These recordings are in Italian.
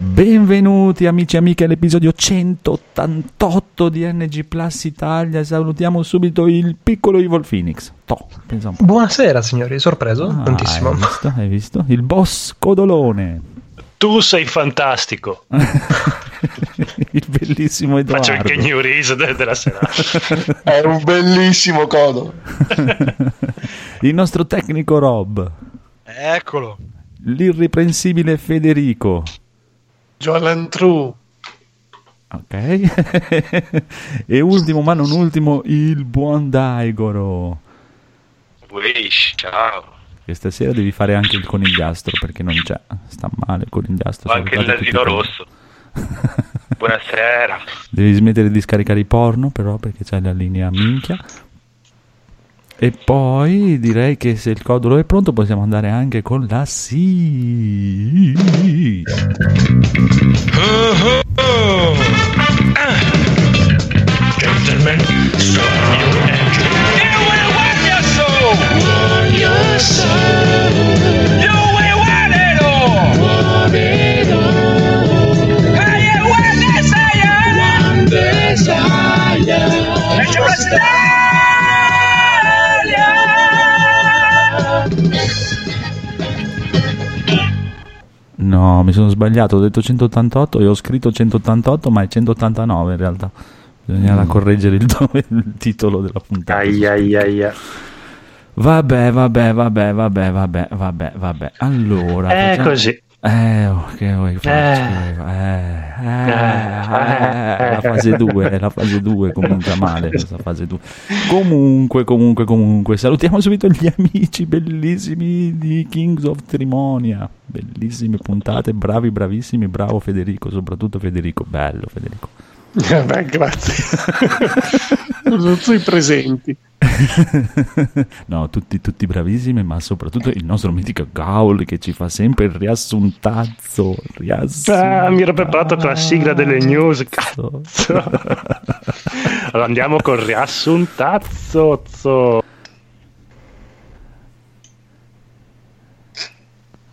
Benvenuti amici e amiche all'episodio 188 di NG Plus Italia. Salutiamo subito il piccolo Evil Phoenix. To, Buonasera signori, sorpreso? Ah, Tantissimo. Hai visto? Hai visto? Il boss Codolone. Tu sei fantastico. il bellissimo Edoardo. Faccio il New Reese de- della serata. È un bellissimo codo. il nostro tecnico Rob. Eccolo. L'irreprensibile Federico. Jolan True. Ok. e ultimo, ma non ultimo, il buon Daigoro. Wish, ciao. Che stasera devi fare anche il conigliastro perché non c'è. Sta male il conigliastro. Ho anche il nasino rosso. Buonasera. Devi smettere di scaricare i porno però perché c'è la linea minchia. E poi direi che se il codolo è pronto possiamo andare anche con la sì. Oh, oh, oh. Ah. Desire. Desire. No, mi sono sbagliato, ho detto 188 e ho scritto 188, ma è 189 in realtà. Bisognava mm. correggere il, il, titolo della puntata. Ai, ai, ai, Vabbè, vabbè, vabbè, vabbè, vabbè, vabbè, vabbè. Allora, è facciamo... così. Eh, ok, vuoi farci? Eh, eh, eh, la fase 2, la fase 2 comincia male questa fase 2. Comunque, comunque, comunque, salutiamo subito gli amici bellissimi di Kings of Trimonia. Bellissime puntate, bravi, bravissimi, bravo Federico, soprattutto Federico, bello Federico. Beh, grazie. Sono i presenti. no, tutti, tutti bravissimi, ma soprattutto il nostro mitico Gaul che ci fa sempre il riassuntazzo. riassuntazzo. Ah, mi ero preparato con la sigla delle news. Cazzo. allora andiamo col riassuntazzo.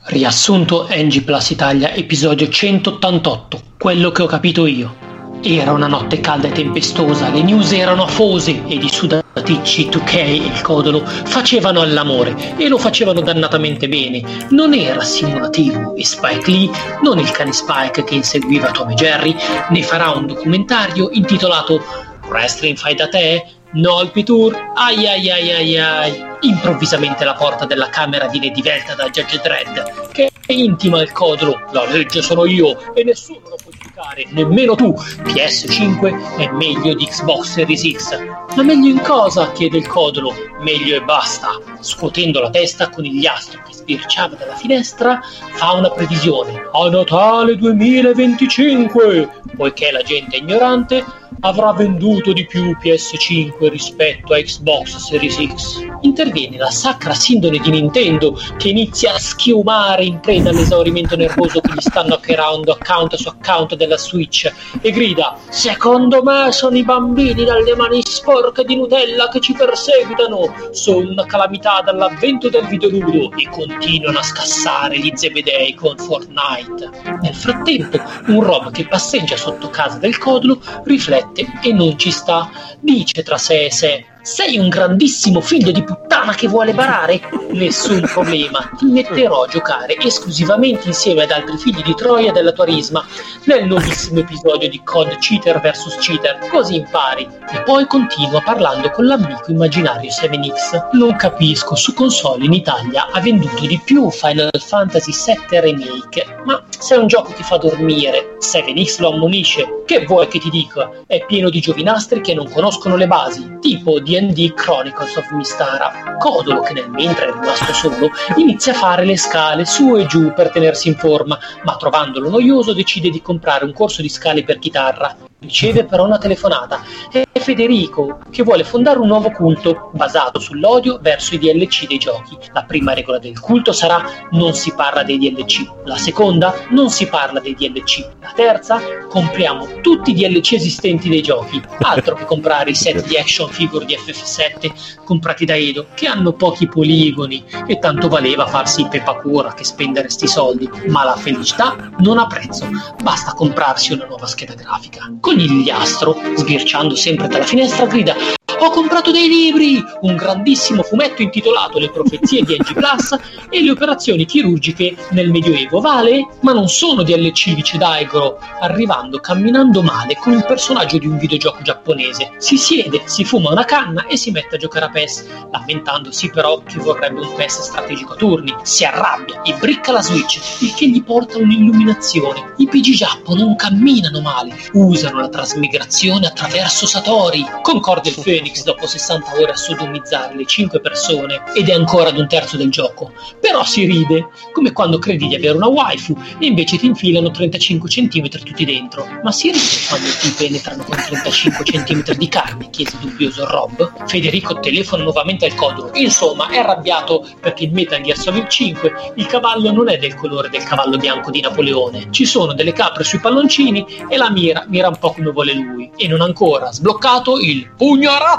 Riassunto NG Plus Italia, episodio 188. Quello che ho capito io. Era una notte calda e tempestosa, le news erano afose ed i sudaticci 2K e il codolo facevano all'amore e lo facevano dannatamente bene. Non era simulativo e Spike Lee, non il cane Spike che inseguiva Tom e Jerry, ne farà un documentario intitolato Wrestling Fai da te? No al Tour? Ai ai ai ai ai. Improvvisamente la porta della camera viene divelta da Judge Dredd, che intima il codolo. La legge sono io e nessuno lo può giocare, nemmeno tu. PS5 è meglio di Xbox Series X. Ma meglio in cosa? chiede il codolo. Meglio e basta. Scuotendo la testa con il gliastro che sbirciava dalla finestra, fa una previsione. A Natale 2025, poiché la gente è ignorante, avrà venduto di più PS5 rispetto a Xbox Series X. Interviene la sacra sindone di Nintendo che inizia a schiumare in preda all'esaurimento nervoso che gli stanno hackerando account su account della Switch e grida Secondo me sono i bambini dalle mani sporche di Nutella che ci perseguitano. Sono una calamità dall'avvento del videoludo e continuano a scassare gli zebedei con Fortnite. Nel frattempo, un Rob che passeggia sotto casa del codolo riflette e non ci sta. Dice tra sé e sé: Sei un grandissimo figlio di puttana che vuole barare? Nessun problema, ti metterò a giocare esclusivamente insieme ad altri figli di Troia della tua risma nel nuovissimo episodio di COD Cheater vs Cheater, così impari. E poi continua parlando con l'amico immaginario 7X. Non capisco, su console in Italia ha venduto di più Final Fantasy VII Remake, ma se è un gioco che fa dormire, 7X lo ammonisce. Che vuoi che ti dica? È pieno di giovinastri che non conoscono le basi, tipo D&D Chronicles of Mistara. Codolo, che nel mentre è rimasto solo, inizia a fare le scale su e giù per tenersi in forma, ma trovandolo noioso decide di comprare un corso di scale per chitarra. Riceve però una telefonata. È Federico che vuole fondare un nuovo culto basato sull'odio verso i DLC dei giochi. La prima regola del culto sarà non si parla dei DLC. La seconda, non si parla dei DLC. La terza, compriamo tutti i DLC esistenti dei giochi. Altro che comprare i set di action figure di FF7 comprati da Edo, che hanno pochi poligoni e tanto valeva farsi pepacura che spendere sti soldi. Ma la felicità non ha prezzo, basta comprarsi una nuova scheda grafica. Conigliastro, sbirciando sempre dalla finestra, grida ho comprato dei libri! Un grandissimo fumetto intitolato Le profezie di NG Plus e le operazioni chirurgiche nel Medioevo. Vale? Ma non sono DLC, dice Daigoro, arrivando camminando male con il personaggio di un videogioco giapponese. Si siede, si fuma una canna e si mette a giocare a PES, lamentandosi però che vorrebbe un PES strategico a turni. Si arrabbia e bricca la Switch, il che gli porta un'illuminazione. I PG Giappo non camminano male, usano la trasmigrazione attraverso Satori. Concorde il Phoenix dopo 60 ore a sodomizzare le 5 persone ed è ancora ad un terzo del gioco. Però si ride, come quando credi di avere una waifu e invece ti infilano 35 cm tutti dentro. Ma si ride quando ti penetrano con 35 cm di carne, chiese dubbioso Rob. Federico telefona nuovamente al codolo. Insomma, è arrabbiato perché in Metal Gear Solid 5 il cavallo non è del colore del cavallo bianco di Napoleone. Ci sono delle capre sui palloncini e la mira mira un po' come vuole lui. E non ancora sbloccato il pugno a razzo!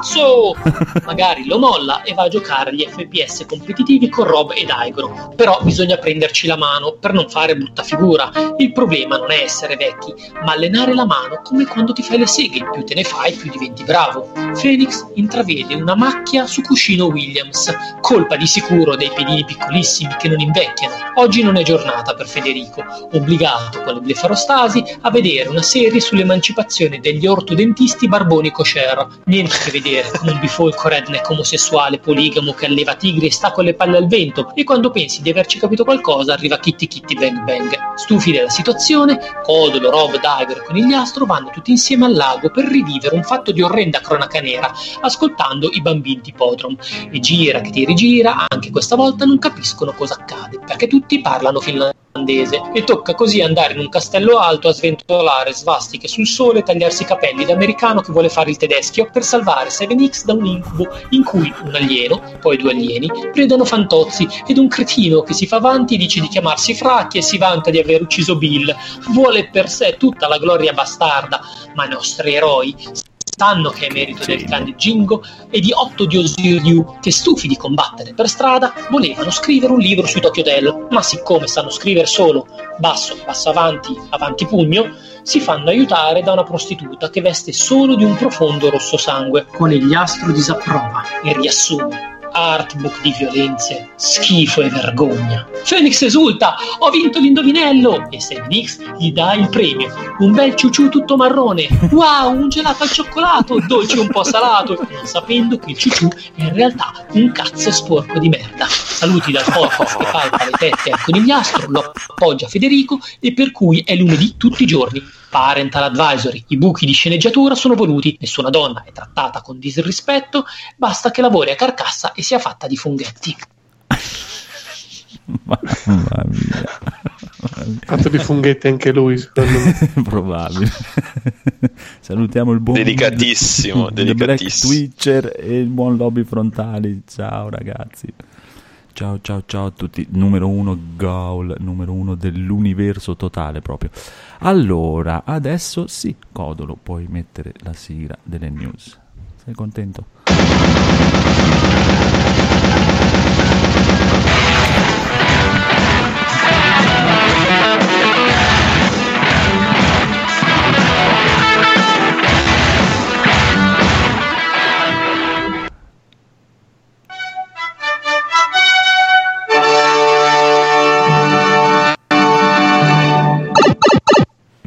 Magari lo molla e va a giocare agli FPS competitivi con Rob ed Aigro. Però bisogna prenderci la mano per non fare brutta figura. Il problema non è essere vecchi, ma allenare la mano come quando ti fai le seghe. Più te ne fai, più diventi bravo. Phoenix intravede una macchia su cuscino Williams, colpa di sicuro dei pedini piccolissimi che non invecchiano. Oggi non è giornata per Federico, obbligato con le blefarostasi a vedere una serie sull'emancipazione degli ortodentisti barboni kosher. Niente che vedere con un bifolco redneck omosessuale poligamo che alleva tigri e sta con le palle al vento e quando pensi di averci capito qualcosa arriva Kitty Kitty Bang Bang. Stufi della situazione, Codolo, Rob, Diver e Conigliastro vanno tutti insieme al lago per rivivere un fatto di orrenda cronaca nera, ascoltando i bambini di Podrom. E gira che ti rigira, anche questa volta non capiscono cosa accade, perché tutti parlano finlandese e tocca così andare in un castello alto a sventolare svastiche sul sole e tagliarsi i capelli da americano che vuole fare il tedeschio per salvare 7X da un incubo in cui un alieno, poi due alieni, predano fantozzi ed un cretino che si fa avanti dice di chiamarsi Fracchi e si vanta di aver ucciso Bill. Vuole per sé tutta la gloria bastarda, ma i nostri eroi sanno che è merito del grande Jingo e di otto di Osiryu che stufi di combattere per strada volevano scrivere un libro sui Tokyo Del ma siccome sanno scrivere solo basso, basso avanti, avanti pugno si fanno aiutare da una prostituta che veste solo di un profondo rosso sangue Conigliastro disapprova e riassume artbook di violenze, schifo e vergogna. Phoenix esulta, ho vinto l'indovinello! E Phoenix gli dà il premio, un bel ciuciù tutto marrone, wow, un gelato al cioccolato, dolce un po' salato, non sapendo che il ciuciù è in realtà un cazzo sporco di merda. Saluti dal porco che palpa le tette al conigliastro, lo appoggia Federico e per cui è lunedì tutti i giorni. Parental Advisory, i buchi di sceneggiatura sono voluti, nessuna donna è trattata con disrispetto, basta che lavori a carcassa e sia fatta di funghetti. Mamma mia. Fatto di funghetti anche lui, secondo me. Probabile. Salutiamo il buon Delicatissimo, il Black delicatissimo. Twitcher e il buon Lobby Frontali. Ciao ragazzi. Ciao ciao ciao a tutti. Numero uno Gaul, numero uno dell'universo totale proprio. Allora, adesso sì, Codolo, puoi mettere la sigla delle news. Sei contento?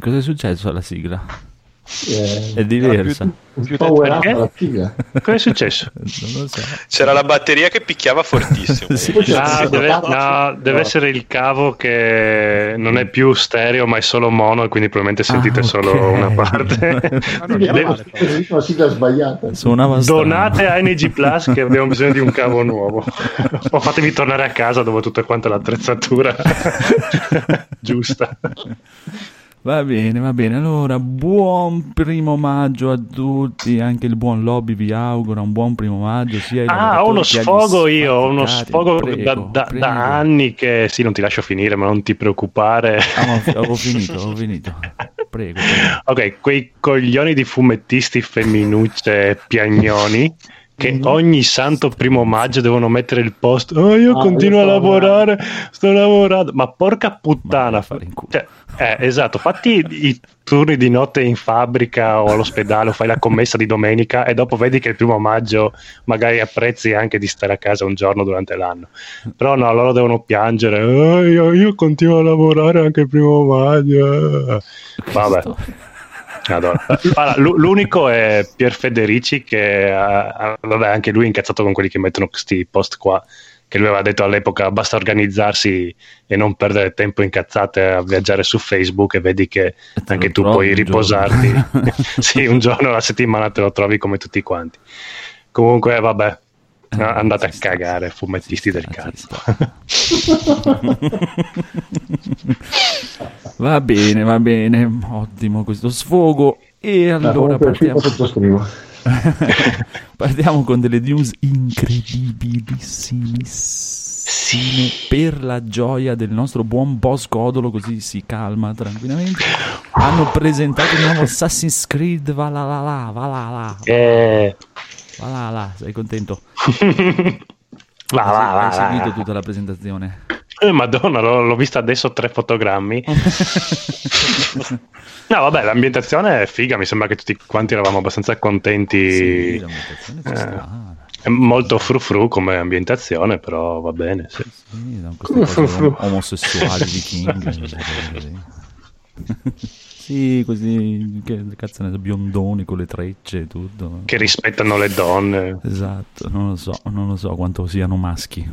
Cosa è successo alla sigla? Eh, È diversa. power up Perché? alla figa. Cosa è successo? Non lo so. C'era la batteria che picchiava fortissimo. Sì. Ah, deve, no, deve essere il cavo che non è più stereo ma è solo mono e quindi probabilmente sentite Ah, ok. solo una parte. Una sigla sbagliata. Donate a NG Plus che abbiamo bisogno di un cavo nuovo. o fatemi tornare a casa dove ho tutta quanta l'attrezzatura giusta. Va bene, va bene. Allora, buon primo maggio a tutti. Anche il buon lobby vi augura un buon primo maggio. Sia Ah, ho uno sfogo io, ho uno sfogo Prego, da, da- prego. da anni che sì, non ti lascio finire, ma non ti preoccupare. Ah, ho- finito, avevo finito. Prego, prego. Ok, quei coglioni di fumettisti femminucce piagnoni che Mm-hmm. ogni santo primo maggio devono mettere il post. Oh, io Ah, continuo a io sto lavorare, sto lavorando. Ma porca puttana. Ma. Cioè, eh, esatto, fatti i turni di notte in fabbrica o all'ospedale o fai la commessa di domenica e dopo vedi che il primo maggio magari apprezzi anche di stare a casa un giorno durante l'anno. Però no, loro devono piangere. "Oh, io, io continuo a lavorare anche il primo maggio. Vabbè. Allora, l'u- l'unico è Pier Federici che eh, vabbè, anche lui è incazzato con quelli che mettono questi post qua che lui aveva detto all'epoca basta organizzarsi e non perdere tempo incazzate a viaggiare su Facebook e vedi che te anche tu puoi riposarti. Sì un giorno alla settimana te lo trovi come tutti quanti. Comunque vabbè Eh, andate a cagare fumettisti del cazzo va bene, va bene. Ottimo questo sfogo. E Ma allora partiamo. Partiamo con delle news incredibilissimissime per la gioia del nostro buon boss Codolo, così si calma tranquillamente. Hanno presentato il nuovo Assassin's Creed Valhalla, Valhalla, Eh, Valhalla, sei contento? va, va, va, Hai seguito va. tutta la presentazione? Eh, Madonna, l'ho, l'ho vista adesso tre fotogrammi. No, vabbè, l'ambientazione è figa, mi sembra che tutti quanti eravamo abbastanza contenti. Sì, l'ambientazione Eh. È molto frufru come ambientazione, però va bene. sì. Sì, omosessuali vichinghe. così. sì, così, che cazzo ne so, biondoni con le trecce e tutto. Che rispettano le donne. Esatto, non lo so, non lo so quanto siano maschi.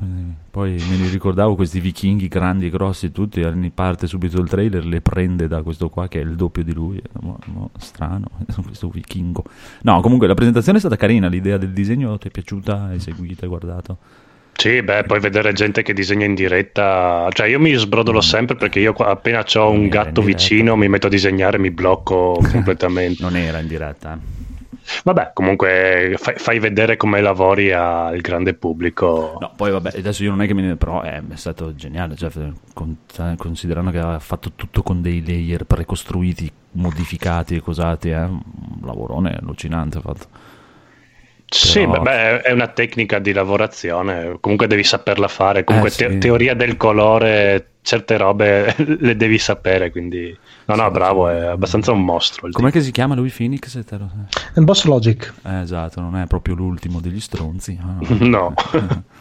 Poi me li ricordavo questi vichinghi grandi e grossi tutti, e parte subito il trailer, le prende da questo qua che è il doppio di lui, Mo- mo- strano, questo vichingo. No, comunque la presentazione è stata carina, l'idea del disegno ti è piaciuta, hai seguito, hai guardato. Sì, beh, poi vedere gente che disegna in diretta. Cioè, io mi sbrodolo sempre perché io appena ho un Mm. Gatto vicino mi metto a disegnare e mi blocco completamente. Non era in diretta. eh. Vabbè, comunque fai, fai vedere come lavori al grande pubblico. No, poi vabbè, adesso io non è che mi... però è, è stato geniale, cioè, con- considerando che aveva fatto tutto con dei layer precostruiti, modificati e cosati, è un lavorone allucinante ha fatto. Sì, Però- beh, è una tecnica di lavorazione, comunque devi saperla fare, comunque Eh, sì. te- teoria del colore, certe robe le devi sapere, quindi no, no, bravo, è abbastanza un mostro. Com'è che si chiama lui Phoenix? Te lo- Il boss logic. Eh, esatto, non è proprio l'ultimo degli stronzi. ah. No.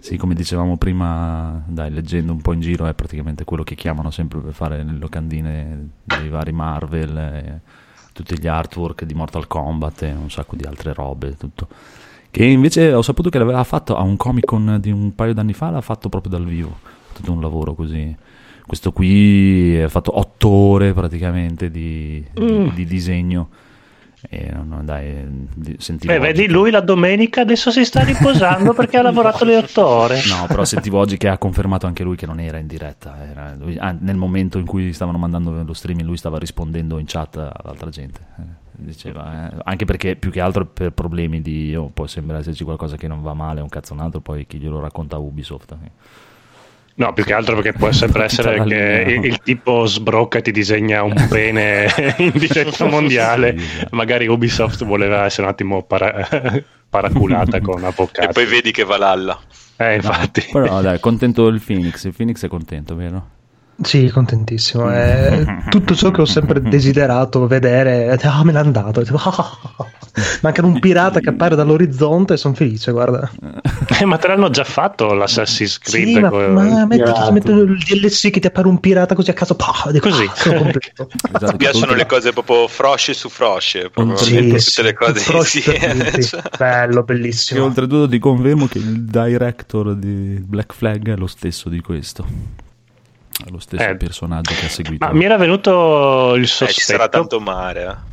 Sì, come dicevamo prima, dai, leggendo un po' in giro, è praticamente quello che chiamano sempre per fare le locandine dei vari Marvel, e tutti gli artwork di Mortal Kombat e un sacco di altre robe, tutto. Che invece ho saputo che l'aveva fatto a un Comic Con di un paio d'anni fa, l'ha fatto proprio dal vivo, tutto un lavoro così. Questo qui ha fatto otto ore praticamente di, di- di disegno. E no, dai, di- sentivo Eh, oggi vedi, lui la domenica adesso si sta riposando perché ha lavorato le otto ore. No, però sentivo oggi che ha confermato anche lui che non era in diretta. Era lui- ah, nel momento in cui stavano mandando lo streaming, lui stava rispondendo in chat ad altra gente. Eh, diceva, eh, anche perché più che altro per problemi di oh, poi sembra esserci qualcosa che non va male, un cazzo un altro, poi chi glielo racconta Ubisoft. eh. No, più che altro perché può sempre essere che il, il tipo sbrocca e ti disegna un pene in diretta mondiale. Sì. Magari Ubisoft voleva essere un attimo para- paraculata con E avvocati. poi vedi che Valhalla. Eh, infatti. Però dai, contento il Phoenix. Il Phoenix è contento, vero? Sì, contentissimo. È tutto ciò che ho sempre desiderato vedere. Ah, me l'ha dato. Manca un pirata che appare dall'orizzonte e sono felice, guarda. Eh, ma te l'hanno già fatto l'Assassin's Creed? Sì, ma, ma metti, mettono il DLC che ti appare un pirata così a caso. Pah, dico, Così. ah. Esatto, Mi piacciono le cose proprio frosce su frosce, proprio Sì, tutte sì, le cose insieme. Cioè, Bello, bellissimo. oltretutto ti confermo che il director di Black Flag è lo stesso di questo. È lo stesso Eh, personaggio che ha seguito. Ma mi era venuto il eh, ci sarà sospetto. tanto mare. eh.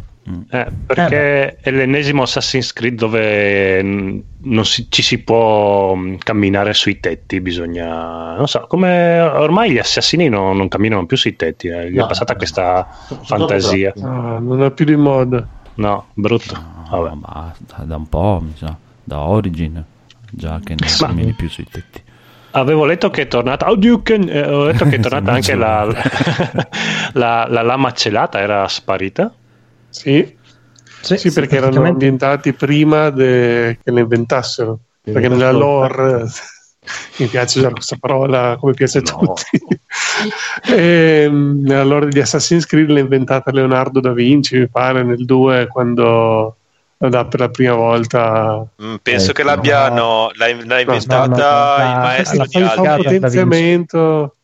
Eh, perché è l'ennesimo Assassin's Creed dove mh, non si- ci si può mh, camminare sui tetti, bisogna... Non so, come ormai gli assassini non, non camminano più sui tetti, eh, gli è No. passata questa fantasia. Ah, non è più di moda. No, brutto. Vabbè. No, ma da- un po', mi sa, da Origin, già che non Ma- cammini più sui tetti. Avevo letto che è tornata. Oh, Duke, eh, ho letto che è tornata Sì, anche la, la, la lama celata, era sparita. Sì, sì, perché erano ambientati prima de- che le inventassero. Perché nella lore mi piace usare questa parola come piace a tutti. Ehm, nella lore di Assassin's Creed l'ha inventata Leonardo da Vinci, mi pare, nel 2 quando la dà per la prima volta. Mm, penso Eh, che l'abbia, no. no, l'ha, l'ha inventata no, no, no, il la- maestro la di Gli fa un potenziamento.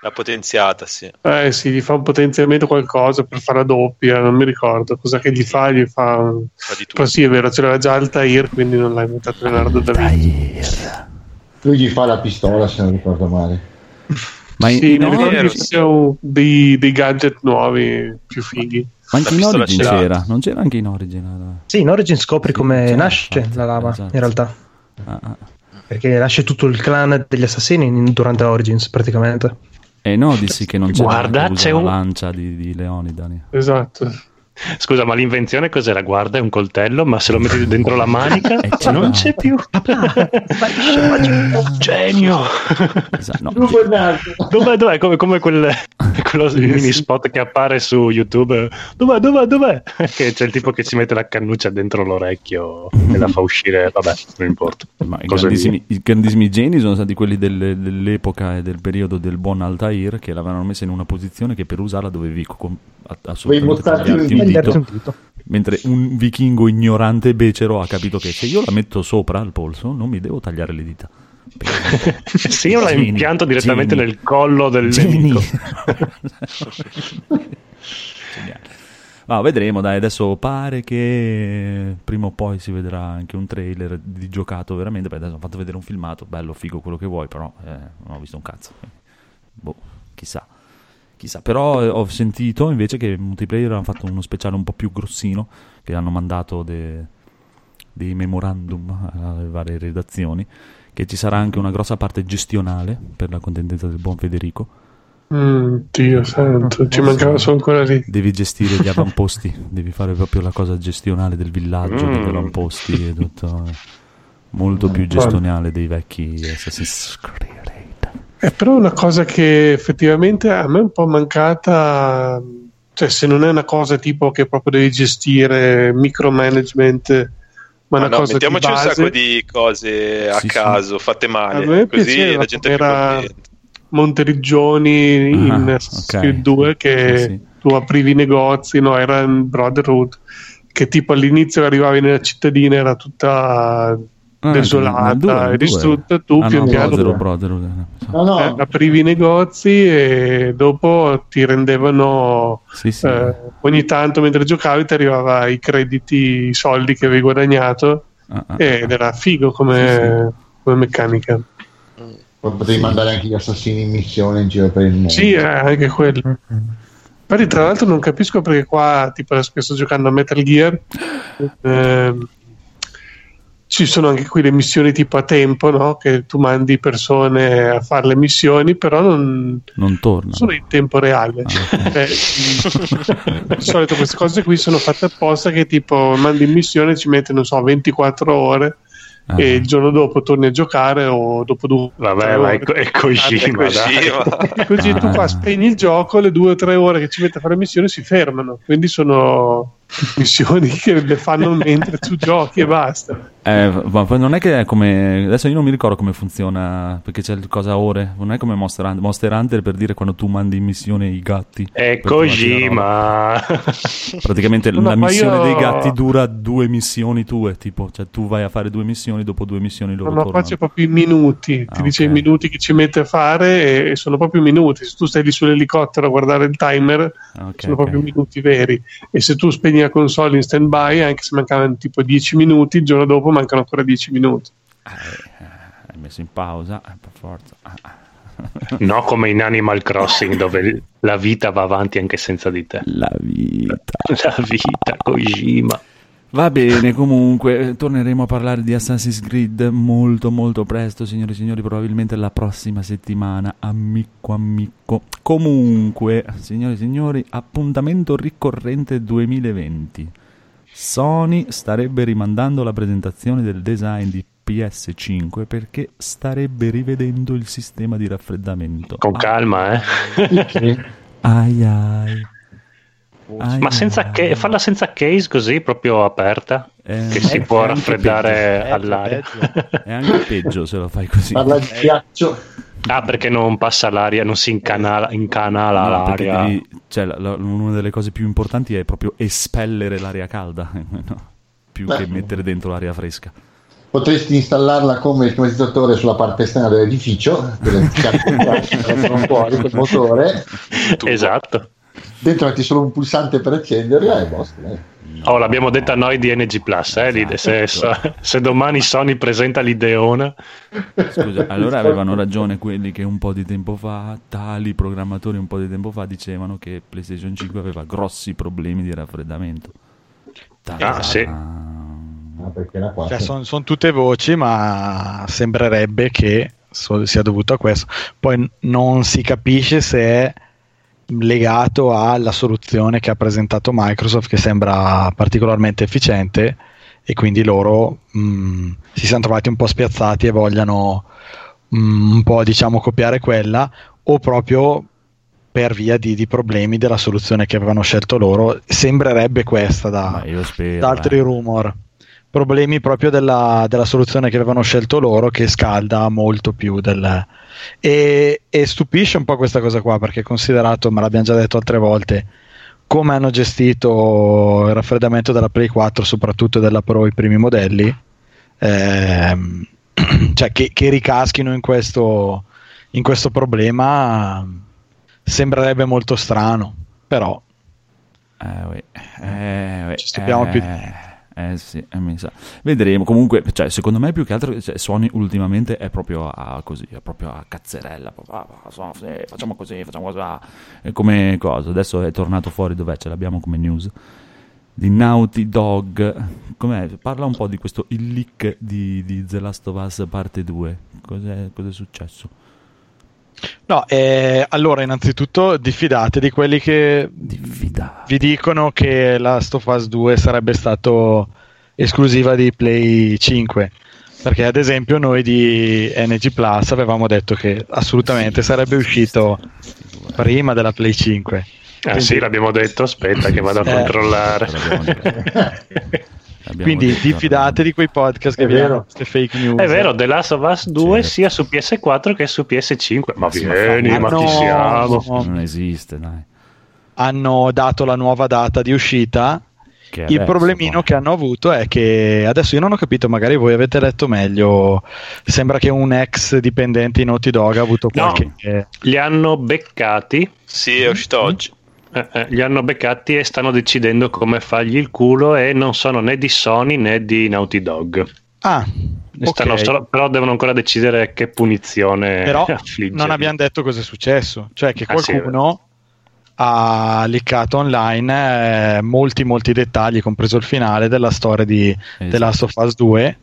l'ha potenziata, sì. Eh sì, gli fa un potenziamento qualcosa per fare la doppia, non mi ricordo cosa che gli fa, gli fa un... Fa di tutto. Però sì, è vero, ce l'aveva già Altair, quindi non l'ha inventato Leonardo da Vinci. Lui gli fa la pistola, se non ricordo male. Ma in, sì, in mi ricordo che ci siano dei, dei gadget nuovi più fighi. Ma anche La in Origin celata. c'era, non c'era anche in Origin? la- Sì, in Origin scopri come Sì, nasce infatti, la lama, esatto. in realtà. Ah, ah. Perché nasce tutto il clan degli assassini in- durante Origins, praticamente. Eh no, dissi che non c'era Guarda, c'è la un- lancia di, di Leonidani. Esatto. Scusa, ma l'invenzione cos'era? Guarda, è un coltello, ma se lo metti dentro la manica Eh, non c'è più. Genio! Esatto, no, Lui Bernardo. Dov'è, dov'è? Come, come quel, quello mini spot che appare su YouTube. Dov'è, dov'è, dov'è? Che c'è il tipo che ci mette la cannuccia dentro l'orecchio e la fa uscire. Vabbè, non importa. Ma i grandissimi, i grandissimi geni sono stati quelli delle- dell'epoca e del periodo del buon Altair che l'avevano messa in una posizione che per usarla dovevi con, a- assolutamente un dito, un dito. mentre un vichingo ignorante e becero ha capito che se io la metto sopra al polso non mi devo tagliare le dita. Sì, io la Geni, impianto direttamente geni. nel collo del Geni. Ma vedremo, dai, adesso pare che prima o poi si vedrà anche un trailer di giocato veramente. Beh, adesso ho fatto vedere un filmato, bello, figo, quello che vuoi, però eh, non ho visto un cazzo. Boh, chissà. Chissà, però eh, ho sentito invece che Multiplayer hanno fatto uno speciale un po' più grossino, che hanno mandato de- dei memorandum alle varie redazioni, che ci sarà anche una grossa parte gestionale per la contendenza del buon Federico. Mm, Dio santo, ci mancava solo ancora lì. Devi gestire gli avamposti, devi fare proprio la cosa gestionale del villaggio, Mm. degli avamposti e tutto. Molto più gestionale dei vecchi Assassin's Creed. È però una cosa che effettivamente a me è un po' mancata, cioè se non è una cosa tipo che proprio devi gestire micromanagement, ma Ma una no, cosa di mettiamoci un sacco di cose a Sì, sì. caso, fatte A male, così piaceva la gente contenta. Monteriggioni in Ah, Assassin's ok. Creed 2 che Sì, sì. tu aprivi i negozi, no, era in Brotherhood, che tipo all'inizio arrivavi nella cittadina era tutta Ah, desolata nel due, e due. distrutta, tu Ah, pian no, piano Brotherhood, Brotherhood, eh. No, no, eh, aprivi i negozi e dopo ti rendevano Sì, sì. eh, ogni tanto mentre giocavi ti arrivava i crediti, i soldi che avevi guadagnato Ah, ah, ed ah. era figo come, come meccanica. poi potevi mandare anche gli assassini in missione in giro per il mondo. Sì, eh, anche quello. Infatti, tra l'altro, non capisco perché qua, tipo, adesso che sto giocando a Metal Gear, ehm, ci sono anche qui le missioni tipo a tempo, no? Che tu mandi persone a fare le missioni, però non, Non torna. sono in tempo reale. Ah, ok. Eh, di solito queste cose qui sono fatte apposta che tipo mandi in missione ci mette, non so, 24 ore Ah. e il giorno dopo torni a giocare o dopo due Vabbè, ma è, ore. co- è Kojima, È dai. Kojima. E così tu Ah. qua spegni il gioco, le due o tre ore che ci mette a fare missioni si fermano. Quindi sono missioni che le fanno mentre tu giochi e basta. Eh, ma poi non è che è come. Adesso io non mi ricordo come funziona. Perché c'è il cosa ore. Non è come Monster Hunter, Monster Hunter per dire quando tu mandi in missione i gatti. È roba. Kojima. Praticamente No, la ma missione io- dei gatti dura due missioni tue. Tipo, cioè tu vai a fare due missioni, dopo due missioni loro No, no, qua c'è proprio i minuti, ti Ah, dice ok. i minuti che ci mette a fare e, sono proprio minuti. Se tu stai lì sull'elicottero a guardare il timer, Ah, ok, sono ok. proprio minuti veri. E se tu spegni la console in stand by, anche se mancavano tipo 10 minuti, il giorno dopo mancano ancora 10 minuti. Eh, hai messo in pausa, eh, per forza. Ah, ah. No, come in Animal Crossing dove la vita va avanti anche senza di te. La vita. La vita, Kojima. Va bene, comunque, eh, torneremo a parlare di Assassin's Creed molto molto presto, signori e signori, probabilmente la prossima settimana, amico amico. Comunque, signori e signori, appuntamento ricorrente 2020. Sony starebbe rimandando la presentazione del design di PS5 perché starebbe rivedendo il sistema di raffreddamento. Con calma, eh. Ai ai. Ma senza che, farla senza case così, proprio aperta, Eh, che si può raffreddare peggio, all'aria. È anche peggio se lo fai così. Parla di ghiaccio. Ah, perché non passa l'aria, non si incanala, incanala No, l'aria. devi- cioè, la- la- una delle cose più importanti è proprio espellere l'aria calda, no? più Beh. che mettere dentro l'aria fresca. Potresti installarla come climatizzatore sulla parte esterna dell'edificio, delle carte fuori col motore, Esatto. Dentro metti solo un pulsante per accenderla e basta. eh. Oh, l'abbiamo detta noi di NG Plus, eh, l'ide- se, se- se domani Sony presenta l'ideona, Scusa, allora avevano ragione quelli che un po' di tempo fa, tali programmatori un po' di tempo fa, dicevano che PlayStation 5 aveva grossi problemi di raffreddamento. Ah, sì. Ah. Cioè, sono tutte voci, ma sembrerebbe che so- sia dovuto a questo. Poi n- non si capisce se è legato alla soluzione che ha presentato Microsoft, che sembra particolarmente efficiente, e quindi loro mh, si sono trovati un po' spiazzati e vogliano mh, un po' diciamo copiare quella, o proprio per via di, di problemi della soluzione che avevano scelto loro. Sembrerebbe questa da, spero. da altri eh. rumor. Problemi proprio della, della soluzione che avevano scelto loro che scalda molto più del... E, e stupisce un po' questa cosa qua perché considerato, me l'abbiamo già detto altre volte, come hanno gestito il raffreddamento della Play 4, soprattutto della Pro, i primi modelli, ehm, cioè che, che ricaschino in questo, in questo problema sembrerebbe molto strano, però Eh, uè, eh, uè, Ci stupiamo eh, più- Eh sì, eh, mi sa. Vedremo. Comunque, cioè, secondo me più che altro cioè, Sony ultimamente è proprio a così, è proprio a cazzerella. ah, facciamo così, facciamo così. ah. È come cosa. Adesso è tornato fuori dov'è? Ce l'abbiamo come news. Di Naughty Dog. Com'è? Parla un po' di questo il leak di, di The Last of Us parte 2. Cos'è, cos'è successo? No, eh, allora innanzitutto diffidate di quelli che Diffidate. vi dicono che Last of Us 2 sarebbe stato esclusiva di Play 5. Perché ad esempio noi di NG Plus avevamo detto che assolutamente sarebbe uscito prima della Play 5. Ah sì, l'abbiamo detto, aspetta che vado a Eh. controllare. Quindi detto, diffidate di quei podcast che È vi vero. danno queste fake news. È vero, The Last of Us 2 Certo. sia su PS4 che su PS5. Ma Sì, ma vieni, ma Ah, chi no. siamo? Non esiste, dai. Hanno dato la nuova data di uscita Che Il adesso, problemino poi. che hanno avuto è che adesso io non ho capito, magari voi avete letto meglio. Sembra che un ex dipendente in Naughty Dog ha avuto No. qualche. eh, Li hanno beccati. Sì, è uscito oggi. Eh, li hanno beccati e stanno decidendo come fargli il culo e non sono né di Sony né di Naughty Dog. Ah, E stanno ok. solo- però devono ancora decidere che punizione però affliggere. non abbiamo detto cosa è successo. Cioè, che Ah, sì, qualcuno ha liccato online eh, molti, molti dettagli, compreso il finale della storia di The Esatto. Last of Us 2.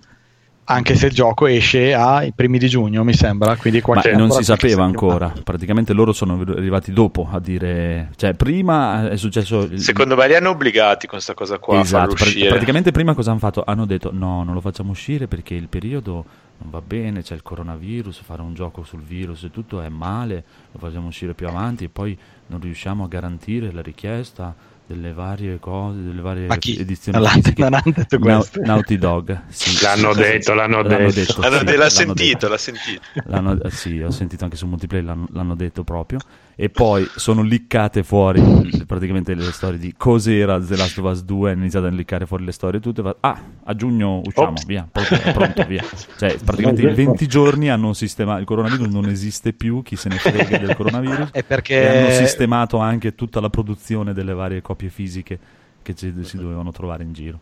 Anche se il gioco esce ai primi di giugno, mi sembra. Quindi Ma qualche non ancora si sapeva qualche settimana. ancora, praticamente loro sono arrivati dopo a dire, cioè prima è successo... il- Secondo me li hanno obbligati con questa cosa qua a esatto, pra- uscire. praticamente prima cosa hanno fatto? Hanno detto no, non lo facciamo uscire perché il periodo non va bene, c'è il coronavirus, fare un gioco sul virus e tutto è male, lo facciamo uscire più avanti e poi non riusciamo a garantire la richiesta delle varie cose, delle varie Ma chi? edizioni Non l'ha- non hanno detto questo. Naughty Dog, sì. L'hanno Sì, detto, l'hanno detto. L'hanno- sì, l'ha l'hanno sentito, detto. l'ha sentito. L'hanno- sì, ho sentito anche su multiplayer, l'hanno, l'hanno detto proprio. E poi sono liccate fuori praticamente le storie di cos'era The Last of Us 2. Hanno iniziato a liccare fuori le storie tutte. va- Ah, a giugno usciamo, Ops. via. Pronto, pronto, via. Cioè, praticamente in 20 giorni hanno sistemato. Il coronavirus non esiste più. Chi se ne frega del coronavirus. È E perché hanno sistemato anche tutta la produzione delle varie copie fisiche che ci- si dovevano trovare in giro.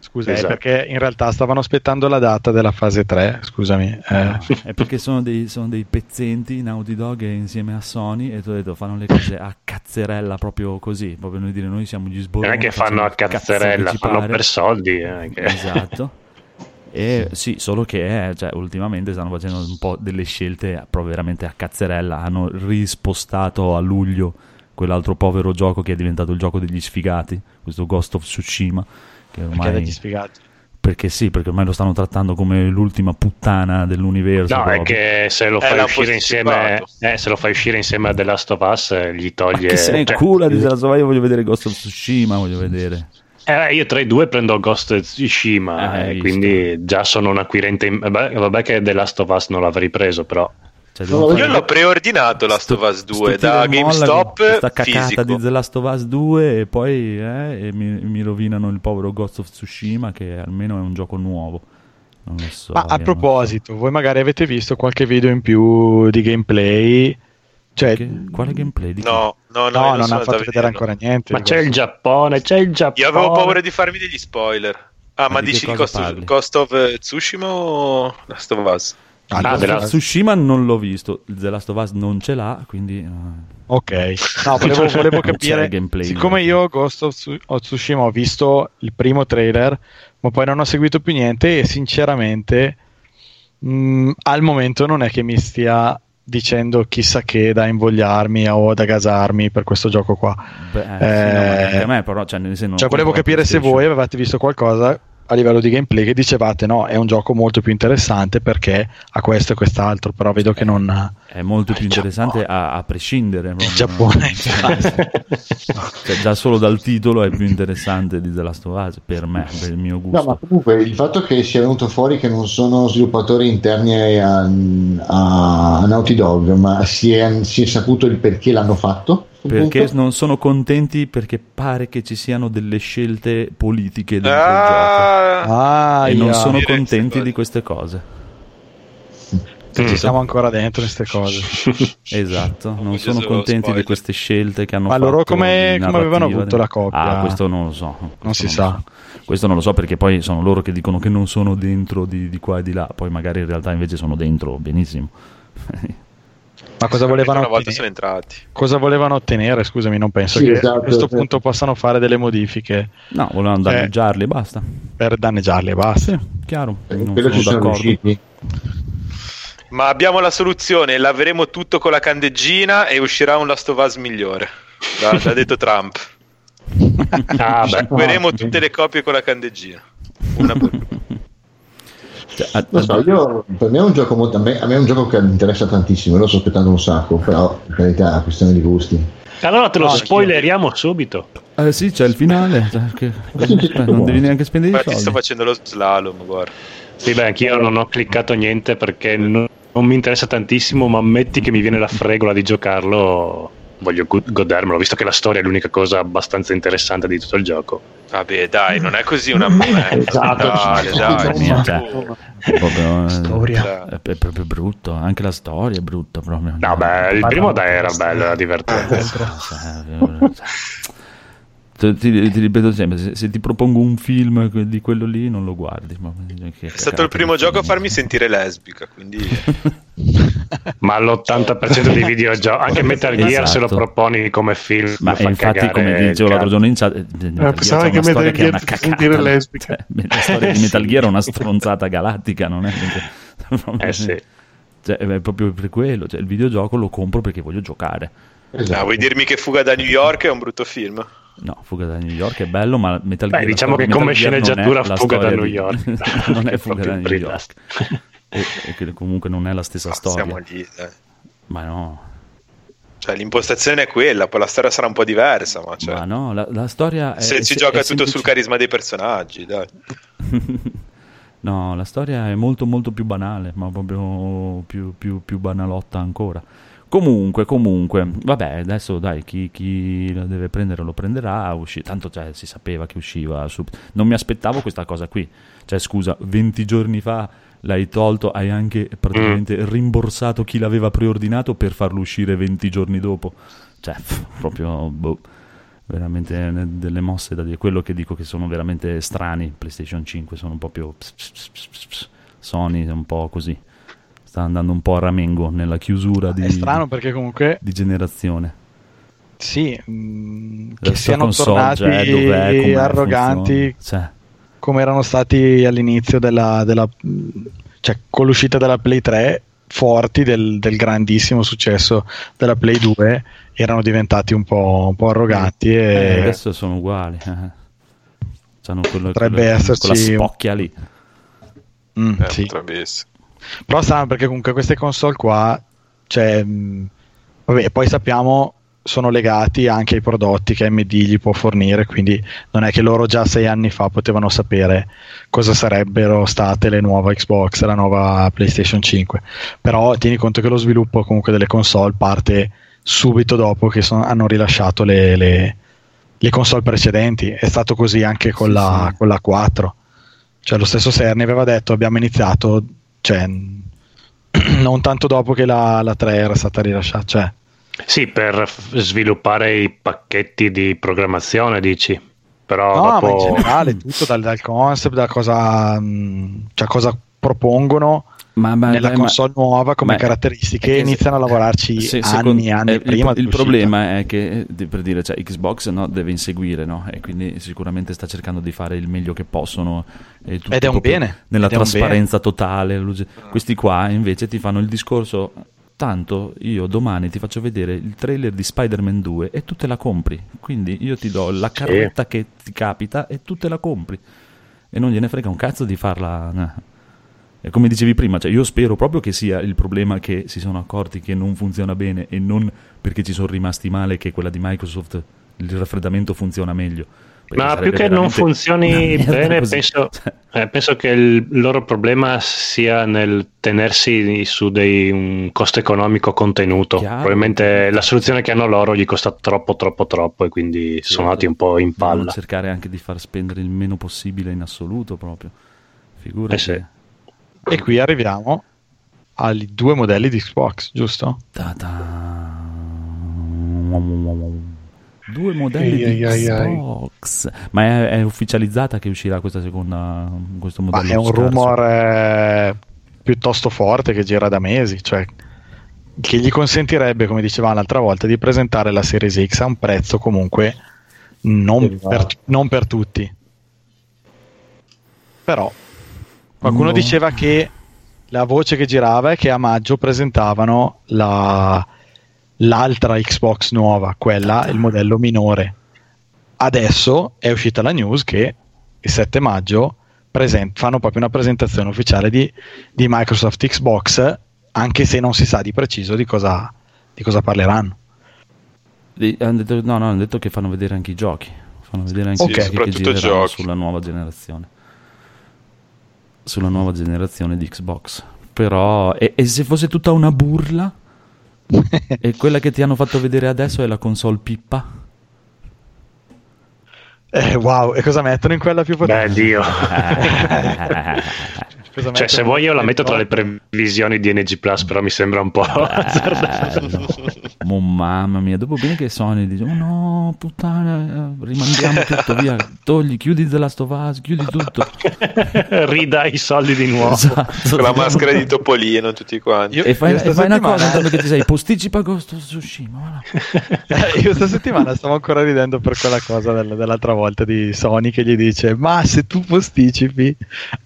Scusa, è Esatto. perché in realtà stavano aspettando la data della fase 3, scusami. eh. È perché sono dei, sono dei pezzenti Naughty Dog insieme a Sony e tu hai detto fanno le cose a cazzerella proprio così, proprio noi dire noi siamo gli Non sboroni. è che fanno a cazzerella, fanno per soldi. eh, che- Esatto. E sì, solo che eh, cioè, ultimamente stanno facendo un po' delle scelte proprio veramente a cazzerella. Hanno rispostato a luglio quell'altro povero gioco che è diventato il gioco degli sfigati, questo Ghost of Tsushima. Che Perché ormai... sfigati. Perché sì, perché ormai lo stanno trattando come l'ultima puttana dell'universo. No, è proprio. che se lo Eh, fai uscire insieme, eh, se lo fai uscire insieme a The Last of Us, eh, gli toglie. Che se ne cioè, cura di Zelda io voglio vedere Ghost of Tsushima, voglio vedere. eh, io tra i due prendo Ghost of Tsushima, Eh, hai eh, visto. quindi già sono un acquirente. In... Vabbè, vabbè che The Last of Us non l'avrei preso, però. Cioè, Non lo fare- Io l'ho preordinato Last of Us 2 sto da GameStop Questa cacata fisico. di The Last of Us 2 e poi eh, e mi, mi rovinano il povero Ghost of Tsushima che almeno è un gioco nuovo. Non lo so. Ma io a non- proposito, voi magari avete visto qualche video in più di gameplay? Cioè, Che- quale gameplay? Di No, no, no, no, io non sono ha fatto vedere ancora niente. Ma c'è il Giappone, c'è il Giappone. Io avevo paura di farmi degli spoiler. Ah, Ma ma, di dici di of? Ghost of eh, Tsushima o Last of Us? Ah, Ah, della- Tsushima non l'ho visto, The Last of Us non ce l'ha, quindi... eh, Ok, no, volevo, volevo capire. gameplay, siccome no. io Ghost of, Tsu- of Tsushima ho visto il primo trailer, ma poi non ho seguito più niente e sinceramente mh, al momento non è che mi stia dicendo chissà che da invogliarmi o da gasarmi per questo gioco qua. beh, sì, no, Eh, a me però... Cioè, Cioè, volevo capire se voi avevate visto qualcosa a livello di gameplay che dicevate no, è un gioco molto più interessante perché ha questo e quest'altro, però vedo che non... È molto più Il interessante a, a prescindere. Il proprio, Giappone, no? Cioè, già solo dal titolo è più interessante di The Last of Us, per me, per il mio gusto. No, ma comunque il fatto che sia venuto fuori che non sono sviluppatori interni a, a Naughty Dog, ma si è, si è saputo il perché l'hanno fatto. Perché punto? non sono contenti perché pare che ci siano delle scelte politiche dentro Ah, il gioco e non Aia, sono contenti di queste cose. se ci siamo ancora dentro queste cose. Esatto, non Voglio sono contenti spoiler. di queste scelte che hanno Ma fatto. loro come- come avevano avuto la coppia? Ah, questo non lo so. questo Non si lo sa. so. Questo non lo so perché poi sono loro che dicono che non sono dentro di, di qua e di là, poi magari in realtà invece sono dentro benissimo. Ma cosa volevano, una volta ottenere? sono entrati. cosa volevano ottenere? Scusami, non penso Sì, che esatto, a questo esatto. punto possano fare delle modifiche No, volevano Cioè- danneggiarli e basta. per danneggiarli e basta. Sì, chiaro. Non quello ci sono riusciti. Ma abbiamo la soluzione, laveremo tutto con la candeggina e uscirà un Last of Us migliore. L'ha, l'ha detto Trump. Ah, beh. Sciacqueremo no. tutte le copie con la candeggina. Una per Cioè, a- Non so, io, per me è un gioco molto, a, me, a me è un gioco che mi interessa tantissimo, lo sto aspettando un sacco, però in realtà è una questione di gusti. Allora te lo No, spoileriamo subito. Eh sì, c'è il finale. cioè, che- non devi neanche spendere i ti sto soldi. facendo lo slalom, guarda. Sì, beh, anch'io non ho cliccato niente perché non, non mi interessa tantissimo, ma ammetti che mi viene la fregola di giocarlo. Voglio go- godermelo, visto che la storia è l'unica cosa abbastanza interessante di tutto il gioco. Vabbè, dai, non è così una merda. Esatto, Dai, dai, cioè, È proprio, eh, Storia. È, è proprio brutto. Anche la storia è brutta proprio. No, beh, il primo dai era bello, era divertente. Cioè, Ti, ti- ripeto sempre, se, se ti propongo un film di quello lì non lo guardi. ma- che È stato il primo gioco a farmi sentire lesbica, quindi Ma l'80% dei videogiochi, anche Metal Gear, se lo Esatto. proponi come film, Ma fa infatti, come il dicevo l'altro giorno in chat, eh, Metal pensavo che una Metal una Gear fa cacata. sentire lesbica. Cioè, la storia di Metal Gear è una stronzata galattica, non è? Eh sì. Cioè, è proprio per quello. Cioè, il videogioco lo compro perché voglio giocare. Esatto. Ah, vuoi dirmi che Fuga da New York è un brutto film? No, Fuga da New York è bello, ma Metal Beh, Gear diciamo che come di Metal Gear sceneggiatura Fuga da New di- York. non è Fuga da New York. e, e che comunque non è la stessa Ah, storia. Siamo lì, dai. Ma no, Cioè, l'impostazione è quella, poi la storia sarà un po' diversa, ma, cioè, ma no, la, la storia è, se si è gioca tutto semplice- sul carisma dei personaggi, dai. No, la storia è molto molto più banale, ma proprio più, più, più banalotta ancora. Comunque, comunque, vabbè, adesso dai, chi, chi la deve prendere lo prenderà, usci- tanto cioè, si sapeva che usciva. su- Non mi aspettavo questa cosa qui. Cioè, scusa, 20 giorni fa l'hai tolto, hai anche praticamente rimborsato chi l'aveva preordinato per farlo uscire 20 giorni dopo. Cioè, pff, proprio... boh. veramente delle mosse da dire. Quello che dico che sono veramente strani. PlayStation 5 sono un po' più. ps- ps- ps- ps- ps- ps. Sony è un po' così. Sta andando un po' a ramengo nella chiusura di, È strano perché comunque di generazione. sì, mh, La che siano console, tornati cioè, dov'è, arroganti. Cioè, come erano stati all'inizio della, della- cioè con l'uscita della Play 3 forti del, del grandissimo successo della Play 2 erano diventati un po', un po' arroganti eh, e adesso sono uguali. eh. Quello, Potrebbe quello- esserci quella spocchia lì. Mm, Eh, sì. potrebbe essere. Però strano perché comunque queste console qua, cioè, mh, vabbè, poi sappiamo sono legati anche ai prodotti che AMD gli può fornire, quindi non è che loro già sei anni fa potevano sapere cosa sarebbero state le nuove Xbox, la nuova PlayStation 5. Però tieni conto che lo sviluppo comunque delle console parte subito dopo che son- hanno rilasciato le, le- le console precedenti. È stato così anche con, Sì, la, sì. con la 4. Cioè lo stesso Cerny aveva detto abbiamo iniziato cioè, non tanto dopo che la, la 3 era stata rilasciata. Cioè, Sì, per sviluppare i pacchetti di programmazione, dici. Però no, ma in dopo... generale tutto dal, dal concept, da cosa, mh, cioè cosa propongono Ma, ma- nella ma- console nuova come ma- caratteristiche che iniziano a lavorarci se- anni e anni eh, il- prima Il, dell'uscita. problema è che, per dire, cioè, Xbox no, deve inseguire, no? E quindi sicuramente sta cercando di fare il meglio che possono. e Ed è un bene, Nella trasparenza totale. luce- Questi qua invece ti fanno il discorso. Tanto io domani ti faccio vedere il trailer di Spider-Man 2 e tu te la compri. Quindi io ti do la carretta che ti capita e tu te la compri. E non gliene frega un cazzo di farla. eh. Come dicevi prima, cioè io spero proprio che sia il problema che si sono accorti che non funziona bene e non perché ci sono rimasti male che quella di Microsoft il raffreddamento funziona meglio. Ma più che non funzioni bene, penso, Cioè, eh, penso che il loro problema sia nel tenersi su dei, un costo economico contenuto. Chiaro. Probabilmente la soluzione che hanno loro gli costa troppo, troppo, troppo e quindi Certo. sono andati un po' in devono palla. cercare anche di far spendere il meno possibile in assoluto proprio. Figurati. Eh sì. E qui arriviamo ai due modelli di Xbox, giusto? Ta-ta. Due modelli Ai, di ai. Xbox. Ma è, è ufficializzata che uscirà questa seconda questo Ma modello è un scarso? rumor eh, piuttosto forte che gira da mesi, cioè che gli consentirebbe, come dicevamo l'altra volta, di presentare la Series X a un prezzo comunque non per, non per tutti. Però qualcuno No. diceva che la voce che girava è che a maggio presentavano la- l'altra Xbox nuova, quella, il modello minore. Adesso è uscita la news che il 7 maggio present- fanno proprio una presentazione ufficiale di, di Microsoft Xbox, anche se non si sa di preciso di cosa, di cosa parleranno. Di- hanno detto- no, no, hanno detto che fanno vedere anche i giochi. Fanno vedere anche Sì, i giochi che gireranno giochi. sulla nuova generazione. Sulla nuova generazione di Xbox. Però, e, e se fosse tutta una burla? e quella che ti hanno fatto vedere adesso è la console pippa? Eh, wow, e cosa mettono in quella più potente? Beh, Dio. Cosa Cioè, se vuoi io la metto tra le previsioni di NG Plus, però mi sembra un po'... Bello. Oh, mamma mia, dopo bene che Sony dice, oh no, puttana, eh, rimandiamo tutto via, togli, chiudi The Last of Us, chiudi tutto. Ridai i soldi di nuovo. Esatto. Con la maschera di Topolino, tutti quanti. Io- E fai, e fai una cosa intanto che ti sei, posticipa Ghost of Tsushima, voilà. Eh, io questa settimana stavo ancora ridendo per quella cosa del- dell'altra volta di Sony che gli dice ma se tu posticipi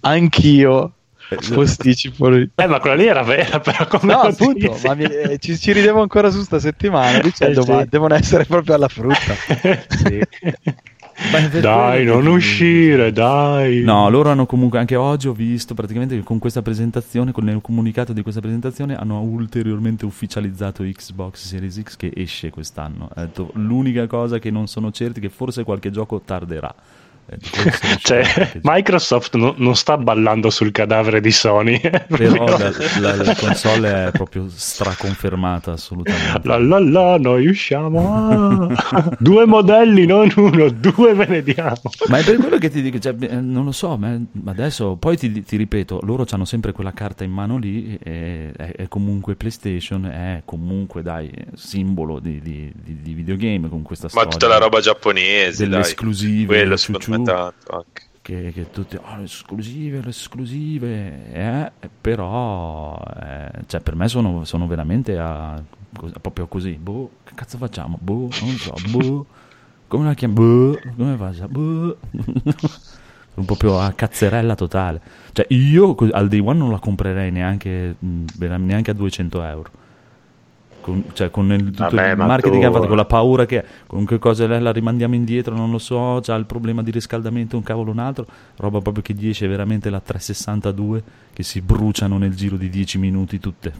anch'io posticipo Eh, ma quella lì era vera, però come no appunto ma mi- eh, ci, ci ridevo ancora su sta settimana dicendo Eh, sì. ma devono essere proprio alla frutta Sì. Dai, non che- uscire, dai. No, loro hanno comunque, anche oggi ho visto praticamente che con questa presentazione, con il comunicato di questa presentazione, hanno ulteriormente ufficializzato Xbox Series X che esce quest'anno. Ha detto, l'unica cosa che non sono certi è che forse qualche gioco tarderà, Cioè, anche- Microsoft non, non sta ballando sul cadavere di Sony. Però la, la- la console è proprio straconfermata assolutamente. La la la, noi usciamo. ah. due modelli, non uno, due ve ne diamo. Ma è per quello che ti dico, cioè, eh, non lo so, ma ma adesso poi ti, ti ripeto, loro hanno sempre quella carta in mano lì, e, è, è comunque PlayStation, è comunque dai, simbolo di, di- di- di videogame con questa Ma storia. tutta la roba giapponese, delle dai. esclusive, Quello ciu me ciu. tanto anche. che, che tutti, oh, le esclusive, le esclusive, eh, però, eh, cioè, per me sono, sono veramente a, cos- proprio così, boh, che cazzo facciamo, boh, non so, boh, come la chiamiamo, boh, come faccio, boh, sono proprio a cazzerella totale, cioè io al day one non la comprerei neanche, neanche a 200 euro. Con, cioè con il, tutto Vabbè, il ma marketing che ha fatto, con la paura che comunque cose la, la rimandiamo indietro, non lo so, c'ha il problema di riscaldamento, un cavolo un altro, roba proprio che gli esce veramente la 362 che si bruciano nel giro di 10 minuti tutte.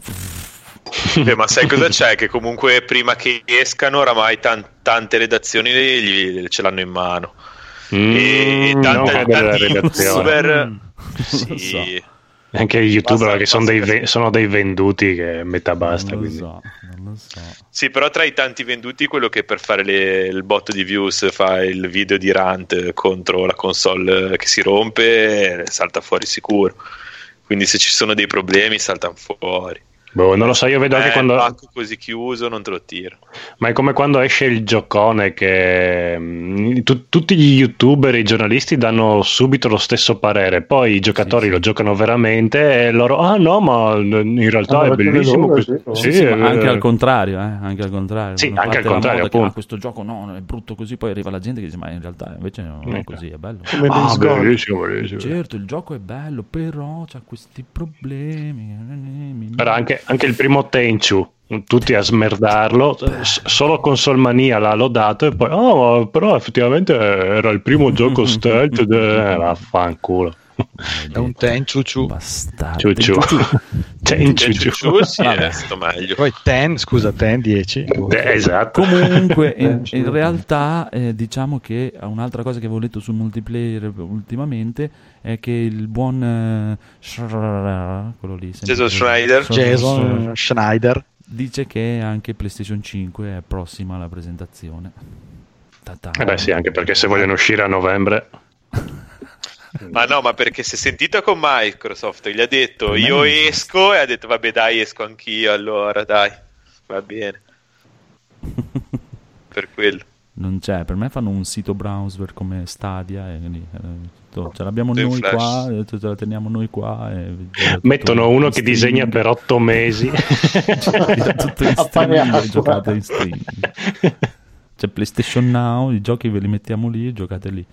Beh, ma sai cosa c'è? Che comunque prima che escano oramai tan- tante redazioni gli- ce l'hanno in mano. e Mm, tante- no, tanti youtuber Mm. sì, so. Anche gli youtuber Basta- che sono basta dei, che- ve- sono dei venduti che metà basta. non lo quindi. so, non so. Sì, però tra i tanti venduti quello che per fare le- il botto di views fa il video di rant contro la console che si rompe salta fuori sicuro. Quindi se ci sono dei problemi saltano fuori. Boh, non lo so, io vedo anche Eh, quando. il pacco così chiuso non te lo tiro. Ma è come quando esce il giocone che mm, tu- tutti gli youtuber e i giornalisti danno subito lo stesso parere, poi i giocatori sì. lo giocano veramente e loro, ah no, ma in realtà Hanno è bellissimo. questo." sì. Sì, Sì, sì, è- ma anche al contrario, eh, anche al contrario. Sì, Una anche al contrario, moda che. "Ah, questo gioco no, è brutto così, poi arriva la gente che dice, ma in realtà invece non è Ecco. così, è bello. Come Ah, bellissimo, bellissimo. Certo, il gioco è bello, però c'ha questi problemi. Però anche, anche il primo Tenchu, tutti a smerdarlo, solo Consolmania l'ha lodato e poi, oh, però effettivamente era il primo gioco stealth, de... eh, vaffanculo. È un ten ciuciu. Bastardo. Ciu ciu. Tenchu. Ciu, sì, è stato meglio. Poi ten, scusa, ten 10. Eh, Esatto. Comunque, in, in realtà, eh, diciamo che un'altra cosa che avevo letto sul multiplayer ultimamente è che il buon eh, Schreier, quello lì, Jason Schneider. Jason Schneider. dice che anche PlayStation 5 è prossima alla presentazione. Ta-ta. Eh beh sì, anche perché se vogliono uscire a novembre... Ma no, ma perché si è sentita con Microsoft, gli ha detto Per me io esco e ha detto vabbè dai esco anch'io allora dai, va bene. per quello. Non c'è, per me fanno un sito browser come Stadia e lì, eh, tutto- ce l'abbiamo in noi flash. qua, eh, ce la teniamo noi qua. E Mettono uno che disegna per otto mesi. tutto in streaming, giocate in streaming. C'è PlayStation Now, i giochi ve li mettiamo lì e giocate lì.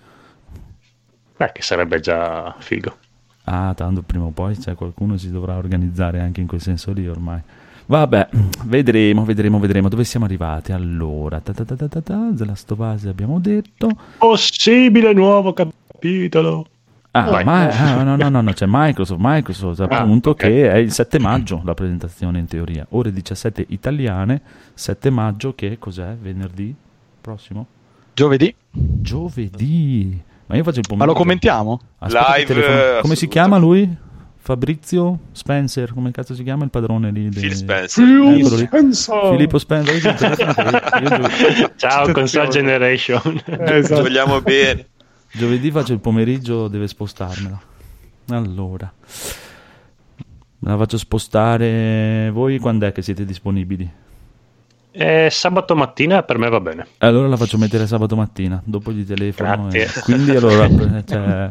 Beh, che sarebbe già figo. Ah, tanto prima o poi c'è qualcuno si dovrà organizzare anche in quel senso lì ormai. Vabbè, vedremo, vedremo, vedremo dove siamo arrivati. Allora, ta ta abbiamo detto. Possibile nuovo capitolo. Ah, ma, ah, no, no, no, no, c'è Microsoft, Microsoft appunto ok. che è il 7 maggio la presentazione in teoria. Ore 17 italiane, 7 maggio che cos'è? Venerdì prossimo? Giovedì. Giovedì. Ma io faccio il Ma pomeriggio. lo commentiamo? Aspetta Live, telefono- eh, Come si chiama lui? Fabrizio Spencer, come cazzo si chiama il padrone lì? Phil dei- Spencer. Eh. Spencer. Filippo Spencer. Ciao, Console Generation. Eh, esatto. Ci vogliamo bene. giovedì faccio il pomeriggio, deve spostarmela. Allora, me la faccio spostare. Voi quando è che siete disponibili? Eh, sabato mattina per me va bene. Allora la faccio mettere sabato mattina, dopo gli telefono. E- quindi allora, eh, cioè,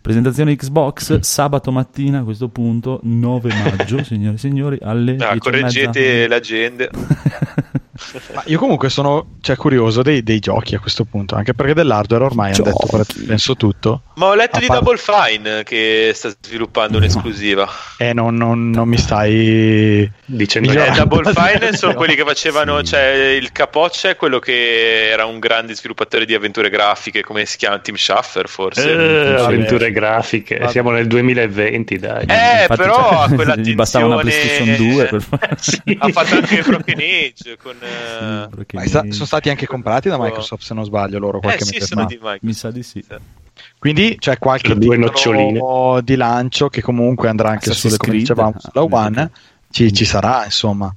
presentazione Xbox sabato mattina a questo punto, 9 maggio, signore e signori, alle 10 e correggete mezza. l'agenda. Ma io comunque sono cioè, curioso dei, dei giochi a questo punto, anche perché dell'hardware ormai hanno detto penso tutto. Ma ho letto di parte- Double Fine che sta sviluppando un'esclusiva. E non, non- non mi stai Dicendo Eh. Double Fine sono quelli che facevano, cioè il capoccia è quello che era un grande sviluppatore di avventure grafiche, come si chiama? Team Shaffer forse. Eh, avventure grafiche, Vabbè. siamo nel 2020, dai. Eh, Infatti, però cioè, ha quella gli bastava una PlayStation 2 per fare- Sì. Ha fatto anche Broken Age con... eh, Ma sa- sono stati anche comprati da Microsoft, se non sbaglio, loro qualche Eh sì, mese fa. di Microsoft. Mi sa di sì. Quindi c'è qualche Le due noccioline. di lancio che comunque andrà anche Assassin's sulle, come Creed. dicevamo, sulla Ah, One. Ci, ci sarà, insomma.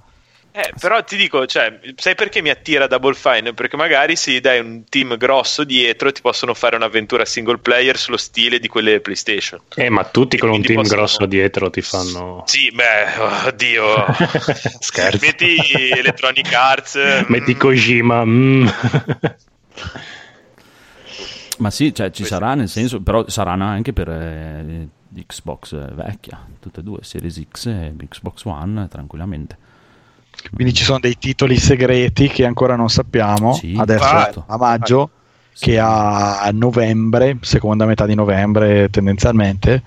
Eh, però ti dico, cioè, sai perché mi attira Double Fine? Perché magari se dai un team grosso dietro ti possono fare un'avventura single player sullo stile di quelle PlayStation. Eh, ma tutti con un team possono- grosso dietro ti fanno... Sì, beh, oddio. Scherzo. Metti Electronic Arts. Metti mm, Kojima. mm. Ma sì, cioè, ci Questo- sarà nel senso, però saranno anche per eh, Xbox eh, vecchia, tutte e due, Series X e Xbox One, tranquillamente. Quindi ci sono dei titoli segreti che ancora non sappiamo. Sì, Adesso certo. a maggio, Sì. che a novembre, seconda metà di novembre tendenzialmente,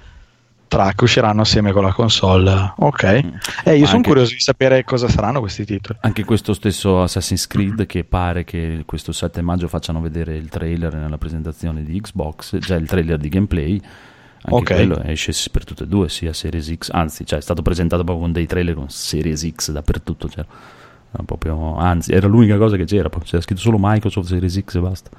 track usciranno assieme con la console. Ok. Mm. Eh, io sono curioso di sapere cosa saranno questi titoli. Anche questo stesso Assassin's Creed che pare che questo 7 maggio facciano vedere il trailer nella presentazione di Xbox, già il trailer di gameplay. Anche Ok. quello esce per tutte e due, sia Series X, anzi, cioè, è stato presentato proprio con dei trailer con Series X dappertutto. Era proprio, anzi, era l'unica cosa che c'era, c'era scritto solo Microsoft Series X e basta.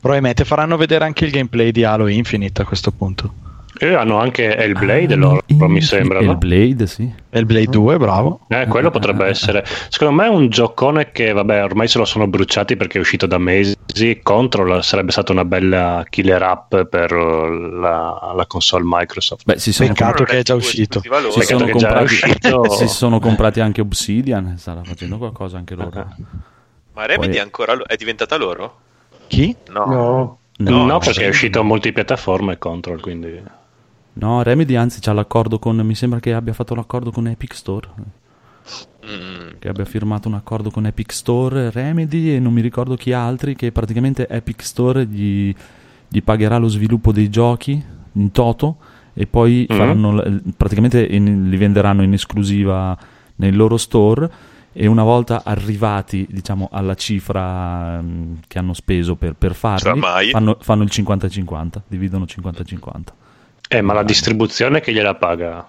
Probabilmente faranno vedere anche il gameplay di Halo Infinite a questo punto. E hanno anche Hellblade loro, mi sembra. Il no? Blade, sì. E il Blade 2, bravo. Eh, quello potrebbe essere. Secondo me è un giocone che, vabbè, ormai se lo sono bruciati perché è uscito da mesi. Control sarebbe stata una bella killer app per la, la console Microsoft. Beh, si sono, Peccato che è già uscito. si Peccato sono che già è comprati, uscito. si sono comprati anche Obsidian, starà facendo qualcosa anche loro. Ma Remedy Poi- ancora lo- è diventata loro? Chi? No. No, No, No, perché è uscito multipiattaforme Control, quindi... No, Remedy anzi c'ha l'accordo con. Mi sembra che abbia fatto l'accordo con Epic Store. Mm. Che abbia firmato un accordo con Epic Store Remedy e non mi ricordo chi altri. Che praticamente Epic Store gli, gli pagherà lo sviluppo dei giochi in toto e poi Mhm. faranno praticamente in- li venderanno in esclusiva nei loro store. E una volta arrivati, diciamo, alla cifra mm, che hanno speso per, per farli, fanno, fanno il 50-50, dividono 50-50. Eh, ma la distribuzione che gliela paga?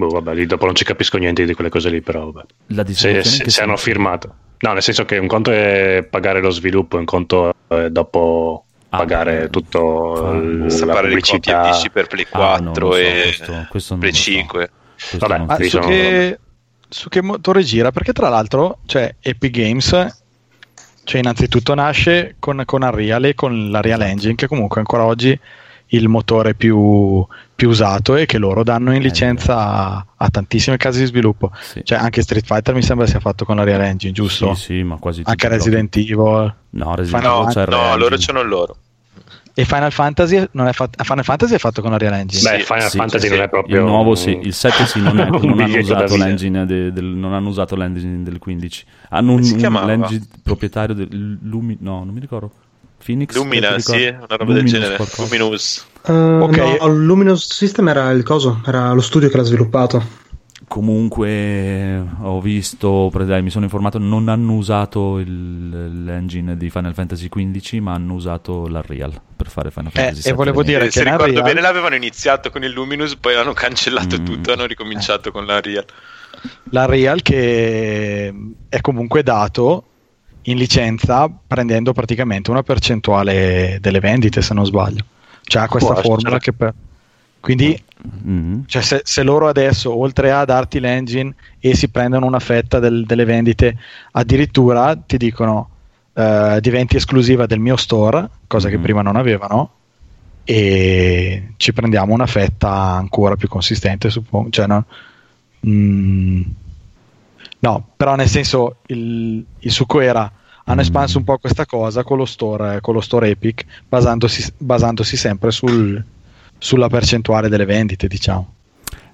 Boh, vabbè, lì dopo non ci capisco niente di quelle cose lì, però vabbè. La Se, se- se hanno firmato. No, nel senso che un conto è pagare lo sviluppo, un conto è dopo Ah, pagare beh, tutto fa- l- Sta la fare le pubblicità. PC per Play Ah, non 4 lo so, e questo- questo Play lo so. 5. Questo Vabbè, Sì, su sono- che, su che motore gira? Perché tra l'altro, cioè, Epic Games, cioè innanzitutto nasce con, con Unreal e con la Real Engine, che comunque ancora oggi il motore più, più usato e che loro danno in licenza a, a tantissime case di sviluppo. Sì. Cioè anche Street Fighter mi sembra sia fatto con la Real Engine, giusto? Sì, sì, ma quasi anche. Resident Evil. No, Resident Evil c'è No, Re loro c'hanno loro. E Final Fantasy, non è fatto, Final Fantasy è fatto con la Real Engine. Beh, Final sì, Fantasy sì, non è proprio. Il nuovo sì, il 7 sì, non, è, non hanno usato de- del, non hanno usato l'engine del 15. Hanno un, un- l'engine proprietario del Lumi, no, non mi ricordo. Phoenix? Lumina, sì, una roba del Luminous genere. qualcosa. Luminous. Eh, Ok. no, il Luminous System era il coso, era lo studio che l'ha sviluppato. Comunque ho visto, dai, mi sono informato, non hanno usato il- l'engine di Final Fantasy XV, ma hanno usato l'Unreal per fare Final Eh, Fantasy e volevo dire Eh, se ricordo Unreal- bene l'avevano iniziato con il Luminous, poi l'hanno cancellato Mm. tutto, hanno ricominciato con la Real. la Real che è comunque dato in licenza prendendo praticamente una percentuale delle vendite se non sbaglio cioè ha questa Può formula che per... quindi Mhm. cioè, se, se loro adesso oltre a darti l'engine e si prendono una fetta del- delle vendite addirittura ti dicono eh, diventi esclusiva del mio store cosa che Mhm. prima non avevano e ci prendiamo una fetta ancora più consistente suppongo cioè no, Mm, no però nel senso il, il succo era hanno espanso un po' questa cosa con lo store, con lo store Epic basandosi, basandosi sempre sul- sulla percentuale delle vendite diciamo.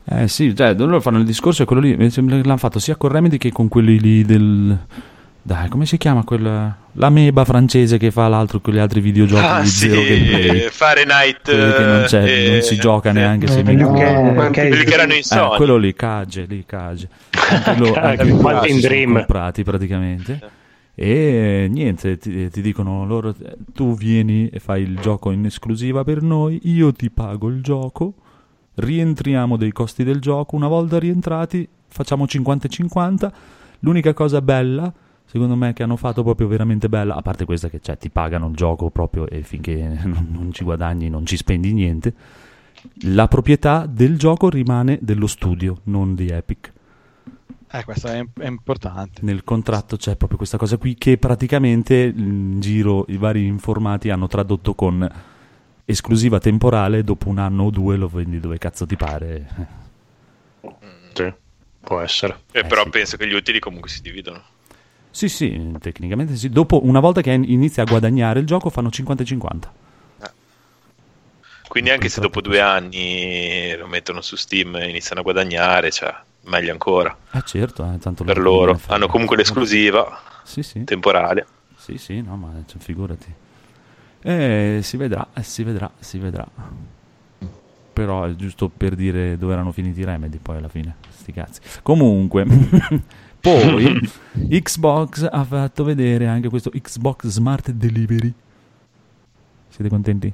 Eh sì, cioè, loro fanno il discorso quello lì, l'hanno fatto sia con Remedy che con quelli lì del, Dai, come si chiama quella... L'ameba francese che fa l'altro con gli altri videogiochi Ah, di sì, zero gameplay. Fahrenheit. Quelli che non, c'è, eh, non si gioca neanche se Eh, mi Luke- No, Cage. quelli che erano in Eh, Sony. quello lì, Cage, lì, Cage. Anche lo- anche Cage, quello si sono Dream. comprati praticamente. E niente, ti, ti dicono loro, eh, tu vieni e fai il gioco in esclusiva per noi, io ti pago il gioco, rientriamo dei costi del gioco, una volta rientrati facciamo 50 e 50, l'unica cosa bella, secondo me, che hanno fatto proprio veramente bella, a parte questa che cioè, ti pagano il gioco proprio e finché non, non ci guadagni non ci spendi niente, la proprietà del gioco rimane dello studio, non di Epic. Eh, questo è, è importante. Nel contratto c'è proprio questa cosa qui che praticamente in giro i vari informati hanno tradotto con esclusiva temporale, dopo un anno o due lo vendi dove cazzo ti pare. Sì, può essere. Eh, Eh, però sì. penso che gli utili comunque si dividono. Sì, sì, tecnicamente sì. Dopo, una volta che inizia a guadagnare il gioco, fanno 50 e 50. Quindi anche se dopo due anni lo mettono su Steam e iniziano a guadagnare, cioè, meglio ancora. Eh certo, eh, tanto Per loro Hanno comunque l'esclusiva Sì, sì. temporale. Sì, sì, no, ma cioè, figurati. Eh, si vedrà, eh, si vedrà, si vedrà. Però è giusto per dire dove erano finiti i Remedy poi alla fine. Sti cazzi. Comunque, poi Xbox ha fatto vedere anche questo Xbox Smart Delivery. Siete contenti?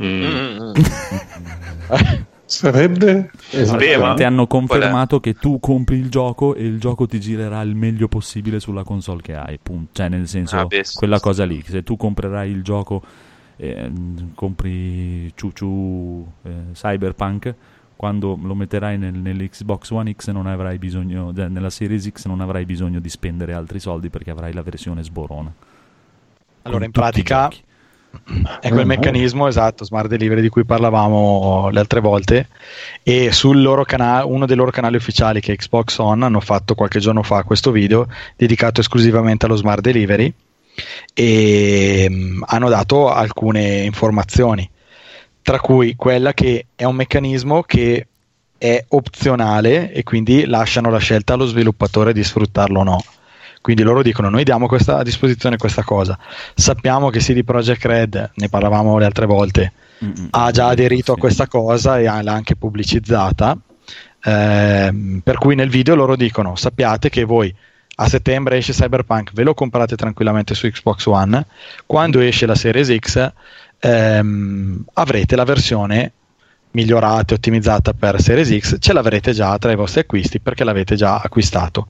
Mm. Sarebbe Esatto. Ti hanno confermato che tu compri il gioco e il gioco ti girerà il meglio possibile sulla console che hai. punto. Cioè, nel senso, Ah, beh, sì, quella sì. cosa lì. Se tu comprerai il gioco, eh, compri Ciuciu eh, Cyberpunk, quando lo metterai nel- nell'Xbox One X non avrai bisogno, nella Series X non avrai bisogno di spendere altri soldi perché avrai la versione sborona. Allora, in pratica è quel meccanismo esatto, smart delivery di cui parlavamo le altre volte. E sul loro canale, uno dei loro canali ufficiali, che è Xbox On, hanno fatto qualche giorno fa questo video dedicato esclusivamente allo smart delivery e mm, hanno dato alcune informazioni, tra cui quella che è un meccanismo che è opzionale e quindi lasciano la scelta allo sviluppatore di sfruttarlo o no. Quindi loro dicono: Noi diamo questa, a disposizione questa cosa. Sappiamo che CD Projekt Red, ne parlavamo le altre volte, Mm-mm. ha già aderito a Sì. questa cosa e ha- l'ha anche pubblicizzata. Ehm, per cui nel video loro dicono: Sappiate che voi a settembre esce Cyberpunk, ve lo comprate tranquillamente su Xbox One. Quando esce la Series X, ehm, avrete la versione migliorata e ottimizzata per Series X, ce l'avrete già tra i vostri acquisti perché l'avete già acquistato.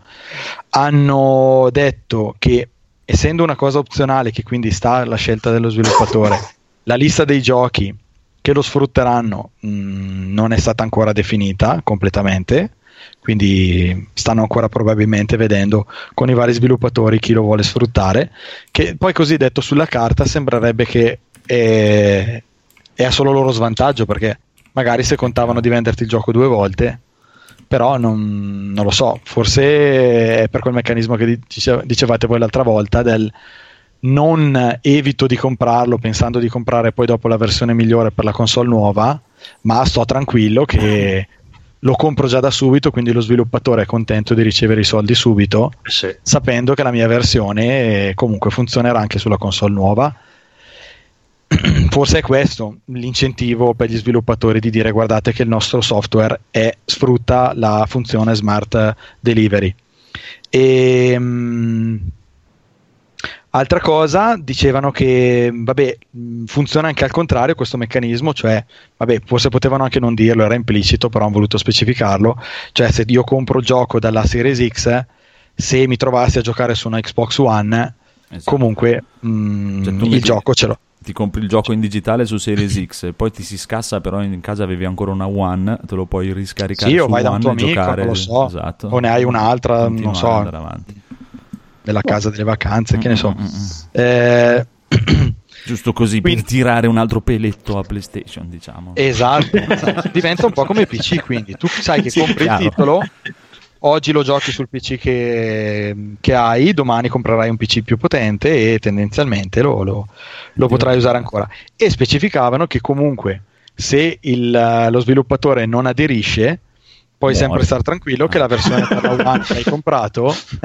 Hanno detto che essendo una cosa opzionale che quindi sta alla scelta dello sviluppatore, la lista dei giochi che lo sfrutteranno mh, non è stata ancora definita completamente, quindi stanno ancora probabilmente vedendo con i vari sviluppatori chi lo vuole sfruttare, che poi così detto sulla carta sembrerebbe che è, è a solo loro svantaggio perché magari se contavano di venderti il gioco due volte però non, non lo so, forse è per quel meccanismo che dice- dicevate voi l'altra volta del non evito di comprarlo pensando di comprare poi dopo la versione migliore per la console nuova, ma sto tranquillo che lo compro già da subito, quindi lo sviluppatore è contento di ricevere i soldi subito, Sì. sapendo che la mia versione comunque funzionerà anche sulla console nuova. Forse è questo l'incentivo per gli sviluppatori di dire guardate che il nostro software è- sfrutta la funzione smart delivery. E, mm, altra cosa, dicevano che vabbè, mh, funziona anche al contrario questo meccanismo, cioè vabbè, forse potevano anche non dirlo, era implicito, però hanno voluto specificarlo, cioè se io compro il gioco dalla Series X, se mi trovassi a giocare su una Xbox One, Esatto. comunque mh, Cioè, tu il metti- gioco ce l'ho. Ti compri il gioco in digitale su Series X, poi ti si scassa, però in casa avevi ancora una One, te lo puoi riscaricare Sì, o su vai da un One tuo e amico, giocare. lo so, Esatto. o ne hai un'altra, non so. Nella casa delle vacanze, che ne so. Mm, mm, mm. Eh, Giusto così Quindi- per tirare un altro peletto a PlayStation, diciamo. Esatto, diventa un po' come PC, quindi tu sai che Sì, compri chiaro. il titolo, oggi lo giochi sul PC che, che hai, domani comprerai un PC più potente e tendenzialmente lo, lo- lo potrai usare ancora. E specificavano che comunque se il- lo sviluppatore non aderisce, puoi Muore. sempre stare tranquillo che la versione per la One che hai comprato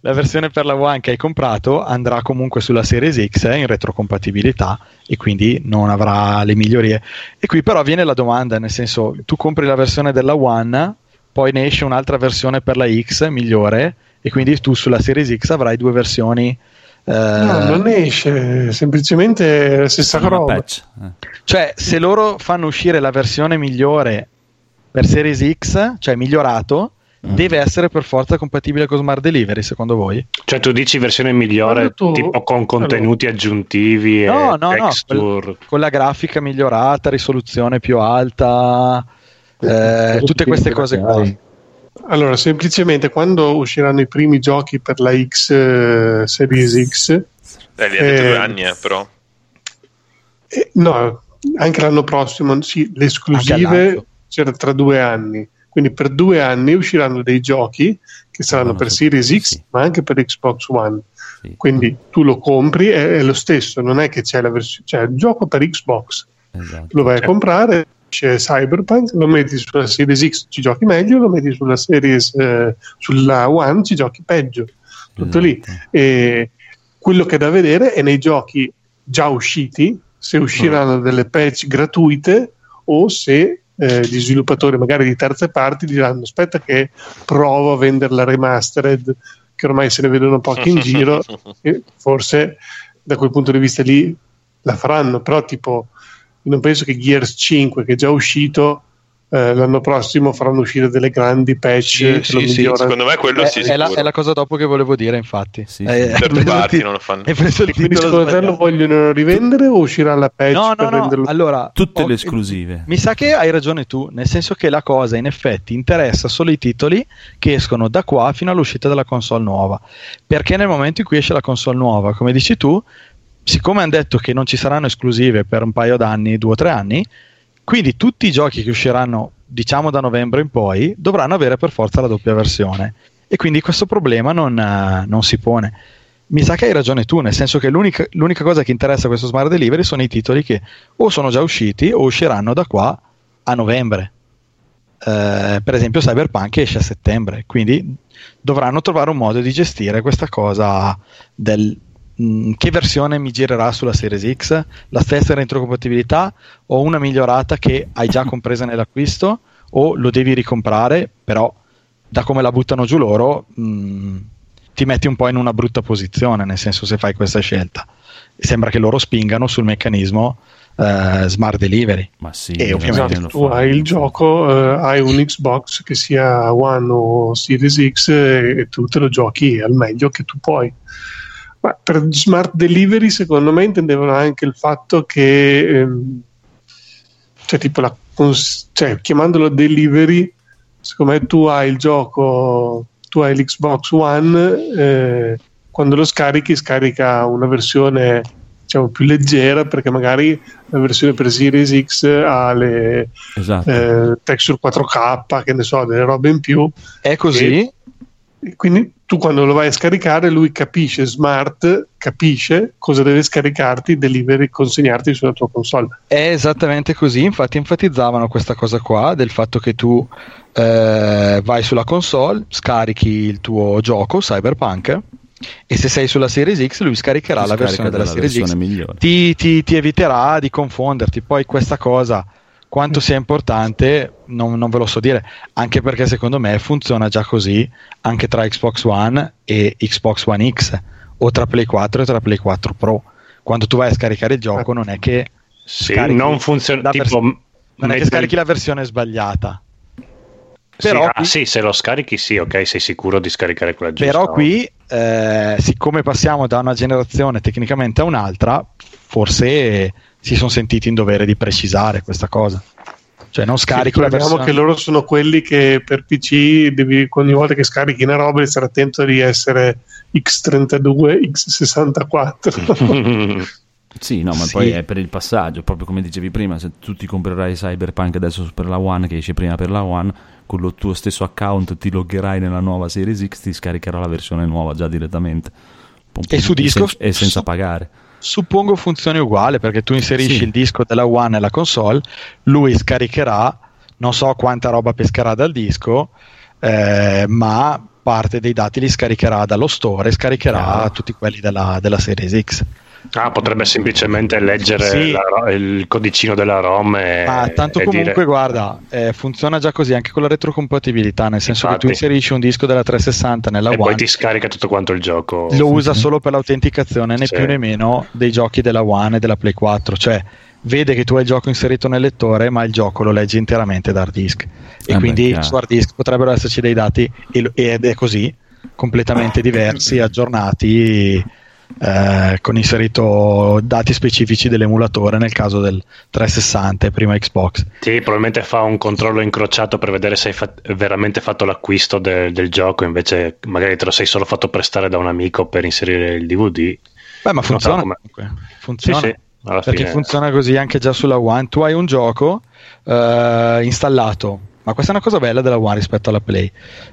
la versione per la One che hai comprato andrà comunque sulla Series X in retrocompatibilità e quindi non avrà le migliorie e qui però viene la domanda nel senso tu compri la versione della One poi ne esce un'altra versione per la X migliore e quindi tu sulla Series X avrai due versioni eh, No, non esce, semplicemente la stessa roba. patch. eh. cioè, se loro fanno uscire la versione migliore per Series X, cioè migliorato, Mm. deve essere per forza compatibile con Smart Delivery, secondo voi? Cioè, tu dici versione migliore, tu- tipo con contenuti aggiuntivi No, e no, no, texture. Con la grafica migliorata, risoluzione più alta, eh, tutte queste cose qua. Allora, semplicemente quando usciranno i primi giochi per la X eh, Series X, Eh, li ha detto Eh, due anni, eh, però. eh, no, anche l'anno prossimo, sì, le esclusive c'era tra due anni. Quindi per due anni usciranno dei giochi che saranno Vanno per su- Series X, sì. ma anche per Xbox One. Sì. Quindi tu lo compri, è, è lo stesso, non è che c'è la versione, cioè il gioco per Xbox, Esatto. lo vai a Certo. comprare, c'è Cyberpunk, lo metti sulla Series X, ci giochi meglio, lo metti sulla Series eh, sulla One, ci giochi peggio. Tutto lì. Esatto. E quello che è da vedere è nei giochi già usciti, se usciranno delle patch gratuite o se eh, gli sviluppatori magari di terze parti diranno aspetta che provo a vendere la remastered che ormai se ne vedono pochi in giro e forse da quel punto di vista lì la faranno però tipo non penso che Gears 5 che è già uscito eh, l'anno prossimo faranno uscire delle grandi patch Sì, che sì, lo sì, secondo me quello È, sì, è la, è la cosa dopo che volevo dire, infatti. Sì, Eh, party tit- non lo fanno. Il quindi secondo te lo vogliono rivendere o uscirà la patch No, no, per no. Allora, Tutte ho- le esclusive. Mi sa che hai ragione tu, nel senso che la cosa in effetti interessa solo i titoli che escono da qua fino all'uscita della console nuova. Perché nel momento in cui esce la console nuova, come dici tu, siccome hanno detto che non ci saranno esclusive per un paio d'anni, due o tre anni, quindi tutti i giochi che usciranno, diciamo da novembre in poi, dovranno avere per forza la doppia versione. E quindi questo problema non, eh, non si pone. Mi sa che hai ragione tu, nel senso che l'unica, l'unica cosa che interessa a questo Smart Delivery sono i titoli che o sono già usciti o usciranno da qua a novembre. Eh, per esempio Cyberpunk esce a settembre, quindi dovranno trovare un modo di gestire questa cosa del mh, che versione mi girerà sulla Series X, la stessa retrocompatibilità o una migliorata che hai già compresa nell'acquisto o lo devi ricomprare, però da come la buttano giù loro mh, ti metti un po' in una brutta posizione, nel senso se fai questa scelta. Sembra che loro spingano sul meccanismo eh, smart delivery. Ma sì, E ovviamente Esatto, tu hai il gioco, eh, hai un Xbox che sia One o Series X e, e tu te lo giochi al meglio che tu puoi. Ma per smart delivery, secondo me, intendevano anche il fatto che, ehm, cioè, tipo la cons- cioè, chiamandolo delivery, secondo me tu hai il gioco, tu hai l'Xbox One, eh, quando lo scarichi, scarica una versione diciamo più leggera perché magari la versione per Series X ha le Esatto. eh, texture 4K, che ne so, delle robe in più. È così? E quindi tu quando lo vai a scaricare, lui capisce, smart, capisce cosa deve scaricarti, delivery, consegnarti sulla tua console. È esattamente così, infatti enfatizzavano questa cosa qua del fatto che tu eh, vai sulla console, scarichi il tuo gioco Cyberpunk e se sei sulla Series X lui scaricherà Si la scarica versione della della Series X. versione migliore. Ti, ti- ti eviterà di confonderti. Poi questa cosa, quanto sia importante, non, non ve lo so dire, anche perché secondo me funziona già così anche tra Xbox One e Xbox One X o tra Play 4 e tra Play 4 Pro. Quando tu vai a scaricare il gioco non è che Sì, non funziona la tipo vers- non è che scarichi la versione sbagliata. Sì, Però ah, qui- sì, se lo scarichi, sì, ok, sei sicuro di scaricare quella giusta. Però qui, eh, siccome passiamo da una generazione tecnicamente a un'altra, forse si sono sentiti in dovere di precisare questa cosa. Cioè non scarichi la Ricordiamo versione... che loro sono quelli che per PC devi, ogni volta che scarichi una roba devi stare attento di essere X32, X64. Sì, no, ma Sì. poi è per il passaggio, proprio come dicevi prima, se tu ti comprerai Cyberpunk adesso per la One, che esce prima per la One, con il tuo stesso account ti loggerai nella nuova Series X, ti scaricherà la versione nuova già direttamente. Pum, E su disco- sen- e senza pagare. Suppongo funzioni uguale perché tu inserisci Sì. il disco della One nella console, lui scaricherà non so quanta roba pescherà dal disco, eh, ma parte dei dati li scaricherà dallo store e scaricherà Ah. tutti quelli della, della Series X. Ah, potrebbe semplicemente leggere Sì. la- il codicino della ROM e, Ah, tanto e comunque, dire- guarda, eh, funziona già così anche con la retrocompatibilità, nel senso che tu Infatti. inserisci un disco della 360 nella e poi One, ti scarica tutto quanto il gioco. lo usa solo per l'autenticazione, né Sì. più né meno dei giochi della One e della Play 4, cioè vede che tu hai il gioco inserito nel lettore, ma il gioco lo leggi interamente da hard disk. E beh, quindi chiaro. su hard disk potrebbero esserci dei dati e ed è così, completamente diversi, aggiornati. Eh, con inserito dati specifici dell'emulatore nel caso del 360 e prima Xbox Sì, probabilmente fa un controllo incrociato per vedere se hai fa- veramente fatto l'acquisto de- del gioco, invece magari te lo sei solo fatto prestare da un amico per inserire il DVD. Beh, ma funziona come- comunque. Funziona. Sì, sì, Perché fine- funziona così anche già sulla One. Tu hai un gioco eh, installato, ma questa è una cosa bella della One rispetto alla Play.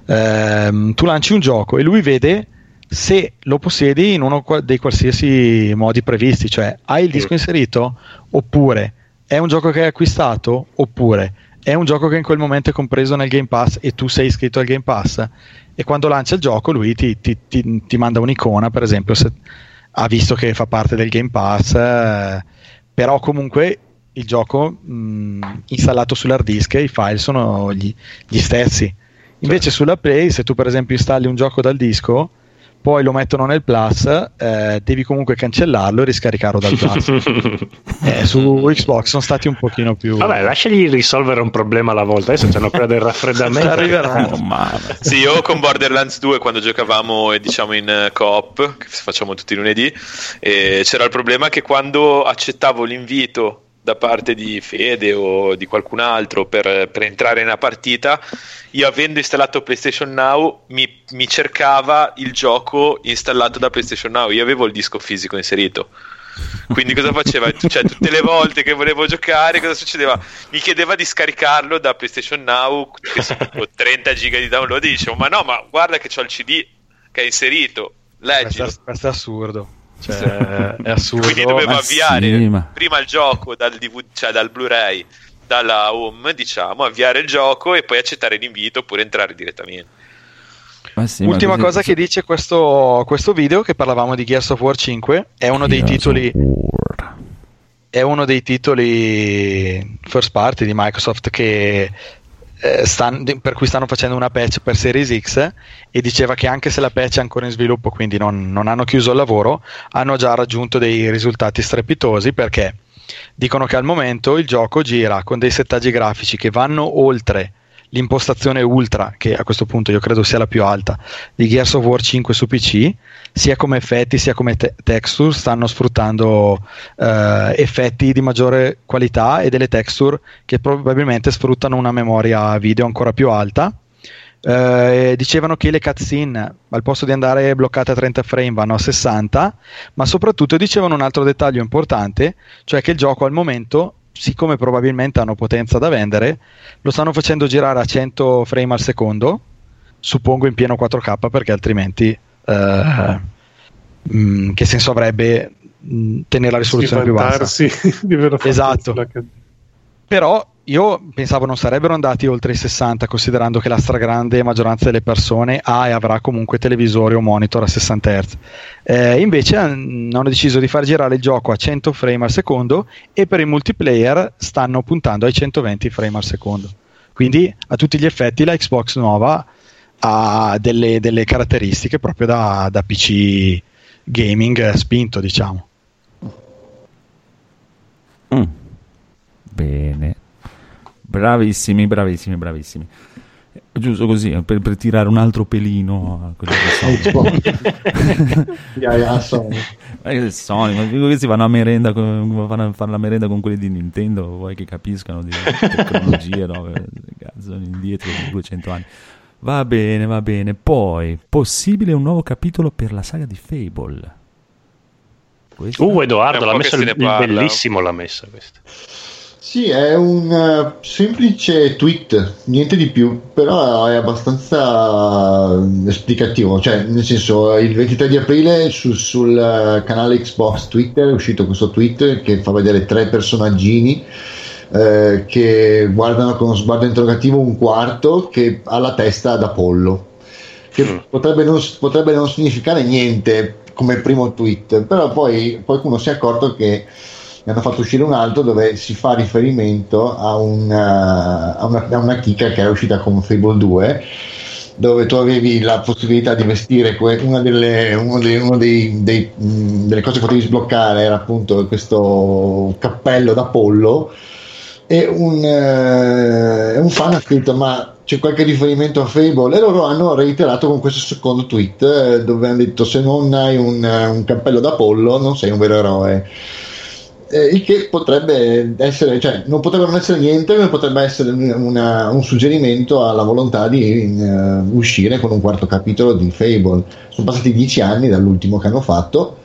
Ehm, tu lanci un gioco e lui vede se lo possiedi in uno dei qualsiasi modi previsti, cioè hai il disco inserito oppure è un gioco che hai acquistato oppure è un gioco che in quel momento è compreso nel Game Pass e tu sei iscritto al Game Pass e quando lancia il gioco lui ti, ti- ti- ti manda un'icona per esempio se ha visto che fa parte del Game Pass eh, però comunque il gioco mh, installato sull'hard disk i file sono gli, gli stessi. Invece sulla Play se tu per esempio installi un gioco dal disco poi lo mettono nel Plus eh, devi comunque cancellarlo e riscaricarlo dal Plus Eh, su Xbox sono stati un pochino più Vabbè, lasciagli risolvere un problema alla volta. Adesso c'hanno quella del raffreddamento. Arriverà. Oh, mamma. Sì, io con Borderlands 2 quando giocavamo eh, diciamo in eh, coop, che facciamo tutti i lunedì, eh, c'era il problema che quando accettavo l'invito da parte di Fede o di qualcun altro per, per entrare in una partita, io avendo installato PlayStation Now mi, mi cercava il gioco installato da PlayStation Now, io avevo il disco fisico inserito. Quindi cosa faceva? Cioè, tutte le volte che volevo giocare, cosa succedeva? Mi chiedeva di scaricarlo da PlayStation Now, che sono tipo 30 giga di download, e dicevo, ma no, ma guarda che c'ho il CD che è inserito, questo, leggilo. è- questo è assurdo cioè, è assurdo Quindi dovevo Ma avviare sì, ma- prima il gioco dal, DVD, cioè dal Blu-ray, dalla home, diciamo, avviare il gioco e poi accettare l'invito oppure entrare direttamente. Ma sì, ma Ultima così- cosa che dice questo, questo video, che parlavamo di Gears of War 5, è uno dei Gears titoli of War. è uno dei titoli first party di Microsoft che eh, stan- per cui stanno facendo una patch per Series X e diceva che anche se la patch è ancora in sviluppo quindi non, non hanno chiuso il lavoro hanno già raggiunto dei risultati strepitosi perché dicono che al momento il gioco gira con dei settaggi grafici che vanno oltre l'impostazione ultra, che a questo punto io credo sia la più alta, di Gears of War 5 su PC, sia come effetti sia come te- texture stanno sfruttando eh, effetti di maggiore qualità e delle texture che probabilmente sfruttano una memoria video ancora più alta. Eh, dicevano che le cutscene al posto di andare bloccate a 30 frame vanno a 60 ma soprattutto dicevano un altro dettaglio importante cioè che il gioco al momento siccome probabilmente hanno potenza da vendere lo stanno facendo girare a 100 frame al secondo suppongo in pieno 4K perché altrimenti eh, mh, che senso avrebbe mh, tenere la risoluzione più bassa Esatto. però io pensavo non sarebbero andati oltre i 60 considerando che la stragrande maggioranza delle persone ha e avrà comunque televisori o monitor a 60 Hz Eh, invece han- hanno deciso di far girare il gioco a 100 frame al secondo e per il multiplayer stanno puntando ai 120 frame al secondo quindi a tutti gli effetti la Xbox nuova ha delle, delle caratteristiche proprio da, da PC gaming eh, spinto diciamo Mm. Bene. Bravissimi, bravissimi, bravissimi. Giusto così, per, per tirare un altro pelino a quello che sono. Yeah, yeah, Sony. Ma che Sony, ma dico che si vanno a merenda con, vanno a fare la merenda con quelli di Nintendo, vuoi che capiscano di tecnologia, no? Cazzo, sono indietro di 200 anni. Va bene, va bene. Poi, possibile un nuovo capitolo per la saga di Fable. Questo? Uh, Edoardo l'ha che il, il bellissimo l'ha messa questa. Sì, è un eh, semplice tweet, niente di più, però è abbastanza eh, esplicativo, cioè nel senso il 23 di aprile su- sul eh, canale Xbox Twitter è uscito questo tweet che fa vedere tre personaggini eh, che guardano con uno sguardo interrogativo un quarto che ha la testa d'Apollo che Mm. potrebbe, non, potrebbe non significare niente come primo tweet però poi qualcuno si è accorto che ne hanno fatto uscire un altro dove si fa riferimento a una, a una, a una chicca che era uscita con Fable 2 dove tu avevi la possibilità di vestire una delle, uno dei, uno dei- dei, mh, delle cose che potevi sbloccare era appunto questo cappello d'Apollo e un, eh, un fan ha scritto ma c'è qualche riferimento a Fable? E loro hanno reiterato con questo secondo tweet eh, dove hanno detto se non hai un, eh, un cappello d'Apollo non sei un vero eroe eh, il che potrebbe essere, cioè non potrebbe non essere niente, ma potrebbe essere una- un suggerimento alla volontà di eh, uscire con un quarto capitolo di Fable. Sono passati dieci anni dall'ultimo che hanno fatto,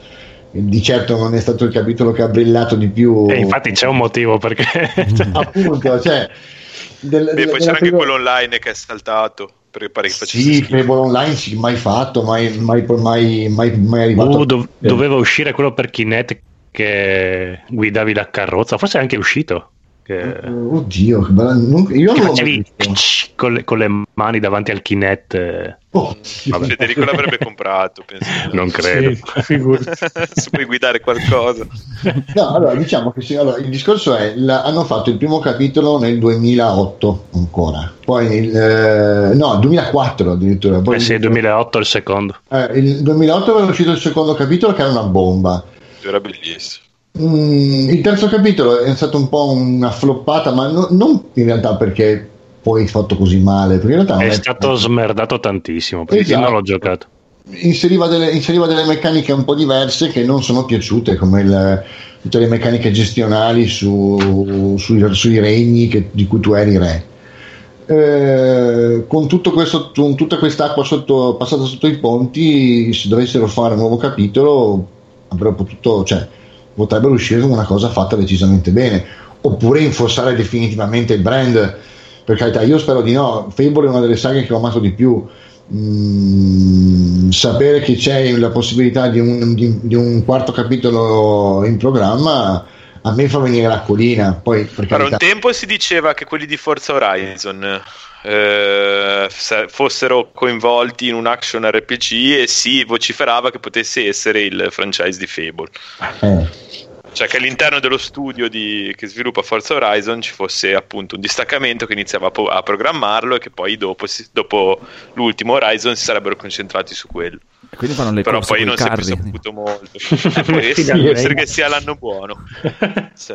di certo non è stato il capitolo che ha brillato di più. E infatti c'è un motivo perché appunto, cioè, del- Beh, del- poi c'era anche quello online che è saltato. Perché pare che facesse Sì. Fable Online sì, mai fatto, mai, mai, mai, mai, mai arrivato. Uh, dov- doveva uscire quello per Kinect che guidavi la carrozza, forse è anche uscito. Che... Oddio, che bella- non- io che non facevi con le, con le mani davanti al Kinect. eh, Oh, vabbè. Federico l'avrebbe comprato, penso. Non credo. Sì, figurati. Se puoi guidare qualcosa. No, allora diciamo che sì, allora, il discorso è la- hanno fatto il primo capitolo nel 2008 ancora, poi nel, eh, no, 2004 addirittura. Poi Eh sì, 2008 il secondo. eh, il 2008 era uscito il secondo capitolo che era una bomba. Era bellissimo. Mm, il terzo capitolo è stato un po' una floppata, ma no- non in realtà perché poi è fatto così male, perché in realtà non È stato smerdato tantissimo perché Esatto. non l'ho giocato. inseriva delle, inseriva delle meccaniche un po' diverse che non sono piaciute, come il- tutte le meccaniche gestionali su- sui, sui regni che- di cui tu eri re. Eh, con, tutto questo, con tutta quest'acqua sotto, passata sotto i ponti, se dovessero fare un nuovo capitolo, avrebbero potuto, cioè, potrebbero uscire con una cosa fatta decisamente bene, oppure infossare definitivamente il brand. Per carità, io spero di no. Fable è una delle saghe che ho amato di più. Mm, sapere che c'è la possibilità di un, di- di un quarto capitolo in programma a me fa venire l'acquolina. Poi, per Per un carità, tempo si diceva che quelli di Forza Horizon eh, se- fossero coinvolti in un action RPG e si vociferava che potesse essere il franchise di Fable. eh, Cioè che all'interno dello studio di- che sviluppa Forza Horizon ci fosse appunto un distaccamento che iniziava a, po- a programmarlo e che poi dopo, si- dopo l'ultimo Horizon si sarebbero concentrati su quello. Quindi fanno le Però poi non si è più carri. saputo molto. Eh, può essere, che sia l'anno buono. Sì.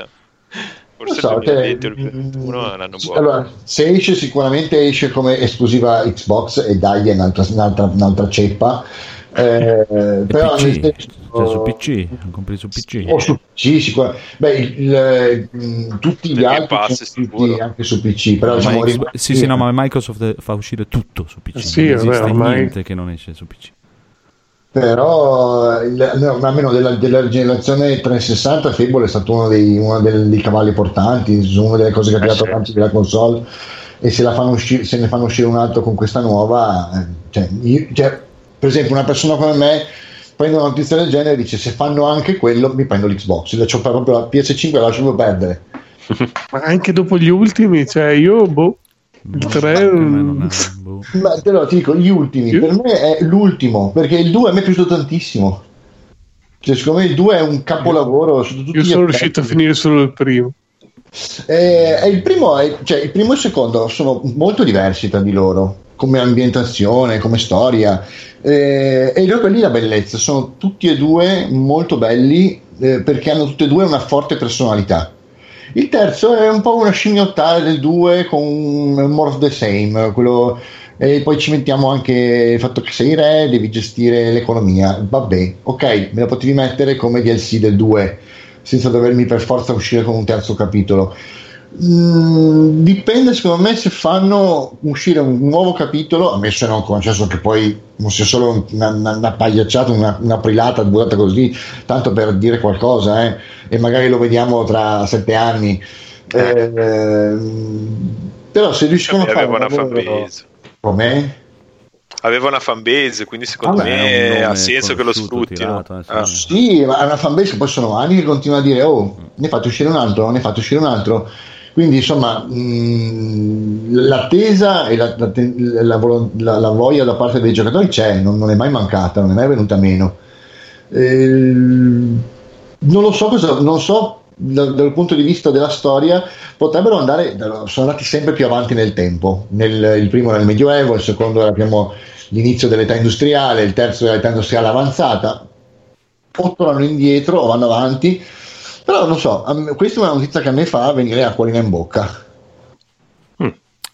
Forse so, il cioè, 2020 o il 2021 è l'anno buono. allora, se esce sicuramente esce come esclusiva Xbox e dai è un'altra, un'altra, un'altra ceppa. Eh, E però PC, nel senso- cioè su PC, compri su PC. o su PC sicuramente. Beh, il- il- mh, tutti gli Perché altri Pass sono sicuro. usciti anche su PC, però diciamo, Xbox- rimasti- sì, sì, no, ma Microsoft eh, fa uscire tutto su PC. Sì, non esiste ormai- niente che non esce su PC. però il- no, almeno della, della generazione 360 Fable è stato uno dei, uno dei cavalli portanti una delle cose che ha Eh, tirato sì. avanti della console e se, la fanno uscire, se ne fanno uscire un altro con questa nuova eh, cioè, io- cioè, per esempio una persona come me prende una notizia del genere e dice se fanno anche quello mi prendo l'Xbox lascio proprio la PS5 la lascio proprio perdere. Ma anche dopo gli ultimi, cioè io, boh, il 3... Per me non è- boh. ma te lo dico gli ultimi Io- per me è l'ultimo perché il 2 a me è piaciuto tantissimo. Cioè, secondo me il 2 è un capolavoro Io sono riuscito a finire solo il primo. Eh, e il, primo è- cioè, il primo e il secondo sono molto diversi tra di loro come ambientazione, come storia eh, e proprio lì la bellezza sono tutti e due molto belli eh, perché hanno tutti e due una forte personalità il terzo è un po' una scimmiottare del 2 con more of the same quello- e poi ci mettiamo anche il fatto che sei re devi gestire l'economia vabbè ok me la potevi mettere come DLC del 2 senza dovermi per forza uscire con un terzo capitolo. Mm, dipende secondo me se fanno uscire un nuovo capitolo, ammesso e non concesso che poi non sia solo una, una, una pagliacciata, una, una prilata buttata così, tanto per dire qualcosa, eh, e magari lo vediamo tra sette anni. Eh, però se riescono a fare aveva un una fanbase. come Aveva una fanbase, quindi secondo un me ha senso che lo sfruttino. tirato, eh, Ah. sì. Sì, ma è una fanbase che poi sono anni che continua a dire: Oh, ne fate uscire un altro, ne fate uscire un altro. Quindi insomma mh, l'attesa e la, la, la, la- voglia da parte dei giocatori c'è, non, non è mai mancata, non è mai venuta meno. Eh, non lo so cosa, non so dal, dal punto di vista della storia potrebbero andare, sono andati sempre più avanti nel tempo. Nel- il primo era il Medioevo, il secondo era abbiamo l'inizio dell'età industriale, il terzo era l'età industriale avanzata. O tornano indietro o vanno avanti, però non so, questa è una notizia che a me fa venire acquolina in bocca.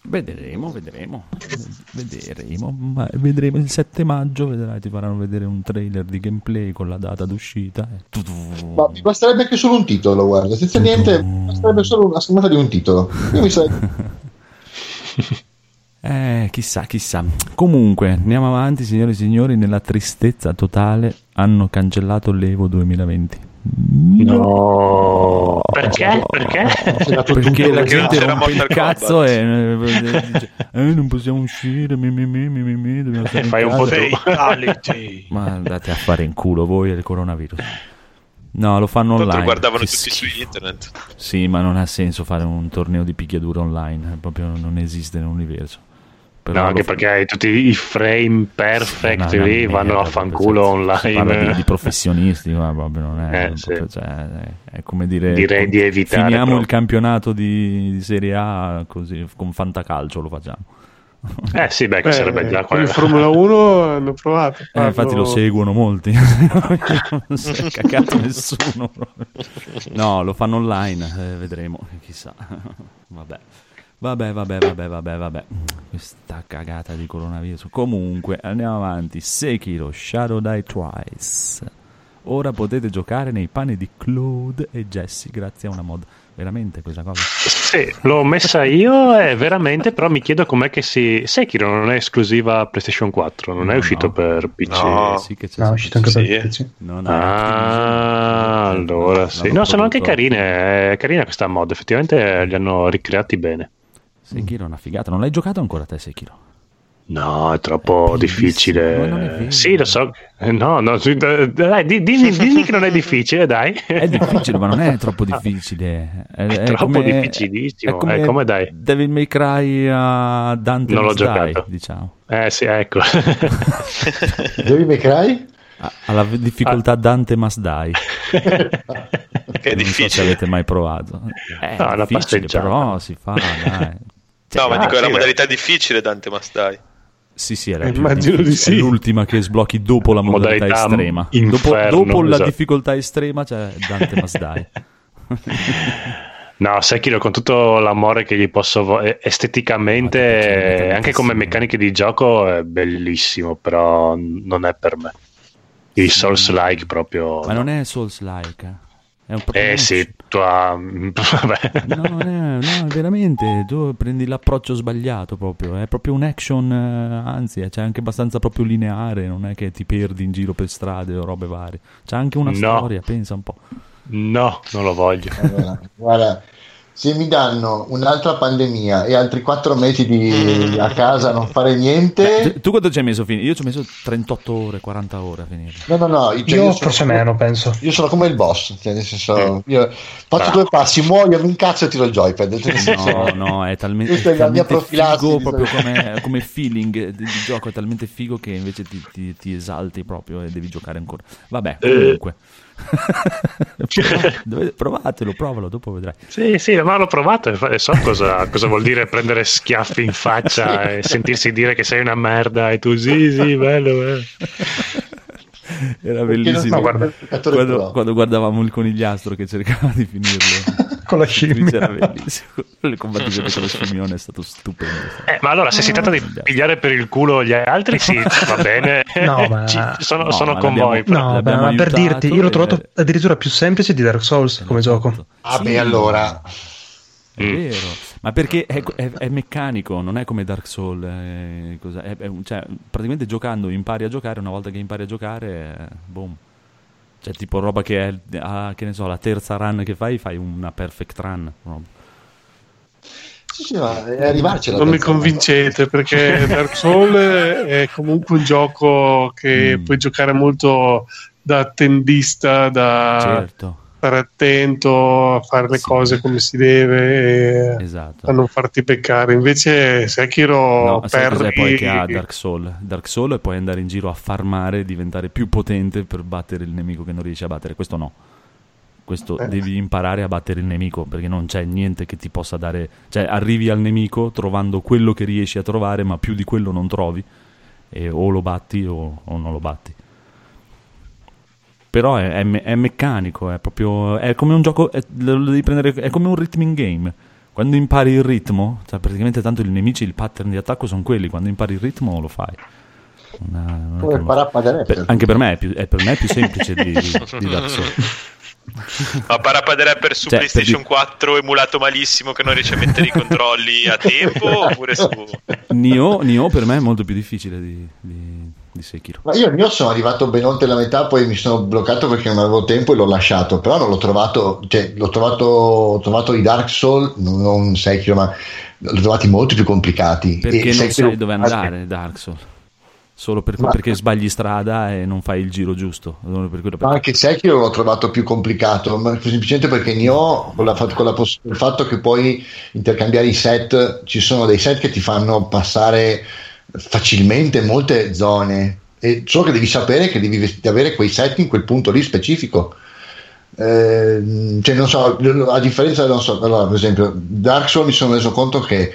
Vedremo, vedremo, vedremo, ma vedremo il 7 maggio, vedrai, ti faranno vedere un trailer di gameplay con la data d'uscita. e tu- Ma mi basterebbe anche solo un titolo, guarda, senza niente, basterebbe solo una schermata di un titolo. Io mi sarei... Eh, chissà, chissà. Comunque, andiamo avanti, signore e signori, nella tristezza totale hanno cancellato l'Evo 2020. No, perché? Perché? Perché la gente c'era rompe il cazzo e eh, "Eh, non possiamo uscire, mi, mi, mi, mi, mi, mi, dobbiamo stare in Fai un po' casa." tu. Fatality. Ma andate a fare in culo voi il coronavirus. No, lo fanno Tanto online. lo guardavano tutti su schifo. internet. Sì, ma non ha senso fare un torneo di picchiaduro online, eh, proprio non esiste nell'universo. Però No, anche perché hai tutti i frame perfect No, lì, merda, vanno a fanculo cioè, online. Di, di professionisti, ma proprio non è, Eh, sì. proprio, cioè, è, è come dire Direi di evitare finiamo proprio. il campionato di, di Serie A così con fantacalcio lo facciamo. Eh sì, beh, che Eh, sarebbe già con quello. il Formula 1 hanno provato. Eh, infatti lo seguono molti, non si è cagato nessuno. No, lo fanno online, eh, vedremo, chissà. Vabbè. Vabbè, vabbè, vabbè, vabbè, vabbè. Questa cagata di coronavirus. Comunque, andiamo avanti. Sekiro Shadow Die Twice. Ora potete giocare nei panni di Claude e Jesse grazie a una mod. Veramente questa cosa? Sì, l'ho messa io e veramente, però mi chiedo com'è che si... Sekiro non è esclusiva PlayStation 4, non è No, uscito no. per PC. No. Sì che c'è No, è uscito anche Sì. per PC. No, no, Ah, allora sì. No, sono anche carine. È carina questa mod. Effettivamente li hanno ricreati bene. Sekiro è una figata. Non l'hai giocato ancora te, Sekiro? No, è troppo È difficile. è vero. sì, lo so. No, no, sì, dai, dai, di- dimmi, dimmi che non è difficile, dai. È difficile, ma non è troppo difficile. È, È troppo difficilissimo, È come eh, come dai? Devil May Cry a Dante Non l'ho Die, giocato. diciamo. Eh sì, ecco. Devi May Cry? Alla difficoltà Dante Must Die. Che è Non so se difficile. avete mai provato. È No, è una difficile, passeggiata. però si fa, dai. Cioè, No, ma Ah, dico, è la sì, modalità difficile Dante Mastai. Sì, sì, era Eh, più immagino di sì. È l'ultima che sblocchi dopo la modalità, Modalità estrema. Dopo, inferno, dopo la esatto. difficoltà estrema c'è Dante Must Die. No, Sekiro con tutto l'amore che gli posso vo- eh, esteticamente, eh, anche come meccaniche di gioco è bellissimo, però non è per me. Il Souls-like proprio. Ma non è Souls-like. È un Eh sì, tua... vabbè. No, no, è veramente, tu prendi l'approccio sbagliato proprio, è proprio un action, eh, anzi, eh, c'è anche abbastanza proprio lineare, non è che ti perdi in giro per strade o robe varie, c'è anche una No. storia, pensa un po'. No, non lo voglio. Allora, guarda, se mi danno un'altra pandemia e altri quattro mesi di, a casa non fare niente, Tu, tu quanto ci hai messo a finire? Io ci ho messo 38 ore, 40 ore a finire. no, no, no, cioè, Io forse come- meno, penso. Io sono come il boss, cioè, nel senso, io faccio Ah. due passi, muoio, mi incazzo e tiro il joypad. Cioè, No, no, è talmente, è è la mia talmente figo proprio come, come feeling di, di gioco, è talmente figo che invece ti, ti- ti esalti proprio e devi giocare ancora. Vabbè, Eh. comunque. Dovete- provatelo, provalo, dopo vedrai. Sì, sì, ma l'ho provato e so cosa, cosa vuol dire prendere schiaffi in faccia e sentirsi dire che sei una merda e tu sì, sì, bello, bello. Era bellissimo. so, giocatore quando- quando guardavamo il conigliastro che cercava di finirlo. Con la scimmia. bellissimo. Le combattute con lo scimmione è stato stupendo. Eh, ma allora, se si tratta di pigliare per il culo gli altri, sì, va bene. No, ma- Ci- sono No, sono ma con voi. No, beh, ma per dirti, io l'ho e- trovato addirittura più semplice di Dark Souls come gioco. Ah, beh, allora, È Mm. vero, ma perché è, è- è meccanico, non è come Dark Souls. È, cioè, praticamente giocando impari a giocare, una volta che impari a giocare, eh, boom. Cioè, tipo roba che è, ah, che ne so, la terza run che fai, fai una perfect run. no? sì, sì, ma è arrivarci Non mi convincete perché Dark Souls è comunque un gioco che Mm. puoi giocare molto da tendista, da... Certo. Stare attento a fare le cose come si deve e Esatto. a non farti peccare. Invece Sekiro No, perdi poi che ha Dark Soul? Dark Soul è poi andare in giro a farmare, diventare più potente per battere il nemico che non riesci a battere. Questo no. Questo Eh. devi imparare a battere il nemico perché non c'è niente che ti possa dare. Cioè, arrivi al nemico trovando quello che riesci a trovare, ma più di quello non trovi. E o lo batti o, o non lo batti. Però è, è me- è meccanico, è proprio. È come un gioco. È, lo devi prendere, è come un rhythm game. Quando impari il ritmo, cioè praticamente tanto i nemici, il pattern di attacco sono quelli. Quando impari il ritmo lo fai. Una- Rapper. per- anche per me è più, è, per me è più semplice di, di, di Dark Souls. Ma Parappa Rapper su Cioè, PlayStation per 4 emulato malissimo che non riesce a mettere i controlli a tempo oppure su Nioh, Nioh per me è molto più difficile di, di, di Sekiro. Ma io il mio sono arrivato ben oltre la metà, poi mi sono bloccato perché non avevo tempo e l'ho lasciato. Però non l'ho trovato, cioè l'ho trovato, ho trovato i Dark Souls, non, non Sekiro, ma l'ho trovati molto più complicati. Perché E non Sekiro- sai dove andare Dark Souls. Solo per- Ma- perché sbagli strada e non fai il giro giusto. Per quello Ma anche Sekiro l'ho trovato più complicato, ma semplicemente perché Nioh, con, la, con la poss- il fatto che puoi intercambiare i set, ci sono dei set che ti fanno passare facilmente molte zone, e solo che devi sapere che devi avere quei set in quel punto lì specifico. Eh, cioè, non so, a differenza, non so, allora, per esempio, Dark Souls mi sono reso conto che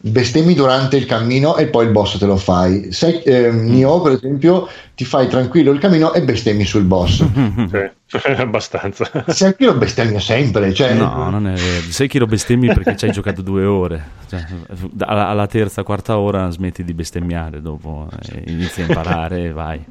bestemmi durante il cammino e poi il boss te lo fai. Se, eh, Nioh, per esempio, ti fai tranquillo il cammino e bestemmi sul boss. Sì, abbastanza. Sekiro bestemmia sempre, cioè, No, non è vero. Sekiro bestemmi perché ci hai giocato due ore. Cioè, alla, alla terza, quarta ora smetti di bestemmiare, dopo eh, inizi a imparare e vai.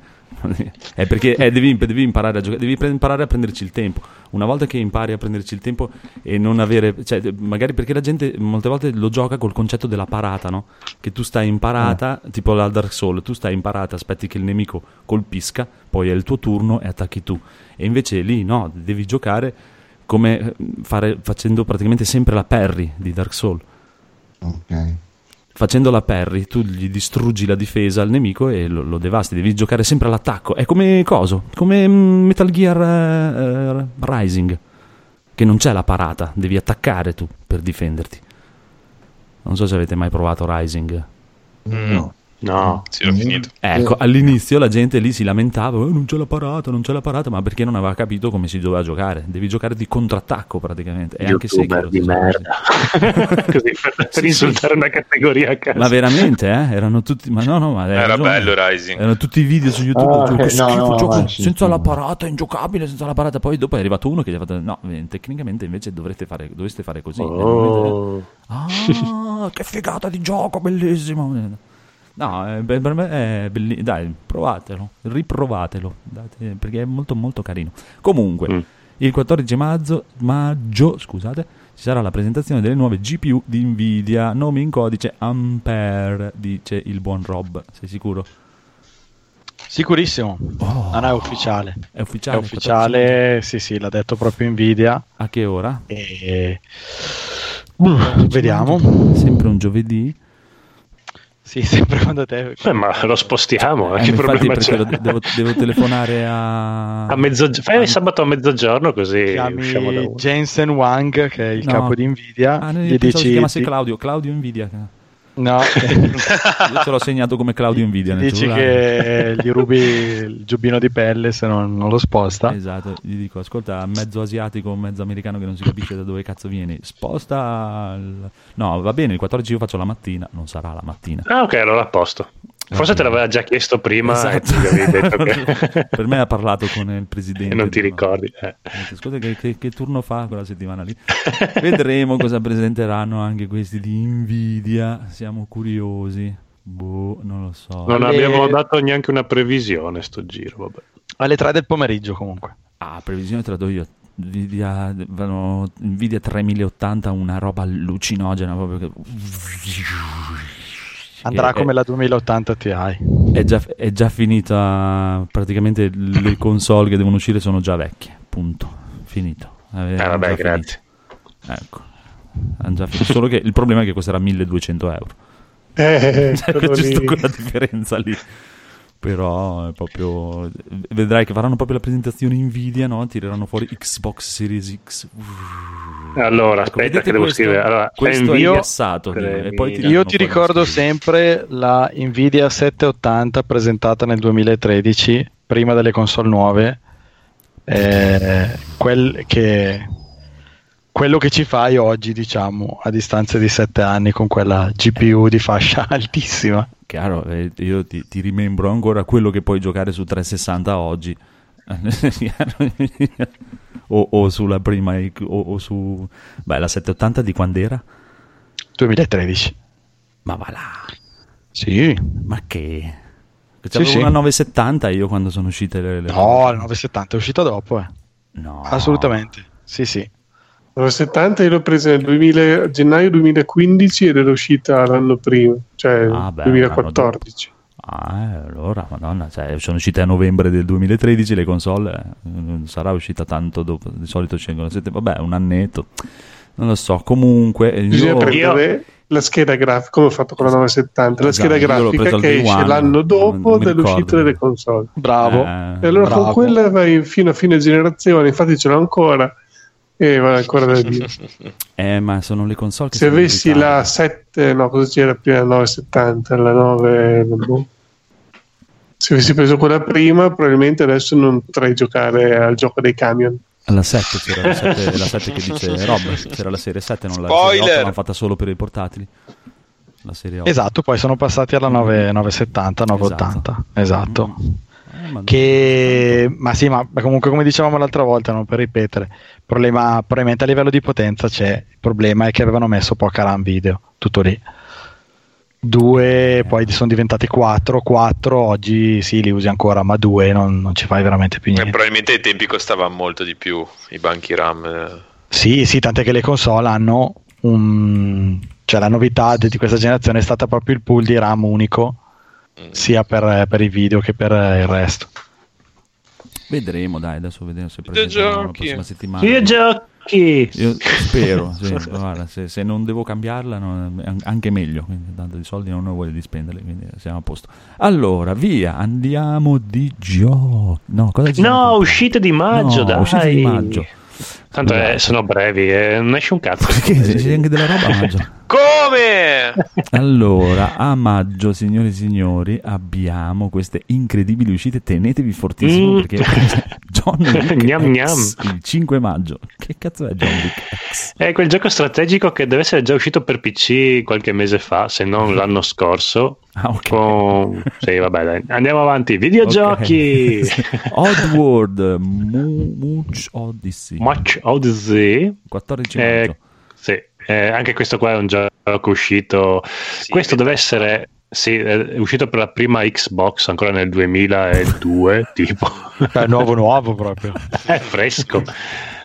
È perché eh, devi, devi imparare a giocare, devi pre- imparare a prenderci il tempo. Una volta che impari a prenderci il tempo e non avere, cioè, magari perché la gente molte volte lo gioca col concetto della parata, no? Che tu stai in parata, tipo la Dark Soul, tu stai in parata, aspetti che il nemico colpisca, poi è il tuo turno e attacchi tu. E invece lì no, devi giocare come eh, fare, facendo praticamente sempre la parry di Dark Soul. ok. Facendo la parry, tu gli distruggi la difesa al nemico e lo, lo devasti. Devi giocare sempre all'attacco. È come coso? Come mm, Metal Gear eh, Rising. Che non c'è la parata, devi attaccare tu per difenderti. Non so se avete mai provato Rising. No. No, sì l'ho finito Ecco, all'inizio la gente lì si lamentava, "Eh, non c'è la parata, non c'è la parata, ma perché non aveva capito come si doveva giocare. Devi giocare di contrattacco praticamente. E anche Sekiro di merda. Così per, per Sì, sì. insultare una categoria a caso. Ma veramente, eh? Erano tutti. Ma no, no, ma era ragione. bello Rising Erano tutti i video su YouTube. Ah, gioco ok, schifo, no, no, gioco sì, senza sì. la parata, ingiocabile senza la parata. Poi dopo è arrivato uno che gli ha fatto: No, eh, tecnicamente invece dovreste fare, dovreste fare così. Oh. Ah, che figata di gioco, bellissimo. No, eh, per me è bellissimo. Dai, provatelo, riprovatelo, date- perché è molto molto carino. Comunque, Mm. il 14 maggio, maggio, scusate, ci sarà la presentazione delle nuove GPU di Nvidia, nome in codice Ampere, dice il buon Rob. Sei sicuro? Sicurissimo. Oh. Non è ufficiale. È ufficiale? È ufficiale, sì, sì, l'ha detto proprio Nvidia. A che ora? E... Uh, vediamo. Sempre un giovedì. Sì, sempre quando te... Eh, ma lo spostiamo, eh, Eh, che problema perché c'è? devo, devo telefonare a... A mezzogiorno, fai il sabato a mezzogiorno così Chiami usciamo da uno. Jensen Wang, che è il No. capo di Nvidia. Ah, gli dici... si chiamasse Claudio, Claudio Nvidia. No, Io ce l'ho segnato come Claudio Nvidia nel dici cellulare. che gli rubi il giubbino di pelle se non, non lo sposta. Esatto, gli dico, ascolta, mezzo asiatico, mezzo americano che non si capisce da dove cazzo vieni, sposta... il- No, va bene, il 14 io faccio la mattina, non sarà la mattina. Ah, ok, allora a posto. Forse te l'aveva già chiesto prima Esatto. e che... per me ha parlato con il presidente. e non ti di- ricordi. eh. Ascolta, che, che- che turno fa quella settimana lì? Vedremo cosa presenteranno anche questi di Nvidia. Siamo curiosi. Boh, non lo so. Non Le- abbiamo dato neanche una previsione sto giro, vabbè. Alle 3 del pomeriggio comunque. Ah, previsione te la do io. Nvidia, vanno- Nvidia 3080, una roba allucinogena. Proprio che... Andrà che come la 2080 Ti. È già, è già finita. Praticamente le console che devono uscire sono già vecchie. Punto. Finito. Eh, Ah, vabbè, grazie. finito. Ecco. Solo che il problema è che costerà 1200 euro. Eh, Cioè, c'è giusto lì. quella differenza lì. Però è proprio. Vedrai che faranno proprio la presentazione Nvidia, no? Tireranno fuori Xbox Series X. Allora, Ecco, aspetta che devo questo? scrivere. Allora, Questo è ti Io ti ricordo sempre la Nvidia 780 presentata nel 2013, prima delle console nuove. eh, quel che, quello che ci fai oggi, diciamo, a distanza di 7 anni con quella GPU di fascia altissima. Chiaro, eh, io ti, ti rimembro ancora quello che puoi giocare su 360 oggi. o, o sulla prima o, o su beh la 780 di quando era? 2013. Ma va là. Sì. Ma che? C'avevo sì. una 970 io quando sono uscite le, le No, la 970 è uscita dopo, eh. No. Assolutamente. Sì, sì. La 70 io l'ho presa nel 2000 gennaio 2015 ed era uscita l'anno prima, cioè Ah, beh, 2014. Ah, eh, allora, madonna, cioè, sono uscite a novembre del 2013 le console, eh, non sarà uscita tanto dopo, di solito scendono siete, vabbè, un annetto, non lo so, comunque... eh, Bisogna io- prendere la scheda grafica, come ho fatto con la 970, la Esatto, scheda grafica che esce one, l'anno dopo non dell'uscita delle console. Bravo. Eh, E allora Bravo. con quella vai fino a fine generazione, infatti ce l'ho ancora e va ancora da dire. Eh, ma sono le console che Se avessi la 7, no, cosa c'era prima? La 970, la 9. boh. Se avessi preso quella prima, probabilmente adesso non potrei giocare al gioco dei camion. La 7 c'era la 7, la 7 che dice Rob, c'era la serie 7, non la Spoiler! serie 8, l'hanno fatta solo per i portatili. La serie 8. Esatto, poi sono passati alla 9, 970, 980. Esatto. Eh, ma- Che, ma sì, ma comunque, come dicevamo l'altra volta, non per ripetere, problema, probabilmente a livello di potenza c'è. Il problema è che avevano messo poca RAM video, tutto lì. Due, poi sono diventati quattro. Quattro oggi sì, li usi ancora, ma due non, non ci fai veramente più Eh, niente. probabilmente ai tempi costavano molto di più i banchi RAM. eh. Sì, sì, tant'è che le console hanno un. cioè la novità di questa generazione è stata proprio il pool di RAM unico. Sia per, per i video che per eh, il resto. Vedremo, dai, adesso vediamo se presenteranno la prossima settimana. Videogiochi! Io spero, sì, guarda, se, se non devo cambiarla an- anche meglio, quindi tanto di soldi non ho voglia di spenderli, quindi siamo a posto. Allora, via, andiamo di giochi. No, cosa ci No, uscite di maggio, No, dai. uscite di maggio. Tanto eh, sono brevi, eh, non esce un cazzo. Perché c'è anche della roba a maggio. Come? Allora, a maggio, signore e signori, abbiamo queste incredibili uscite. Tenetevi fortissimo Mm. perché John Wick Gnam X, il 5 maggio. Che cazzo è John Wick X? È quel gioco strategico che deve essere già uscito per PC qualche mese fa, se non l'anno scorso. Ah, ok. Con... Sì, vabbè, dai. Andiamo avanti. Videogiochi! Ok. Oddworld, Mu- Much Odyssey. Much Odyssey. 14 Eh, maggio. sì, eh, anche questo qua è un gioco uscito. Sì, questo deve essere. Sì, è uscito per la prima Xbox ancora nel 2002, tipo. È nuovo, nuovo proprio. è fresco,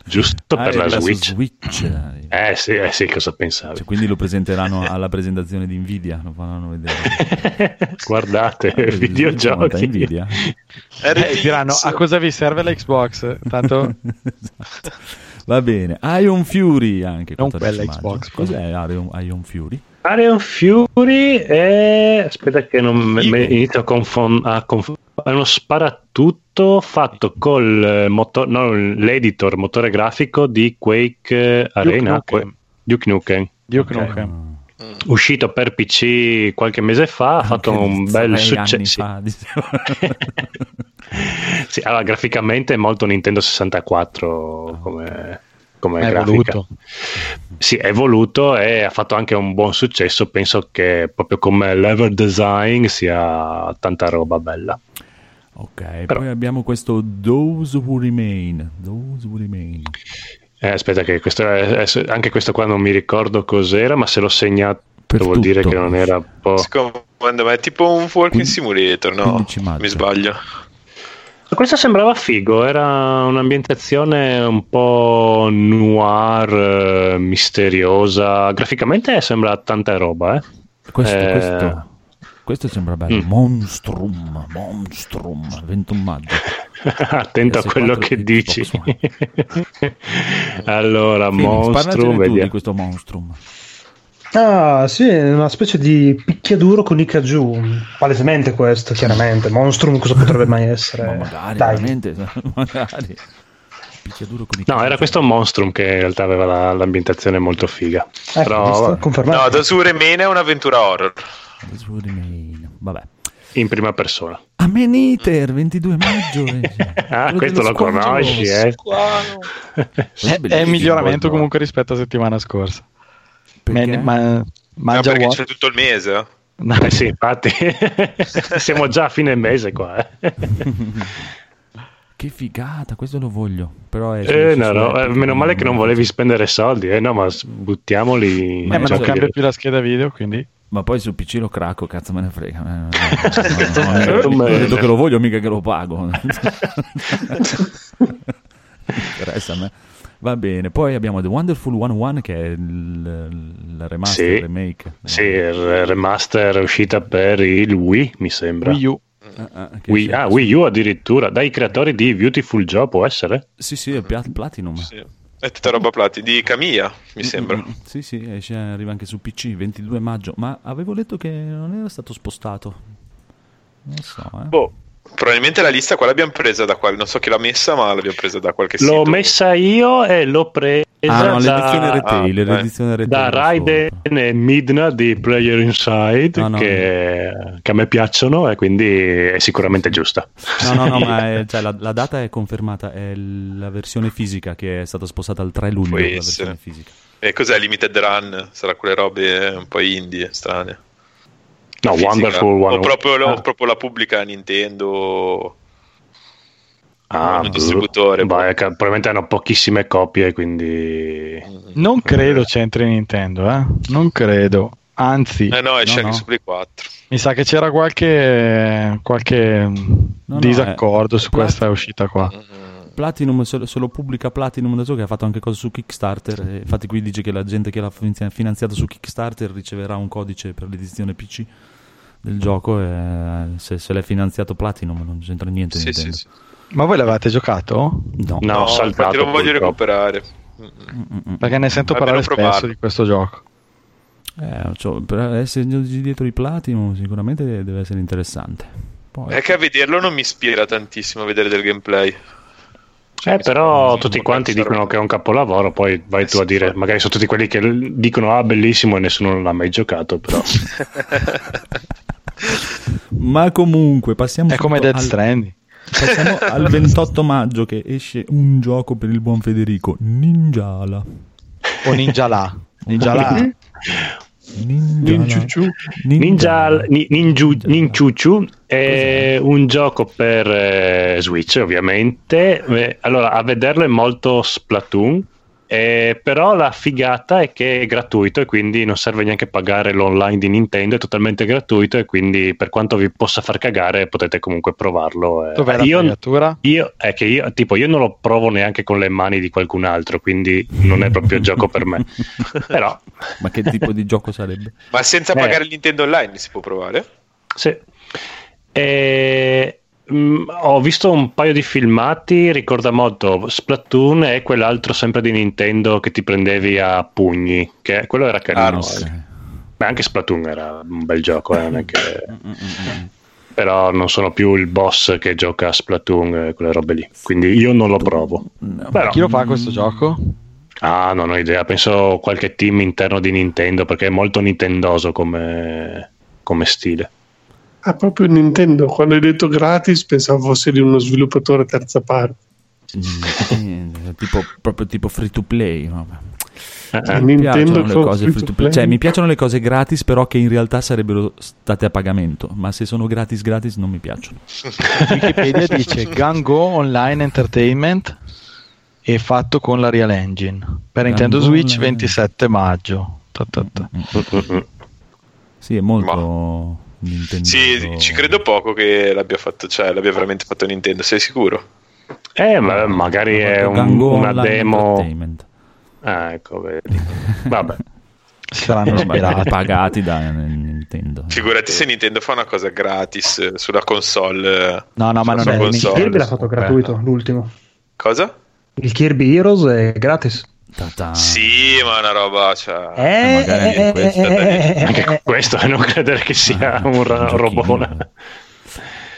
giusto Ah, per la Switch. Switch. Eh sì, eh sì, cosa pensavi? Cioè, quindi lo presenteranno alla presentazione di Nvidia, lo faranno vedere. Guardate, Monta videogiochi. Nvidia. Eh, diranno a cosa vi serve la Xbox? Tanto Esatto. Va bene, Ion Fury anche. Non 14 quella maggio. Xbox, Cos'è Ion, Ion Fury? Iron Fury è. Aspetta, che non me, me- inizio a confondere. È uno sparatutto fatto col eh, moto- no, l'editor, motore grafico di Quake eh, Arena. Nukem. Que- Duke Nukem. Duke Ok. Nukem. Uscito per PC qualche mese fa, ha fatto un bel successo. Sì, allora, graficamente è molto Nintendo 64 come, come È grafica. voluto. Sì, è voluto e ha fatto anche un buon successo. Penso che proprio come level design sia tanta roba bella. Ok, Però- poi abbiamo questo Those Who Remain. Those Who Remain. Eh, aspetta, che questo è- anche questo qua non mi ricordo cos'era, ma se l'ho segnato Per vuol dire tutto. che non era un po'. Secondo me è tipo un walking simulator, no? 15 maggio. Mi sbaglio. Questo sembrava figo, era un'ambientazione un po' noir, eh, misteriosa. Graficamente sembra tanta roba, eh. Questo, Eh. questo, questo sembra bello. Mm. Monstrum, Monstrum, 21 maggio. Attento a PS4 quello che dici. Allora, Phoenix, Monstrum, vediamo. di questo Monstrum. Ah, sì, una specie di picchiaduro con Ikaju. Palesemente questo, chiaramente. Monstrum cosa potrebbe mai essere? Ma magari, Dai. veramente, magari. Picchiaduro con i No, era questo Monstrum che in realtà aveva la- l'ambientazione molto figa. Ecco, Però Confermato. No, Zoo Remain è un'avventura horror. Vabbè. in prima persona. Ameniter, 22 maggio. Ah, questo lo conosci, eh? È, è bellissimo, miglioramento comunque rispetto a settimana scorsa. Perché? Ma, ma- No, mangia perché c'è tutto il mese. eh. No, Eh sì, infatti, siamo già a fine mese qua. eh. Che figata, questo lo voglio. Però è Eh, no, no, eh, meno male che non volevi spendere soldi, eh, no, ma buttiamoli. Eh, ma non cambia più la scheda video, quindi Ma poi sul PC lo cracco, cazzo me ne frega. No, no, no, ho detto che lo voglio, mica che lo pago. Interessa a me. Va bene, poi abbiamo The Wonderful 101 che è il, il remaster, Sì. remake. Sì, il remaster è uscita per il Wii, mi sembra. Wii U. Ah, ah, Wii, ah, Wii U addirittura, dai creatori di Beautiful Joe, può essere? Sì, sì, è Plat- Platinum. Sì. È tutta roba plati di Camilla, mi sembra. Mm, Sì, sì, esce, arriva anche su PC 22 maggio, ma avevo letto che non era stato spostato. Non so, eh. Boh, probabilmente la lista qua l'abbiamo presa da quale, non so chi l'ha messa, ma l'abbiamo presa da qualche L'ho sito. messa io e l'ho presa Ah, no, l'edizione da, retail, ah, l'edizione retail. da Raiden e Midna di Player Inside No, no. Che, che a me piacciono e quindi è sicuramente giusta. No, no, no, ma è- cioè, la, la data è confermata, è la versione fisica che è stata spostata al 3 luglio. Può La essere. versione fisica. E cos'è Limited Run? Sarà quelle robe un po' indie, strane. No, Fisica. Wonderful O One. proprio, lo- Ah. proprio la pubblica Nintendo. Ah, un distributore, boh. beh, che probabilmente hanno pochissime copie, quindi Non credo c'entri Nintendo, eh? Non credo. Anzi, Eh no, esce No, anche no. su Play 4. mi sa che c'era qualche, qualche no, disaccordo è- su è plat- questa uscita qua. Platinum se lo, se lo pubblica Platinum da so che ha fatto anche cose su Kickstarter. e infatti, qui dice che la gente che l'ha fin- finanziato su Kickstarter riceverà un codice per l'edizione PC del gioco. E se, se l'è finanziato Platinum, non c'entra niente. Sì, sì, sì. Ma voi l'avete giocato? No, no, ho No, saltato. lo voglio purtroppo. recuperare. Mm-mm. Perché ne sento Almeno parlare provarlo. spesso di questo gioco. Eh, cioè, per esserci dietro i Platinum, sicuramente deve essere interessante. Poi, È che a vederlo non mi ispira tantissimo a vedere del gameplay. Cioè, Eh, però tutti quanti dicono che è un capolavoro, poi vai Eh tu a sì, dire, infatti. magari sono tutti quelli che dicono ah bellissimo e nessuno l'ha mai giocato, però Ma comunque, passiamo È come Death al- Stranding. Passiamo al 28 maggio che esce un gioco per il buon Federico, Ninjala. O Ninja là. Ninja là. Ninjala. Ninja, Ni- Ninju, Ninchuchu è un gioco per eh, Switch ovviamente, Eh, allora a vederlo è molto Splatoon, eh, però la figata è che è gratuito e quindi non serve neanche pagare l'online di Nintendo, è totalmente gratuito e quindi per quanto vi possa far cagare potete comunque provarlo. eh. Dov'è la io, fregatura? io, è che io, tipo, io non lo provo neanche con le mani di qualcun altro, quindi non è proprio gioco per me. Però Ma che tipo di gioco sarebbe? Ma senza Eh. pagare il Nintendo Online si può provare? Sì. E, mm, ho visto un paio di filmati, ricorda molto Splatoon e quell'altro sempre di Nintendo che ti prendevi a pugni, che quello era carino. Ah, eh. Beh, anche Splatoon era un bel gioco, eh, non che- però non sono più il boss che gioca a Splatoon e quelle robe lì, quindi io non lo provo. No. Però, Chi lo fa questo gioco? ah, non ho idea, penso qualche team interno di Nintendo perché è molto nintendoso come, come stile. Ah, proprio Nintendo. Quando hai detto gratis pensavo fosse di uno sviluppatore terza parte. Mm, tipo, proprio tipo free to play. vabbè. Eh, eh. Mi Nintendo piacciono le cose free to play. Cioè, mi piacciono le cose gratis, però che in realtà sarebbero state a pagamento. Ma se sono gratis gratis non mi piacciono. Wikipedia dice Gango Online Entertainment e fatto con la Real Engine per Nintendo Gango Switch Online. 27 maggio. Ta ta ta. Sì, è molto Nintendo. Sì, ci credo poco che l'abbia fatto, cioè l'abbia veramente fatto Nintendo, sei sicuro? Eh, ma magari è un- una demo. Ah, ecco, vedi. Vabbè. Saranno Roba ispirati. pagati da Nintendo. Figurati se Nintendo fa una cosa gratis eh, sulla console. eh, No, no, ma non è console. Kirby l'ha fatto gratuito, l'ultimo. Cosa? Il Kirby Heroes è gratis. Ta-ta. Sì, ma è una roba. Cioè... Eh, magari eh, questo eh, Anche eh, questo, e non credere che sia Ah, un, ra- robone.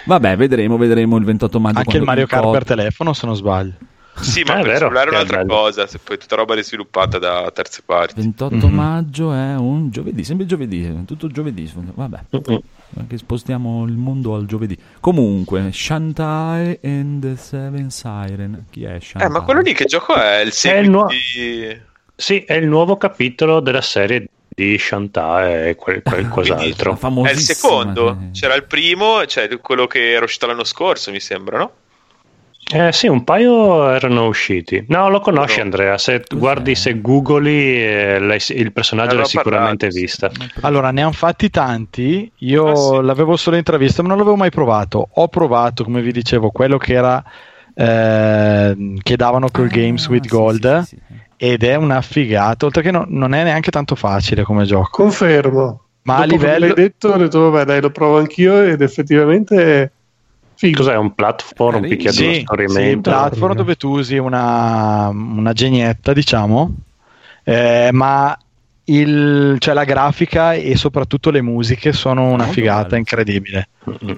Vabbè, vedremo, vedremo il 28 maggio. Anche il Mario Kart per telefono, se non sbaglio. Sì, ma Eh, è per vero, cellulare è è un'altra bello. cosa. Se poi è tutta roba risviluppata da terze parti. 28 Mhm. maggio è un giovedì, sempre giovedì, è tutto giovedì. Vabbè, Mm-mm. anche spostiamo il mondo al giovedì. Comunque, Shantae and the Seven Siren. Chi è Shantae? Eh, ma quello lì che gioco è? Il il seguito nuovo- di. Sì, è il nuovo capitolo della serie di Shantae e quel, qualcos'altro. La È il secondo. eh. C'era il primo, cioè quello che era uscito l'anno scorso, mi sembra, no? Eh sì, un paio erano usciti. No, lo conosci No. Andrea, se Cos'è? guardi, se googli eh, il personaggio l'hai sicuramente parlato, sì. vista. Allora, ne hanno fatti tanti. Io Ah, sì. l'avevo solo intravisto, ma non l'avevo mai provato. Ho provato, come vi dicevo, quello che era ehm, che davano col Ah, Games with sì, Gold. sì, sì, sì. Ed è una figata. Oltre che no- non è neanche tanto facile come gioco. Confermo. Ma a Dopo che me livello. l'hai detto, ho detto, vabbè, dai, lo provo anch'io ed effettivamente figo. Cos'è un platform, un picchiaduro Sì, sì, un platform dove tu usi una, una genietta, diciamo, eh, ma il- cioè la grafica e soprattutto le musiche sono una Molto figata bello. incredibile.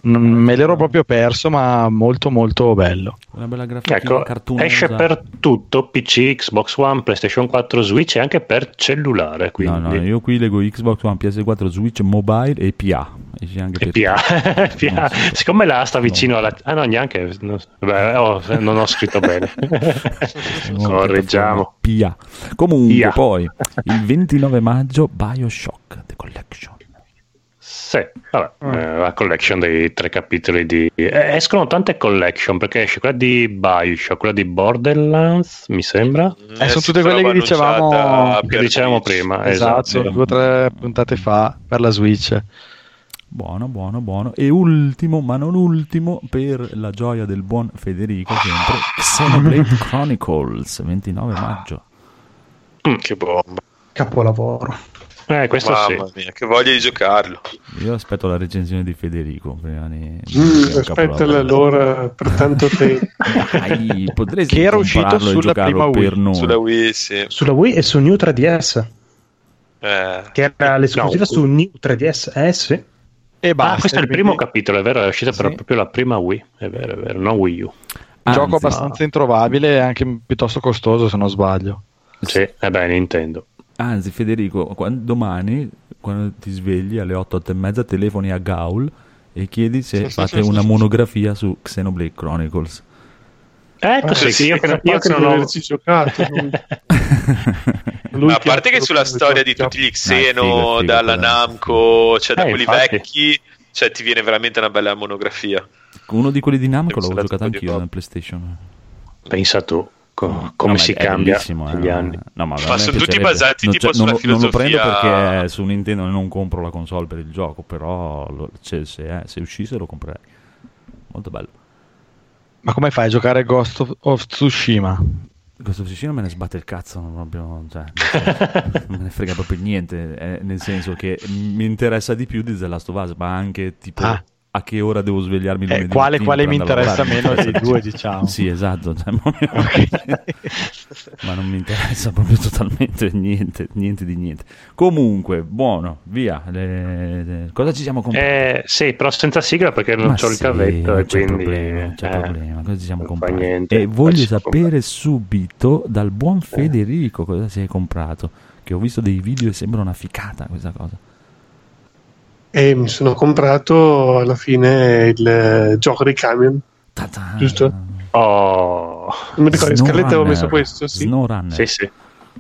Me l'ero proprio perso, ma molto molto bello. Una bella grafica Ecco, cartunosa. esce per tutto, PC, Xbox One, PlayStation 4, Switch e anche per cellulare, quindi. No, no, io qui leggo Xbox One, PS4, Switch, Mobile e PA. Esce anche E PA. PA. No, sì. Siccome la sta vicino alla... Ah no, neanche... no, vabbè, oh, non ho scritto bene. Correggiamo. PA. Comunque, PA. poi il 29 maggio Bioshock The Collection. Sì, vabbè, eh, la collection dei tre capitoli di... eh, escono tante collection perché esce quella di Bioshock, quella di Borderlands, mi sembra. Eh, sono sì, tutte quelle che dicevamo- Che dicevamo prima. Esatto, esatto. due o tre puntate fa per la Switch. Buono, buono, buono. E ultimo, ma non ultimo, per la gioia del buon Federico, sempre Xenoblade Chronicles, 29 maggio. Che bomba. Capolavoro. Eh, questo Mamma sì. mia, che voglia di giocarlo. Io aspetto la recensione di Federico. Prima di Mm, dire aspetta capolavoro. allora per tanto tempo. Dai, Che era uscito sulla prima Wii. Sulla Wii, sì. Sulla Wii e su New 3DS, Eh, che era l'esclusiva No. su New 3DS. Eh sì. E basta. Ah, questo è il quindi primo capitolo, è vero, è uscita però Sì. proprio la prima Wii, è vero, è vero, non Wii U. Un gioco Anzi, abbastanza introvabile e anche piuttosto costoso, se non sbaglio. Sì, eh beh, Nintendo. Anzi, Federico, quando- domani, quando ti svegli alle 8, 8 e mezza, telefoni a Gaul e chiedi se fate una monografia su Xenoblade Chronicles. Ecco Ah, sì, sì, io, che, io che non di ho... averci giocato. lui. Lui Ma a parte che sulla storia di tutti gli Xeno, figo, figo, dalla. Namco, cioè da Eh, quelli infatti. vecchi, cioè ti viene veramente una bella monografia. Uno di quelli di Namco l'ho giocato anch'io nel PlayStation. Pensa tu co- No, come ma si cambia negli eh. anni. No, ma, Ma sono tutti piacerebbe. basati non, tipo c'è- sulla non, non lo prendo filosofia- perché su Nintendo non compro la console per il gioco, però lo- cioè, se, eh, se uscisse lo comprerei. Molto bello. Ma come fai a giocare Ghost of, of Tsushima? Questo Tsushima me ne sbatte il cazzo, non, proprio, cioè, non me ne frega proprio niente, eh, nel senso che mi interessa di più di The Last of Us, ma anche tipo Ah. A che ora devo svegliarmi Eh, lunedì quale, quale mi interessa meno dei due, diciamo. Sì, esatto, cioè, ma non mi interessa proprio totalmente niente, niente di niente. Comunque, buono, via. le- le- Cosa ci siamo comprati? Eh, sì, però senza sigla perché non Ma c'ho il sì, cavetto non c'è quindi... problema, non c'è eh, problema. Cosa ci siamo comprati? niente. E voglio sapere comprare. subito dal buon Federico cosa si è comprato. Che ho visto dei video e sembra una ficata questa cosa. E mi sono comprato alla fine il eh, gioco dei camion. Ta-ta. Giusto? Oh, Non mi ricordo, in scaletta avevo messo questo, sì. Snow Runner. sì, sì.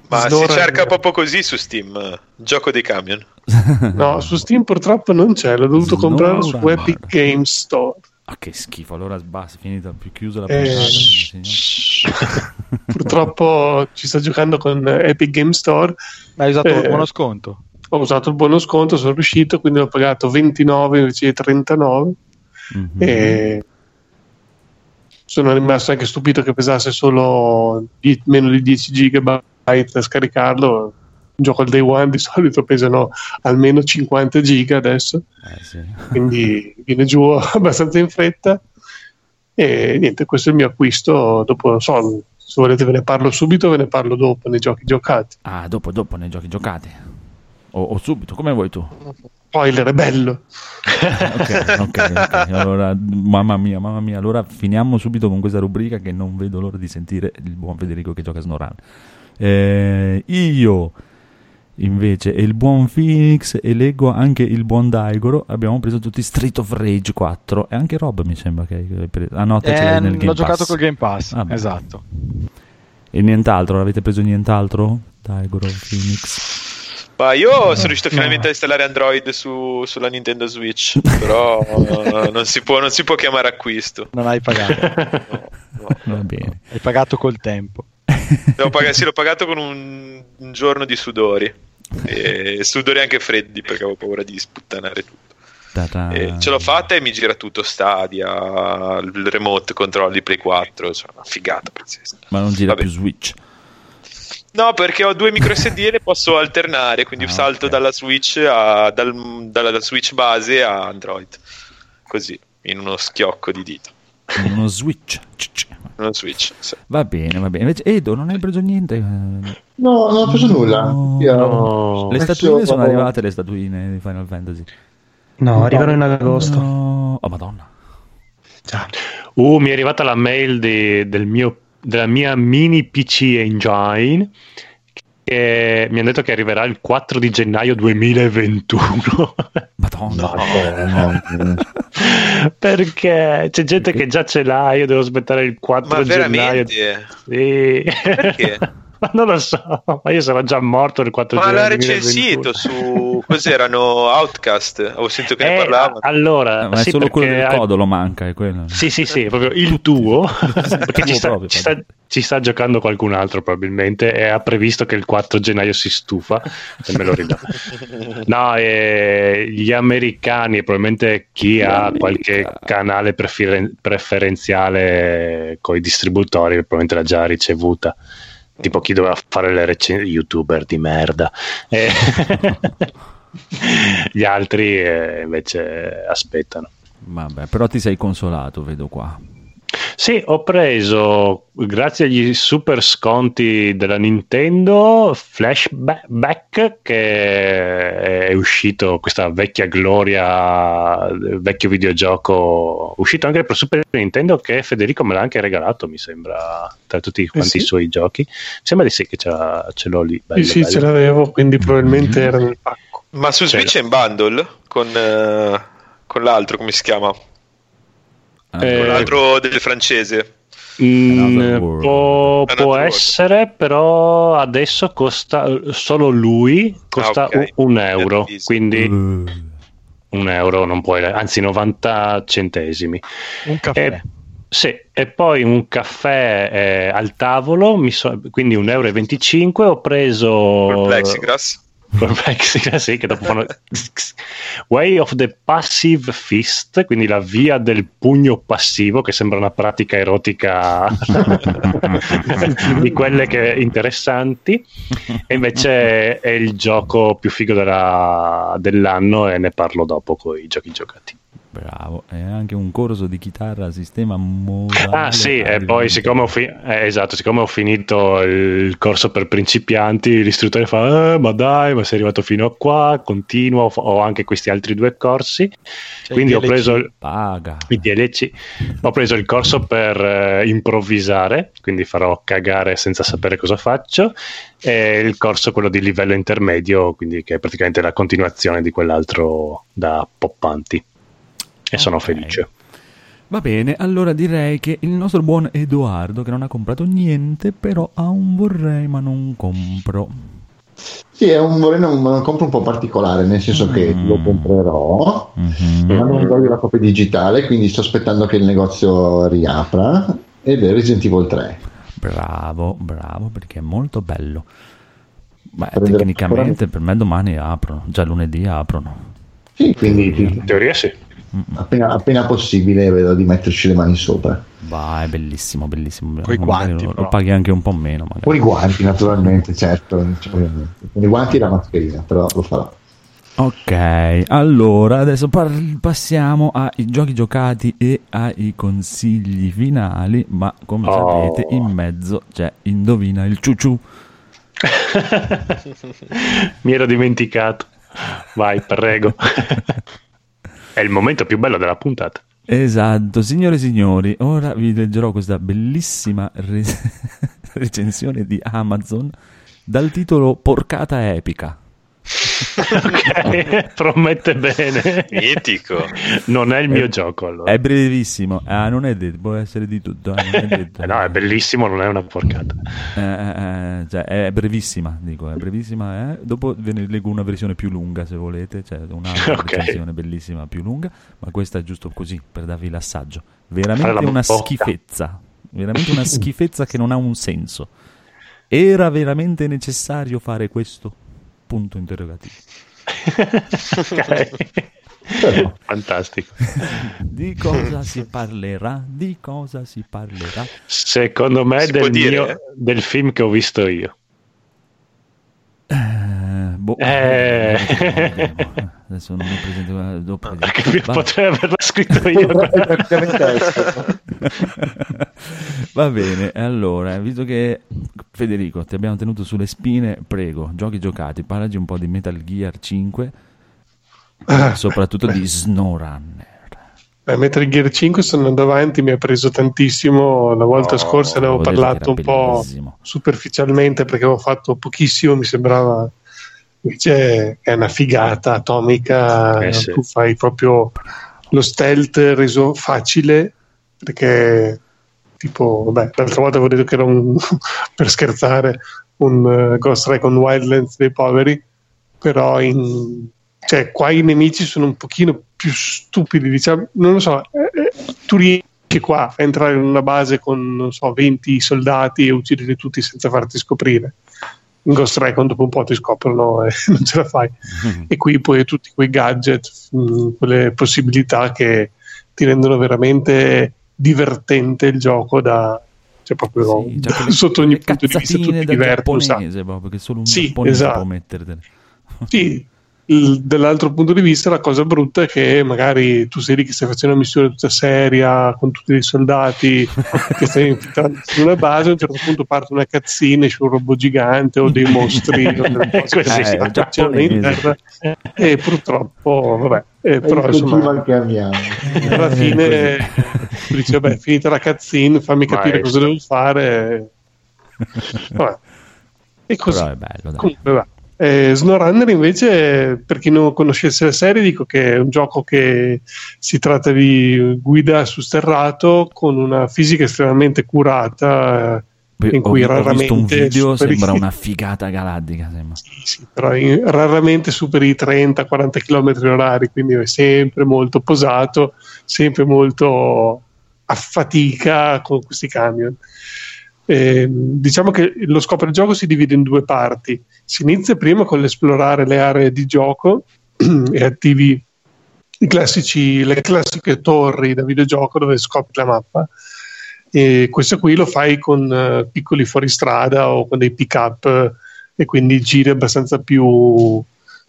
Ma Snowrunner. si cerca proprio così su Steam, eh, gioco dei camion. No, su Steam purtroppo non c'è, l'ho dovuto Snow comprare su. Epic Games Store. Ah, che schifo. Allora basta, finita, più chiusa la Eh, puntata. signor. Purtroppo ci sto giocando con eh, Epic Games Store. Ma hai usato Eh. il buono sconto? Ho usato il buono sconto, sono riuscito, quindi ho pagato 29 invece di 39. Mhm. E sono rimasto anche stupito che pesasse solo die- meno di 10 gigabyte a scaricarlo. Un gioco al day one di solito pesano almeno 50 giga adesso, Eh, sì. quindi viene giù abbastanza in fretta. E niente, questo è il mio acquisto dopo, non so, Se volete ve ne parlo subito, ve ne parlo dopo nei giochi giocati. Ah, dopo, dopo nei giochi giocati. O, o subito, come vuoi tu. Spoiler è bello. Ok, ok, ok. Allora, mamma mia, mamma mia. Allora finiamo subito con questa rubrica che non vedo l'ora di sentire il buon Federico che gioca a Snoran. Eh, io invece e il buon Phoenix e leggo anche il buon Daigoro abbiamo preso tutti Street of Rage 4 e anche Rob mi sembra che hai preso ah no te ce l'hai Eh, nel l'ho Game giocato Pass. col Game Pass. Ah, esatto. e nient'altro avete preso nient'altro Daigoro Phoenix Ma io sono riuscito finalmente a installare Android su- sulla Nintendo Switch, però eh, non, si può, non si può chiamare acquisto. Non hai pagato. va bene hai pagato col tempo. Devo pagare- sì, l'ho pagato con un, un giorno di sudori. E sudori anche freddi perché avevo paura di sputtanare tutto. Ta-ta. E ce l'ho fatta e mi gira tutto Stadia, il remote control di Play 4, cioè una figata pazzesca. ma non gira Vabbè. più Switch No, perché ho due micro SD e le posso alternare, quindi Ah, salto ok. dalla Switch, a- dal- dalla Switch base a Android. Così, in uno schiocco di dito. uno Switch. Uno Switch. sì. va bene va bene invece Edo non hai preso niente No, non ho preso nulla. No. Io- No. le statuine sono arrivate le statuine di Final Fantasy No, arrivano in agosto. no. oh madonna Uh, mi è arrivata la mail di- del mio- della mia mini PC Engine che mi hanno detto che arriverà il 4 di gennaio 2021 madonna No, no, perché c'è gente che già ce l'ha io devo aspettare il 4 Ma gennaio veramente? Sì. Perché? Ma non lo so ma io sarò già morto il 4 Ma gennaio l'ha 2021. recensito su... cos'erano? Outcast? Avevo sentito che ne Eh, parlavano. allora Eh, ma è sì, solo quello del codolo manca è quello Sì, sì, sì, proprio il tuo, perché ci sta, proprio, ci, sta, ci sta giocando qualcun altro probabilmente e ha previsto che il 4 gennaio si stufa e me lo ridà. No, eh, gli americani e probabilmente chi ha qualche canale preferen- preferenziale con i distributori probabilmente l'ha già ricevuta. Tipo chi doveva fare le recensioni, youtuber di merda. E- Gli altri eh, invece aspettano. vabbè però ti sei consolato vedo qua Sì, ho preso, grazie agli super sconti della Nintendo, Flashback, che è uscito, questa vecchia gloria, vecchio videogioco, uscito anche per Super Nintendo, che Federico me l'ha anche regalato, mi sembra, tra tutti quanti sì? i suoi giochi. Mi sembra di sì che ce, l'ho lì. Sì, bello, sì, bello. ce l'avevo, quindi probabilmente era nel pacco. Ma su Switch è in bundle con, eh, con l'altro, come si chiama? Eh, Con l'altro del francese. Mm, può, può essere, però adesso costa solo lui costa Ah, ok. un, un euro, quindi Eh, un euro non puoi, anzi 90 centesimi. Un caffè. E, sì, e poi un caffè eh, al tavolo, mi so- quindi 1,25 euro. Ho preso Col plexiglass. sì, che dopo fanno Way of the Passive Fist, quindi la via del pugno passivo, che sembra una pratica erotica di quelle che interessanti, e invece è il gioco più figo della- dell'anno e ne parlo dopo con i giochi giocati. Bravo. È anche un corso di chitarra a sistema modale. Ah sì, e poi siccome ho, fi- eh, esatto, siccome ho finito il corso per principianti, l'istruttore fa, "Eh, ma dai, ma sei arrivato fino a qua, continua, ho, anche questi altri due corsi, C'è quindi ho preso il, DLC, ho preso il corso per eh, improvvisare, quindi farò cagare senza sapere cosa faccio, e il corso quello di livello intermedio, quindi che è praticamente la continuazione di quell'altro da poppanti. E sono Ok. felice. Va bene, allora direi che il nostro buon Edoardo, che non ha comprato niente, però ha un vorrei ma non compro. Sì, è un vorrei non, non compro un po' particolare, nel senso che Mm. lo comprerò, Mhm. ma non voglio la copia digitale, quindi sto aspettando che il negozio riapra ed è Resident Evil 3. Bravo, bravo, perché è molto bello. Beh, tecnicamente per me domani aprono, già lunedì aprono. Sì, quindi In teoria sì. Appena, appena possibile vedo di metterci le mani sopra. Va, è bellissimo, bellissimo. Coi Magari guanti, lo, lo paghi anche un po' meno. Magari. Con i guanti, naturalmente, certo. Con i guanti e la mascherina, però lo farò. Ok, allora adesso par- passiamo ai giochi giocati e ai consigli finali, ma come Oh. sapete in mezzo c'è Indovina il ciuciù. Mi ero dimenticato. Vai, prego. È il momento più bello della puntata. Esatto, signore e signori, ora vi leggerò questa bellissima re- recensione di Amazon dal titolo Porcata epica. Ok, promette bene. Mitico. Non è il mio Eh, gioco allora. È brevissimo, ah, non è detto, può essere di tutto. eh, non è detto. Eh no, è bellissimo, non è una porcata. Eh, eh, eh, cioè, è brevissima, dico, è brevissima. eh. Dopo ve ne leggo una versione più lunga se volete, cioè un'altra Ok. recensione bellissima più lunga, ma questa è giusto così per darvi l'assaggio. Veramente la una bocca. schifezza, veramente una schifezza che non ha un senso. Era veramente necessario fare questo? Punto interrogativo. Fantastico. Di cosa si parlerà? Di cosa si parlerà? Secondo me del, mio- del film che ho visto io. Eh, boh, Eh. adesso non ho presente. ma Dopo Perché Va- potrei averla scritto io. Va bene, allora, visto che Federico ti abbiamo tenuto sulle spine, prego, giochi giocati, parlaci un po' di Metal Gear 5, Ah. soprattutto di SnowRunner. Eh, Metal Gear 5 sto andando avanti, mi ha preso tantissimo. La volta Oh, scorsa ne avevo parlato un po' superficialmente perché avevo fatto pochissimo, mi sembrava invece è una figata atomica. Eh sì. Tu fai proprio lo stealth reso facile perché tipo, vabbè, l'altra volta avevo detto che era un per scherzare un eh, Ghost Recon Wildlands dei poveri, però in, cioè, qua i nemici sono un pochino più stupidi, diciamo, non lo so, eh, eh, tu riesci qua a entrare in una base con, non so, 20 soldati e uccidere tutti senza farti scoprire. In Ghost Recon dopo un po' ti scoprono e non ce la fai. E qui poi tutti quei gadget, mh, quelle possibilità che ti rendono veramente divertente il gioco da, cioè proprio Sì, cioè quelle- sotto ogni punto di vista tu ti da diverti giapponese proprio, che solo un Sì, giapponese esatto. può mettertene. Sì, dall'altro punto di vista la cosa brutta è che magari tu sei lì che stai facendo una missione tutta seria con tutti dei soldati che stai infiltrando in una base a un certo punto parte una cazzina esce un robot gigante o dei mostri o delle cose Così, che si eh, affacciano in terra e purtroppo vabbè eh, È però il insomma festival che abbiamo. alla fine tu dici vabbè finita la cazzina fammi capire Maestro. cosa devo fare vabbè. e così Però è bello, dai. Comunque va. Eh, SnowRunner invece, per chi non conoscesse la serie, dico che è un gioco che si tratta di guida su sterrato con una fisica estremamente curata, in Ho- cui ho, visto un raramente video, superi- sembra una figata galattica. Sembra. Sì, sì, però in- raramente superi i 30-40 km orari, quindi è sempre molto posato, sempre molto a fatica con questi camion. Eh, diciamo che lo scopo del gioco si divide in due parti. Si inizia prima con l'esplorare le aree di gioco e attivi classici, le classiche torri da videogioco dove scopri la mappa. E questo qui lo fai con eh, piccoli fuoristrada o con dei pick up e quindi giri abbastanza più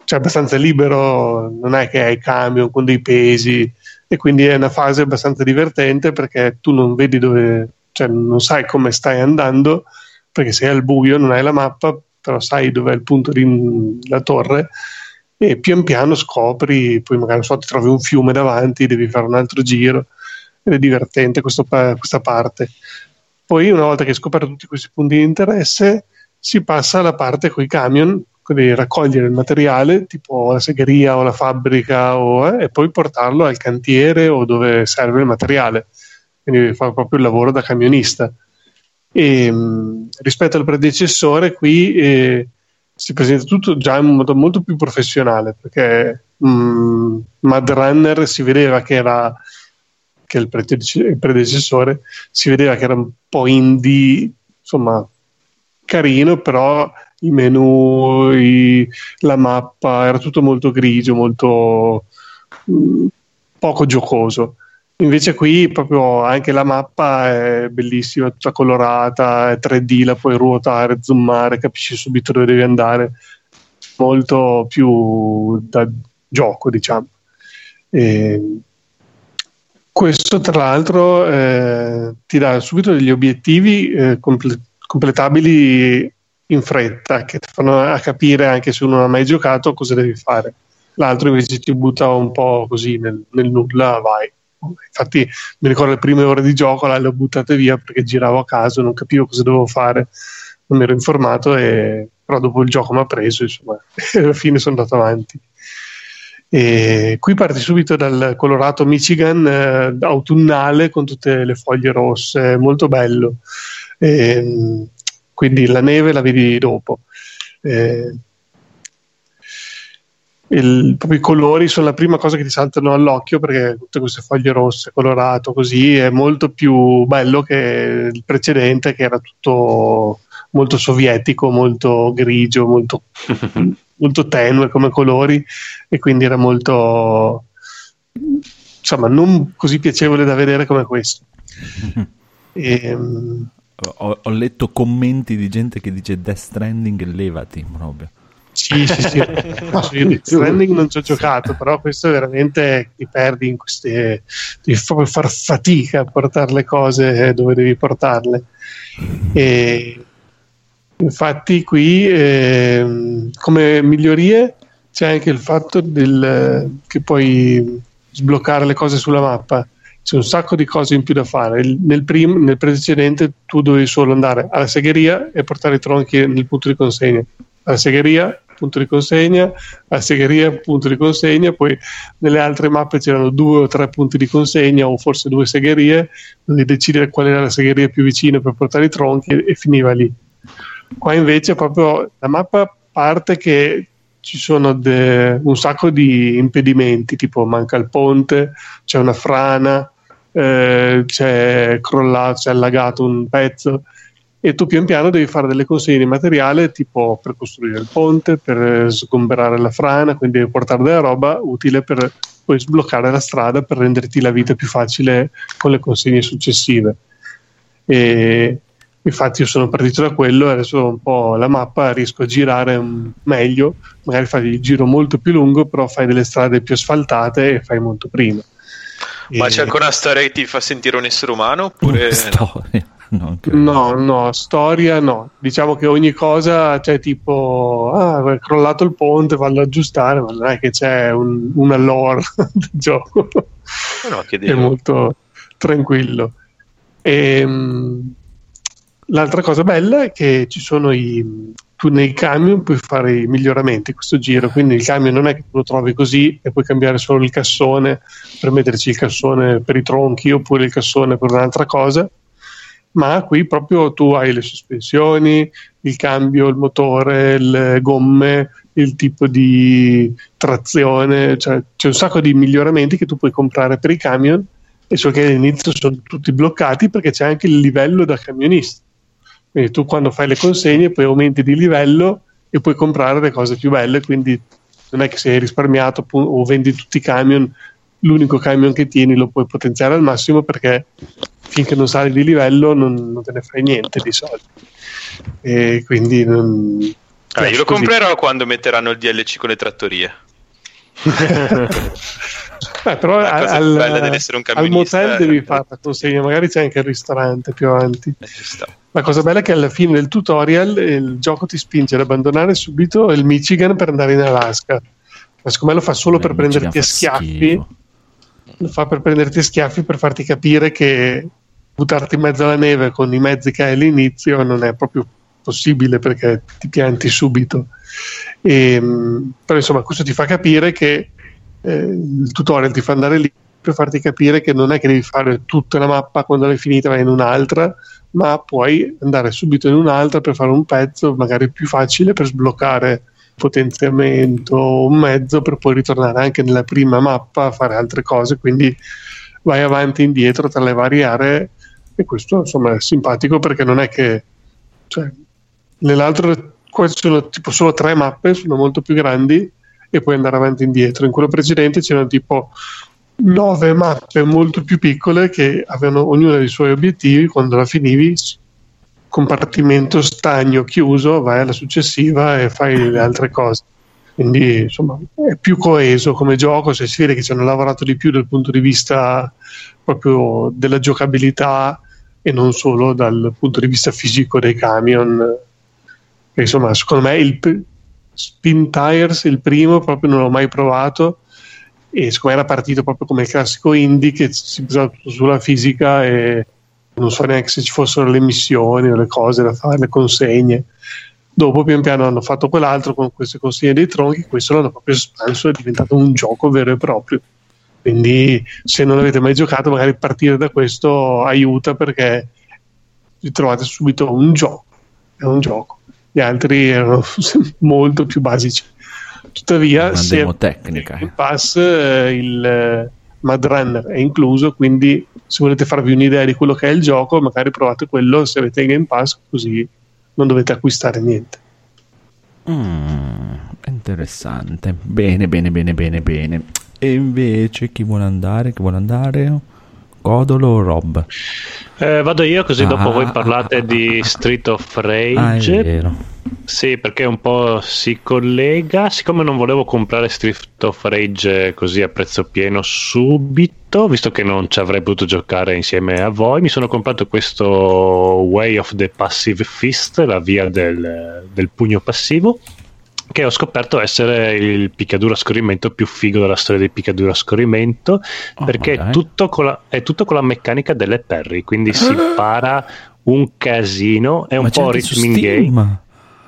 cioè abbastanza libero, non è che hai camion con dei pesi e quindi è una fase abbastanza divertente perché tu non vedi dove, cioè non sai come stai andando perché sei al buio, non hai la mappa, però sai dove è il punto della torre e pian piano scopri, poi magari so, ti trovi un fiume davanti, devi fare un altro giro ed è divertente questo questa parte. Poi una volta che hai scoperto tutti questi punti di interesse si passa alla parte con i camion, quindi raccogliere il materiale tipo la segheria o la fabbrica o, eh, e poi portarlo al cantiere o dove serve il materiale. Quindi fa proprio il lavoro da camionista. E, mh, rispetto al predecessore, qui eh, si presenta tutto già in modo molto più professionale perché mh, Mad Runner si vedeva che era che il, predece- il predecessore si vedeva che era un po' indie, insomma, carino, però i menu, i- la mappa era tutto molto grigio, molto mh, poco giocoso. Invece qui proprio anche la mappa è bellissima, tutta colorata, è 3D, la puoi ruotare, zoomare, capisci subito dove devi andare. molto più da gioco, diciamo. E questo, tra l'altro, eh, ti dà subito degli obiettivi eh, comple- completabili in fretta che ti fanno capire anche se uno non ha mai giocato cosa devi fare. L'altro invece ti butta un po' così nel, nel nulla, vai. Infatti, mi ricordo le prime ore di gioco le ho buttate via perché giravo a caso, non capivo cosa dovevo fare, non mi ero informato, e... però dopo il gioco mi ha preso, insomma, e alla fine sono andato avanti. E qui parti subito dal colorato Michigan eh, autunnale con tutte le foglie rosse, molto bello. E, quindi la neve la vedi dopo. Eh, il, proprio i colori sono la prima cosa che ti saltano all'occhio perché tutte queste foglie rosse, colorato così è molto più bello che il precedente che era tutto molto sovietico, molto grigio, molto, molto tenue come colori e quindi era molto insomma non così piacevole da vedere come questo. E, ho, ho, letto commenti di gente che dice Death Stranding levati proprio. Sì, sì, sì. Death Stranding non ci ho giocato, però questo è veramente ti perdi in queste. devi proprio far fatica a portare le cose dove devi portarle. E infatti, qui eh, come migliorie c'è anche il fatto del, che puoi sbloccare le cose sulla mappa c'è un sacco di cose in più da fare. Nel, prim- nel precedente tu dovevi solo andare alla segheria e portare i tronchi nel punto di consegna. Alla segheria, punto di consegna, alla segheria, punto di consegna, poi nelle altre mappe c'erano due o tre punti di consegna o forse due segherie, dovevi decidere qual era la segheria più vicina per portare i tronchi e, e finiva lì. Qua invece proprio la mappa parte che ci sono de- un sacco di impedimenti, tipo manca il ponte, c'è una frana, eh, c'è crollato, c'è allagato un pezzo e tu pian piano devi fare delle consegne di materiale tipo per costruire il ponte, per sgomberare la frana, quindi devi portare della roba utile per poi sbloccare la strada per renderti la vita più facile con le consegne successive. E infatti io sono partito da quello e adesso un po' la mappa riesco a girare meglio, magari fai il giro molto più lungo, però fai delle strade più asfaltate e fai molto prima. Ma e... c'è ancora una storia che ti fa sentire un essere umano? Oppure... storia. No, no, no, storia no. Diciamo che ogni cosa c'è tipo, ah, è crollato il ponte, vallo ad aggiustare, ma non è che c'è un, una lore del gioco. No, è molto tranquillo. E, ehm, l'altra cosa bella è che ci sono i, tu nei camion puoi fare i miglioramenti questo giro, quindi il camion non è che lo trovi così e puoi cambiare solo il cassone per metterci il cassone per i tronchi oppure il cassone per un'altra cosa, ma qui proprio tu hai le sospensioni, il cambio, il motore, le gomme, il tipo di trazione, cioè c'è un sacco di miglioramenti che tu puoi comprare per i camion e so che all'inizio sono tutti bloccati perché c'è anche il livello da camionista. Quindi tu quando fai le consegne poi aumenti di livello e puoi comprare le cose più belle, quindi non è che se hai risparmiato o vendi tutti i camion, l'unico camion che tieni lo puoi potenziare al massimo perché finché non sali di livello non, non te ne fai niente di soldi. E quindi non... Ah, io lo così. comprerò quando metteranno il DLC con le trattorie. Beh, però al, al, motel devi fare la consegna, magari c'è anche il ristorante più avanti. Eh, la cosa bella è che alla fine del tutorial il gioco ti spinge ad abbandonare subito il Michigan per andare in Alaska. Ma secondo me lo fa solo per prenderti a schiaffi. Lo fa per prenderti schiaffi per farti capire che buttarti in mezzo alla neve con i mezzi che hai all'inizio non è proprio possibile perché ti pianti subito. E, ehm, però insomma, questo ti fa capire che eh, il tutorial ti fa andare lì per farti capire che non è che devi fare tutta la mappa quando l'hai finita vai in un'altra, ma puoi andare subito in un'altra per fare un pezzo magari più facile per sbloccare potenziamento, un mezzo per poi ritornare anche nella prima mappa a fare altre cose, quindi vai avanti e indietro tra le varie aree e questo insomma è simpatico perché non è che cioè, nell'altro queste sono tipo solo tre mappe, sono molto più grandi e puoi andare avanti e indietro. In quello precedente c'erano tipo nove mappe molto più piccole che avevano ognuna dei suoi obiettivi. Quando la finivi, compartimento stagno chiuso, vai alla successiva e fai le altre cose. Quindi insomma è più coeso come gioco, cioè si vede che ci hanno lavorato di più dal punto di vista proprio della giocabilità e non solo dal punto di vista fisico dei camion. E, insomma, secondo me il p- Spin Tires, il primo, proprio non l'ho mai provato e secondo me era partito proprio come il classico indie che si basava sulla fisica e non so neanche se ci fossero le missioni o le cose da fare, le consegne. Dopo pian piano hanno fatto quell'altro con queste consegne dei tronchi, questo l'hanno proprio espanso, è diventato un gioco vero e proprio. Quindi se non avete mai giocato, magari partire da questo aiuta perché vi trovate subito un gioco. È un gioco. Gli altri erano molto più basici. Tuttavia, se tecnica. il pass, eh, il eh, Mad Runner è incluso, quindi se volete farvi un'idea di quello che è il gioco, magari provate quello se avete il Game Pass, così non dovete acquistare niente. Mm, interessante. Bene, bene, bene, bene, bene. E invece chi vuole andare? Chi vuole andare? Codolo o Rob? Eh, vado io così dopo Ah, voi ah, parlate ah, di Street of Ah, è Rage. vero. Sì, perché un po' si collega. Siccome non volevo comprare Street of Rage così a prezzo pieno subito, visto che non ci avrei potuto giocare insieme a voi, mi sono comprato questo Way of the Passive Fist, la via del, del pugno passivo, che ho scoperto essere il picchiaduro a scorrimento più figo della storia dei picchiaduro a scorrimento, Oh, perché è tutto, con la, è tutto con la meccanica delle parry, quindi si para un casino, è un Ma po' rhythm game.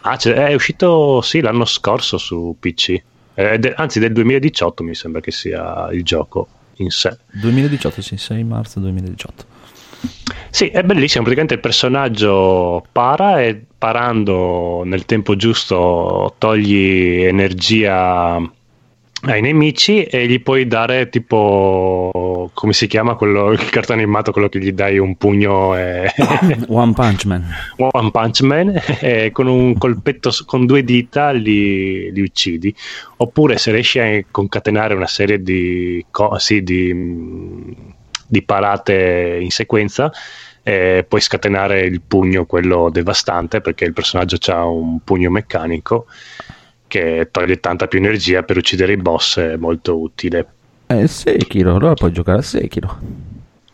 Ah, è uscito sì l'anno scorso su PC, Eh, de- anzi del 2018 mi sembra che sia il gioco in sé. 2018, sì, 6 marzo 2018. Sì, è bellissimo, praticamente il personaggio para e parando nel tempo giusto togli energia ai nemici e gli puoi dare tipo come si chiama quello il cartone animato quello che gli dai un pugno e One Punch Man. One Punch Man e con un colpetto con due dita li, li uccidi oppure se riesci a concatenare una serie di, co- sì, di, di parate in sequenza eh, puoi scatenare il pugno quello devastante perché il personaggio ha un pugno meccanico che toglie tanta più energia per uccidere i boss è molto utile Eh, Sekiro, allora puoi giocare a Sekiro.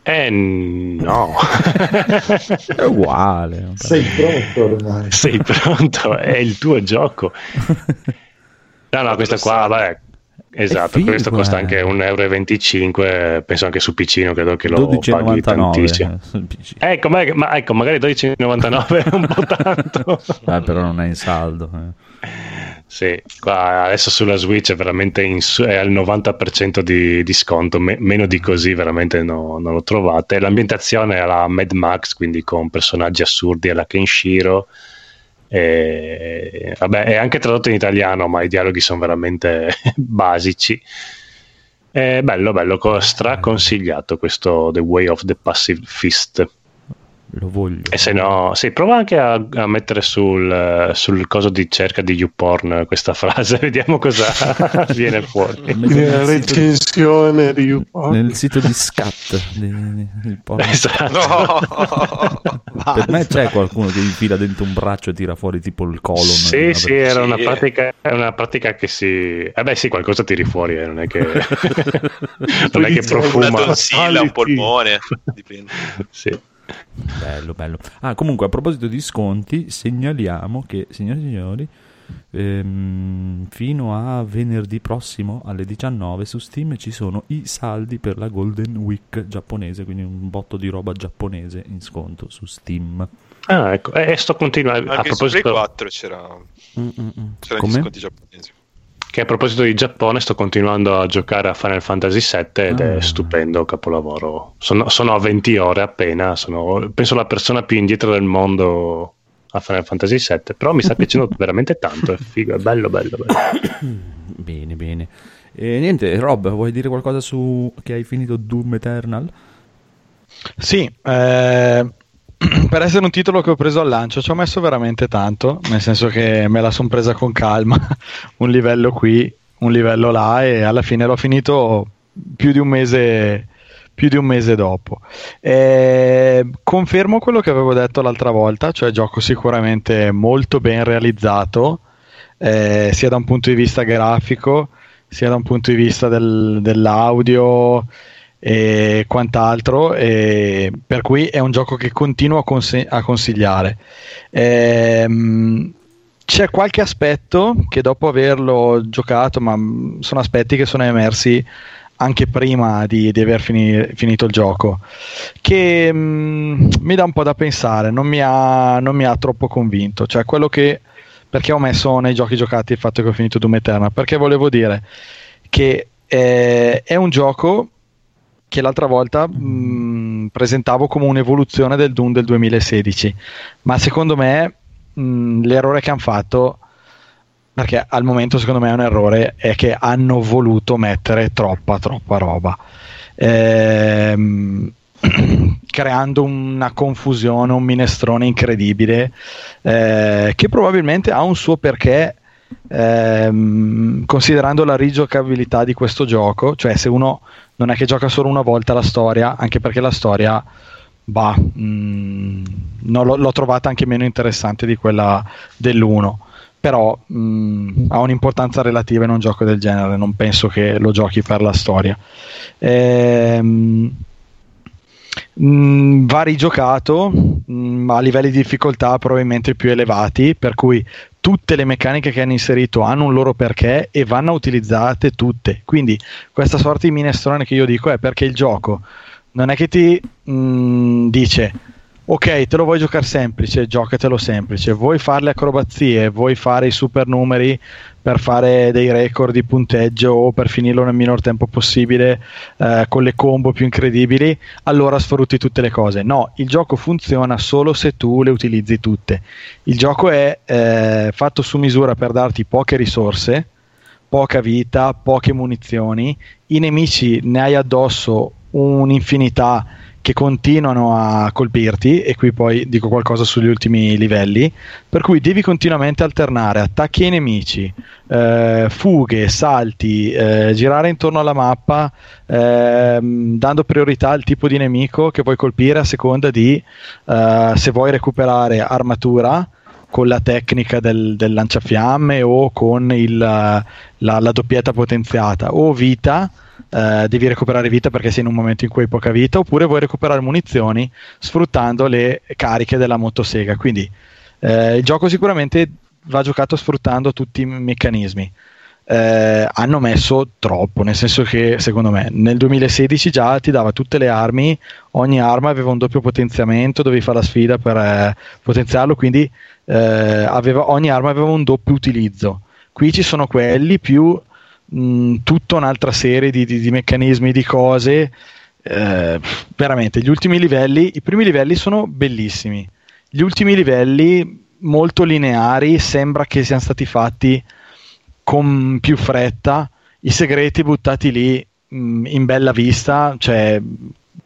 eh no È uguale. Sei pronto ormai? sei pronto è il tuo gioco No, no, questa qua, vabbè, esatto, questo costa eh. anche 1,25 euro, penso anche su PC, non credo che lo paghi tantissimo. 12,99 sul PC. Ecco, ma, ma- ecco, magari 12,99 è un po' tanto. Eh, però non è in saldo. eh. Sì, qua adesso sulla Switch è veramente in è al 90% di, di sconto, me- meno di così veramente no- non lo trovate. L'ambientazione è alla Mad Max, quindi con personaggi assurdi alla Kenshiro. E, vabbè, è anche tradotto in italiano, ma i dialoghi sono veramente basici. È bello, bello, co- straconsigliato questo The Way of the Passive Fist. Lo voglio. E se no, sì, prova anche a, a mettere sul, eh, sul coso di cerca di YouPorn questa frase, vediamo cosa viene fuori. La recensione di YouPorn. Nel sito di Scat. di- di- di. Esatto. Per me c'è qualcuno che infila dentro un braccio e tira fuori tipo il colon. Sì, Una- sì, era una pratica, è una pratica che si... Eh beh sì, qualcosa tiri fuori, eh, non è che, non è che dice Una profuma. tonsilla, un polmone, dipende. Sì. Bello, bello. Ah, comunque, a proposito di sconti, segnaliamo che, signori e signori, ehm, fino a venerdì prossimo alle 19 su Steam ci sono i saldi per la Golden Week giapponese, quindi un botto di roba giapponese in sconto su Steam. Ah, ecco, e e sto continuando a Anche su Play proposito 4 c'era, Mm, mm, mm. c'erano gli sconti giapponesi. Che a proposito di Giappone sto continuando a giocare a Final Fantasy VII ed Ah. è stupendo, capolavoro. Sono, sono a 20 ore appena, sono penso la persona più indietro del mondo a Final Fantasy VII, però mi sta piacendo veramente tanto, è figo, è bello, bello, bello. Bene, bene. E niente, Rob, vuoi dire qualcosa su che hai finito Doom Eternal? Sì, eh, per essere un titolo che ho preso al lancio ci ho messo veramente tanto, nel senso che me la sono presa con calma, un livello qui, un livello là e alla fine l'ho finito più di un mese, di un mese dopo. Eh, confermo quello che avevo detto l'altra volta, cioè gioco sicuramente molto ben realizzato. eh, sia da un punto di vista grafico, sia da un punto di vista del- dell'audio e quant'altro, e per cui è un gioco che continuo a, conse- a consigliare. Ehm, c'è qualche aspetto che dopo averlo giocato, ma sono aspetti che sono emersi anche prima di, di aver fini- finito il gioco, che mh, mi dà un po' da pensare, non mi ha, non mi ha troppo convinto. Cioè, quello che perché ho messo nei giochi giocati il fatto che ho finito Doom Eternal? Perché volevo dire che eh, è un gioco che l'altra volta mh, presentavo come un'evoluzione del Doom del 2016, ma secondo me mh, l'errore che hanno fatto, perché al momento secondo me è un errore, è che hanno voluto mettere troppa, troppa roba. Ehm, creando una confusione, un minestrone incredibile eh, che probabilmente ha un suo perché ehm, considerando la rigiocabilità di questo gioco, cioè se uno non è che gioca solo una volta la storia, anche perché la storia bah, mh, non l'ho, l'ho trovata anche meno interessante di quella dell'1 però mh, ha un'importanza relativa in un gioco del genere non penso che lo giochi per la storia. Ehm, mh, va rigiocato mh, a livelli di difficoltà probabilmente più elevati per cui tutte le meccaniche che hanno inserito hanno un loro perché e vanno utilizzate tutte. Quindi questa sorta di minestrone che io dico è perché il gioco non è che ti mh, dice ok te lo vuoi giocare semplice giocatelo semplice. Vuoi fare le acrobazie vuoi fare i super numeri per fare dei record di punteggio o per finirlo nel minor tempo possibile eh, con le combo più incredibili allora sfrutti tutte le cose. No il gioco funziona solo se tu le utilizzi tutte. Il gioco è eh, fatto su misura per darti poche risorse poca vita poche munizioni. I nemici ne hai addosso un'infinità che continuano a colpirti e qui poi dico qualcosa sugli ultimi livelli per cui devi continuamente alternare attacchi ai nemici eh, fughe, salti eh, girare intorno alla mappa ehm, dando priorità al tipo di nemico che vuoi colpire a seconda di eh, se vuoi recuperare armatura con la tecnica del, del lanciafiamme o con il, la, la doppietta potenziata o vita eh, devi recuperare vita perché sei in un momento in cui hai poca vita, oppure vuoi recuperare munizioni sfruttando le cariche della motosega. Quindi eh, il gioco sicuramente va giocato sfruttando tutti i meccanismi. Eh, hanno messo troppo, nel senso che secondo me nel 2016 già ti dava tutte le armi, ogni arma aveva un doppio potenziamento, dovevi fare la sfida per eh, potenziarlo, quindi eh, aveva, ogni arma aveva un doppio utilizzo. Qui ci sono quelli più mh, tutta un'altra serie di, di, di meccanismi, di cose. Eh, veramente, gli ultimi livelli, i primi livelli sono bellissimi. Gli ultimi livelli, molto lineari, sembra che siano stati fatti con più fretta. I segreti buttati lì mh, in bella vista, cioè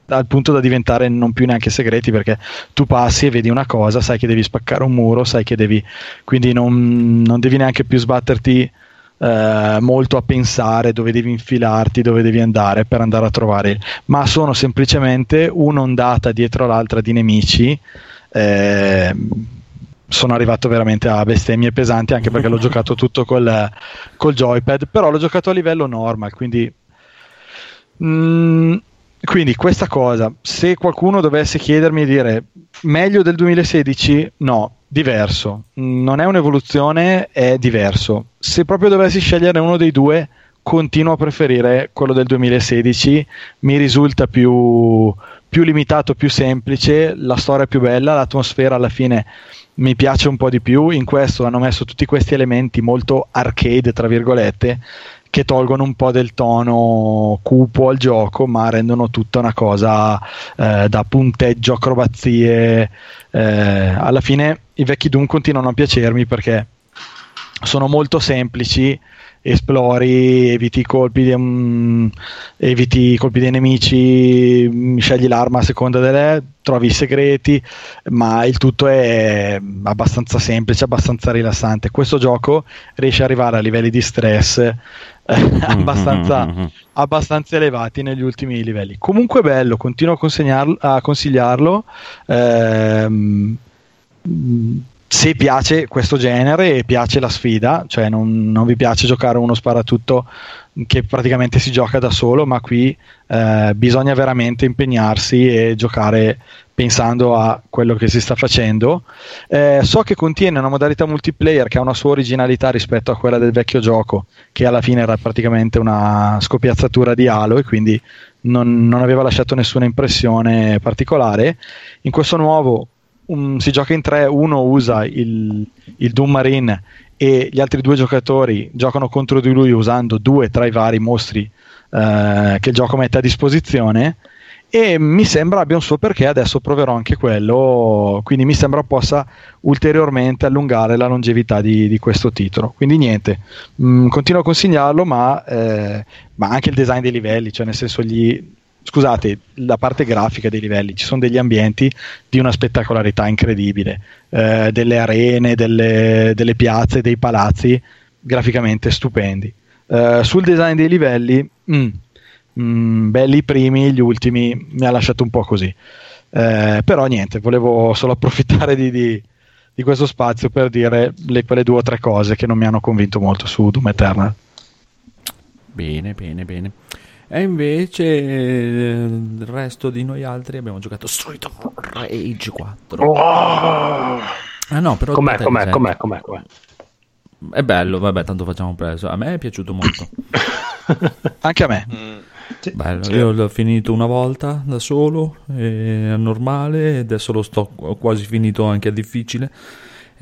al punto da diventare non più neanche segreti perché tu passi e vedi una cosa, sai che devi spaccare un muro, sai che devi quindi non, non devi neanche più sbatterti eh, molto a pensare dove devi infilarti, dove devi andare per andare a trovare, ma sono semplicemente un'ondata dietro l'altra di nemici. Eh, sono arrivato veramente a bestemmie pesanti anche perché l'ho giocato tutto col, col joypad, però l'ho giocato a livello normal, quindi mm, quindi questa cosa, se qualcuno dovesse chiedermi di dire meglio del 2016, no, diverso. Non è un'evoluzione, è diverso. Se proprio dovessi scegliere uno dei due, continuo a preferire quello del 2016. Mi risulta più, più limitato, più semplice, la storia è più bella, l'atmosfera alla fine mi piace un po' di più. In questo hanno messo tutti questi elementi molto arcade, tra virgolette, che tolgono un po' del tono cupo al gioco, ma rendono tutta una cosa eh, da punteggio, acrobazie. Eh, alla fine i vecchi Doom continuano a piacermi perché sono molto semplici esplori, eviti i colpi, di, um, eviti i colpi dei nemici, scegli l'arma a seconda delle, trovi i segreti, ma il tutto è abbastanza semplice, abbastanza rilassante. Questo gioco riesce ad arrivare a livelli di stress eh, abbastanza, abbastanza elevati negli ultimi livelli. Comunque bello, continuo a, a consigliarlo. Ehm, se piace questo genere e piace la sfida, cioè non, non vi piace giocare uno sparatutto che praticamente si gioca da solo, ma qui eh, bisogna veramente impegnarsi e giocare pensando a quello che si sta facendo. Eh, so che contiene una modalità multiplayer che ha una sua originalità rispetto a quella del vecchio gioco, che alla fine era praticamente una scopiazzatura di Halo e quindi non, non aveva lasciato nessuna impressione particolare. In questo nuovo um, si gioca in tre, uno usa il, il Doom Marine e gli altri due giocatori giocano contro di lui usando due tra i vari mostri eh, che il gioco mette a disposizione. E mi sembra abbia un suo perché adesso proverò anche quello quindi mi sembra possa ulteriormente allungare la longevità di, di questo titolo. Quindi niente mh, mm, continuo a consigliarlo ma, eh, ma, anche il design dei livelli cioè nel senso gli, scusate, la parte grafica dei livelli, ci sono degli ambienti di una spettacolarità incredibile, eh, delle arene, delle, delle, piazze, dei palazzi graficamente stupendi. Eh, sul design dei livelli, mm, mm, belli i primi, gli ultimi mi ha lasciato un po' così. Eh, però niente, volevo solo approfittare di, di, di questo spazio per dire le, quelle due o tre cose che non mi hanno convinto molto su Doom Eternal. Bene, bene, bene. E invece eh, il resto di noi altri abbiamo giocato Street of Rage 4. Oh! Ah no, però com'è, com'è, com'è, com'è, com'è? È bello, vabbè, tanto facciamo preso. A me è piaciuto molto. Anche a me. Mm. Bello, io l'ho finito una volta da solo, è normale, adesso lo sto quasi finito anche a difficile.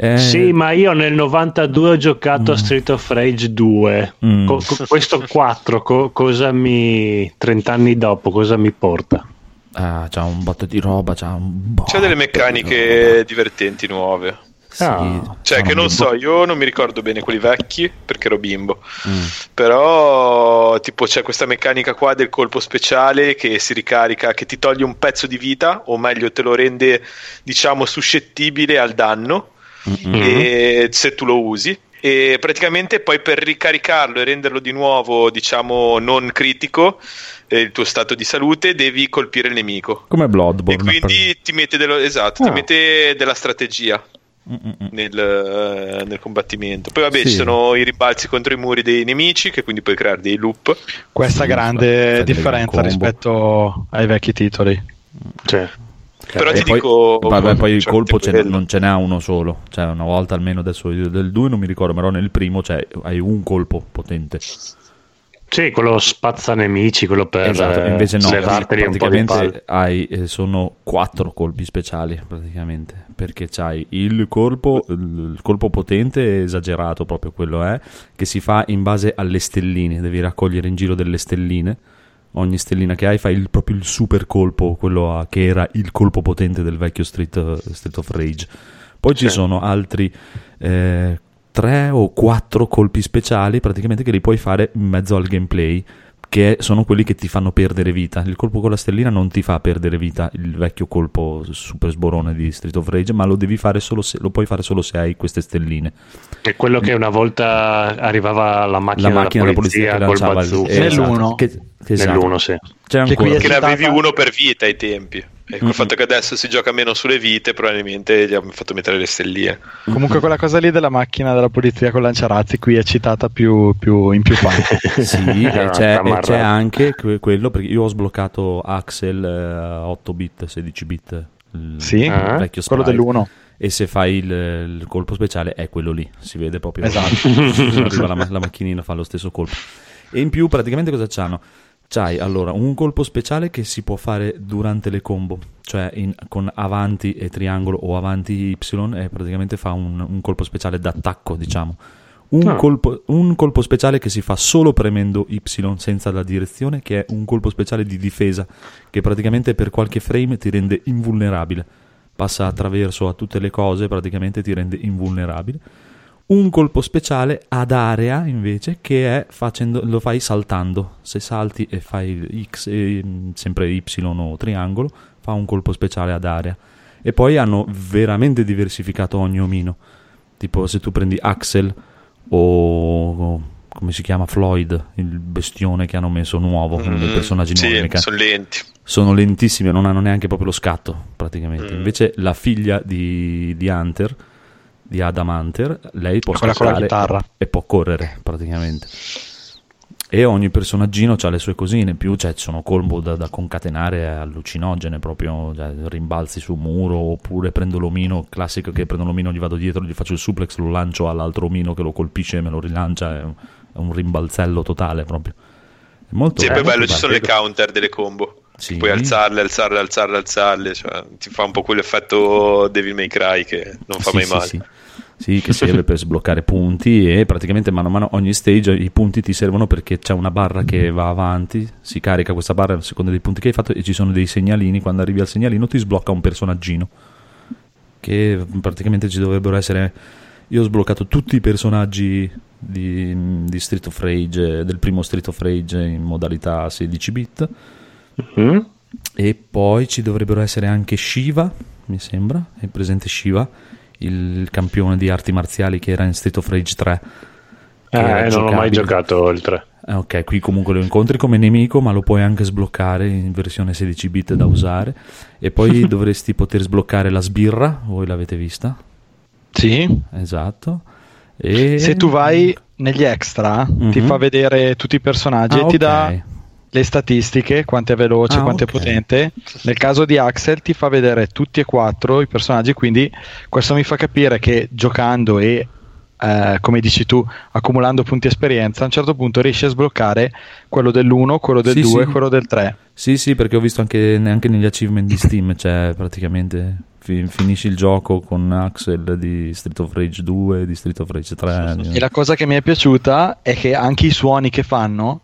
Eh... Sì, ma io nel 92 ho giocato mm. a Street of Rage 2. Mm. Co- co- questo 4, co- cosa mi. 30 anni dopo, cosa mi porta? Ah, c'ha un botto di roba, c'ha, un c'ha delle meccaniche divertenti nuove. Sì, ah. Cioè, che non so, io non mi ricordo bene quelli vecchi perché ero bimbo. Mm. Però, tipo, c'è questa meccanica qua del colpo speciale che si ricarica, che ti toglie un pezzo di vita, o meglio, te lo rende, diciamo, suscettibile al danno mm-hmm. se tu lo usi e praticamente poi per ricaricarlo e renderlo di nuovo diciamo non critico eh, il tuo stato di salute devi colpire il nemico come Bloodborne e quindi ti mette, dello, esatto, oh. ti ah. mette della strategia nel, nel, combattimento. Poi, vabbè, sì. ci sono i ribalzi contro i muri dei nemici, che quindi puoi creare dei loop. Questa sì, grande differenza rispetto ai vecchi titoli. Cioè. Però ti poi, dico. Vabbè, poi il colpo non ce n'ha uno solo. Cioè, una volta almeno adesso del 2 non mi ricordo, però nel primo cioè, hai un colpo potente. Sì, quello spazza nemici, quello per esatto, invece no, praticamente hai, eh, sono quattro colpi speciali praticamente, perché c'hai il colpo, il colpo potente esagerato proprio quello è, che si fa in base alle stelline, devi raccogliere in giro delle stelline ogni stellina che hai fai il, proprio il super colpo, quello a, che era il colpo potente del vecchio Street, Street of Rage. Poi sì. ci sono altri eh, tre o quattro colpi speciali praticamente che li puoi fare in mezzo al gameplay che sono quelli che ti fanno perdere vita. Il colpo con la stellina non ti fa perdere vita, il vecchio colpo super sborone di Street of Rage, ma lo devi fare solo se, lo puoi fare solo se hai queste stelline. È quello che una volta arrivava la macchina, la macchina della polizia, della polizia col bazooka. Il, esatto, nell'uno. Che, esatto. Nell'uno, sì. C'è che, che ne avevi uno per vita ai tempi. E col mm-hmm. fatto che adesso si gioca meno sulle vite, probabilmente gli hanno fatto mettere le stelline. Comunque, quella cosa lì della macchina della polizia con lanciarazzi qui è citata più, più in più parti. sì, no, c'è, c'è, anche quello perché io ho sbloccato Axel uh, 8 bit, 16 bit. Il, sì, il vecchio quello dell'1 e se fai il, il, colpo speciale è quello lì, si vede proprio. Esatto. arriva la, la macchinina, fa lo stesso colpo. E in più, praticamente, cosa c'hanno? C'hai allora un colpo speciale che si può fare durante le combo, cioè in, con avanti e triangolo o avanti Y e praticamente fa un, un colpo speciale d'attacco, diciamo. Un. Ah. colpo, un, colpo, speciale che si fa solo premendo Y senza la direzione, che è un colpo speciale di difesa, che praticamente per qualche frame ti rende invulnerabile. Passa attraverso a tutte le cose, praticamente ti rende invulnerabile un colpo speciale ad area invece che è facendo, lo fai saltando. Se salti e fai X e sempre Y o triangolo fa un colpo speciale ad area. E poi hanno veramente diversificato ogni omino. Tipo se tu prendi Axel o come si chiama? Floyd il bestione che hanno messo nuovo mm, uno dei personaggi sì, nuovi sono lenti. Sono lentissimi non hanno neanche proprio lo scatto praticamente. Mm. invece la figlia di, di Hunter di Adam Hunter, lei può Quella con la scattare chitarra. e può correre praticamente. E ogni personaggino ha le sue cosine, più cioè, ci sono combo da, da concatenare allucinogene, proprio cioè, rimbalzi sul muro, oppure prendo l'omino, classico che prendo l'omino, gli vado dietro, gli faccio il suplex, lo lancio all'altro omino che lo colpisce e me lo rilancia, è un, è un rimbalzello totale proprio. È molto, Sì, molto bello, ci sono le bello. counter delle combo. Sì. Puoi alzarle, alzarle, alzarle, alzarle. Cioè, ti fa un po' quell'effetto Devil May Cry che non fa Sì, mai sì, male. Sì. Che serve per sbloccare punti e praticamente mano a mano ogni stage i punti ti servono perché c'è una barra che va avanti, si carica questa barra a seconda dei punti che hai fatto e ci sono dei segnalini, quando arrivi al segnalino ti sblocca un personaggino che praticamente ci dovrebbero essere io ho sbloccato tutti i personaggi di, di Street of Rage, del primo Street of Rage in modalità 16 bit Mm? e poi ci dovrebbero essere anche Shiva, mi sembra, è presente Shiva, il campione di arti marziali che era in Street of Rage 3. che era Eh, non ho mai giocabile. giocato 3. Eh, ok, qui comunque lo incontri come nemico, ma lo puoi anche sbloccare in versione 16 bit da usare. E poi dovresti poter sbloccare la sbirra, voi l'avete vista? Sì. Esatto. E... Se tu vai negli extra, ti Mhm. fa vedere tutti i personaggi Ah, e ti ok. dà le statistiche, quanto è veloce, Ah, quanto ok. è potente. Nel caso di Axel ti fa vedere tutti e quattro i personaggi, quindi questo mi fa capire che giocando e eh, come dici tu, accumulando punti esperienza, a un certo punto riesci a sbloccare quello dell'1, quello del Sì, 2 e sì. quello del 3. Sì, sì, perché ho visto anche, anche negli achievement di Steam, cioè praticamente fi- finisci il gioco con Axel di Street of Rage 2, di Street of Rage 3. E la cosa che mi è piaciuta è che anche i suoni che fanno,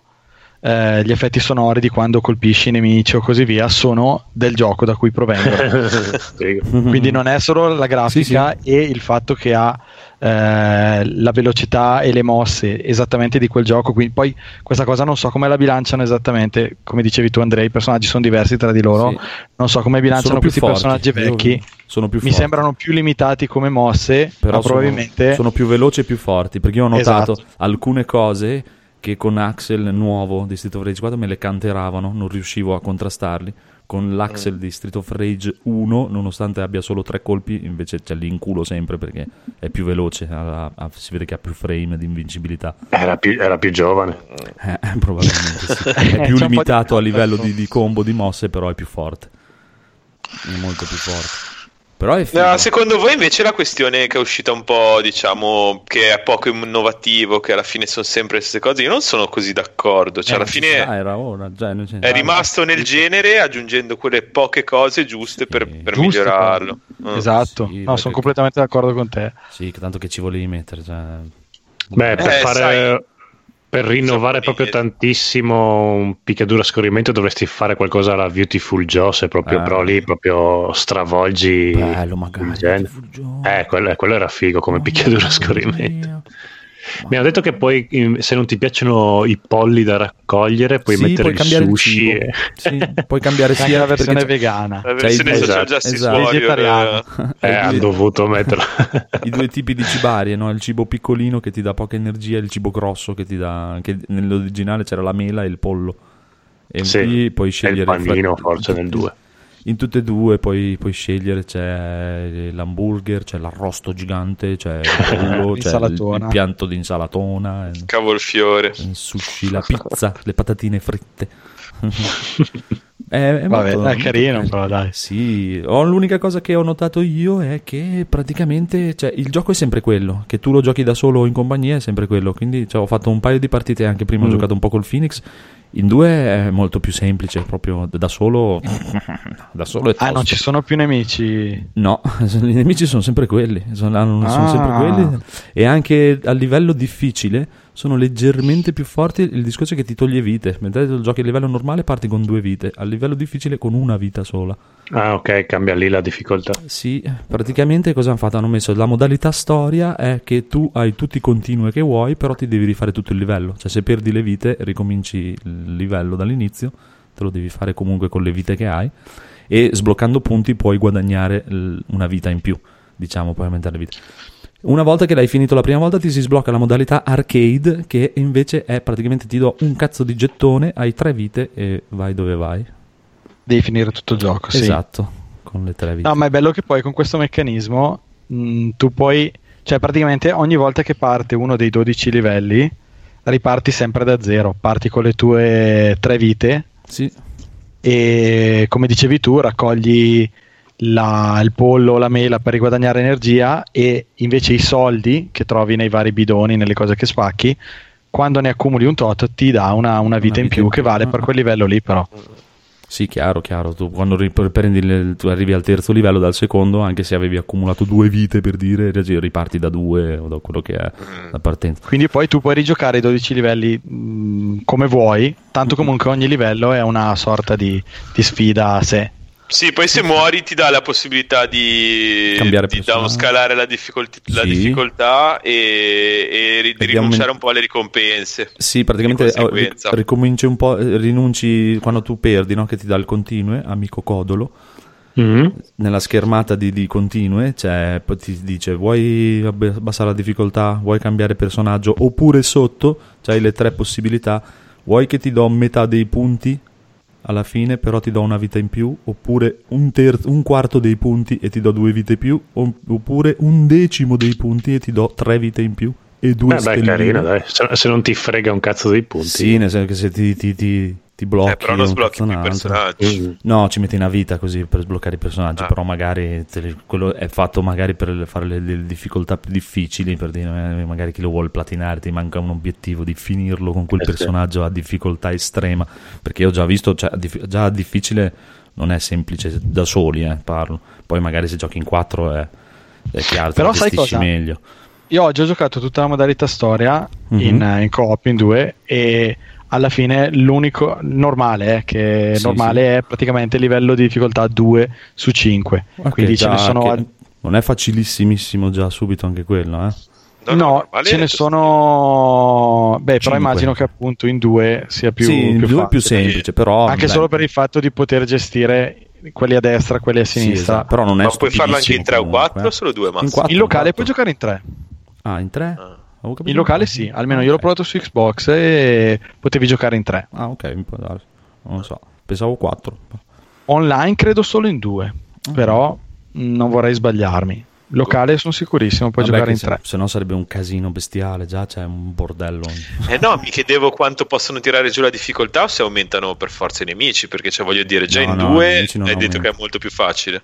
eh, gli effetti sonori di quando colpisci i nemici o così via, sono del gioco da cui provengono. Quindi non è solo la grafica e il fatto che ha eh, la velocità e le mosse esattamente di quel gioco. Quindi poi questa cosa non so come la bilanciano esattamente, come dicevi tu Andrei, i personaggi sono diversi tra di loro. Sì. Non so come bilanciano questi forti, personaggi io- vecchi. sono più Mi forti. sembrano più limitati come mosse, però ma sono- probabilmente sono, più veloci e più forti perché io ho notato Esatto. alcune cose che con Axel nuovo di Street of Rage 4 me le canteravano non riuscivo a contrastarli. Con l'Axel di Street of Rage 1 nonostante abbia solo tre colpi invece c'è l'inculo sempre perché è più veloce ha- ha- si vede che ha più frame di invincibilità. Era più, era più giovane. Eh, probabilmente sì. Eh, è più limitato a livello di, di combo di mosse però è più forte. È molto più forte però è. No, secondo voi invece la questione che è uscita un po', diciamo, che è poco innovativo, che alla fine sono sempre le stesse cose, io non sono così d'accordo. Cioè, Eh, alla fine era ora cioè, nel senso- è rimasto nel genere aggiungendo quelle poche cose giuste per, Sì. per Giuste, migliorarlo. Mm. Esatto, Sì, no, perché- sono completamente d'accordo con te. Sì, tanto che ci volevi mettere. Cioè... Beh, per Eh, fare. sai- per rinnovare proprio tantissimo un picchiaduro a scorrimento dovresti fare qualcosa alla Beautiful Joe se proprio Eh. però lì proprio stravolgi Bello, magari. eh quello, quello era figo come picchiaduro a scorrimento mi hanno detto che poi se non ti piacciono i polli da raccogliere puoi Sì, mettere puoi il il sushi e- Sì, puoi cambiare sia la versione perché vegana. La versione Cioè, social esatto, justice esatto. warrior, Vegetariano. eh, i, hanno due, dovuto metterlo i due tipi di cibarie, no? il cibo piccolino che ti dà poca energia e il cibo grosso che ti dà... Che nell'originale c'era la mela e il pollo. E Sì, qui puoi scegliere... il panino fra- forse nel 2 In tutte e due puoi, puoi scegliere, c'è l'hamburger, c'è l'arrosto gigante, c'è il pollo, c'è il, pianto di insalatona, il Cavolfiore. il sushi, la pizza, le patatine fritte. è, è Vabbè, molto- è carino, molto però dai. Sì, ho- l'unica cosa che ho notato io è che praticamente cioè, il gioco è sempre quello, che tu lo giochi da solo o in compagnia è sempre quello, quindi cioè, ho fatto un paio di partite anche prima, ho Mm. giocato un po' col Phoenix, in due è molto più semplice, proprio da solo, da solo è Ah, non tosto. ci sono più nemici. No, i nemici sono sempre quelli, sono, sono Ah. sempre quelli e anche a livello difficile sono leggermente più forti. Il discorso è che ti toglie vite, mentre tu giochi a livello normale parti con due vite, a livello difficile con una vita sola. ah ok cambia lì la difficoltà Sì, praticamente cosa hanno fatto? Hanno messo la modalità storia è che tu hai tutti i continue che vuoi, però ti devi rifare tutto il livello. Cioè se perdi le vite ricominci il livello dall'inizio, te lo devi fare comunque con le vite che hai e sbloccando punti puoi guadagnare una vita in più, diciamo, puoi aumentare le vite. Una volta che l'hai finito la prima volta ti si sblocca la modalità arcade che invece è praticamente ti do un cazzo di gettone, hai tre vite e vai dove vai. Devi finire tutto il gioco, sì. Esatto, con le tre vite. No, ma è bello che poi con questo meccanismo mh, tu puoi Cioè, praticamente ogni volta che parte uno dei 12 livelli, riparti sempre da zero. Parti con le tue tre vite Sì. e, come dicevi tu, raccogli la- il pollo o la mela per riguadagnare energia e invece i soldi che trovi nei vari bidoni, nelle cose che spacchi, quando ne accumuli un tot ti dà una, una vita in vita più in che più, vale ah, per quel livello lì però. Sì, chiaro, chiaro. Tu quando rip- prendi il- tu arrivi al terzo livello dal secondo, anche se avevi accumulato due vite per dire, riparti da due o da quello che è la partenza. Quindi poi tu puoi rigiocare i 12 livelli mh, come vuoi, tanto comunque ogni livello è una sorta di, di sfida a sé. Sì, poi se muori ti dà la possibilità di, Cambiare di downscalare la, difficolt- la Sì. difficoltà e, e ri- di rinunciare un po' alle ricompense. Sì, praticamente ri- ricominci un po', rinunci quando tu perdi, no? che ti dà il continue, amico codolo. Mhm. Nella schermata di, di continue poi ti dice vuoi abbassare la difficoltà, vuoi cambiare personaggio, oppure sotto c'hai le tre possibilità, vuoi che ti do metà dei punti alla fine però ti do una vita in più, oppure un, ter- un quarto dei punti e ti do due vite in più, oppure un decimo dei punti e ti do tre vite in più e due Eh beh, carino, dai. Se, se non ti frega un cazzo dei punti. Sì, nel senso che se ti, ti, ti, ti blocchi Eh, però non sblocchi più i personaggi. No, ci metti una vita così per sbloccare i personaggi, Ah. però magari li- quello è fatto magari per fare le, le difficoltà più difficili, per dire, eh, magari chi lo vuole platinare ti manca un obiettivo di finirlo con quel Eh sì. personaggio a difficoltà estrema, perché ho già visto, cioè, già difficile non è semplice da soli, eh, parlo. Poi magari se giochi in quattro è, è chiaro, Però sai gestisci cosa? meglio. Io oggi ho giocato tutta la modalità storia Mhm. in, in co-op in due e alla fine l'unico normale, eh, che Sì, normale è praticamente livello di difficoltà 2 su 5. Ok, Quindi ce ne sono Non è facilissimissimo già subito anche quello, eh? No, No, no, ce ne sono. Beh, però Cinque. immagino che appunto in due sia più, sì, in più due è più semplice, però... Anche beh, solo per il fatto di poter gestire quelli a destra, quelli a sì, sinistra. esatto, però non è Ma puoi farlo anche in 3 o stupidissimo 4 comunque, o solo 2 eh. massimo? In quattro, in locale in puoi giocare in tre. Ah, in tre? Ah. In locale sì, almeno io Ok. l'ho provato su Xbox e potevi giocare in tre. Ah, ok. Non lo so, pensavo 4. Online credo solo in due, però mh, non vorrei sbagliarmi. Locale sono sicurissimo, puoi giocare in tre. Se no sarebbe un casino bestiale, già c'è un bordello. Eh no, mi chiedevo quanto possono tirare giù la difficoltà o se aumentano per forza i nemici, perché cioè, voglio dire, già No, in no, i 2 nemici non hai detto che è molto più facile.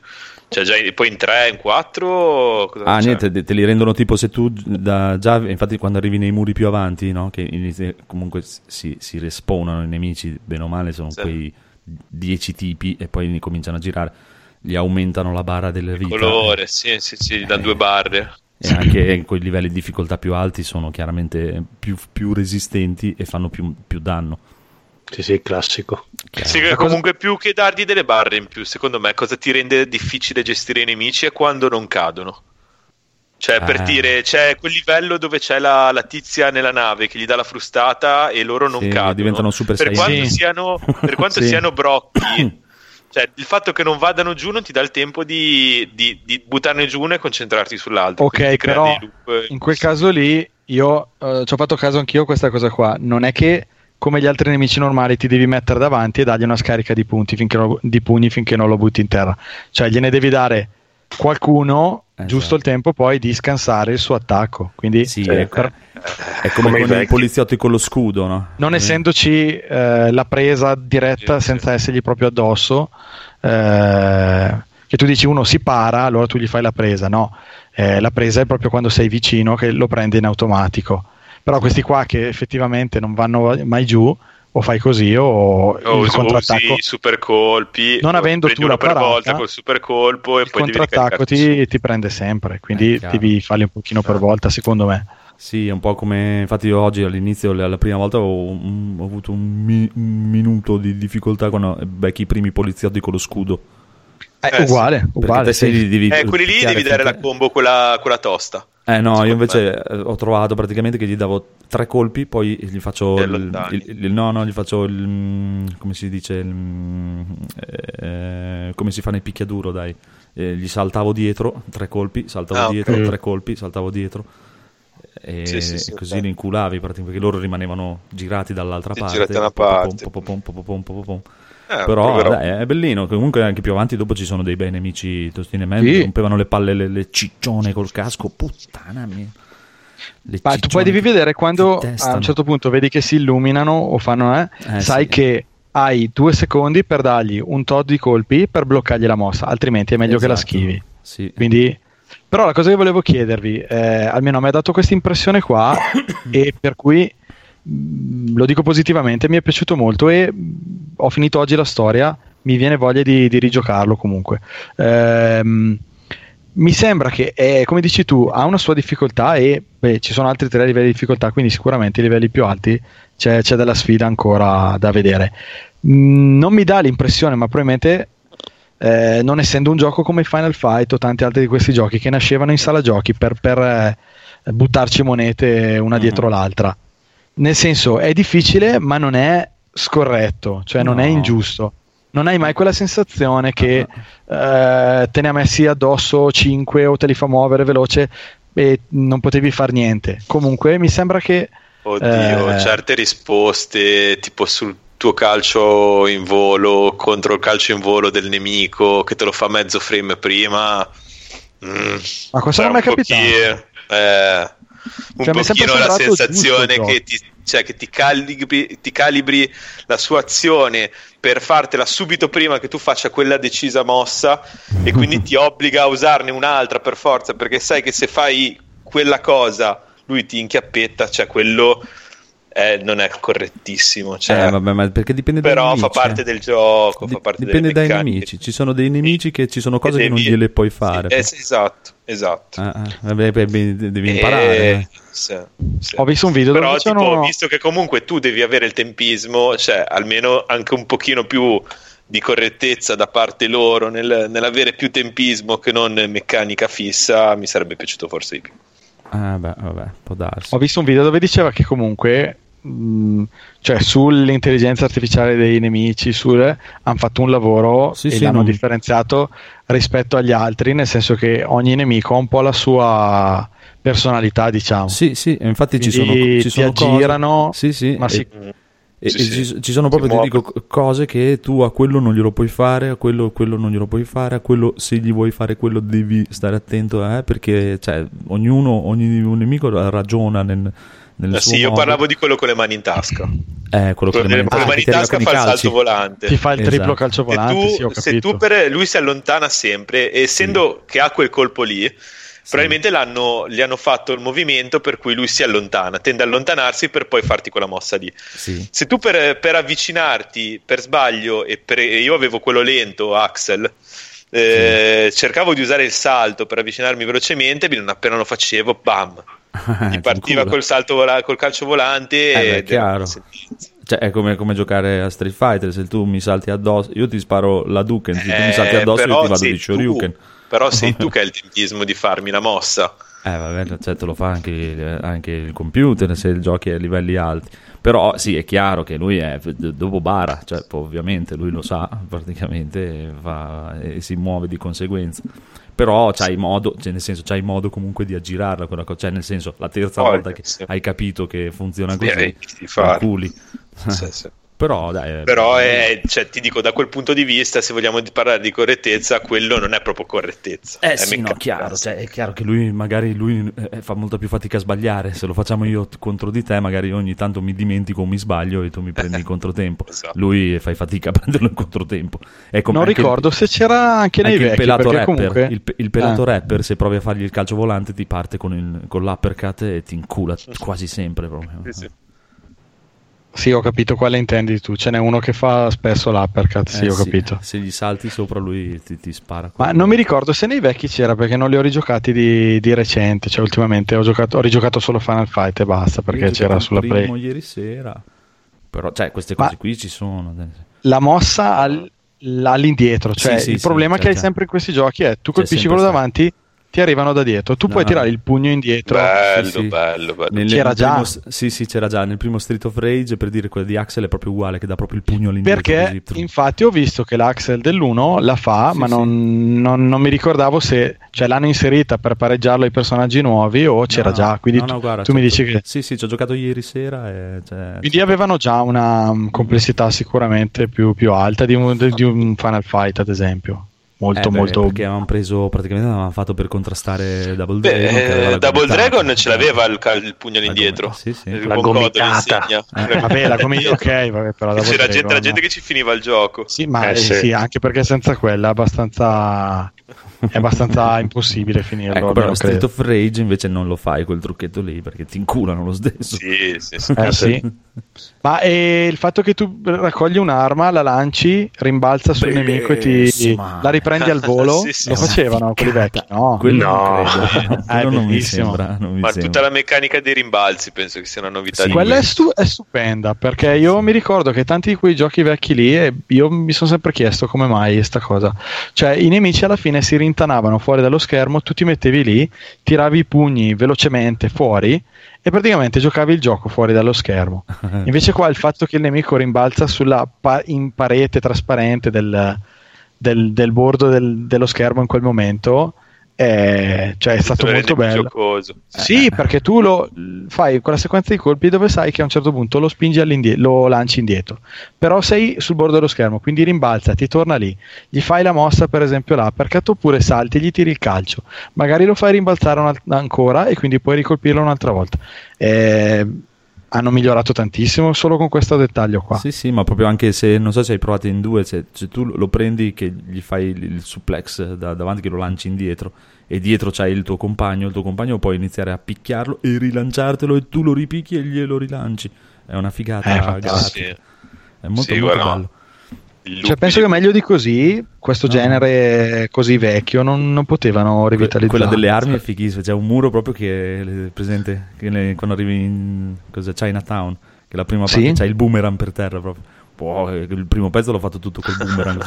Cioè, già in- poi in 3, in 4... cosa Ah, c'è? niente, te te li rendono tipo se tu da, già, infatti quando arrivi nei muri più avanti, no, che inizi- comunque si, si respawnano i nemici, bene o male, sono Sì. quei 10 tipi e poi cominciano a girare, gli aumentano la barra delle vite. colore, sì, sì, sì, da Eh. due barre. E anche in quei livelli di difficoltà più alti sono chiaramente più, più resistenti e fanno più, più danno. Sì, sì, classico. Sì, che comunque più che dargli delle barre in più, secondo me, cosa ti rende difficile gestire i nemici è quando non cadono. Cioè, per Eh. dire, c'è quel livello dove c'è la, la tizia nella nave che gli dà la frustata e loro non Sì, cadono. diventano Super per Saiyan. quanto Sì. siano, per quanto Sì. siano brocchi, cioè il fatto che non vadano giù non ti dà il tempo di, di, di buttarne giù uno e concentrarti sull'altro. Ok, però loop in quel caso lì io eh, ci ho fatto caso anch'io a questa cosa qua. Non è che come gli altri nemici normali ti devi mettere davanti e dargli una scarica di punti finché non- di pugni finché non lo butti in terra. Cioè gliene devi dare qualcuno Esatto. giusto il tempo poi di scansare il suo attacco. Quindi Sì, Sì. è, per- è come, Come i con i poliziotti con lo scudo, no? non Eh. essendoci eh, la presa diretta Sì, sì. senza essergli proprio addosso, eh, che tu dici uno si para, allora tu gli fai la presa, no, Eh, la presa è proprio quando sei vicino che lo prende in automatico. Però questi qua che effettivamente non vanno mai giù, o fai così o O il contrattacco, i super colpi, Non avendo tu la parata, volta col super colpo e il poi contrattacco ti, ti prende sempre, quindi Eh, devi farli un pochino per volta secondo me. Sì, è un po' come. Infatti, io oggi all'inizio, la prima volta, ho, ho avuto un, mi- un minuto di difficoltà quando becchi i primi poliziotti con lo scudo. È Eh, sì. uguale, uguale. sì. devi Eh, quelli lì devi dare la combo quella, quella tosta. Eh no, io invece eh, ho trovato praticamente che gli davo tre colpi, poi gli faccio il, il- il- no, no, gli faccio il mm, come si dice il, mm, eh, come si fa nei picchiaduro, dai. Eh, gli saltavo dietro, tre colpi, saltavo Ah, dietro, tre colpi, saltavo dietro. E, Sì, sì, sì, così ok. li inculavi praticamente, perché loro rimanevano girati dall'altra parte. girati da una pom, pom, parte. pom, pom, pom, Eh, Però dai, è bellino. Comunque anche più avanti dopo ci sono dei bei nemici tostine me. Sì. Rompevano le palle le, le ciccione col casco. Puttana mia. Le Ma tu poi devi che vedere quando a un certo punto vedi che si illuminano o fanno, eh, Eh, sai sì. che hai due secondi per dargli un tot di colpi per bloccargli la mossa, altrimenti è meglio che la Esatto. schivi. Sì. Quindi, però la cosa che volevo chiedervi, eh, almeno mi ha dato questa impressione qua e per cui lo dico positivamente, mi è piaciuto molto e ho finito oggi la storia, mi viene voglia di, di rigiocarlo comunque. Ehm, mi sembra che, è, come dici tu, ha una sua difficoltà e beh, ci sono altri tre livelli di difficoltà, quindi sicuramente i livelli più alti c'è, c'è della sfida ancora da vedere. Mm, non mi dà l'impressione, ma probabilmente eh, non essendo un gioco come Final Fight o tanti altri di questi giochi che nascevano in sala giochi per, per, eh, buttarci monete una Mhm. dietro l'altra. Nel senso, è difficile, ma non è scorretto, cioè non è No. ingiusto. Non hai mai quella sensazione che eh, te ne ha messi addosso 5 o te li fa muovere veloce e non potevi fare niente. Comunque mi sembra che Oddio, Eh. certe risposte tipo sul tuo calcio in volo contro il calcio in volo del nemico che te lo fa mezzo frame prima. mm, Ma cosa non è capitato? eh, un Cioè, pochino la sensazione giusto che ti, cioè, che ti calibri, ti calibri la sua azione per fartela subito prima che tu faccia quella decisa mossa e quindi ti obbliga a usarne un'altra per forza perché sai che se fai quella cosa lui ti inchiappetta, cioè quello eh, non è correttissimo. Cioè, Eh, vabbè, ma perché dipende dai però fa parte eh. del gioco, Di- fa parte dipende dai nemici. Ci sono dei nemici che ci sono cose E che non devi- gliele puoi fare. Eh, esatto, esatto. Eh, eh, vabbè, beh, beh, devi imparare. eh. sì, sì. ho visto un video Però, dove tipo, dicevano visto che comunque tu devi avere il tempismo, cioè almeno anche un pochino più di correttezza da parte loro nel- nell'avere più tempismo che non meccanica fissa, mi sarebbe piaciuto forse di più. Ah, beh, vabbè, può darsi. Ho visto un video dove diceva che comunque, mh, cioè sull'intelligenza artificiale dei nemici, sul, hanno fatto un lavoro Sì, e sì, l'hanno non- differenziato rispetto agli altri, nel senso che ogni nemico ha un po' la sua personalità, diciamo. Sì, sì, infatti ci sono, Quindi ci sono ti cose- aggirano, Sì, sì, ma e- sì. E- Sì, e sì. ci, ci sono proprio, ti dico, cose che tu a quello non glielo puoi fare, a quello, quello non glielo puoi fare, a quello se gli vuoi fare quello devi stare attento, eh, perché cioè, ognuno, ogni un nemico ragiona nel, nel Eh sì, io modo. parlavo di quello con le mani in tasca. Eh, quello con Quello le mani, con ah, mani in ti tasca fa con il salto volante. Ti fa il triplo Esatto. calcio E volante, tu- sì, ho se tu per lui si allontana sempre, e essendo che ha quel colpo lì, probabilmente l'hanno, gli hanno fatto il movimento per cui lui si allontana, tende a allontanarsi per poi farti quella mossa lì. Sì. Se tu per, per avvicinarti per sbaglio, e per- e io avevo quello lento, Axel, eh, cercavo di usare il salto per avvicinarmi velocemente, non appena lo facevo, bam, mi partiva col salto vola- col calcio volante Eh, ed chiaro. Cioè, è come, come giocare a Street Fighter. Se tu mi salti addosso, io ti sparo la Duken. Se tu mi salti Eh, addosso, io ti vado di Shoryuken. tu- Però sei tu che hai il tempismo di farmi la mossa. Eh, vabbè, cioè, te lo fa anche, anche il computer se giochi a livelli alti. Però sì, è chiaro che lui è dopo bara, cioè, ovviamente lui lo sa praticamente va- e si muove di conseguenza. Però c'hai modo, cioè, nel senso, c'hai modo comunque di aggirarla quella cosa. Cioè, nel senso, la terza Poi, volta che sì. hai capito che funziona così, farlo. culi. Sì, sì. Però dai, eh, Però è, cioè, ti dico, da quel punto di vista, se vogliamo parlare di correttezza, quello non è proprio correttezza. Eh è sì, no, chiaro, cioè, è chiaro che lui magari lui eh, fa molta più fatica a sbagliare, se lo facciamo io t- contro di te magari ogni tanto mi dimentico o mi sbaglio e tu mi prendi in controtempo, Esatto. lui fai fatica a prenderlo in controtempo. È come non anche il- ricordo se c'era anche nei anche il vecchi, pelato perché rapper, comunque... il, pe- il pelato Ah. rapper se provi a fargli il calcio volante ti parte con, il, con l'uppercut e ti incula quasi sempre proprio. Sì, sì. Sì, ho capito quale intendi tu. Ce n'è uno che fa spesso l'uppercut, sì, Eh ho capito. Se gli salti sopra lui ti, ti spara. Ma non mi ricordo se nei vecchi c'era perché non li ho rigiocati di, di recente. Cioè, ultimamente ho, giocato, ho rigiocato solo Final Fight e basta perché c'era sulla il primo Play. ieri sera. Però, cioè, queste Ma- cose qui ci sono. La mossa al- all'indietro, cioè Sì, sì, il sì, problema cioè, che hai cioè. sempre in questi giochi è tu colpisci quello davanti, ti arrivano da dietro. Tu No, puoi tirare il pugno indietro. Bello, Sì, sì. bello, bello. Nel- C'era già. primo- sì, sì, c'era già. Nel primo Street of Rage, per dire quella di Axel è proprio uguale, che dà proprio il pugno all'indietro. Perché così. infatti ho visto che l'Axel dell'1 la fa, Sì, ma sì. non, non- non mi ricordavo se cioè, l'hanno inserita per pareggiarlo ai personaggi nuovi o c'era No, già. Quindi no, tu, no, guarda, tu mi dici che. Sì, sì, ci ho giocato ieri sera e... Cioè, Quindi avevano già una mm, complessità sicuramente più, più alta di un, di un Final Fight, ad esempio. Molto, Eh, beh, molto. Perché avevano preso, praticamente l'avevano fatto per contrastare Double Dragon. che aveva Beh, la Double gomitata. Dragon ce l'aveva il, il pugno all'indietro. gomita, sì, sì. Il La gomitata. insegna. Eh, Vabbè, la come ok, vabbè, però Double C'era gente, Dragon, la gente che ci finiva il gioco. Sì, ma Eh, eh, sì. sì, anche perché senza quella è abbastanza. è abbastanza impossibile finirlo. Ecco, però Street credo. of Rage invece non lo fai quel trucchetto lì perché ti inculano lo stesso. Sì, sì, sì. Eh, sì. Ma eh, il fatto che tu raccogli un'arma, la lanci, rimbalza sul nemico e ti Bellissima. la riprendi al volo, Sì, sì, lo facevano quelli vecchi? No, Quello No. non credo. Ah, non mi bellissimo. sembra. Non mi Ma sembra. tutta la meccanica dei rimbalzi penso che sia una novità Sì. di Quella è, stu- è stupenda perché io mi ricordo che tanti di quei giochi vecchi lì e io mi sono sempre chiesto come mai sta cosa. Cioè, i nemici alla fine si rintanavano fuori dallo schermo, tu ti mettevi lì, tiravi i pugni velocemente fuori e praticamente giocavi il gioco fuori dallo schermo. Invece, qua il fatto che il nemico rimbalza sulla pa- in parete trasparente del, del- del bordo del- dello schermo in quel momento. È, cioè, è stato molto bello. giocoso. Sì, perché tu lo fai quella sequenza di colpi dove sai che a un certo punto lo spingi all'indietro, lo lanci indietro. Però sei sul bordo dello schermo, quindi rimbalza, ti torna lì. Gli fai la mossa, per esempio, là, perché tu oppure salti e gli tiri il calcio. Magari lo fai rimbalzare ancora e quindi puoi ricolpirlo un'altra volta. Eh, hanno migliorato tantissimo solo con questo dettaglio qua. Sì, sì, ma proprio anche se non so se hai provato in due, se, se tu lo prendi che gli fai il, il suplex da, davanti che lo lanci indietro e dietro c'hai il tuo compagno, il tuo compagno può iniziare a picchiarlo e rilanciartelo e tu lo ripicchi e glielo rilanci. È una figata Eh. Sì. È molto, Sì, molto bello. Cioè, penso che meglio di così, questo No. genere così vecchio, non, non potevano Que- rivitalizzare. quella delle armi è fighissima. C'è un muro proprio che è presente che ne- quando arrivi in cos'è, Chinatown. Che la prima Sì. parte c'è il boomerang per terra proprio. Boh, eh, il primo pezzo l'ho fatto tutto col boomerang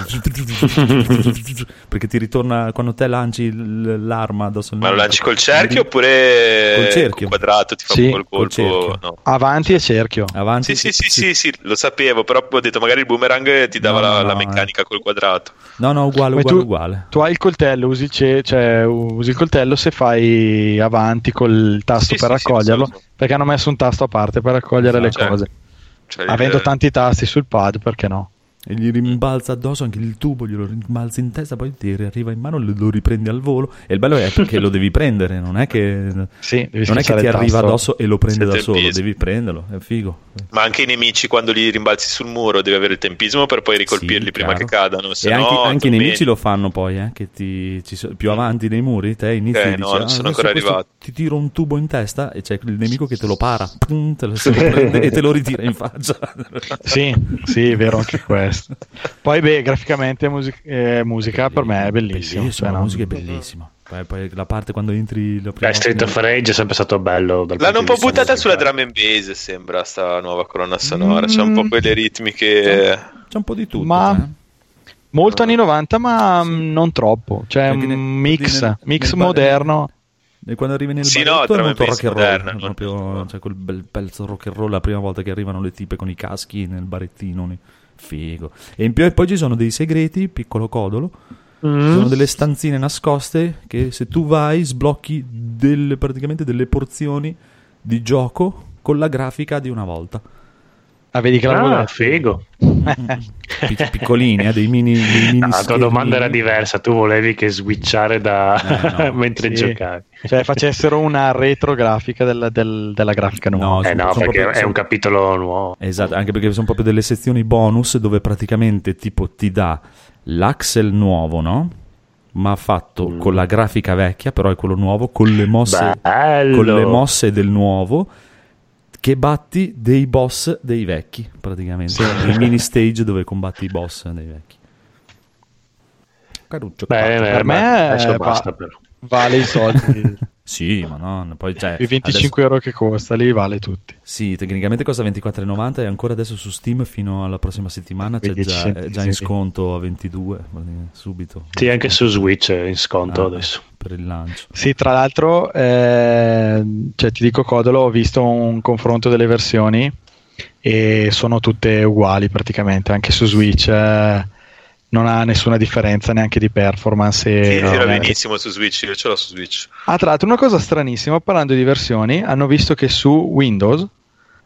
perché ti ritorna quando te lanci l- l'arma addosso al Ma lo lanci col cerchio oppure Col cerchio. quadrato ti fa Sì, col col colpo? cerchio. No. Avanti e cerchio. avanti Sì, sì, sì, sì, sì, lo sapevo, però ho detto magari il boomerang ti dava la, no, la eh. meccanica col quadrato. no no uguale uguale tu- uguale Tu hai il coltello, usi il, cioè, usi il coltello se fai avanti col tasto Sì, per raccoglierlo, perché hanno messo un tasto a parte per raccogliere le Certo. cose. Cioè, Avendo il- tanti tasti sul pad, perché no? E gli rimbalza addosso anche il tubo glielo rimbalza in testa poi ti arriva in mano lo riprendi al volo e il bello è che lo devi prendere non è che Sì, devi non è che ti arriva addosso e lo prende da solo devi prenderlo è figo Ma anche i nemici quando li rimbalzi sul muro devi avere il tempismo per poi ricolpirli Sì, prima che cadano. Se e anche, no, anche i tormenti. nemici lo fanno poi, eh, che ti, ci so- più avanti nei muri, te inizi Ok, e no, dici, non "Ah, sono adesso ancora arrivato." Ti tiro un tubo in testa e c'è il nemico che te lo para, pum, te lo, se lo prende e te lo ritira in faccia. Sì, sì, è vero anche questo. Poi, beh, graficamente music- eh, musica per me è bellissimo. Bellissimo, cioè, la no? musica è bellissima. Poi, poi la parte quando entri la prima Beh, Street of Rage è sempre stato bello. dal L'hanno un po' buttata sulla drum and bass, sembra, sta nuova colonna sonora. C'è Mm. un po' quelle ritmiche. C'è un po' di tutto. Ma- eh. Molto anni 90, ma mm, non troppo. Cioè, un ne- mix, nel- mix nel moderno. E quando arrivi nel Sì, no, baretto è drum molto rock and roll, moderna, è proprio, cioè quel bel pezzo rock and roll la prima volta che arrivano le tipe con i caschi nel barettino, lì. Figo. E in più e poi ci sono dei segreti, piccolo codolo, ci sono delle stanzine nascoste che se tu vai sblocchi delle, praticamente delle porzioni di gioco con la grafica di una volta. Ah, vedi che l'avevo Ah, figo. Pic- piccolini, eh, dei mini, dei mini No, la tua domanda era diversa. Tu volevi che switchare da Eh, no, mentre sì. giocavi. Cioè, facessero una retrografica della, del- della grafica nuova. No, Eh sono- no, sono perché proprio- è un capitolo nuovo. Esatto, anche perché sono proprio delle sezioni bonus dove praticamente tipo ti dà l'axel nuovo, no? Ma fatto Mm. con la grafica vecchia, però è quello nuovo, con le mosse, con le mosse del nuovo, che batti dei boss dei vecchi, praticamente. Dei mini stage dove combatti i boss dei vecchi. Caruccio. Beh, Per me eh, basta va- però. vale i soldi. Sì, ma no, poi cioè, I 25 euro che costa, lì vale tutti. Sì, tecnicamente costa 24,90 e ancora adesso su Steam fino alla prossima settimana c'è 15 già, è già in sconto a 22, subito. Sì, anche su Switch è in sconto Ah, adesso. Per il lancio. Sì, tra l'altro, eh, cioè, ti dico Codolo, ho visto un confronto delle versioni e sono tutte uguali praticamente, anche su Switch eh, non ha nessuna differenza neanche di performance. e- Sì, tira neanche- benissimo su Switch, io ce l'ho su Switch. Ah, tra l'altro una cosa stranissima, parlando di versioni, hanno visto che su Windows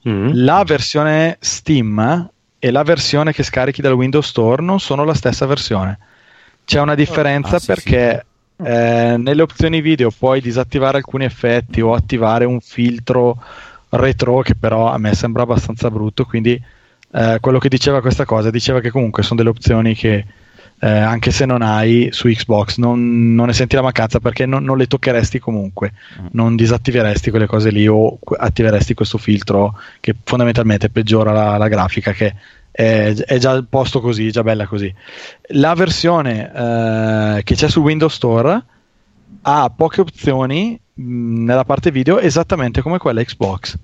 Mm. la versione Steam e la versione che scarichi dal Windows Store non sono la stessa versione. C'è una differenza Ah, sì, perché eh, nelle opzioni video puoi disattivare alcuni effetti o attivare un filtro retro che però a me sembra abbastanza brutto, quindi eh, quello che diceva questa cosa diceva che comunque sono delle opzioni che eh, anche se non hai su Xbox non, non ne senti la mancanza perché non, non le toccheresti comunque non disattiveresti quelle cose lì o attiveresti questo filtro che fondamentalmente peggiora la, la grafica che è, è già posto così, già bella così. La versione eh, che c'è su Windows Store ha poche opzioni mh, nella parte video esattamente come quella Xbox.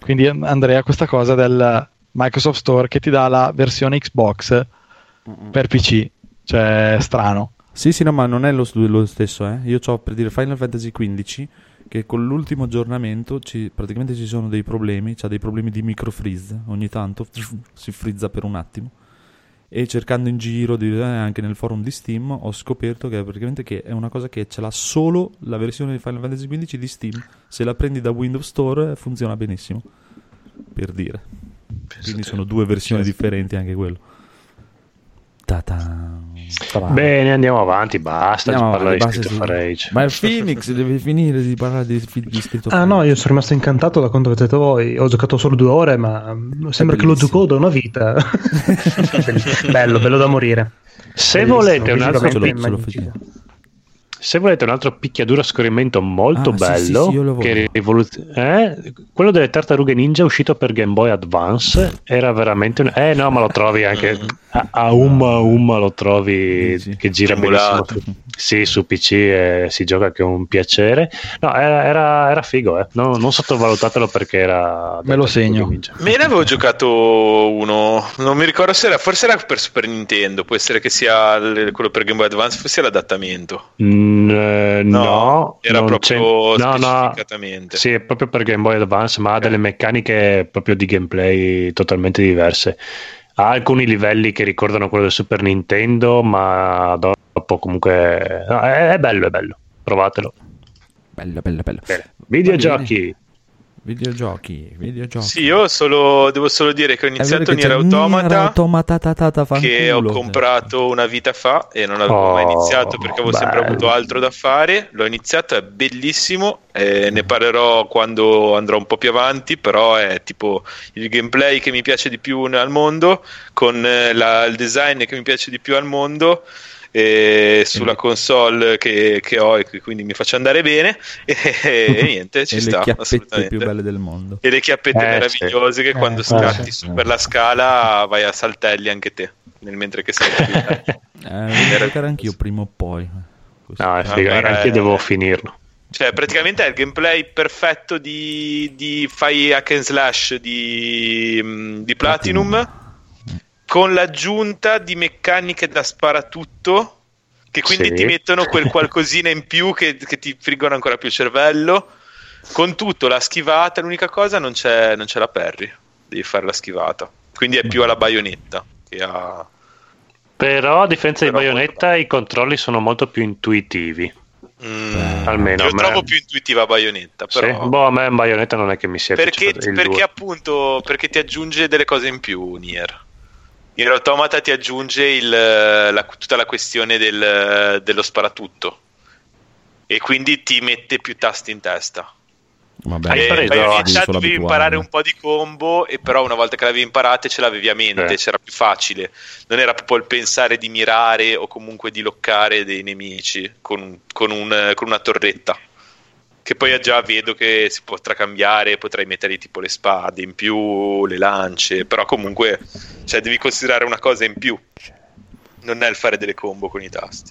Quindi Andrea, questa cosa del Microsoft Store che ti dà la versione Xbox per PC, cioè è strano. Sì, sì, no, ma non è lo, lo stesso, eh. Io ho per dire Final Fantasy XV che con l'ultimo aggiornamento ci- praticamente ci sono dei problemi, c'ha dei problemi di micro freeze, ogni tanto si frizza per un attimo. E cercando in giro, di- eh, anche nel forum di Steam, ho scoperto che praticamente che è una cosa che ce l'ha solo la versione di Final Fantasy XV di Steam. Se la prendi da Windows Store funziona benissimo, per dire. Quindi sono due versioni differenti anche quello. Ta-ta. Bene, andiamo avanti, basta Andiamo di parlare avanti, di basta, Street. Rage. Ma il Phoenix deve finire di parlare di, di Street of Ah Rage. no, io sono rimasto incantato da quanto avete detto voi. Ho giocato solo due ore, ma sembra che lo gioco da una vita. bello, bello da morire. Se Bellissimo, volete, un altro, Ce se volete un altro picchiaduro a scorrimento molto Ah, bello, sì, sì, io lo voglio. che rivoluz- eh, quello delle tartarughe ninja uscito per Game Boy Advance era veramente un... eh no ma lo trovi anche a, a umma umma lo trovi Sì, che gira Emulato. benissimo sì su PC e si gioca che è un piacere no era, era, era figo eh. No, non sottovalutatelo perché era Me lo segno. Ninja. Me ne avevo giocato uno, non mi ricordo se era, forse era per Super Nintendo, può essere che sia quello per Game Boy Advance, forse l'adattamento. Mm, eh, no, era non proprio c'è- no, no. Sì, è proprio per Game Boy Advance, ma ha delle meccaniche proprio di gameplay totalmente diverse. Ha alcuni livelli che ricordano quello del Super Nintendo, ma dopo comunque no, è, è bello, è bello. Provatelo. Bello, bello, bello. Bene. Videogiochi. Videogiochi, videogiochi. Sì, io solo, devo solo dire che ho iniziato Nier Automata, Automata, ta, ta, ta, che ho comprato una vita fa e non avevo mai Oh, iniziato perché avevo sempre bello. avuto altro da fare. L'ho iniziato, è bellissimo, eh, ne parlerò quando andrò un po' più avanti, però è tipo il gameplay che mi piace di più al mondo, con eh, la- il design che mi piace di più al mondo. E sulla console che, che ho e che quindi mi faccio andare bene e, e niente ci e sta le chiappette più belle del mondo. e le chiappette Eh, meravigliose che Eh, quando eh, scatti sì. su per la scala vai a saltelli anche te nel mentre che sei Eh, voglio giocare anch'io prima o poi. Così. No, è figo, Ah, anche io eh. devo finirlo. Cioè, praticamente è il gameplay perfetto di, di fai hack and slash di, di Platinum, con l'aggiunta di meccaniche da sparatutto che quindi Sì. ti mettono quel qualcosina in più che, che ti friggono ancora più il cervello. Con tutto, la schivata, l'unica cosa non c'è, non c'è la parry, devi fare la schivata. Quindi è più alla baionetta che a... Però a differenza di Però Bayonetta i controlli sono molto più intuitivi. Mm, Almeno io me- trovo più intuitiva Bayonetta, però... Sì? Boh, a me in Bayonetta non è che mi sia perché, perché appunto perché ti aggiunge delle cose in più Nier Nier Automata ti aggiunge il, la- tutta la questione del- dello sparatutto. E quindi ti mette più tasti in testa. Vabbè, Hai preso- dovevi abituarmi. imparare un po' di combo e però una volta che l'avevi imparate ce l'avevi a mente Eh. c'era più facile. Non era proprio il pensare di mirare o comunque di loccare dei nemici con, con un- con una torretta che poi già vedo che si potrà cambiare, potrai mettere tipo le spade in più, le lance, però comunque cioè, devi considerare una cosa in più, non è il fare delle combo con i tasti.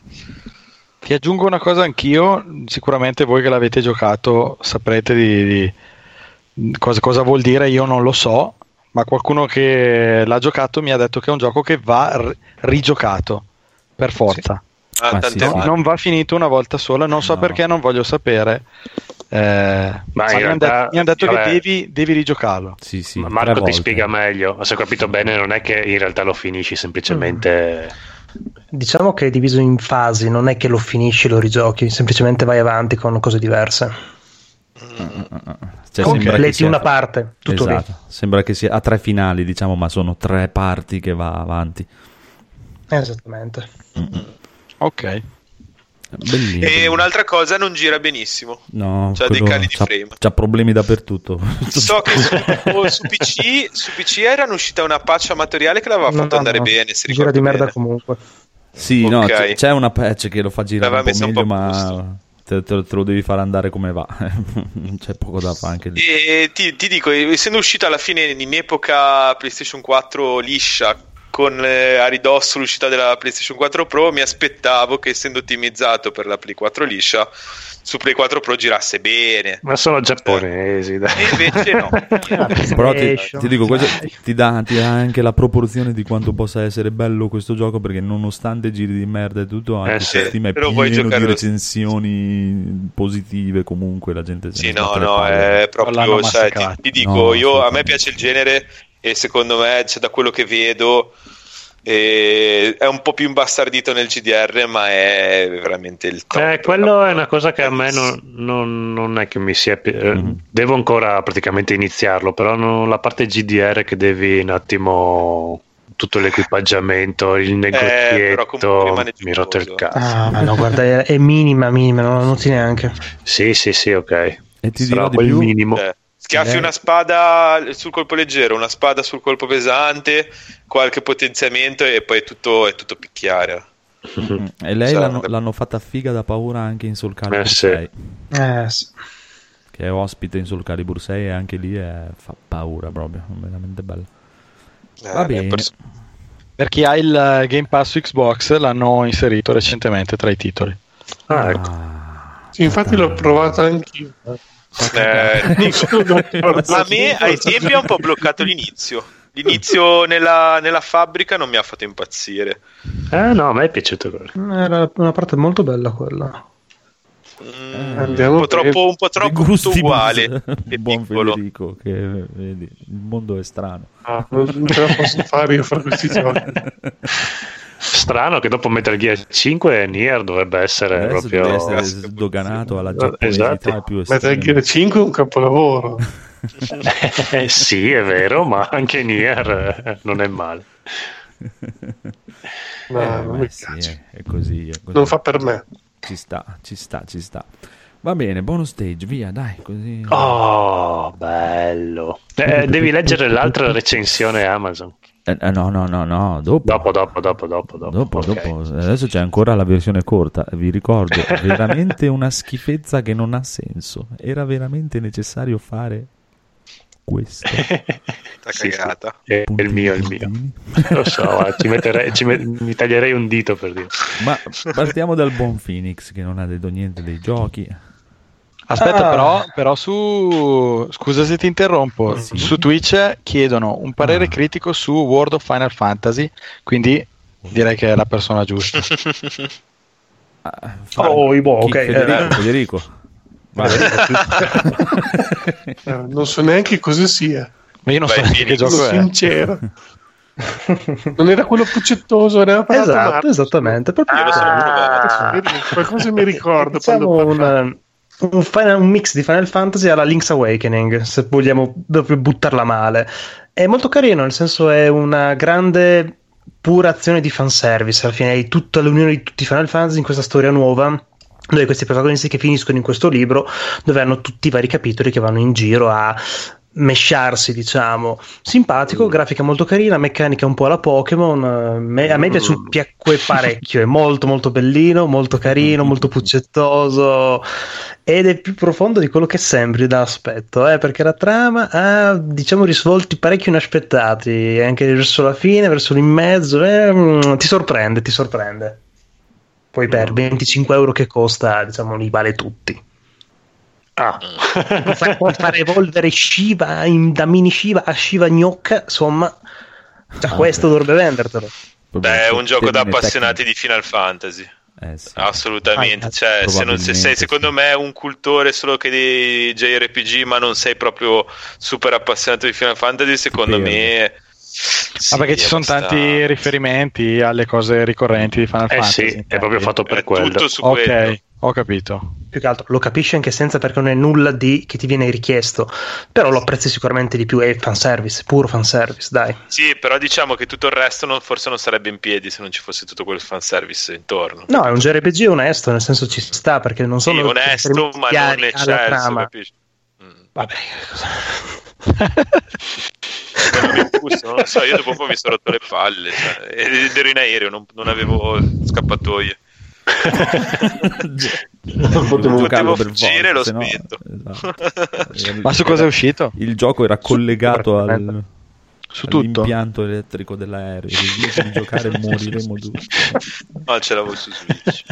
Ti aggiungo una cosa anch'io, sicuramente voi che l'avete giocato saprete di, di cosa, cosa vuol dire, io non lo so, ma qualcuno che l'ha giocato mi ha detto che è un gioco che va r- rigiocato per forza. Ah, sì, Non, sì. non va finito una volta sola, non so No. perché, non voglio sapere. Eh, Ma mi hanno detto, mi han detto che devi, devi rigiocarlo. Sì, sì, Ma Marco ti volte. spiega meglio. Se ho capito bene, non è che in realtà lo finisci semplicemente. Diciamo che è diviso in fasi, non è che lo finisci e lo rigiochi, semplicemente vai avanti con cose diverse. Cioè, Ok, sembra che Completi sia- una parte, tutto lì. Esatto. Sembra che sia a tre finali, diciamo, ma sono tre parti che va avanti. Esattamente. Ok. Bellino. E un'altra cosa, non gira benissimo. No, C'ha dei quello cali di c'ha, frame. c'ha problemi dappertutto. So che su, su PC, su PC era uscita una patch amatoriale che l'aveva No, fatto no, andare no. bene. Se Gira di merda bene. comunque. Sì, no, Ok. c'è, c'è una patch che lo fa girare un L'aveva po' messa un meglio, po' ma te, te- te lo devi fare andare come va. c'è poco da fare anche lì. E ti, ti dico, essendo uscito alla fine in epoca PlayStation 4 liscia, con eh, a ridosso l'uscita della PlayStation 4 Pro, mi aspettavo che essendo ottimizzato per la Play 4 liscia, su Play 4 Pro girasse bene. Ma sono giapponesi, dai. E invece no. Però ti, ti dico, questo ti dà, ti dà anche la proporzione di quanto possa essere bello questo gioco perché nonostante giri di merda e tutto, anche Eh sì, il è pieno di recensioni positive comunque, la gente Sì, no, no, è proprio, cioè, ti, ti dico, No, io, a me piace il genere e secondo me, cioè, da quello che vedo, eh, è un po' più imbastardito nel GDR, ma è veramente il top. Eh, quello è una cosa che a me non, non- non è che mi sia. eh, Mhm. Devo ancora praticamente iniziarlo, però non- la parte GDR che devi un attimo. Tutto l'equipaggiamento, il comunque negozietto, rimane mi rotto il cazzo. Ah, no, guarda, è, minima, minima, non la noti neanche. Sì, sì, sì, ok. E ti Sarà dirò di più, minimo. Eh, schiaffi Eh. una spada sul colpo leggero, una spada sul colpo pesante, qualche potenziamento e poi è tutto, è tutto picchiare. E lei l'hanno, l'hanno fatta figa da paura anche in Soul Calibur Eh, sì. 6, Eh, sì. che è ospite in Soul Calibur 6 e anche lì è- fa paura proprio, veramente bello. Va Eh, bene. pers- Per chi ha il Game Pass su Xbox l'hanno inserito recentemente tra i titoli. Ah, ecco. Ah, Sì, infatti l'ho provato anch'io. Eh, a me ai tempi ha un po' bloccato l'inizio. L'inizio nella, nella fabbrica non mi ha fatto impazzire. Eh, no, a me è piaciuto quello. Era una parte molto bella quella. Mm, Andiamo un po' troppo, un po' troppo uguale. buon piccolo. Federico, che vedi, il mondo è strano. Ah, non ce la posso fare io fra questi giochi. Strano che dopo Metal Gear 5 Nier dovrebbe essere Adesso proprio. deve essere sdoganato alla giapponesità Esatto. più Metal estrema. Gear 5 è un capolavoro. Eh, sì, è vero, ma anche Nier eh, non è male. No, Eh, non mi sì, piace. è, è così, è così. Non fa per me. Ci sta, ci sta, ci sta. Va bene, bonus stage, via, dai, così. Oh, bello. Eh, devi leggere l'altra recensione Amazon. Eh, eh, no, no, no, no, dopo. Dopo, dopo, dopo, dopo. Dopo, Dopo, ok. dopo, adesso c'è ancora la versione corta, vi ricordo, veramente una schifezza che non ha senso. Era veramente necessario fare questo. Sta Sì, sì. cagata. È il mio, è il mio. Lo so, ci metterei- ci met- mi taglierei un dito per dire. Ma partiamo dal buon Phoenix che non ha detto niente dei giochi. Aspetta, Ah. però, però su. Scusa se ti interrompo. Sì. Su Twitch chiedono un parere Ah. critico su World of Final Fantasy. Quindi direi che è la persona giusta. Ah, Oh, i boh, ok, Federico, eh. Federico. Eh, non so neanche cosa sia. Ma io non Vai, so neanche che gioco Sono è. sincero. Non era quello puccettoso, parlato Esatto, esattamente. Proprio Io lo so, Ah, Qualcosa mi ricordo Diciamo quando un, Final- un mix di Final Fantasy alla Link's Awakening, se vogliamo buttarla male. È molto carino, nel senso è una grande pura azione di fanservice. Alla fine hai tutta l'unione di tutti i Final Fantasy in questa storia nuova. Dove questi protagonisti che finiscono in questo libro, dove hanno tutti i vari capitoli che vanno in giro a mesciarsi, diciamo. Simpatico, grafica molto carina, meccanica un po' alla Pokémon. eh, me- a me piace, piacque parecchio, è molto molto bellino, molto carino, molto puccettoso ed è più profondo di quello che sembri da aspetto, eh, perché la trama ha diciamo risvolti parecchio inaspettati, anche verso la fine, verso l'in mezzo, eh, mm, ti sorprende, ti sorprende. Poi per 25 euro che costa, diciamo, li vale tutti. Ah, Puoi fare, puoi fare evolvere Shiva in- da mini Shiva a Shiva gnocca, insomma, già Ah, questo ok. dovrebbe vendertelo. Beh, è un gioco da appassionati di Final Fantasy. tecnico. Eh, sì. Assolutamente, Ah, cioè, se non se sei probabilmente, secondo sì. me un cultore solo che di JRPG, ma non sei proprio super appassionato di Final Fantasy, secondo perdi. me. Ah, perché ci sono abbastanza- tanti riferimenti alle cose ricorrenti di Final eh Fantasy. sì, è proprio fatto per È quello. tutto su Ok, quello. ho capito. Più che altro lo capisci anche senza perché non è nulla di che ti viene richiesto, però lo apprezzi sicuramente di più, è fanservice, puro fanservice, dai. Sì, però diciamo che tutto il resto non- forse non sarebbe in piedi se non ci fosse tutto quel fanservice intorno. No, è un JRPG onesto, nel senso ci sta perché non Sì, sono onesto, riferimenti ma non eccelso, capisci? Mm. Vabbè, cosa- Non lo so, io dopo un po' mi sono rotto le palle cioè, ed ero in aereo, non, non avevo scappatoie. Non potevo Potevo fuggire, l'ho sennò- spento. esatto. Ma su cosa è uscito? Il gioco era collegato al, Su tutto? all'impianto elettrico dell'aereo. Invece di giocare moriremo tutti. No, ce l'avevo su Switch.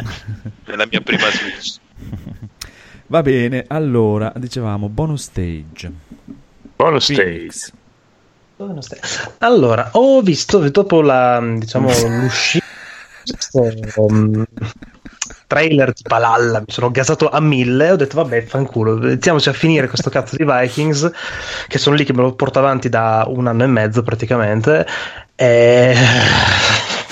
Nella mia prima Switch. Va bene, allora, dicevamo bonus stage. Bonus stage. Phoenix. Stai? Allora, ho visto dopo la diciamo l'uscita questo, um, trailer di Palalla, mi sono gasato a mille, ho detto vabbè, fanculo, mettiamoci a finire questo cazzo di Vikings che sono lì che me lo porto avanti da un anno e mezzo praticamente e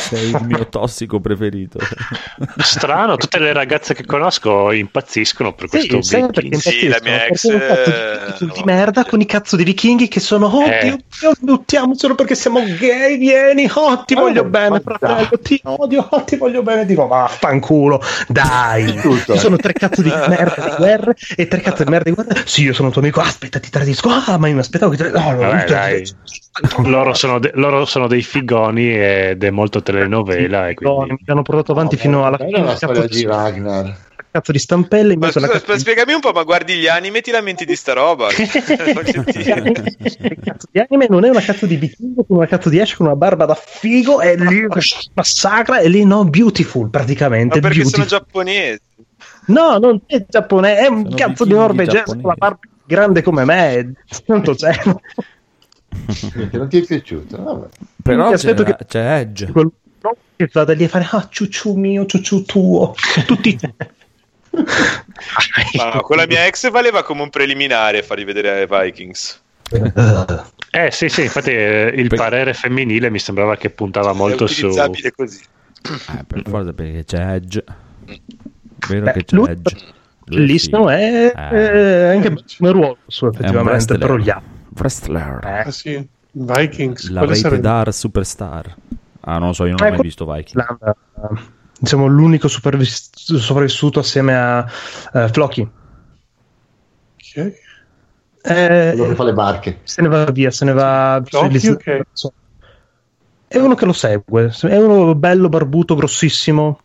Sei il mio tossico preferito. Strano, tutte le ragazze che conosco impazziscono per Sì, questo sai perché. Sì, la mia ex, di- eh, di no. merda con i cazzo di vichinghi che sono oh Eh. Dio, Dio, buttiamocelo perché siamo gay vieni oh ti Ma voglio no, bene fratello ti odio oh ti voglio bene dico vaffanculo dai Tutto. ci sono tre cazzo di merda di guerre e tre cazzo di merda di guerre sì io sono tuo amico aspetta ti tradisco ah ma io mi aspettavo che ti no, no, Vabbè, tu- dai. Loro sono, de- loro sono dei figoni ed è molto telenovela e No, quindi... mi hanno portato avanti fino alla fine la cazzo storia di Ragnar. cazzo di stampelle in Ma mezzo alla scusa, cazzo spiegami un po', ma guardi gli anime e ti lamenti di sta roba? Cazzo di anime non è una cazzo di vichingo con una cazzo di esce con una barba da figo e lì massacra e lì no beautiful praticamente Ma perché beautiful. sono giapponesi? no non è giapponese è un Sono cazzo di norvegese con la barba grande come me tanto c'è Che non ti è piaciuto? Vabbè. Però c'è, che- c'è Edge. Quel- no, che vada lì a fare ah ciucciù mio ciucciù tuo tutti Ma con la mia ex valeva come un preliminare fargli vedere ai Vikings. Eh sì, sì, infatti eh, il Per- parere femminile mi sembrava che puntava molto è su... così. Eh, per forza perché c'è Edge. Vero Beh, che c'è lui- Edge. Bellissimo figo. è, Eh. è anche come ruolo suo È un effettivamente però gli altri Wrestler. eh, Ah sì, Vikings. La rated sarebbe? R superstar. Ah, non lo so, io non ho Eh, mai visto Viking. Islanda, eh, diciamo l'unico supervis- sopravvissuto assieme a eh, Floki è? Eh, Quello che fa le barche. se ne va via se ne va Floki, ok. è uno che lo segue è uno bello barbuto grossissimo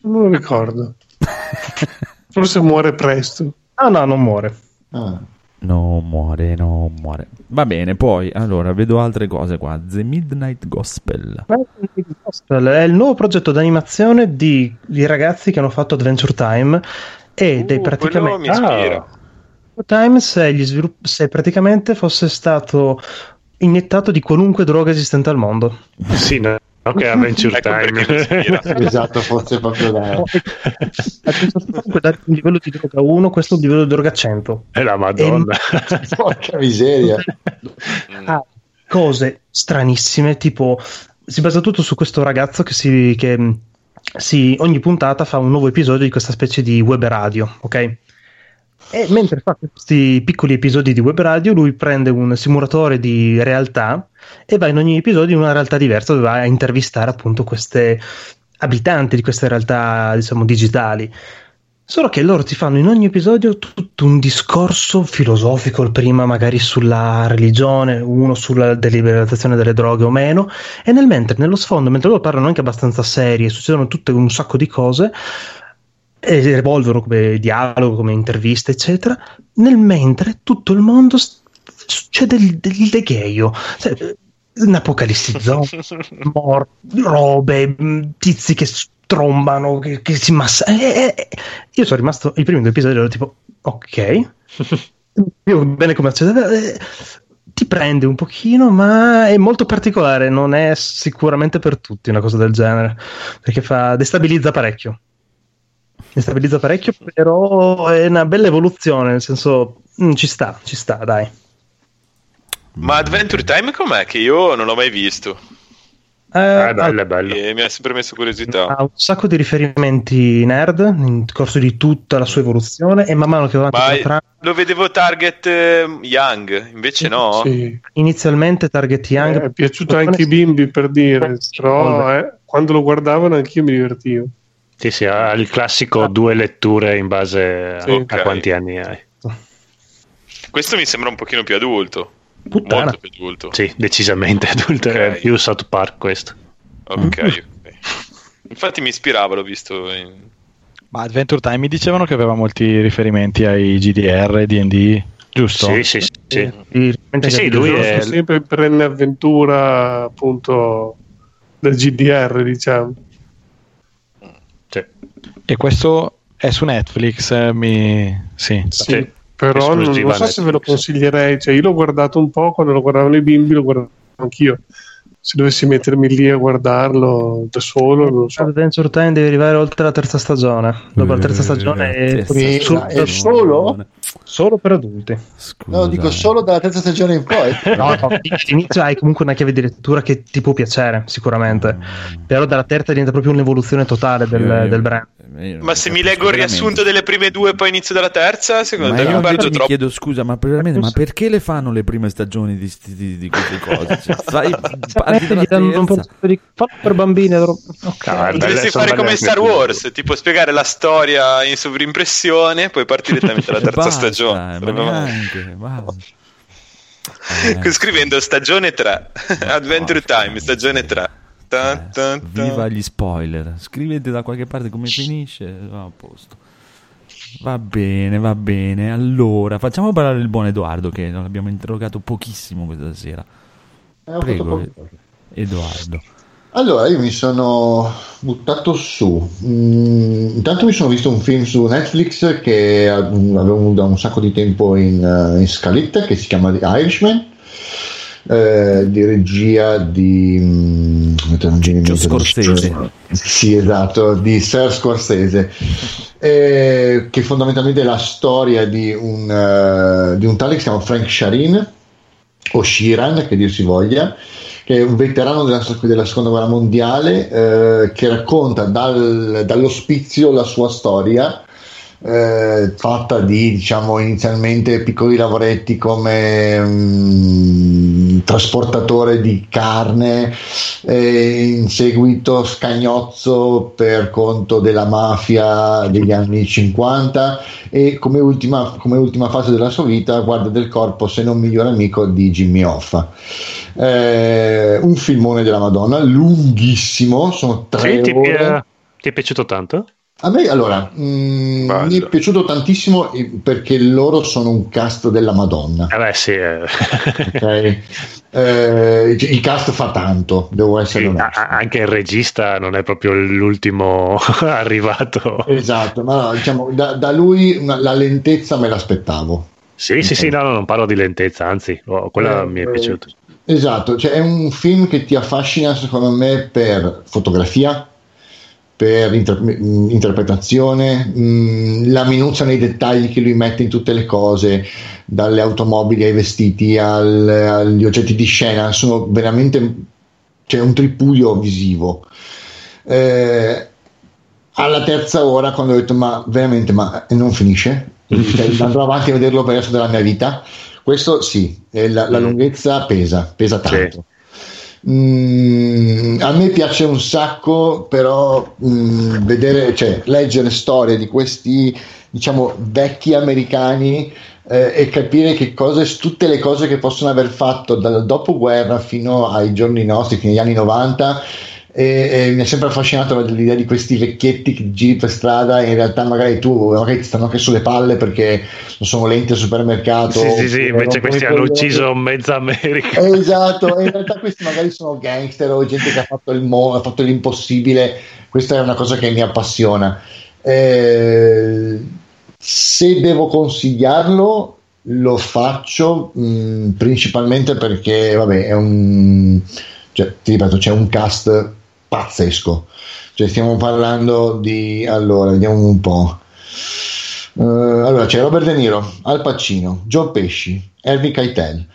Non lo ricordo. Forse muore presto. ah no non muore Ah. No, muore, no, muore. Va bene, poi, allora, vedo altre cose qua. The Midnight Gospel. è il nuovo progetto d'animazione di, di ragazzi che hanno fatto Adventure Time ed è Uh, quello praticamente mi ispira. Ah, Time se, gli svilupp- se praticamente fosse stato iniettato di qualunque droga esistente al mondo. sì, no, ok, Adventure Ecco. Time. Esatto, forse proprio da... Comunque dare un livello di droga 1, questo è un livello di droga 100. È la Madonna. Porca miseria. Mm. Ha cose stranissime, tipo si basa tutto su questo ragazzo che si che mh, si- ogni puntata fa un nuovo episodio di questa specie di web radio, ok? E mentre fa questi piccoli episodi di web radio, lui prende un simulatore di realtà e va in ogni episodio in una realtà diversa dove va a intervistare appunto queste abitanti di queste realtà, diciamo, digitali. Solo che loro ti fanno in ogni episodio tutto un discorso filosofico, il prima magari sulla religione, uno sulla deliberalizzazione delle droghe o meno, e nel mentre, nello sfondo, mentre loro parlano anche abbastanza serie, succedono tutte un sacco di cose, evolvono come dialogo, come interviste, eccetera, nel mentre tutto il mondo s- succede il, il degheio. Cioè, un'apocalissi zombie, robe, mh, tizi che s- trombano, che, che si massa. eh, eh, eh. Io sono rimasto i primi due episodi ero tipo, ok, io bene come eh, ti prende un pochino, ma è molto particolare, non è sicuramente per tutti una cosa del genere, perché fa, destabilizza parecchio. Destabilizza parecchio, però è una bella evoluzione, nel senso, mm, ci sta, ci sta, dai. Ma Adventure Time com'è? Che io non l'ho mai visto. Eh, è bello, è bello. Mi ha sempre messo curiosità. ha un sacco di riferimenti nerd nel corso di tutta la sua evoluzione e man mano che va avanti Ma lo vedevo target eh, young, invece no. Sì. inizialmente Target Young Eh, è piaciuto anche ai bimbi per dire, però eh, quando lo guardavano anch'io mi divertivo. Sì, sì, ha il classico due letture in base a, Sì. a Ok. quanti anni hai. Questo mi sembra un pochino più adulto. Puttana. Molto più adulto. Sì, decisamente adulto, Ok. è più South Park questo. Ok, ok. Infatti mi ispirava, l'ho visto in... Ma Adventure Time mi dicevano che aveva molti riferimenti ai GDR, D&D, giusto? Sì, sì, sì. sì. Sì, sì, lui è- Sono sempre perenne avventura appunto del GDR, diciamo. E questo è su Netflix, eh, mi... sì. Sì, però non, non so se ve lo Netflix. consiglierei. Cioè, io l'ho guardato un po' quando lo guardavano i bimbi, lo guardavo anch'io. Se dovessi mettermi lì a guardarlo da solo, non so. Adventure Time deve arrivare oltre la terza stagione. Dopo la terza stagione è Sì, su- ma è solo? solo per adulti. Scusa. No, dico solo dalla terza stagione in poi. No, no, all'inizio hai comunque una chiave di lettura che ti può piacere, sicuramente. Però dalla terza diventa proprio un'evoluzione totale del, del brand. Ma se mi leggo il riassunto delle prime due e poi inizio dalla terza, secondo Ma te io mi troppo. chiedo scusa, ma, veramente, ma perché le fanno le prime stagioni di, di, di queste cose? Cioè, fai, parti dalla terza. di fallo per bambini. allora- Ok. Ah, belle- Dovresti sono fare come anche Star. Wars, tipo spiegare la storia in sovrimpressione, poi partire direttamente dalla terza Basta, stagione. Eh, Scrivendo stagione 3, Adventure Time, stagione 3. Tan, tan, tan. Viva gli spoiler. Scrivete da qualche parte come finisce. Va a posto. Va bene, va bene. Allora, facciamo parlare il buon Edoardo che non l'abbiamo interrogato pochissimo questa sera. Eh, Prego. Edoardo. Allora, io mi sono buttato su. Mm, intanto mi sono visto un film su Netflix che mm, avevo da un sacco di tempo in, eh, in scaletta che si chiama The Irishman. Eh, di regia di mm, Gio Scorsese. sì esatto di Sir Scorsese eh, che fondamentalmente è la storia di un, eh, di un tale che si chiama Frank Sharin o Sheeran che dir si voglia che è un veterano della, della seconda guerra mondiale eh, che racconta dal- dall'ospizio la sua storia eh, fatta di diciamo inizialmente piccoli lavoretti come mm, trasportatore di carne e in seguito scagnozzo per conto della mafia degli anni 50 e come ultima, come ultima fase della sua vita guarda del corpo se non migliore amico di Jimmy Hoffa Eh, un filmone della Madonna lunghissimo sono tre Sì, ti, ore pi- ti è piaciuto tanto? A me allora mm, Bello. mi è piaciuto tantissimo eh, perché loro sono un cast della Madonna. Eh beh, sì. eh. ok? Eh, il cast fa tanto, devo essere Sì, onesto. anche il regista non è proprio l'ultimo arrivato. Esatto, ma diciamo, da, da lui una- la lentezza me l'aspettavo. Sì, sì, sì, no, no, non parlo di lentezza, anzi, oh, quella Eh, mi è eh, piaciuta. Esatto, cioè è un film che ti affascina secondo me per fotografia, per inter- mh, interpretazione, mh, la minuzia nei dettagli che lui mette in tutte le cose, dalle automobili ai vestiti al- agli oggetti di scena, sono veramente c'è un tripudio visivo. Eh, alla terza ora, quando ho detto, ma veramente, ma non finisce? Cioè, andrò avanti a vederlo per il resto della mia vita. Questo sì, la, la lunghezza pesa, pesa tanto. Mm, a me piace un sacco, però mm, vedere, cioè, leggere storie di questi, diciamo, vecchi americani eh, e capire che cosa, tutte le cose che possono aver fatto dal dopoguerra fino ai giorni nostri, fino agli anni 90, e, e mi ha sempre affascinato l'idea di questi vecchietti che giri per strada e in realtà magari tu magari ti stanno anche sulle palle perché non sono lenti al supermercato Sì, sì, sì, invece questi hanno ucciso mezza America. Esatto, e in realtà questi magari sono gangster o gente che ha fatto, il mo- ha fatto l'impossibile. Questa è una cosa che mi appassiona. Eh, se devo consigliarlo, lo faccio mh, principalmente perché, vabbè, è un. Cioè, ti ripeto, c'è un cast pazzesco. Cioè, stiamo parlando di. Allora, vediamo un po'. Eh, allora c'è Robert De Niro, Al Pacino, Joe Pesci, Harvey Keitel.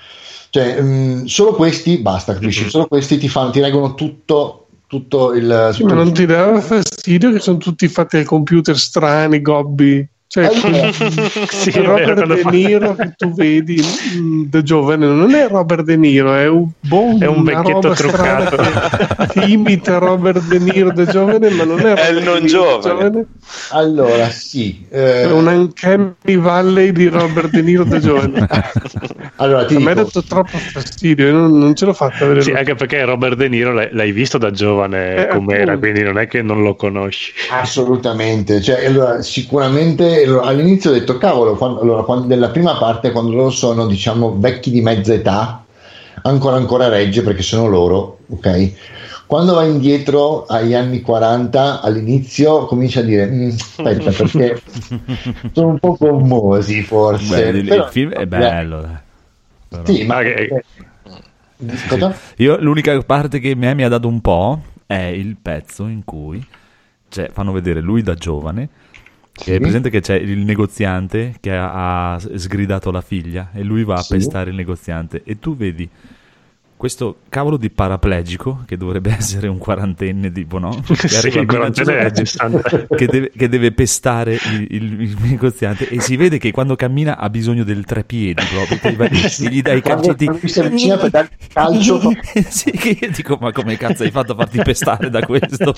Cioè, mh, solo questi basta, capisci? Solo questi ti, fanno, ti reggono tutto, tutto il. Sì, ma non ti dava fastidio che sono tutti fatti al computer strani, gobbi? Cioè, Allora, Sì, vero, Robert quando De Niro che tu vedi mm, da giovane non è Robert De Niro, è un, boh, È un vecchietto truccato. Che, che imita Robert De Niro da giovane, ma non è È il non da giovane. allora, sì. eh, È un Uncanny Valley di Robert De Niro da giovane. allora, ti A me ha dato troppo fastidio, io non, non ce l'ho fatta vedere. Sì, anche perché Robert De Niro l'hai, l'hai visto da giovane Eh, com'era, appunto. quindi non è che non lo conosci. Assolutamente, cioè, allora, sicuramente all'inizio ho detto cavolo, quando, allora, quando, nella prima parte quando loro sono diciamo vecchi di mezza età, ancora ancora regge perché sono loro, ok? Quando vai indietro agli anni 40, all'inizio comincia a dire "Mm, aspetta perché sono un po' commosi forse. Beh, il, Però- il film è bello. dai. Però- Sì, ma che- Cosa? Io l'unica parte che me mi ha dato un po' è il pezzo in cui cioè, fanno vedere lui da giovane. Sì. È presente che c'è il negoziante che ha, ha sgridato la figlia e lui va a Sì. pestare il negoziante e tu vedi questo cavolo di paraplegico che dovrebbe essere un quarantenne tipo no? Che Sì, quarantenne è almeno a 60. che deve, che deve pestare il, il- il negoziante e si vede che quando cammina ha bisogno del trepiedi proprio gli dai i calcetti lui si avvicina per dare il calcio sì, che io dico ma come cazzo hai fatto a farti pestare da questo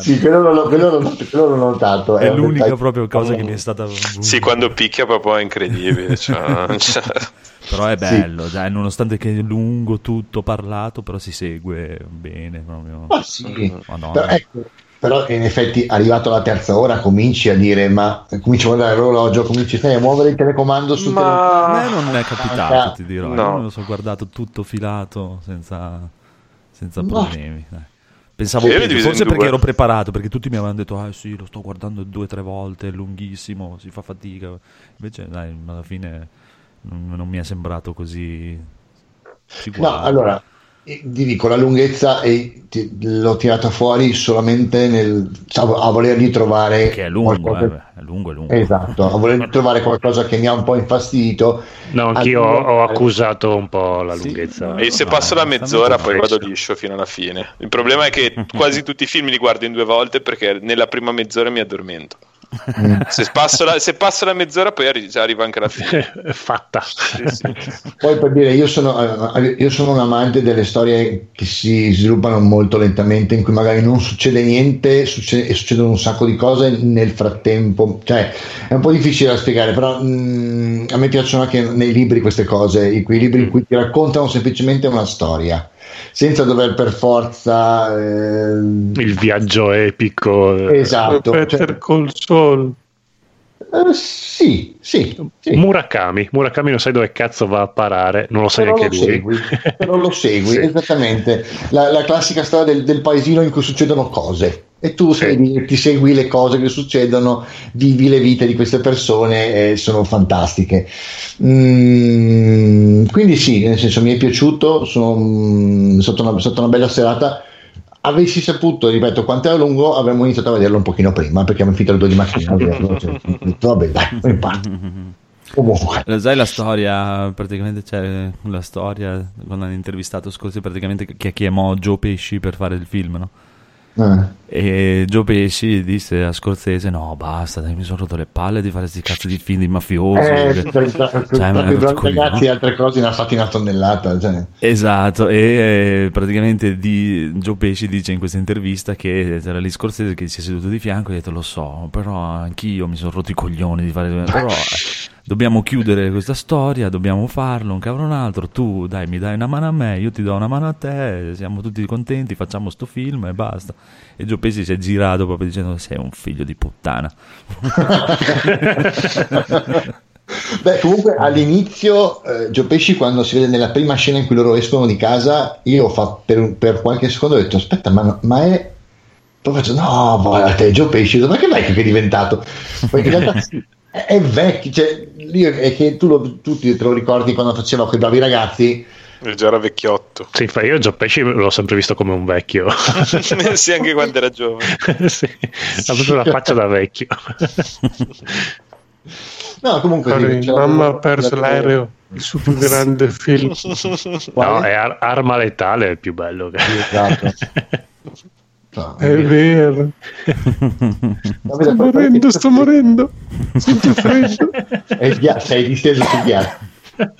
Sì, quello l'ho, quello l'ho- quello l'ho notato. è un l'unica proprio cosa che mi è stata Sì, quando picchia proprio è incredibile. cioè, cioè, però è bello dai, nonostante che è lungo tutto parlato però si segue bene proprio Ma sì, Madonna. però, ecco, però in effetti arrivato alla terza ora cominci a dire ma cominci a guardare l'orologio, cominci a muovere il telecomando sul a ma me non è capitato Manca- ti dirò no. io me lo so guardato tutto filato senza, senza No. problemi dai. Pensavo Sì, forse perché ero preparato, perché tutti mi avevano detto, ah sì, lo sto guardando due o tre volte, è lunghissimo, si fa fatica. Invece, dai, alla fine non, non mi è sembrato così... Si No, allora ti dico la lunghezza e ti- l'ho tirata fuori solamente nel, a, a volergli trovare Che è lungo, qualcosa- eh, è lungo, è lungo. Esatto, a volergli trovare qualcosa che mi ha un po' infastidito. No, anch'io ho, Allora- ho accusato un po' la Sì, lunghezza. no, E se no, passo la mezz'ora poi vado liscio fino alla fine. Il problema è che quasi tutti i film li guardo in due volte perché nella prima mezz'ora mi addormento. Se passo la, se passo la mezz'ora poi arri- arriva anche la fine. È fatta. Sì, sì. Poi per dire, io sono, eh, io sono un amante delle storie che si sviluppano molto lentamente, in cui magari non succede niente succede- e succedono un sacco di cose nel frattempo. Cioè, è un po' difficile da spiegare, però mm, a me piacciono anche nei libri queste cose, in quei libri in cui ti raccontano semplicemente una storia, senza dover per forza... eh, Il viaggio epico. eh, esatto. Better cioè, Call Eh, sì, sì, sì. Murakami. Murakami non sai dove cazzo va a parare, non lo sai Però neanche lo lui. segui, però lo segui, Sì. esattamente. La, la classica storia del, del paesino in cui succedono cose e tu Sì. ti segui le cose che succedono, vivi le vite di queste persone e sono fantastiche. Mm, quindi sì, nel senso mi è piaciuto, sono mm, stata una, stata una bella serata. Avessi saputo, ripeto, quanto era lungo, avremmo iniziato a vederlo un pochino prima perché abbiamo finito alle 2 di mattina. cioè, vabbè, dai, non importa. Comunque, Lo sai la storia, praticamente c'è la storia, quando hanno intervistato Scorsese, praticamente che chiamò Joe Pesci per fare il film, no? Eh. E Joe Pesci disse a Scorsese: No, basta, dai, mi sono rotto le palle di fare questi cazzo di film di mafiosi. Eh, Che- per- per- Cioè, ragazzi, altre cose ne ha fatti una tonnellata. Cioè. Esatto, e eh, praticamente di, Joe Pesci dice in questa intervista che c'era lì Scorsese che si è seduto di fianco e ha detto: Lo so, però anch'io mi sono rotto i coglioni di fare. Però, dobbiamo chiudere questa storia, dobbiamo farlo, un cavolo un altro, tu dai mi dai una mano a me, io ti do una mano a te, siamo tutti contenti, facciamo sto film e basta. E Joe Pesci si è girato proprio dicendo sei un figlio di puttana. Beh, comunque all'inizio eh, Gio Pesci quando si vede nella prima scena in cui loro escono di casa, io fatto per, per qualche secondo ho detto aspetta, ma, ma è... Poi faccio no, guarda te Gio Pesci, ma che vecchio che è diventato? Poi in realtà è, è vecchio, cioè, io, è che tu, lo, tu te lo ricordi quando faceva quei bravi ragazzi, Già era vecchiotto. Sì, infatti io Joe Pesci l'ho sempre visto come un vecchio. sì, anche quando era giovane. sì, ha proprio la faccia da vecchio. No, comunque sì, c'è mamma ha perso la- l'aereo, il suo più grande film. No, è Ar- Arma Letale è il più bello. che- Esatto. No, È vero. No, Sto morendo, sto morendo. Sento freddo. Ghiaccio, sei disteso sul ghiaccio. Va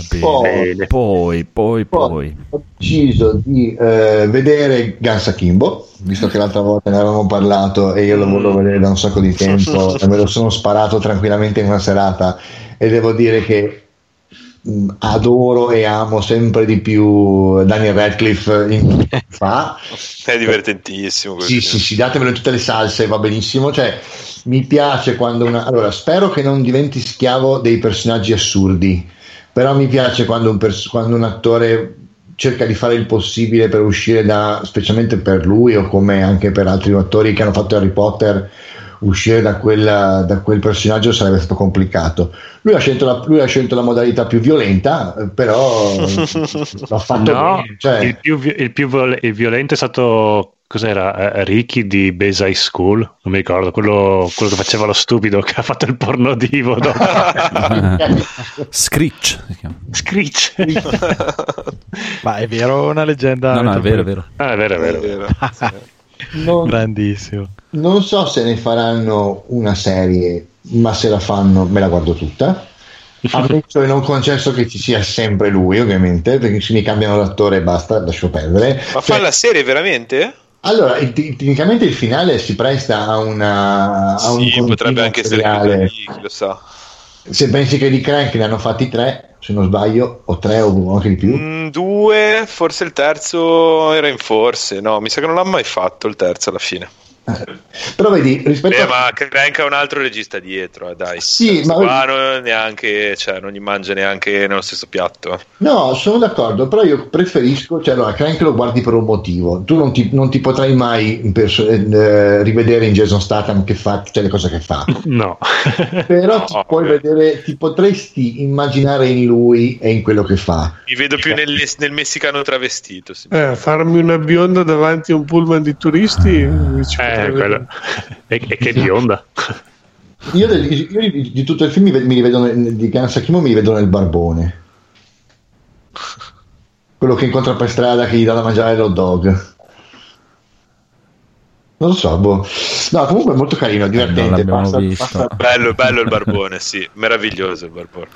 bene. Poi- Poi, poi, poi. Ho deciso di eh, vedere Guns Akimbo, visto che l'altra volta ne avevamo parlato e io lo volevo vedere da un sacco di tempo me lo sono sparato tranquillamente in una serata e devo dire che adoro e amo sempre di più Daniel Radcliffe in fa È divertentissimo. sì, così. sì, sì, datemelo in tutte le salse, va benissimo. Cioè, mi piace quando una. Allora, spero che non diventi schiavo dei personaggi assurdi. Però mi piace quando un, pers- quando un attore cerca di fare il possibile per uscire da, specialmente per lui o come anche per altri attori che hanno fatto Harry Potter, uscire da, quella- da quel personaggio sarebbe stato complicato. Lui ha scelto la, lui ha scelto la modalità più violenta, eh, però l'ha fatto No, bene. Cioè, il, più, il più il violento è stato cos'era Eh, Ricky di Base High School non mi ricordo quello, quello che faceva lo stupido che ha fatto il porno divo dopo. Screech. Screech Ma è vero una leggenda? No, no, è vero, è vero. ah, è vero è vero, È vero. non, Grandissimo. Non so se ne faranno una serie, ma se la fanno me la guardo tutta. Ammetto e non concesso che ci sia sempre lui, ovviamente, perché se mi cambiano l'attore e basta, lascio perdere. Ma Cioè, fa la serie veramente? allora, tecnicamente il finale si presta a, una, a un sì, potrebbe continuo anche essere seriale. lì, chi lo sa. Se pensi che di Crank ne hanno fatti tre, se non sbaglio, o tre o anche di più. Mm, due, forse il terzo era in forse. No, mi sa che non l'ha mai fatto il terzo alla fine. Però vedi, rispetto Beh, a... ma Crank ha un altro regista dietro, eh, dai. Sì, ma- Qua non, neanche, cioè, non gli mangia neanche nello stesso piatto. No, sono d'accordo, però io preferisco, cioè allora, Crank lo guardi per un motivo, tu non ti, non ti potrai mai perso- eh, rivedere in Jason Statham che fa tutte le cose che fa, no però No, ti, puoi vedere, ti potresti immaginare in lui e in quello che fa. Mi vedo più nel, nel messicano travestito. Eh, farmi una bionda davanti a un pullman di turisti. mi ci eh, potrei quello- e, e che bionda Io, del- io di, di tutto il film mi, mi rivedo nel- di Guns Akimo mi rivedo nel barbone, quello che incontra per strada che gli dà da mangiare l'hot dog. Non lo so, boh. No, comunque è molto carino, è divertente. Basta- visto. basta- Bello, bello il barbone, sì, meraviglioso il barbone.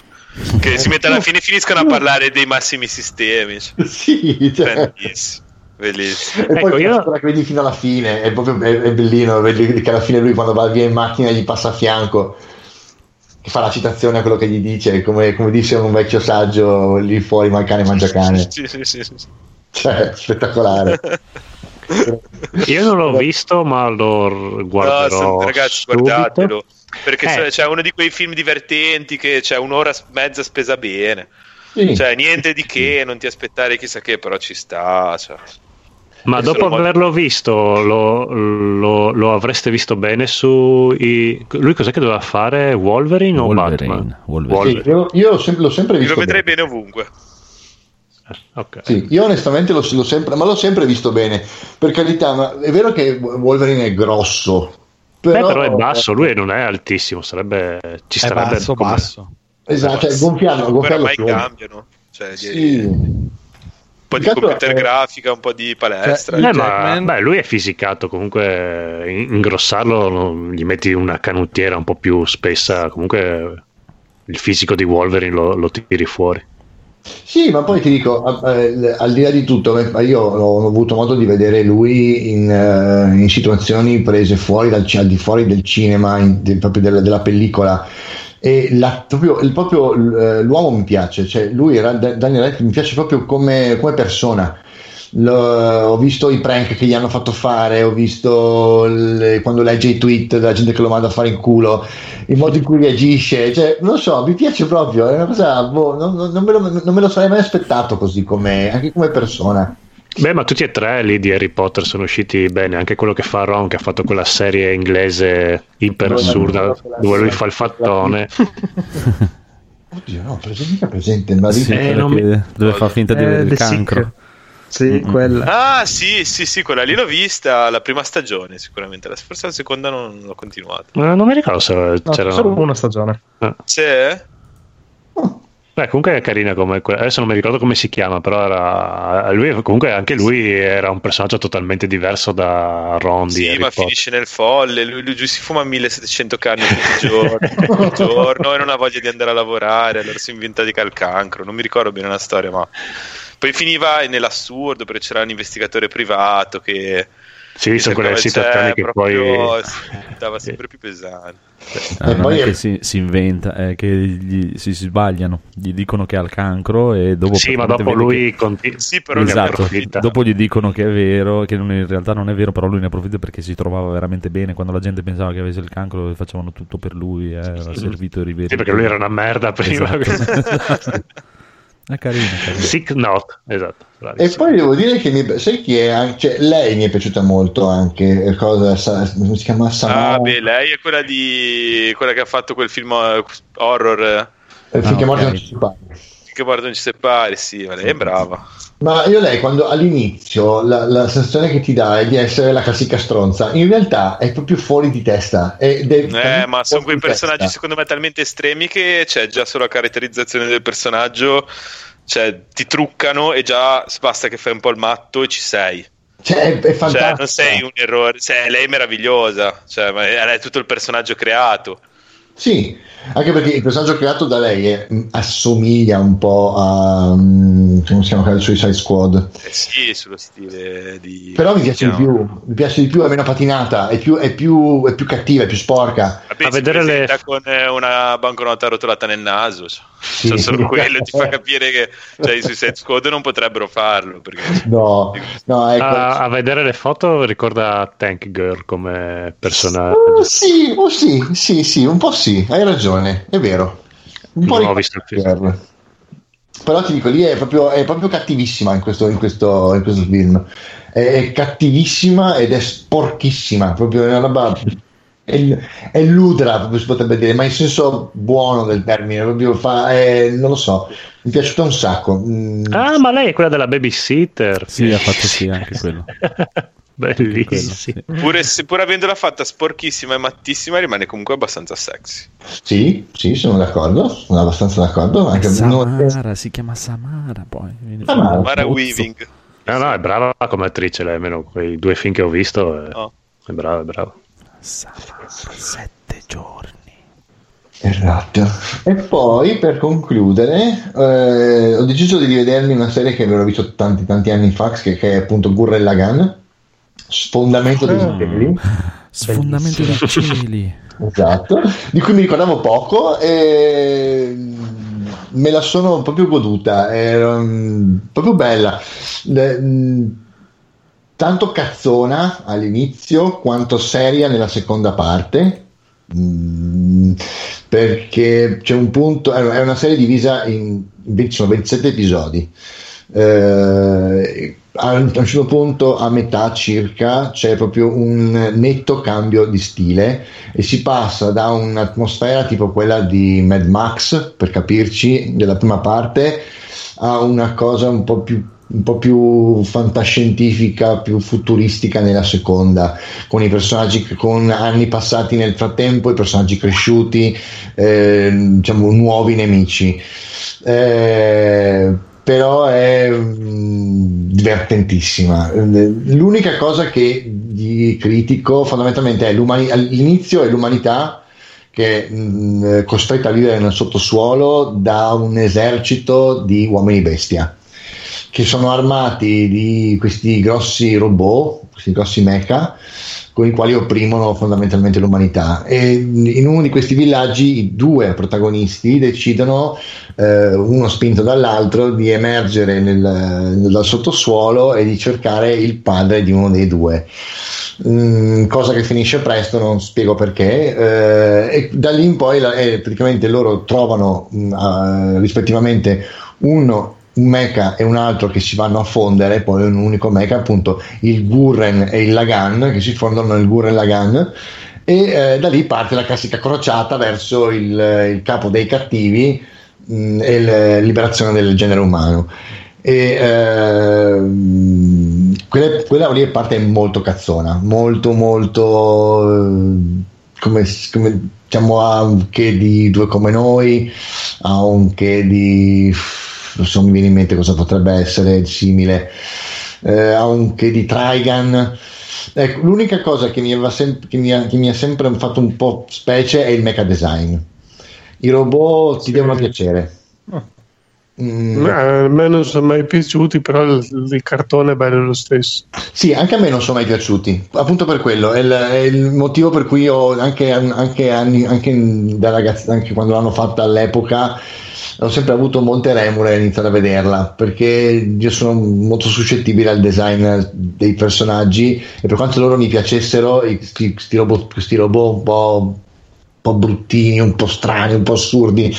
Che si mette alla fine finiscono a parlare dei massimi sistemi. cioè, Sì, cioè, Bellissimo, bellissimo. e poi Ecco, io- quella che vedi fino alla fine è proprio è, è bellino, vedi che alla fine lui quando va via in macchina gli passa a fianco che fa la citazione a quello che gli dice, come, come disse un vecchio saggio lì fuori ma il cane mangia cane, Sì, sì, sì, sì. cioè spettacolare. io non l'ho visto ma lo No, guarderò se- ragazzi, subito. guardatelo. Perché Eh. c'è- c'è uno di quei film divertenti che c'è un'ora e mezza spesa bene. Sì. Cioè, niente di che, non ti aspettare chissà che, però ci sta. Cioè. Ma dopo lo- averlo visto, lo, lo- lo avreste visto bene su. i- Lui cos'è che doveva fare? Wolverine o Wolverine, Batman? Wolverine. Sì, io, io l'ho sempre, l'ho sempre Io visto lo vedrei bene. bene ovunque. Ok. Sì, io onestamente l'ho, l'ho sempre, ma l'ho sempre visto bene. Per carità, ma è vero che Wolverine è grosso. Beh, Però, però è basso, lui non è altissimo, sarebbe, ci È starebbe basso, come- basso. Esatto, cioè, gonfiarlo, Poi gonfiarlo ormai cambiano. Cioè, Sì. un po' di computer eh, grafica, un po' di palestra. Cioè, Eh, ma beh, lui è fisicato, comunque in- ingrossarlo gli metti una canottiera un po' più spessa, comunque il fisico di Wolverine lo, lo tiri fuori. Sì, ma poi ti dico, eh, al di là di tutto, eh, io ho avuto modo di vedere lui in, eh, in situazioni prese fuori dal, al di fuori del cinema, in, proprio della, della pellicola. E la, proprio, il, proprio eh, l'uomo mi piace, cioè lui, Daniel Radcliffe, mi piace proprio come, come persona. Lo, ho visto i prank che gli hanno fatto fare, ho visto le, quando legge i tweet della gente che lo manda a fare in culo, il modo in cui reagisce, cioè, non so, mi piace proprio, è una cosa, boh, non, non, me lo, non, me lo, sarei mai aspettato così come, anche come persona. Beh, ma tutti e tre lì di Harry Potter sono usciti bene, anche quello che fa Ron, che ha fatto quella serie inglese iper assurda, dove lui fa il fattone. Oddio, no, presente, presente, ma sì, eh, mi... dove fa finta di eh, avere il cancro. Sick. Sì, mm-hmm. quella. Ah, sì, sì, sì, quella lì l'ho vista la prima stagione, sicuramente. Forse la seconda non l'ho continuata. Ma non mi ricordo se no, c'era solo una stagione. Ah. C'è? Beh, comunque è carina come adesso non mi ricordo come si chiama, però era lui, comunque anche lui era un personaggio totalmente diverso da Ron Sì, ma Potter. finisce nel folle, lui, lui, lui, si fuma 1700 canne ogni giorno, giorno e non ha voglia di andare a lavorare, allora si inventa di cal cancro, non mi ricordo bene la storia, ma poi finiva nell'assurdo perché c'era un investigatore privato che sì, sono quelle situazioni che poi diventava sempre più pesante. Ah, e poi è che si, si inventa, è che gli, si, si, sbagliano, gli dicono che ha il cancro e dopo Sì, ma dopo lui che... continua. Sì, però esatto, dopo gli dicono che è vero, che in realtà non è vero, però lui ne approfitta perché si trovava veramente bene quando la gente pensava che avesse il cancro facevano tutto per lui, eh, aveva servito i riveri. Sì, perché lui era una merda prima. Esatto. È carino, carino. Sick Note, esatto. Bravissimo. E poi devo dire che mi, sai chi è? Cioè, lei mi è piaciuta molto anche. Cosa, come si chiama? Samara? Ah, beh, lei è quella di quella che ha fatto quel film eh, horror. Eh, finché ah, morte non ci si Finché morte non ci si parla, sì, ma lei è brava. Ma io lei quando all'inizio la, la, sensazione che ti dà è di essere la classica stronza, in realtà è proprio fuori di testa. Ed eh, ma sono quei personaggi testa. secondo me talmente estremi che c'è già solo la caratterizzazione del personaggio, cioè ti truccano e già basta che fai un po' il matto e ci sei. Cioè, è, è cioè, non sei un errore, cioè, lei è meravigliosa, cioè, ma è tutto il personaggio creato. Sì, anche perché il personaggio creato da lei è, mm, assomiglia un po' a um, come si chiama il Suicide Squad. Eh sì, sullo stile di. Però mi piace di più, mi piace di più, è meno patinata, è più, è più, è più cattiva, è più sporca. Vabbè, a vedere le... con eh, una banconota rotolata nel naso. Sì, cioè, solo quello ti fa capire che cioè, i Suicide Squad non potrebbero farlo. Perché... No, no ecco. a, a, vedere le foto ricorda Tank Girl come personaggio. Oh, sì, oh, sì, sì, sì, un po' sì, hai ragione, è vero. Un po' non ho visto il film. Però ti dico, lì è proprio, è proprio cattivissima in questo, in, questo, in questo film. È cattivissima ed è sporchissima, proprio è una roba è, è ludra, si potrebbe dire, ma in senso buono del termine, proprio fa, è, non lo so, mi è piaciuta un sacco. Mm. Ah, ma lei è quella della babysitter. Sì, ha fatto sì anche quello. Bellissimo. Pure, pur avendola fatta sporchissima e mattissima, rimane comunque abbastanza sexy. Sì, sì, sono d'accordo. Sono abbastanza d'accordo. Anche Samara, non... si chiama Samara poi. Samara, Samara Weaving. No, no, è brava come attrice lei, almeno quei due film che ho visto. È, oh. è brava, è brava. Sarà sette giorni. Esatto. E poi per concludere, eh, ho deciso di rivedermi una serie che avevo visto tanti tanti anni fa, che, che è appunto Gurren Lagann, Sfondamento dei ah. cieli. Sfondamento dei cieli. Esatto, di cui mi ricordavo poco e me la sono proprio goduta, era um, proprio bella. Le, tanto cazzona all'inizio quanto seria nella seconda parte. Mm, perché c'è un punto, è una serie divisa in 27 episodi. Eh, a un certo punto, a metà circa, c'è proprio un netto cambio di stile e si passa da un'atmosfera tipo quella di Mad Max, per capirci, della prima parte, a una cosa un po' più un po' più fantascientifica, più futuristica nella seconda, con i personaggi con anni passati nel frattempo, i personaggi cresciuti, eh, diciamo nuovi nemici. Eh, però è mm, divertentissima. L'unica cosa che gli critico fondamentalmente è all'inizio è l'umanità che è mh, costretta a vivere nel sottosuolo da un esercito di uomini bestia che sono armati di questi grossi robot, questi grossi mecha con i quali opprimono fondamentalmente l'umanità. E in uno di questi villaggi i due protagonisti decidono eh, uno spinto dall'altro di emergere nel, nel- dal sottosuolo e di cercare il padre di uno dei due. Mm, cosa che finisce presto, non spiego perché, eh, e da lì in poi eh, praticamente loro trovano mm, ah, rispettivamente uno un mecha e un altro che si vanno a fondere, poi un unico mecha, appunto il Gurren e il Lagan, che si fondono nel Gurren Lagan, e eh, da lì parte la classica crociata verso il, il capo dei cattivi mh, e la liberazione del genere umano. E ehm, quella, quella lì parte molto cazzona, molto molto eh, come, come diciamo ha un che di due come noi, ha un che di non so mi viene in mente cosa potrebbe essere simile, eh, ha un che di Trigan. Ecco, l'unica cosa che mi, sem- che, mi ha, che mi ha sempre fatto un po' specie è il mecha design. I robot ti devono piacere. Mm, A me non sono mai piaciuti, però il, il cartone è bello lo stesso. Sì, anche a me non sono mai piaciuti, appunto per quello, è il, è il motivo per cui ho anche, anche, anni, anche da ragazzo, anche quando l'hanno fatta all'epoca, ho sempre avuto molte remore iniziare a vederla, perché io sono molto suscettibile al design dei personaggi e per quanto loro mi piacessero, questi robot, questi robot un po' un po' bruttini, un po' strani, un po' assurdi.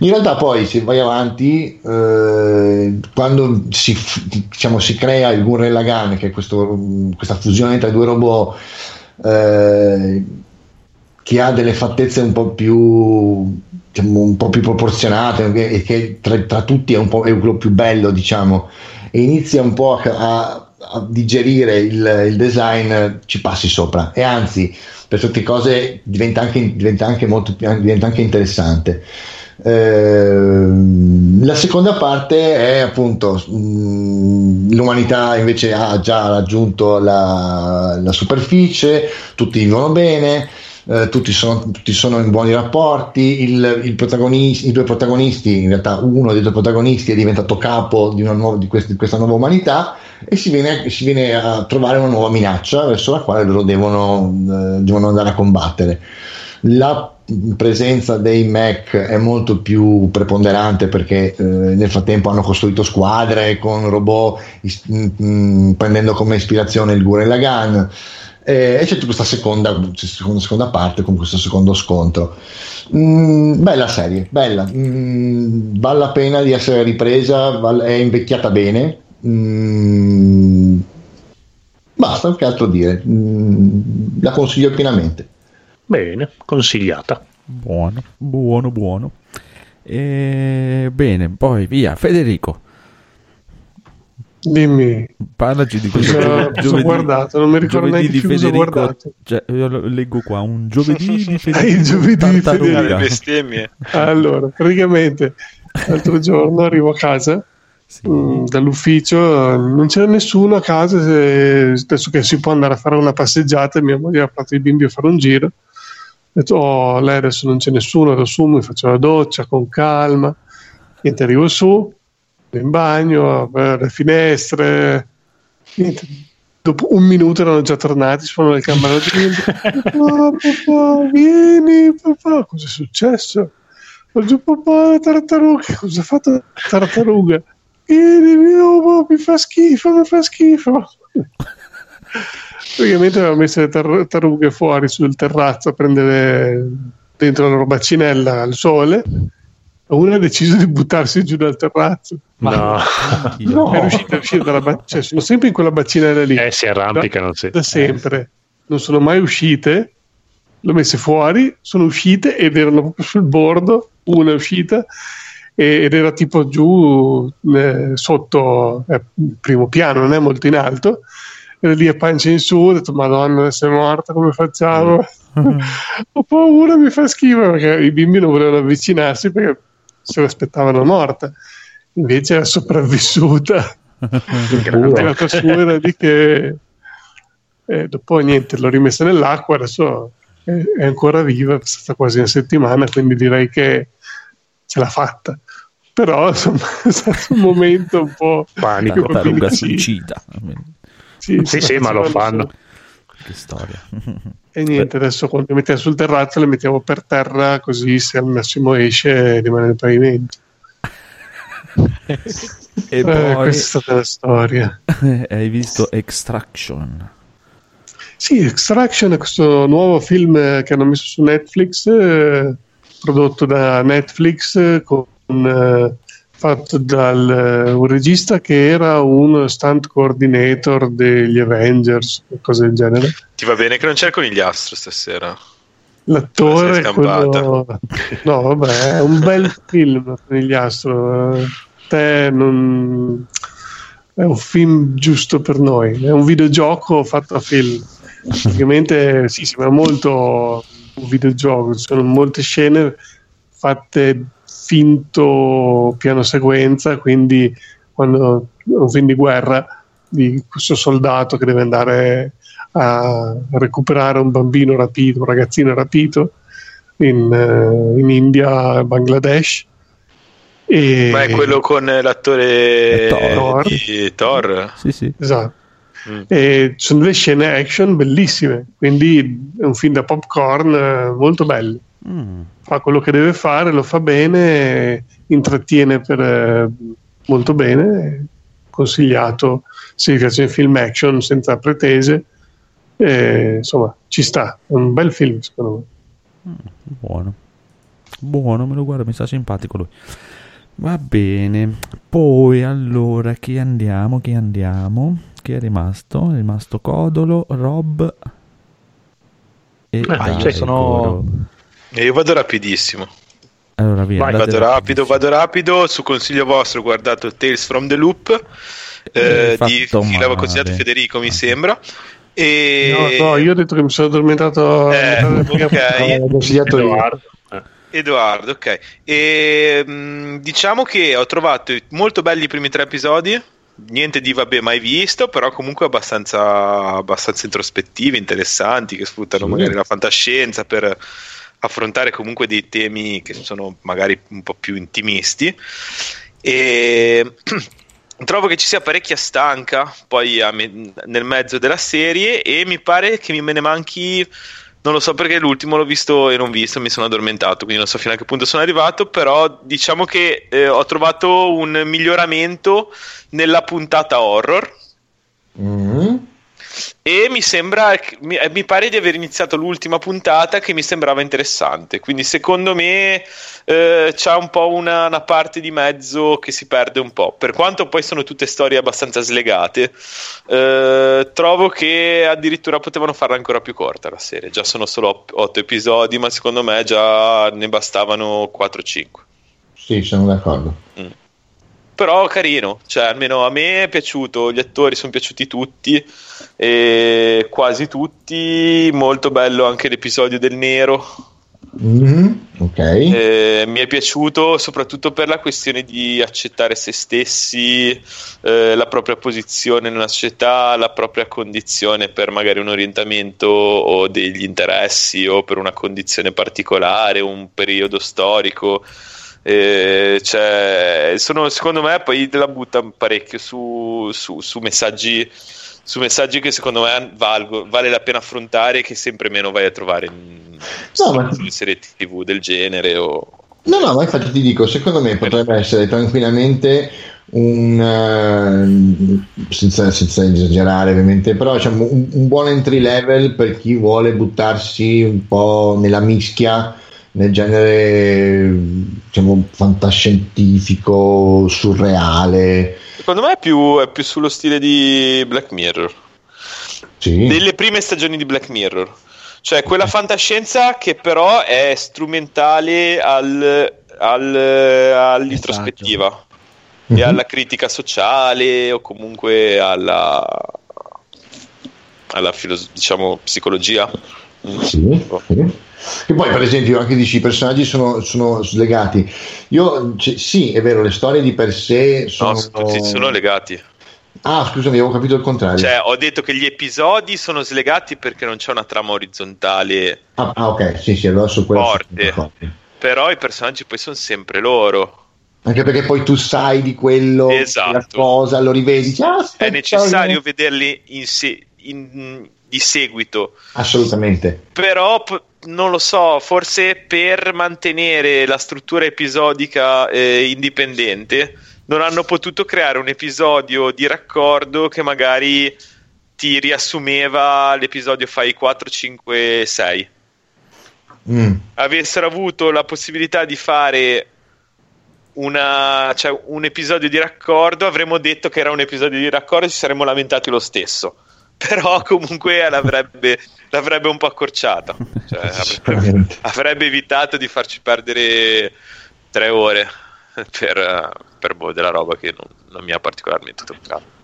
In realtà poi se vai avanti, eh, quando si, diciamo, si crea il Gurren Lagann, che è questo- questa fusione tra i due robot, eh, che ha delle fattezze un po' più diciamo, un po' più proporzionate che- e che tra, tra tutti è è quello più bello diciamo. E inizia un po' a, a- digerire il, il design ci passi sopra. E anzi per certe cose diventa anche, diventa anche molto diventa anche interessante. Ehm, la seconda parte è appunto mh, l'umanità invece ha già raggiunto la, la superficie, tutti vivono bene, eh, tutti, sono, tutti sono in buoni rapporti, il, il i due protagonisti, in realtà uno dei due protagonisti è diventato capo di, nuova- di quest- di questa nuova umanità e si viene, si viene a trovare una nuova minaccia verso la quale loro devono, eh, devono andare a combattere. La presenza dei Mac è molto più preponderante perché eh, nel frattempo hanno costruito squadre con robot is- mh, mh, prendendo come ispirazione il Gurren Lagann e c'è tutta questa seconda, seconda, seconda parte con questo secondo scontro Mm, bella serie, bella Mm, vale la pena di essere ripresa val- è invecchiata bene Mm, basta che altro dire Mm, la consiglio pienamente Bene, consigliata. Buono, buono, buono. E... Bene, poi via. Federico, Dimmi, parlaci di questo cosa, gio- cosa ho guardato? Non mi ricordo giovedì neanche di più cosa ho Federico. guardato. Cioè, leggo qua un giovedì di Federico. il giovedì di. Federico. bestemmie. Allora, praticamente l'altro giorno arrivo a casa mm, dall'ufficio, non c'era nessuno a casa, se- adesso che si può andare a fare una passeggiata, mia moglie ha portato i bimbi a fare un giro. Ho detto, oh, lei adesso non c'è nessuno, ero su, mi faccio la doccia con calma. Niente, arrivo su, in bagno, apro le finestre. Niente. Dopo un minuto erano già tornati, sono nel camarottino. Papà, papà, vieni, papà, cosa è successo? Ho giù papà, la tartaruga. Cosa ha fatto la tartaruga? Vieni, oh, mi fa schifo, mi fa schifo. Praticamente aveva messo le tar- tartarughe fuori sul terrazzo a prendere dentro la loro bacinella al sole. Una ha deciso di buttarsi giù dal terrazzo. No. No. È riuscita a uscire dalla bacinella, cioè sono sempre in quella bacinella lì. Eh, si arrampicano, sì. Da sempre. Non sono mai uscite. Le ho messe fuori, sono uscite ed erano proprio sul bordo. Una è uscita e- ed era tipo giù eh, sotto eh, primo piano, non è molto in alto. Era lì a pancia in su, ho detto Madonna, adesso è morta, come facciamo? ho paura, mi fa schifo perché i bimbi non volevano avvicinarsi perché se l'aspettavano morta. Invece era sopravvissuta. Grande. La era lì che eh, dopo niente l'ho rimessa nell'acqua adesso è, è ancora viva, è stata quasi una settimana, quindi direi che ce l'ha fatta. Però insomma, è stato un momento un po' Panico. Tartaruga Sì. suicida. Sì, Sì, sì, ma lo fanno. Che storia. E niente, adesso quando le mettiamo sul terrazzo le mettiamo per terra, così se al massimo esce rimane nel pavimento. E Eh, poi questa è stata la storia. hai visto Extraction. Sì, Extraction è questo nuovo film che hanno messo su Netflix, eh, prodotto da Netflix, eh, con, eh, fatto dal eh, un regista che era un stunt coordinator degli Avengers, cose del genere. Ti va bene che non c'è il conigliastro stasera? L'attore è quello... No, vabbè, è un bel film, Conigliastro. Eh, Te non... È un film giusto per noi, è un videogioco fatto a film. Praticamente sì, sembra molto un videogioco, ci sono molte scene fatte finto piano sequenza, quindi quando un film di guerra di questo soldato che deve andare a recuperare un bambino rapito, un ragazzino rapito in, eh, in India, Bangladesh. E... Ma è quello con l'attore Thor. di Thor? Sì, sì. Esatto. Mm. E sono delle scene action bellissime, quindi è un film da popcorn eh, molto bello. Mm. Fa quello che deve fare, lo fa bene, intrattiene per, eh, molto bene, consigliato se vi piacciono i film action senza pretese. E, insomma, ci sta, è un bel film secondo me. Buono. Buono, me lo guardo, mi sta simpatico lui. Va bene. Poi allora chi andiamo? Chi andiamo? Chi è rimasto? È rimasto Codolo, Rob e Ah, Dario. cioè, sono- io vado rapidissimo. Allora via, Vai, Vado rapido, vado rapido. Su consiglio vostro, ho guardato Tales from the Loop eh, Hai di chi l'aveva consigliato Federico, mi sembra. E No, no, io ho detto che mi sono addormentato. Eh, ok. L'ho consigliato. Edoardo. Eh. Edoardo, ok. E, mh, diciamo che ho trovato molto belli i primi tre episodi. Niente di vabbè mai visto, però comunque abbastanza, abbastanza introspettivi, interessanti, che sfruttano Sì. magari la fantascienza per affrontare comunque dei temi che sono magari un po' più intimisti. E trovo che ci sia parecchia stanca poi me- nel mezzo della serie e mi pare che me ne manchi non lo so perché l'ultimo l'ho visto e non visto, mi sono addormentato, quindi non so fino a che punto sono arrivato, però diciamo che eh, ho trovato un miglioramento nella puntata horror Mm. E mi sembra mi, eh, mi pare di aver iniziato l'ultima puntata che mi sembrava interessante, quindi secondo me eh, c'ha un po' una, una parte di mezzo che si perde un po', per quanto poi sono tutte storie abbastanza slegate, eh, trovo che addirittura potevano farla ancora più corta la serie, già sono solo 8 episodi, ma secondo me già ne bastavano 4-5. Sì, sono d'accordo. Però carino, cioè almeno a me è piaciuto, gli attori sono piaciuti tutti, e quasi tutti, molto bello anche l'episodio del nero, Mm, ok. Eh, mi è piaciuto soprattutto per la questione di accettare se stessi, eh, la propria posizione nella società, la propria condizione per magari un orientamento o degli interessi o per una condizione particolare, un periodo storico. Cioè, sono, secondo me poi la butta parecchio su, su- su messaggi su messaggi che secondo me valgo- vale la pena affrontare e che sempre meno vai a trovare in, No, ma- serie tv del genere o No, no, ma infatti ti dico, secondo me potrebbe essere tranquillamente un, eh, senza, senza esagerare ovviamente, però diciamo, un, un buon entry level per chi vuole buttarsi un po' nella mischia, nel genere diciamo, fantascientifico, surreale. secondo me è più, è più sullo stile di Black Mirror Sì. delle prime stagioni di Black Mirror cioè quella fantascienza che però è strumentale al, al- all'introspettiva e Mhm. alla critica sociale o comunque alla alla filos- diciamo psicologia. Sì, sì. E poi, per esempio, anche dici i personaggi sono, sono slegati. Io, cioè, sì, è vero, le storie di per sé sono. no, sono, sì, sono legati Ah, scusami, avevo capito il contrario. Cioè, ho detto che gli episodi sono slegati perché non c'è una trama orizzontale Ah, ah, ok, sì, sì, allora su quello Forte. però i personaggi poi sono sempre loro. Anche perché poi tu sai di quello, Esatto. la cosa, lo rivedi. dici, "Ah, È necessario eh." vederli in se- in- di seguito, Assolutamente. però p- non lo so, forse per mantenere la struttura episodica eh, indipendente non hanno potuto creare un episodio di raccordo che magari ti riassumeva l'episodio fai 4, 5, 6. Mm. avessero avuto la possibilità di fare una, cioè, un episodio di raccordo, avremmo detto che era un episodio di raccordo e ci saremmo lamentati lo stesso. Però comunque l'avrebbe, l'avrebbe un po' accorciata. Cioè, avrebbe, avrebbe evitato di farci perdere tre ore per, per boh, della roba che non, non mi ha particolarmente toccato.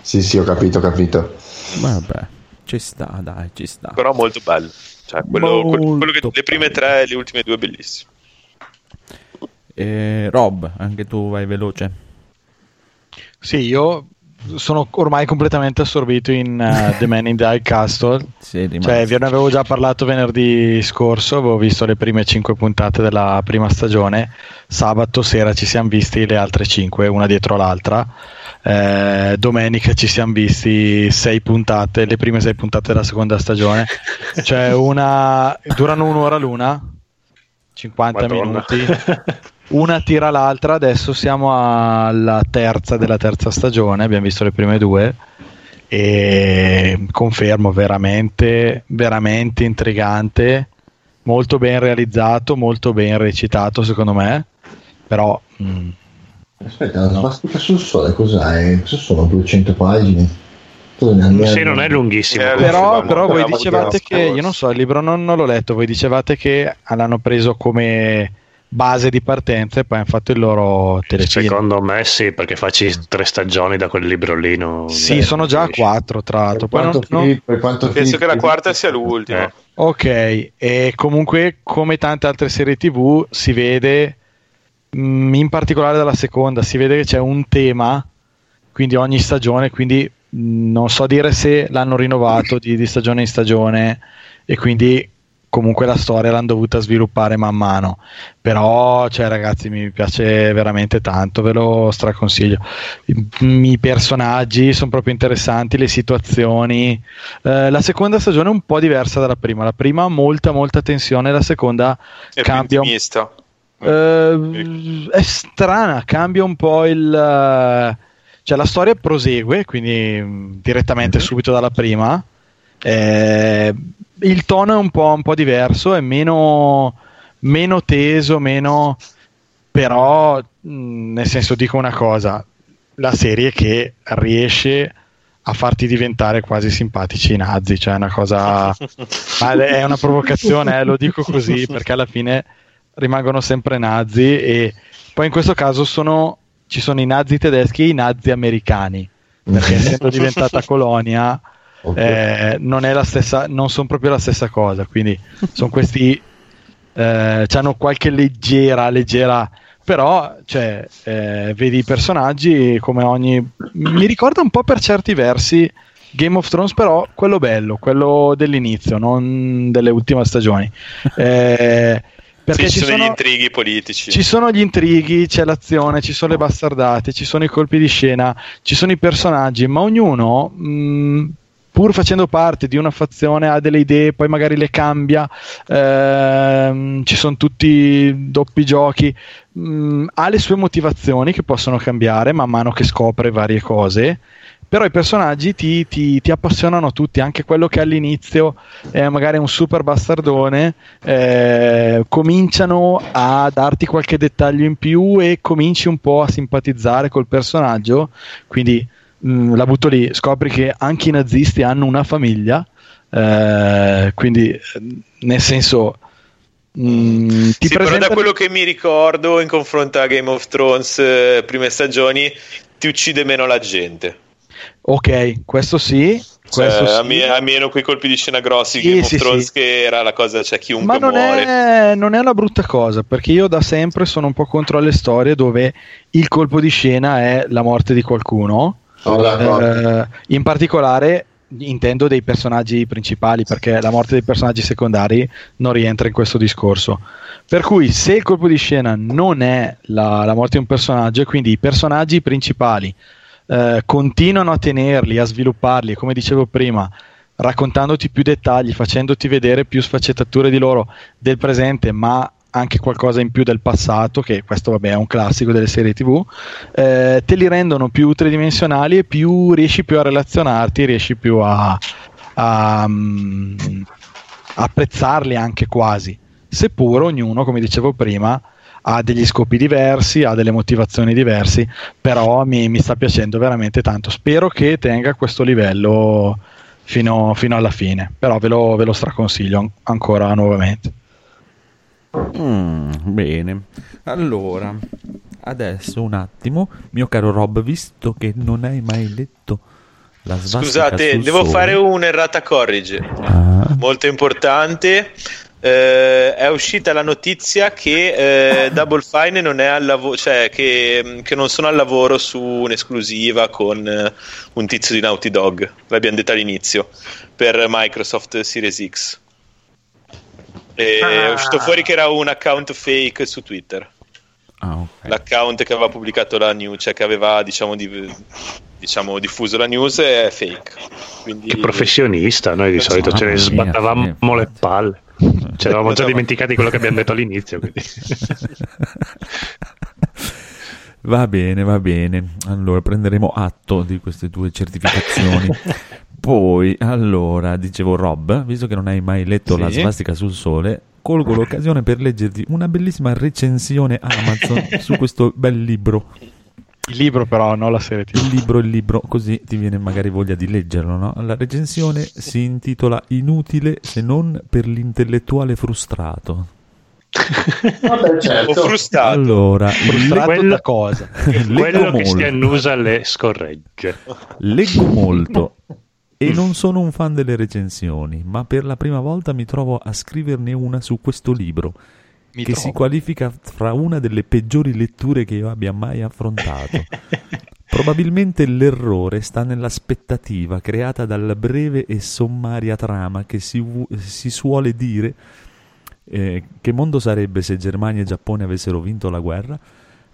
Sì, sì, ho capito, ho capito. Vabbè, ci sta, dai, ci sta. Però molto bello. Cioè, quello, quello- quello che, Molto le prime bello. tre e le ultime due bellissime. Eh, Rob, anche tu vai veloce. Sì, io sono ormai completamente assorbito in eh, The Man in the High Castle. Sì, Cioè, ve ne avevo già parlato venerdì scorso, avevo visto le prime 5 puntate della prima stagione. Sabato sera ci siamo visti le altre 5, una dietro l'altra. Eh, domenica ci siamo visti 6 puntate, le prime 6 puntate della seconda stagione. Cioè, una durano un'ora l'una, 50 Madonna. minuti. Una tira l'altra, adesso siamo alla terza della terza stagione, abbiamo visto le prime due e confermo veramente, veramente intrigante, molto ben realizzato, molto ben recitato secondo me, però mm, Aspetta, la svastica sul sole cos'è? Cosa sono 200 pagine? Sì, non è lunghissimo. Eh, però, no, però voi dicevate che, io non so, il libro non, non l'ho letto, voi dicevate che l'hanno preso come base di partenza e poi hanno fatto il loro telefilm. Secondo me sì, perché facci tre stagioni da quel libro lì. non- Sì, beh, sono già a riesci. quattro tra l'altro. Per Poi quanto, non- non- Filippo- per quanto Penso Filippo- che la quarta sia l'ultima. Eh. Ok, e comunque come tante altre serie TV si vede, mm, in particolare dalla seconda, si vede che c'è un tema, quindi ogni stagione, quindi mm, non so dire se l'hanno rinnovato di, di stagione in stagione e quindi comunque la storia l'hanno dovuta sviluppare man mano. Però, cioè, ragazzi, mi piace veramente tanto, ve lo straconsiglio. I, I personaggi sono proprio interessanti, le situazioni. Eh, la seconda stagione è un po' diversa dalla prima. La prima ha molta, molta tensione, la seconda È cambia un eh, è strana, cambia un po' il. eh, Cioè, la storia prosegue, quindi mh, direttamente subito dalla prima. Eh, il tono è un po', un po' diverso, è meno, meno teso, meno. Però, mh, nel senso, dico una cosa: la serie che riesce a farti diventare quasi simpatici i nazi, cioè è una cosa. È una provocazione, eh, lo dico così perché alla fine rimangono sempre nazi e poi in questo caso sono, ci sono i nazi tedeschi e i nazi americani perché essendo diventata colonia Ok. eh, non, è la stessa, non sono proprio la stessa cosa quindi sono questi eh, hanno qualche leggera leggera però cioè, eh, vedi i personaggi come ogni mi ricorda un po' per certi versi Game of Thrones però quello bello quello dell'inizio non delle ultime stagioni eh, perché Sì, ci ci sono, sono, gli intrighi politici. ci sono gli intrighi, c'è l'azione, ci sono le bastardate, ci sono i colpi di scena, ci sono i personaggi, ma ognuno, mh, pur facendo parte di una fazione, ha delle idee, poi magari le cambia, ehm, ci sono tutti doppi giochi, mh, ha le sue motivazioni che possono cambiare man mano che scopre varie cose. Però i personaggi ti, ti- ti appassionano tutti, anche quello che all'inizio è magari un super bastardone, eh, cominciano a darti qualche dettaglio in più e cominci un po' a simpatizzare col personaggio. Quindi mh, la butto lì, scopri che anche i nazisti hanno una famiglia, eh, quindi eh, nel senso ti Sì, però presenta da quello che mi ricordo in confronto a Game of Thrones eh, prime stagioni ti uccide meno la gente. Ok, questo sì, Cioè, questo sì. a me- almeno quei colpi di scena grossi Sì, Game sì, of Thrones che era la cosa, cioè chiunque Ma non muore. è, non è una brutta cosa, perché io da sempre sono un po' contro le storie dove il colpo di scena è la morte di qualcuno. Eh, in particolare intendo dei personaggi principali perché la morte dei personaggi secondari non rientra in questo discorso. Per cui se il colpo di scena non è la, la morte di un personaggio e quindi i personaggi principali eh, continuano a tenerli, a svilupparli, come dicevo prima, raccontandoti più dettagli, facendoti vedere più sfaccettature di loro del presente, ma anche qualcosa in più del passato, che questo vabbè è un classico delle serie tv, eh, te li rendono più tridimensionali e più riesci più a relazionarti, riesci più a, a, mm, apprezzarli anche quasi, seppur ognuno, come dicevo prima, ha degli scopi diversi, ha delle motivazioni diverse, però mi, mi sta piacendo veramente tanto. Spero che tenga questo livello fino, fino alla fine, però ve lo, ve lo straconsiglio an- ancora nuovamente. Mm, bene, allora adesso un attimo, mio caro Rob, visto che non hai mai letto la Scusate, devo sole- fare un'errata corrige Ah, molto importante. Eh, è uscita la notizia che eh, Double Fine non è al lavoro, cioè che, che non sono al lavoro su un'esclusiva con eh, un tizio di Naughty Dog. L'abbiamo detto all'inizio per Microsoft Series X. E È uscito fuori che era un account fake su Twitter. ah, ok. L'account che aveva pubblicato la news, cioè che aveva diciamo, di- diciamo, diffuso la news, è fake. Quindi... Che professionista, noi di solito ce ne mia, sbattavamo le palle. Ci eravamo già Esatto. dimenticati quello che abbiamo detto all'inizio. quindi. Va bene, va bene. Allora prenderemo atto di queste tue certificazioni. Poi, allora, dicevo Rob, visto che non hai mai letto Sì. la svastica sul sole, colgo l'occasione per leggerti una bellissima recensione Amazon su questo bel libro. Il libro però, non la serie TV. Il libro, il libro, così ti viene magari voglia di leggerlo, no? La recensione si intitola Inutile se non per l'intellettuale frustrato. Vabbè, O certo. frustrato. Allora, Frustrato quello- da cosa? leggo Quello che si molto. annusa le scorregge. Leggo molto e non sono un fan delle recensioni, ma per la prima volta mi trovo a scriverne una su questo libro, Mi che trovo. si qualifica fra una delle peggiori letture che io abbia mai affrontato. Probabilmente l'errore sta nell'aspettativa creata dalla breve e sommaria trama che si, vu- si suole dire eh, che mondo sarebbe se Germania e Giappone avessero vinto la guerra.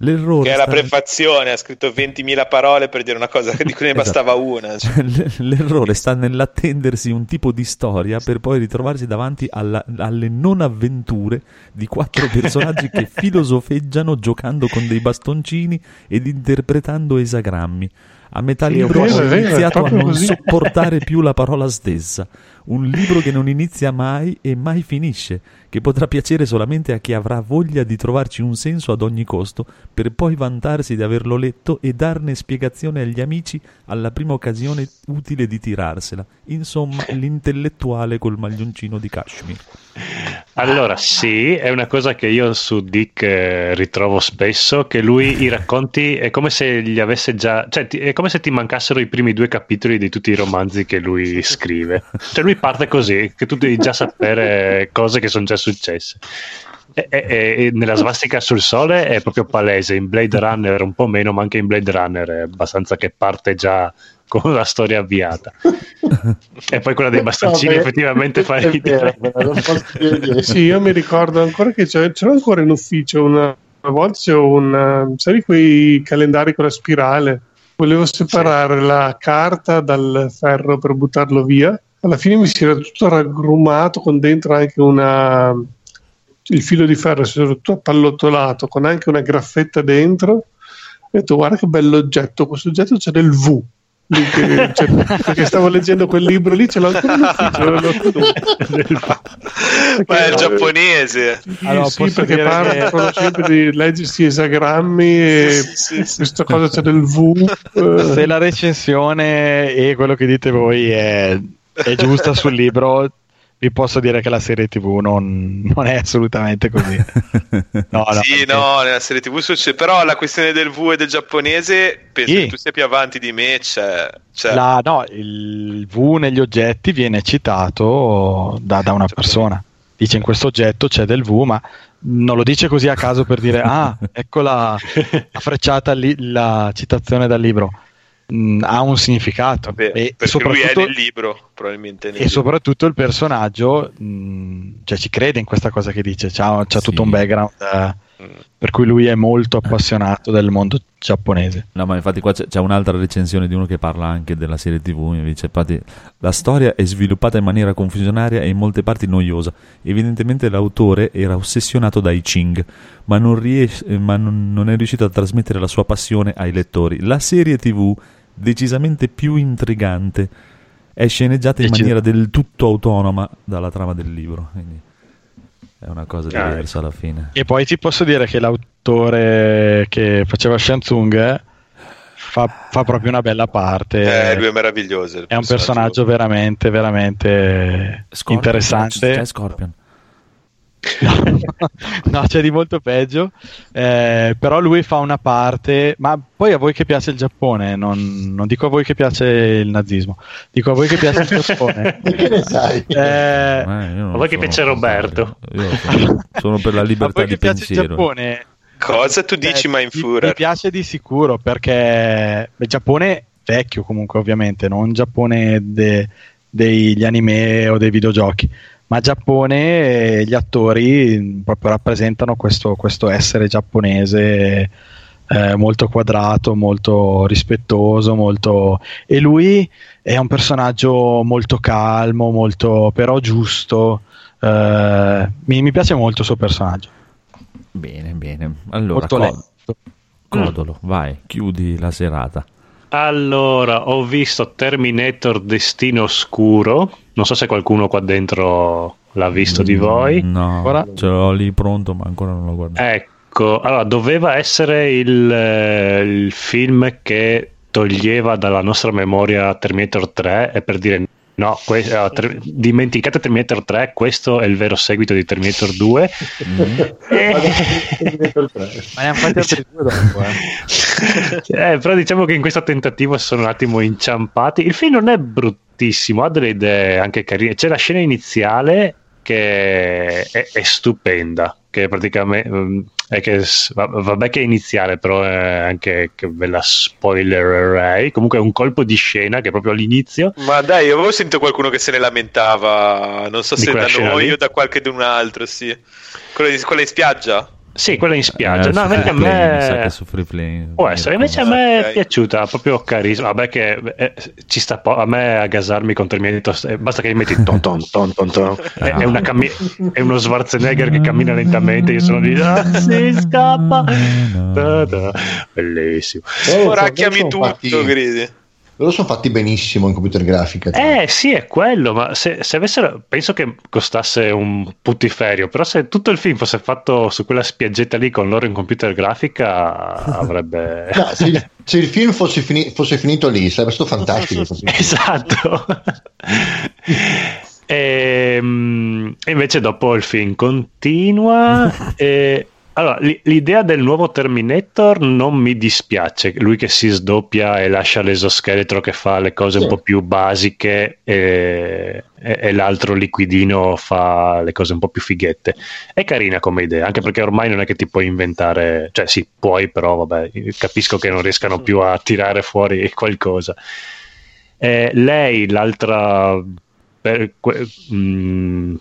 L'errore Che è la sta prefazione, ha scritto 20.000 parole per dire una cosa di cui ne Esatto. bastava una. cioè. L- L'errore sta nell'attendersi un tipo di storia per poi ritrovarsi davanti alla- alle non avventure di quattro personaggi che filosofeggiano giocando con dei bastoncini ed interpretando esagrammi. A metà Sì, libro ho iniziato a non così. sopportare più la parola stessa. Un libro che non inizia mai e mai finisce, che potrà piacere solamente a chi avrà voglia di trovarci un senso ad ogni costo, per poi vantarsi di averlo letto e darne spiegazione agli amici alla prima occasione utile di tirarsela. Insomma, l'intellettuale col maglioncino di Kashmir. Allora, sì, è una cosa che io su Dick eh, ritrovo spesso, che lui i racconti è come se gli avesse già, cioè ti- è come se ti mancassero i primi due capitoli di tutti i romanzi che lui scrive. Cioè lui parte così, che tu devi già sapere cose che sono già successe. E, e- e nella svastica sul sole è proprio palese, in Blade Runner un po' meno, ma anche in Blade Runner è abbastanza che parte già con la storia avviata. e poi quella dei bastoncini Vabbè, effettivamente fa ridere. Sì, io mi ricordo ancora che c'è, c'era ancora in ufficio una, una volta c'era un sai quei calendari con la spirale volevo separare la carta dal ferro per buttarlo via alla fine mi si era tutto raggrumato con dentro anche una il filo di ferro si era tutto appallottolato con anche una graffetta dentro ho detto guarda che bell'oggetto questo oggetto c'è del V Lì che- cioè, perché stavo leggendo quel libro lì ce l'ho ancora in ufficio l'ho- Ma è il Perché- giapponese. sì, Allora, sì, perché dire parlano che- sempre di leggersi esagrammi e Sì, sì, sì. questa cosa c'è del V. eh, Se la recensione e quello che dite voi è, è giusta sul libro, vi posso dire che la serie TV non, non è assolutamente così. No, no, sì, perché- no, nella serie TV succede. Però la questione del V e del giapponese, penso Sì. che tu sia più avanti di me. Cioè, cioè- La- no, il V negli oggetti viene citato da, da una persona. Dice in questo oggetto c'è del V, ma non lo dice così a caso per dire ah, ecco la, la frecciata lì, la citazione dal libro. Mh, ha un significato. Vabbè, e, perché lui è soprattutto, nel libro, probabilmente. nel e libro. soprattutto il personaggio mh, cioè, ci crede in questa cosa che dice, c'ha, c'ha Sì. tutto un background eh, Mm. per cui lui è molto appassionato del mondo giapponese. No, ma infatti qua c'è, c'è un'altra recensione di uno che parla anche della serie TV. Dice: infatti, la storia è sviluppata in maniera confusionaria e in molte parti noiosa. Evidentemente l'autore era ossessionato dai Ching, ma, non, ries- ma non, non è riuscito a trasmettere la sua passione ai lettori. La serie TV, decisamente più intrigante, è sceneggiata in Decis- maniera del tutto autonoma dalla trama del libro. Quindi è una cosa Ah, diversa alla fine. E poi ti posso dire che l'autore che faceva Shansung eh, fa, fa proprio una bella parte. Eh, lui è meraviglioso. è un personaggio veramente, veramente Scorpion, interessante. C'è Scorpion. no, c'è di molto peggio. Eh, però lui fa una parte. Ma poi a voi che piace il Giappone, non, non dico a voi che piace il nazismo, dico a voi che piace il Giappone. Che ne sai? Eh, Eh, A voi che piace Roberto? Io sono, sono per la a libertà voi di che piace il pensiero. Giappone, Cosa tu dici, Eh, Mind mi, mi piace di sicuro perché il Giappone vecchio comunque ovviamente, non Giappone de- degli anime o dei videogiochi, ma Giappone eh, gli attori mh, proprio rappresentano questo, questo essere giapponese eh, molto quadrato, molto rispettoso, molto... e lui è un personaggio molto calmo, molto però giusto. eh, mi, mi piace molto il suo personaggio. Bene, bene. Allora, molto co- lento. Codolo, vai, chiudi la serata. Allora, ho visto Terminator Destino Oscuro. Non so se qualcuno qua dentro l'ha visto di voi. No, Ancora? ce l'ho lì pronto, ma ancora non l'ho guardato. Ecco, allora doveva essere il, eh, il film che toglieva dalla nostra memoria Terminator 3 e per dire no, que- eh, ter- dimenticate Terminator 3, questo è il vero seguito di Terminator 2. Ma ne hanno fatti altri due dopo, eh. Eh, però diciamo che in questo tentativo sono un attimo inciampati. Il film non è bruttissimo, ha delle idee anche carine. C'è la scena iniziale che è, è stupenda, che praticamente mm, è che vabbè che è iniziale, però è anche che ve la spoilererei. Comunque è un colpo di scena che è proprio all'inizio. Ma dai, avevo sentito qualcuno che se ne lamentava. Non so se da noi lì? o da qualche di un altro, sì. Quella, di- quella in spiaggia? Sì, quella in spiaggia. Eh, no, invece a me che su Free Play. può essere. Invece a me è piaciuta, proprio carisma. Vabbè, che eh, ci sta po- a me a gasarmi con Terminator. eh, Basta che gli metti ton ton ton ton ton. È, è una cammi- è uno Schwarzenegger che cammina lentamente. Io sono lì. Ah, si scappa. Da, da. Bellissimo. Ora Loro chiami tutto, gridi. Loro sono fatti benissimo in computer grafica. Eh sì, è quello, ma se, se avessero, penso che costasse un puttiferio, però se tutto il film fosse fatto su quella spiaggetta lì con loro in computer grafica avrebbe... No, se, il, se il film fosse, fini- fosse finito lì sarebbe stato fantastico. esatto. Ehm, E invece dopo il film continua. e- allora, l'idea del nuovo Terminator non mi dispiace. Lui che si sdoppia e lascia l'esoscheletro che fa le cose un Sì. po' più basiche e, e- e l'altro liquidino fa le cose un po' più fighette. È carina come idea, anche perché ormai non è che ti puoi inventare, cioè sì, puoi, però vabbè, capisco che non riescano più a tirare fuori qualcosa. Eh, lei, l'altra, per que- mm,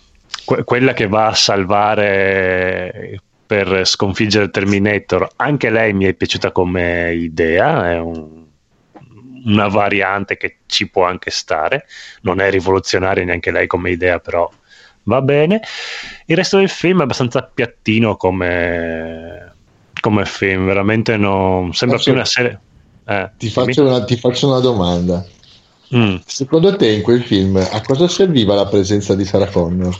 que- quella che va a salvare per sconfiggere Terminator, anche lei mi è piaciuta come idea, è un- una variante che ci può anche stare, non è rivoluzionaria neanche lei come idea, però va bene. Il resto del film è abbastanza piattino come, come film, veramente non sembra Posso- più una serie. Eh, Ti faccio, una, ti faccio una domanda. Mm. Secondo te in quel film a cosa serviva la presenza di Sarah Connor?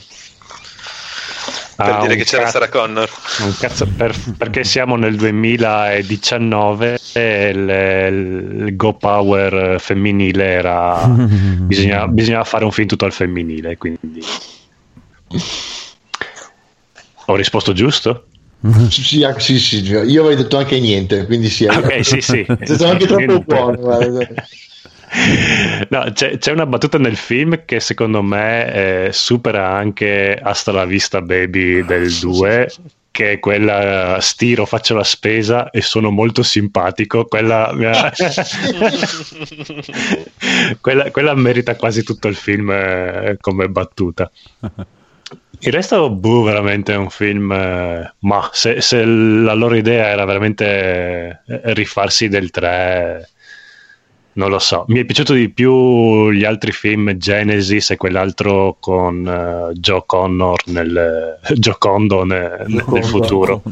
Per Ah, dire un che c'era cazzo- Sarah Connor. un cazzo per- perché siamo nel 2019 e il, il Go Power femminile era bisogna- bisognava fare un film tutto al femminile quindi ho risposto giusto? Sì, sì, sì, io avrei detto anche niente, quindi sì. ok sì sì Sei stato anche troppo buono. guarda. No, c'è, c'è una battuta nel film che secondo me eh, supera anche Hasta la vista baby del 2 che è quella eh, stiro, faccio la spesa e sono molto simpatico, quella, ha- quella, quella merita quasi tutto il film eh, come battuta. Il resto, boh, veramente è un film. eh, ma se, se la loro idea era veramente eh, rifarsi del 3, non lo so. Mi è piaciuto di più gli altri film, Genesis e quell'altro con eh, Joe Connor nel Joe Condo ne- nel futuro.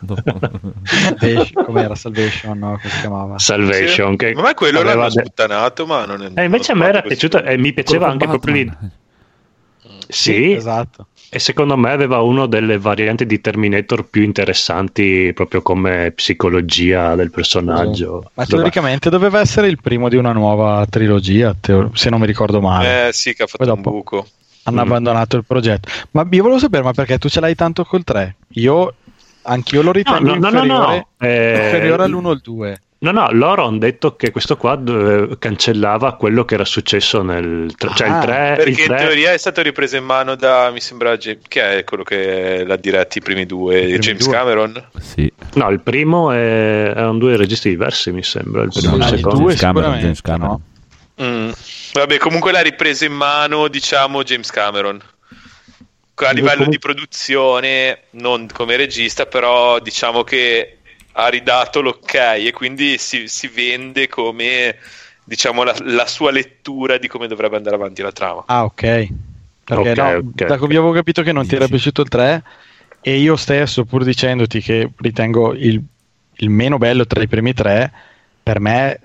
Salvation, com'era Salvation? No, come si chiamava? Salvation. Che Ma quello aveva l'hanno de- sputtanato, ma non è. Eh, invece a me era piaciuto e mi piaceva anche con proprio lì. Batman. Sì, esatto. E secondo me aveva una delle varianti di Terminator più interessanti proprio come psicologia del personaggio. Ma Dove- teoricamente doveva essere il primo di una nuova trilogia, teo- se non mi ricordo male. Eh sì, che ha fatto Poi un dopo- buco. Hanno mm. abbandonato il progetto. Ma io volevo sapere, ma perché tu ce l'hai tanto col 3? Io, anch'io lo ritengo no, no, no, inferiore, no. Eh, inferiore all'1 o al 2. No, no, loro hanno detto che questo qua cancellava quello che era successo nel tre- cioè il Ah, 3, Perché il in 3 teoria è stato ripreso in mano da, mi sembra, che è quello che l'ha diretti i primi due, primi James due. Cameron. Sì. No, il primo è, erano due registi diversi, mi sembra, il primo e Ah, il il secondo. due James Cameron, James Cameron. Mm. Vabbè, comunque l'ha ripreso in mano, diciamo, James Cameron. A livello di produzione, non come regista, però diciamo che ha ridato l'ok e quindi si, si vende come diciamo la, la sua lettura di come dovrebbe andare avanti la trama. Ah, ok. Perché Ok, no, ok, da come avevo capito che non ti era Dici. piaciuto il 3 e io stesso, pur dicendoti che ritengo il, il meno bello tra i primi tre, per me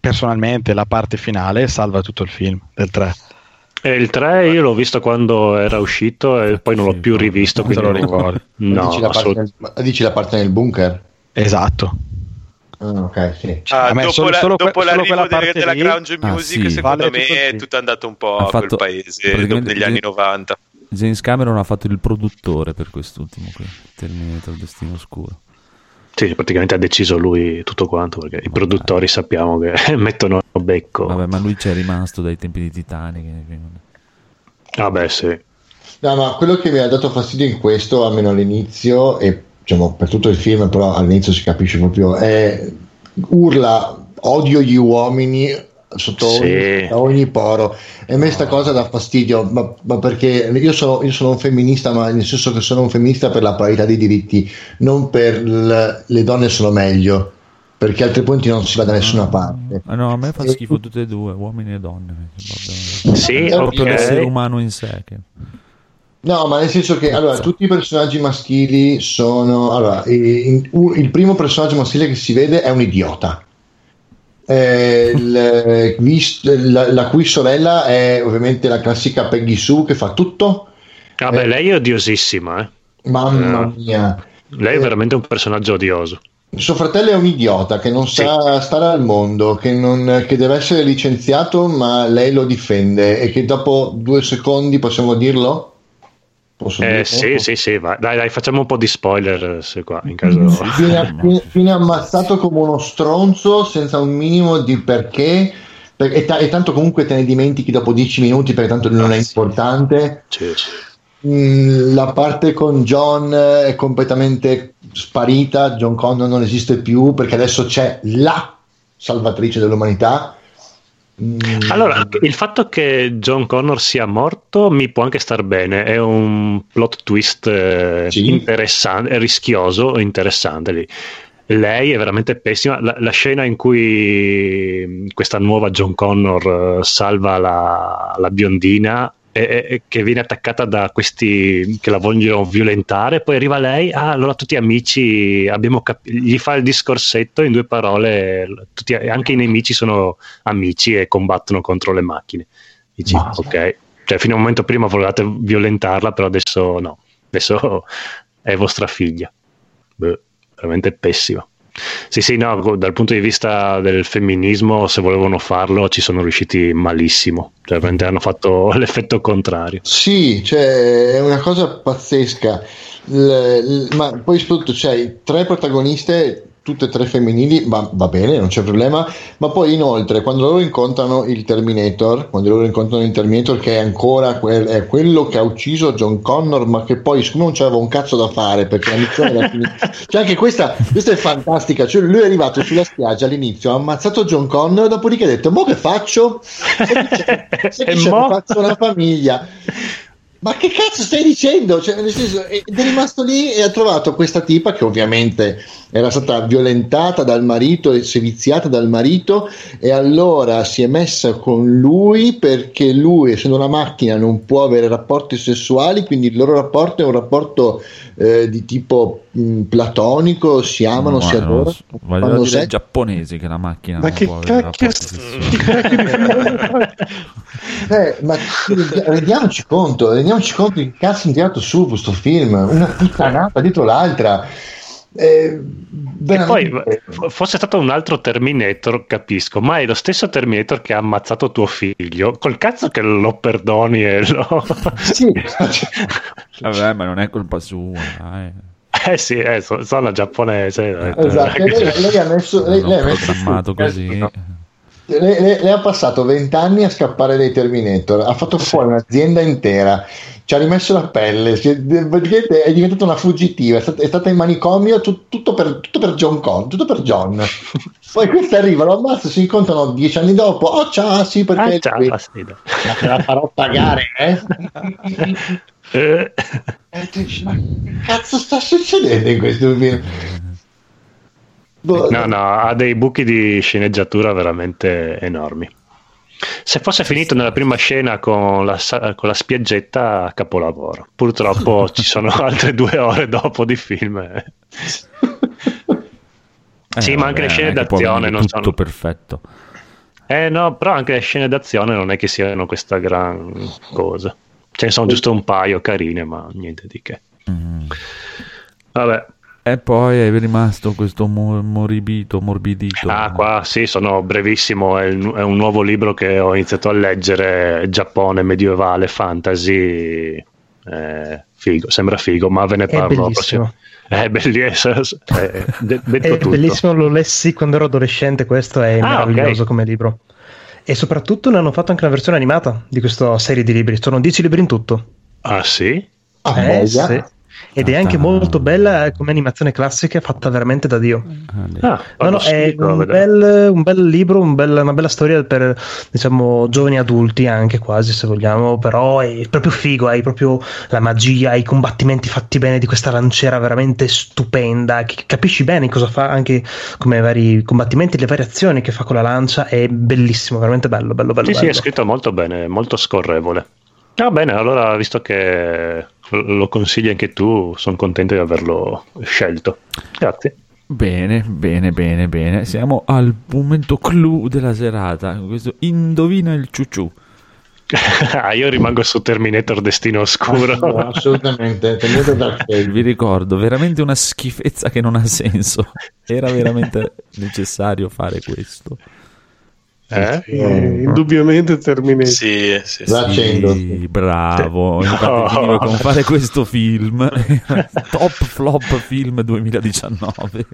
personalmente la parte finale salva tutto il film del 3. E il 3 io l'ho visto quando era uscito e poi non l'ho più rivisto. non quindi lo ricordi. No, dici, la parte assolut- nel, dici la parte nel bunker? Esatto. Ah, ok, sì. Ah, dopo solo- la- solo que- dopo solo l'arrivo delle- parte della lì- Ground Ah, Music, sì. secondo Vale me tutto è tutto andato un po' a quel paese negli anni 90. James Cameron ha fatto il produttore per quest'ultimo qui, Terminator Destino Oscuro. Sì, praticamente ha deciso lui tutto quanto perché i produttori sappiamo che mettono becco. Vabbè, ma lui c'è rimasto dai tempi di Titanic. eh, quindi- Vabbè, sì. No, ma quello che mi ha dato fastidio in questo, almeno all'inizio, e diciamo per tutto il film, però all'inizio si capisce proprio, è urla odio gli uomini sotto Sì. ogni, ogni poro. E a me sta cosa dà fastidio, ma, ma perché io sono, io sono un femminista, ma nel senso che sono un femminista per la parità dei diritti, non per l- le donne sono meglio, perché a altri punti non si va da nessuna parte. Ah, no, a me fa E- schifo tutte e due, uomini e donne. Sì, proprio ok. l'essere umano in sé. Che... No, ma nel senso che allora, tutti i personaggi maschili sono. Allora, u- il primo personaggio maschile che si vede è un idiota. Eh, il- vis- la, la cui sorella è ovviamente la classica Peggy Sue che fa tutto. Vabbè, Eh. lei è odiosissima, eh. Mamma Eh. mia. Lei è veramente un personaggio odioso. Suo fratello è un idiota che non sa stare al mondo, che, non- che deve essere licenziato, ma lei lo difende e che dopo due secondi possiamo dirlo? Posso Eh, sì, sì, sì, vai. dai, dai, facciamo un po' di spoiler eh, se qua, in caso... viene, viene- ammazzato come uno stronzo senza un minimo di perché per- e, ta- e tanto comunque te ne dimentichi dopo dieci minuti perché tanto non è importante Sì. Mm, la parte con John è completamente sparita John Connor non esiste più perché adesso c'è la salvatrice dell'umanità Allora, il fatto che John Connor sia morto mi può anche star bene, è un plot twist eh, Sì. interessante, rischioso, interessante lì. Lei è veramente pessima. La, la scena in cui mm, questa nuova John Connor eh, salva la, la biondina e, e- e che viene attaccata da questi che la vogliono violentare, poi arriva lei, ah, allora tutti amici, abbiamo cap- gli fa il discorsetto in due parole, tutti- anche i nemici sono amici e combattono contro le macchine. Dici, Ma- ok, cioè fino a un momento prima volevate violentarla, però adesso no, adesso è vostra figlia. Beh, veramente pessima. Sì, sì, no, dal punto di vista del femminismo, se volevano farlo, ci sono riusciti malissimo. Cioè, hanno fatto l'effetto contrario. Sì, cioè, è una cosa pazzesca. L- l- ma poi soprattutto c'hai tre protagoniste tutte e tre femminili, va, va bene, non c'è problema, ma poi inoltre quando loro incontrano il Terminator, quando loro incontrano il Terminator che è ancora quel- è quello che ha ucciso John Connor, ma che poi siccome non c'aveva un cazzo da fare perché la missione era finita, cioè anche questa, questa è fantastica, cioè lui è arrivato sulla spiaggia all'inizio, ha ammazzato John Connor, dopodiché ha detto, mo che faccio? Sai che c'è- sai che E c'è? mo? faccio una famiglia. Ma che cazzo stai dicendo? Cioè, nel senso, è rimasto lì e ha trovato questa tipa che ovviamente era stata violentata dal marito e seviziata dal marito e allora si è messa con lui perché lui, essendo una macchina, non può avere rapporti sessuali, quindi il loro rapporto è un rapporto eh, di tipo mh, platonico, si amano, si Guarda, non adorano. so, Voglio dire sesso. giapponesi che la macchina Ma non che può avere cacchio Eh, ma rendiamoci conto, rendiamoci conto che cazzo hanno tirato su questo film, una puttanata dietro l'altra. Eh, E poi f- fosse stato un altro Terminator, capisco, ma è lo stesso Terminator che ha ammazzato tuo figlio. Col cazzo che lo perdoni e lo. Sì, Vabbè, ma non è colpa sua. dai. eh sì, eh, so- sono giapponese. eh, esatto. eh, Lei, lei ha messo, lei, lei ha messo così. Lei, lei- lei ha passato vent'anni a scappare dai Terminator, ha fatto fuori un'azienda intera, ci ha rimesso la pelle, è, praticamente è diventata una fuggitiva, è stata, è stata in manicomio tu- tutto, per, tutto per John Con, tutto per John. Poi questa arriva, lo ammazza, si incontrano dieci anni dopo, oh ciao, sì perché... Ah, ciao, lui- ah, dai. Ma te la farò pagare, eh? Eh, E tu dici, ma che cazzo sta succedendo in questo film? Boh, No, no, ha dei buchi di sceneggiatura veramente enormi. Se fosse finito nella prima scena con la, con la spiaggetta, capolavoro. Purtroppo ci sono altre due ore dopo di film. eh. Sì, ma anche le scene d'azione non tutto sono- perfetto. Eh no, però anche le scene d'azione non è che siano questa gran cosa. Ce ne sono giusto un paio carine, ma niente di che. Mm. Vabbè. E poi è rimasto questo mo- moribito, morbidito. Ah, qua sì, sono brevissimo. È, il- è un nuovo libro che ho iniziato a leggere. Giappone medievale, fantasy. eh, figo, sembra figo, ma ve ne È parlo. la bellissimo. prossima- È bellissimo. È, È tutto. bellissimo, lo lessi quando ero adolescente, questo è Ah, meraviglioso ok. come libro. E soprattutto ne hanno fatto anche una versione animata di questa serie di libri. Sono 10 libri in tutto. Ah, sì? ah, Eh, sì. Ed è Ah, anche molto bella eh, come animazione classica, fatta veramente da Dio. Ah. Ah, No, no, è un bel, un bel libro, un bel- una bella storia per diciamo giovani adulti anche quasi se vogliamo, però è proprio figo, hai proprio la magia, i combattimenti fatti bene di questa lanciera veramente stupenda, che capisci bene cosa fa anche come i vari combattimenti, le varie azioni che fa con la lancia, è bellissimo, veramente bello, bello, bello. Sì, sì, bello. è scritto molto bene, molto scorrevole. Va bene, allora visto che lo consigli anche tu, sono contento di averlo scelto. Grazie. Bene, bene, bene, bene. Siamo al momento clou della serata. Questo indovina il ciuciù. Ah, io rimango su Terminator Destino Oscuro. No, assolutamente. Tenete Dark Fate. Vi ricordo, veramente una schifezza che non ha senso. Era veramente necessario fare questo. Eh? Eh, indubbiamente Terminator. Sì, sì, sì. L'accendo. Sì, bravo. No. Infatti finiva con fare questo film. Top flop film 2019.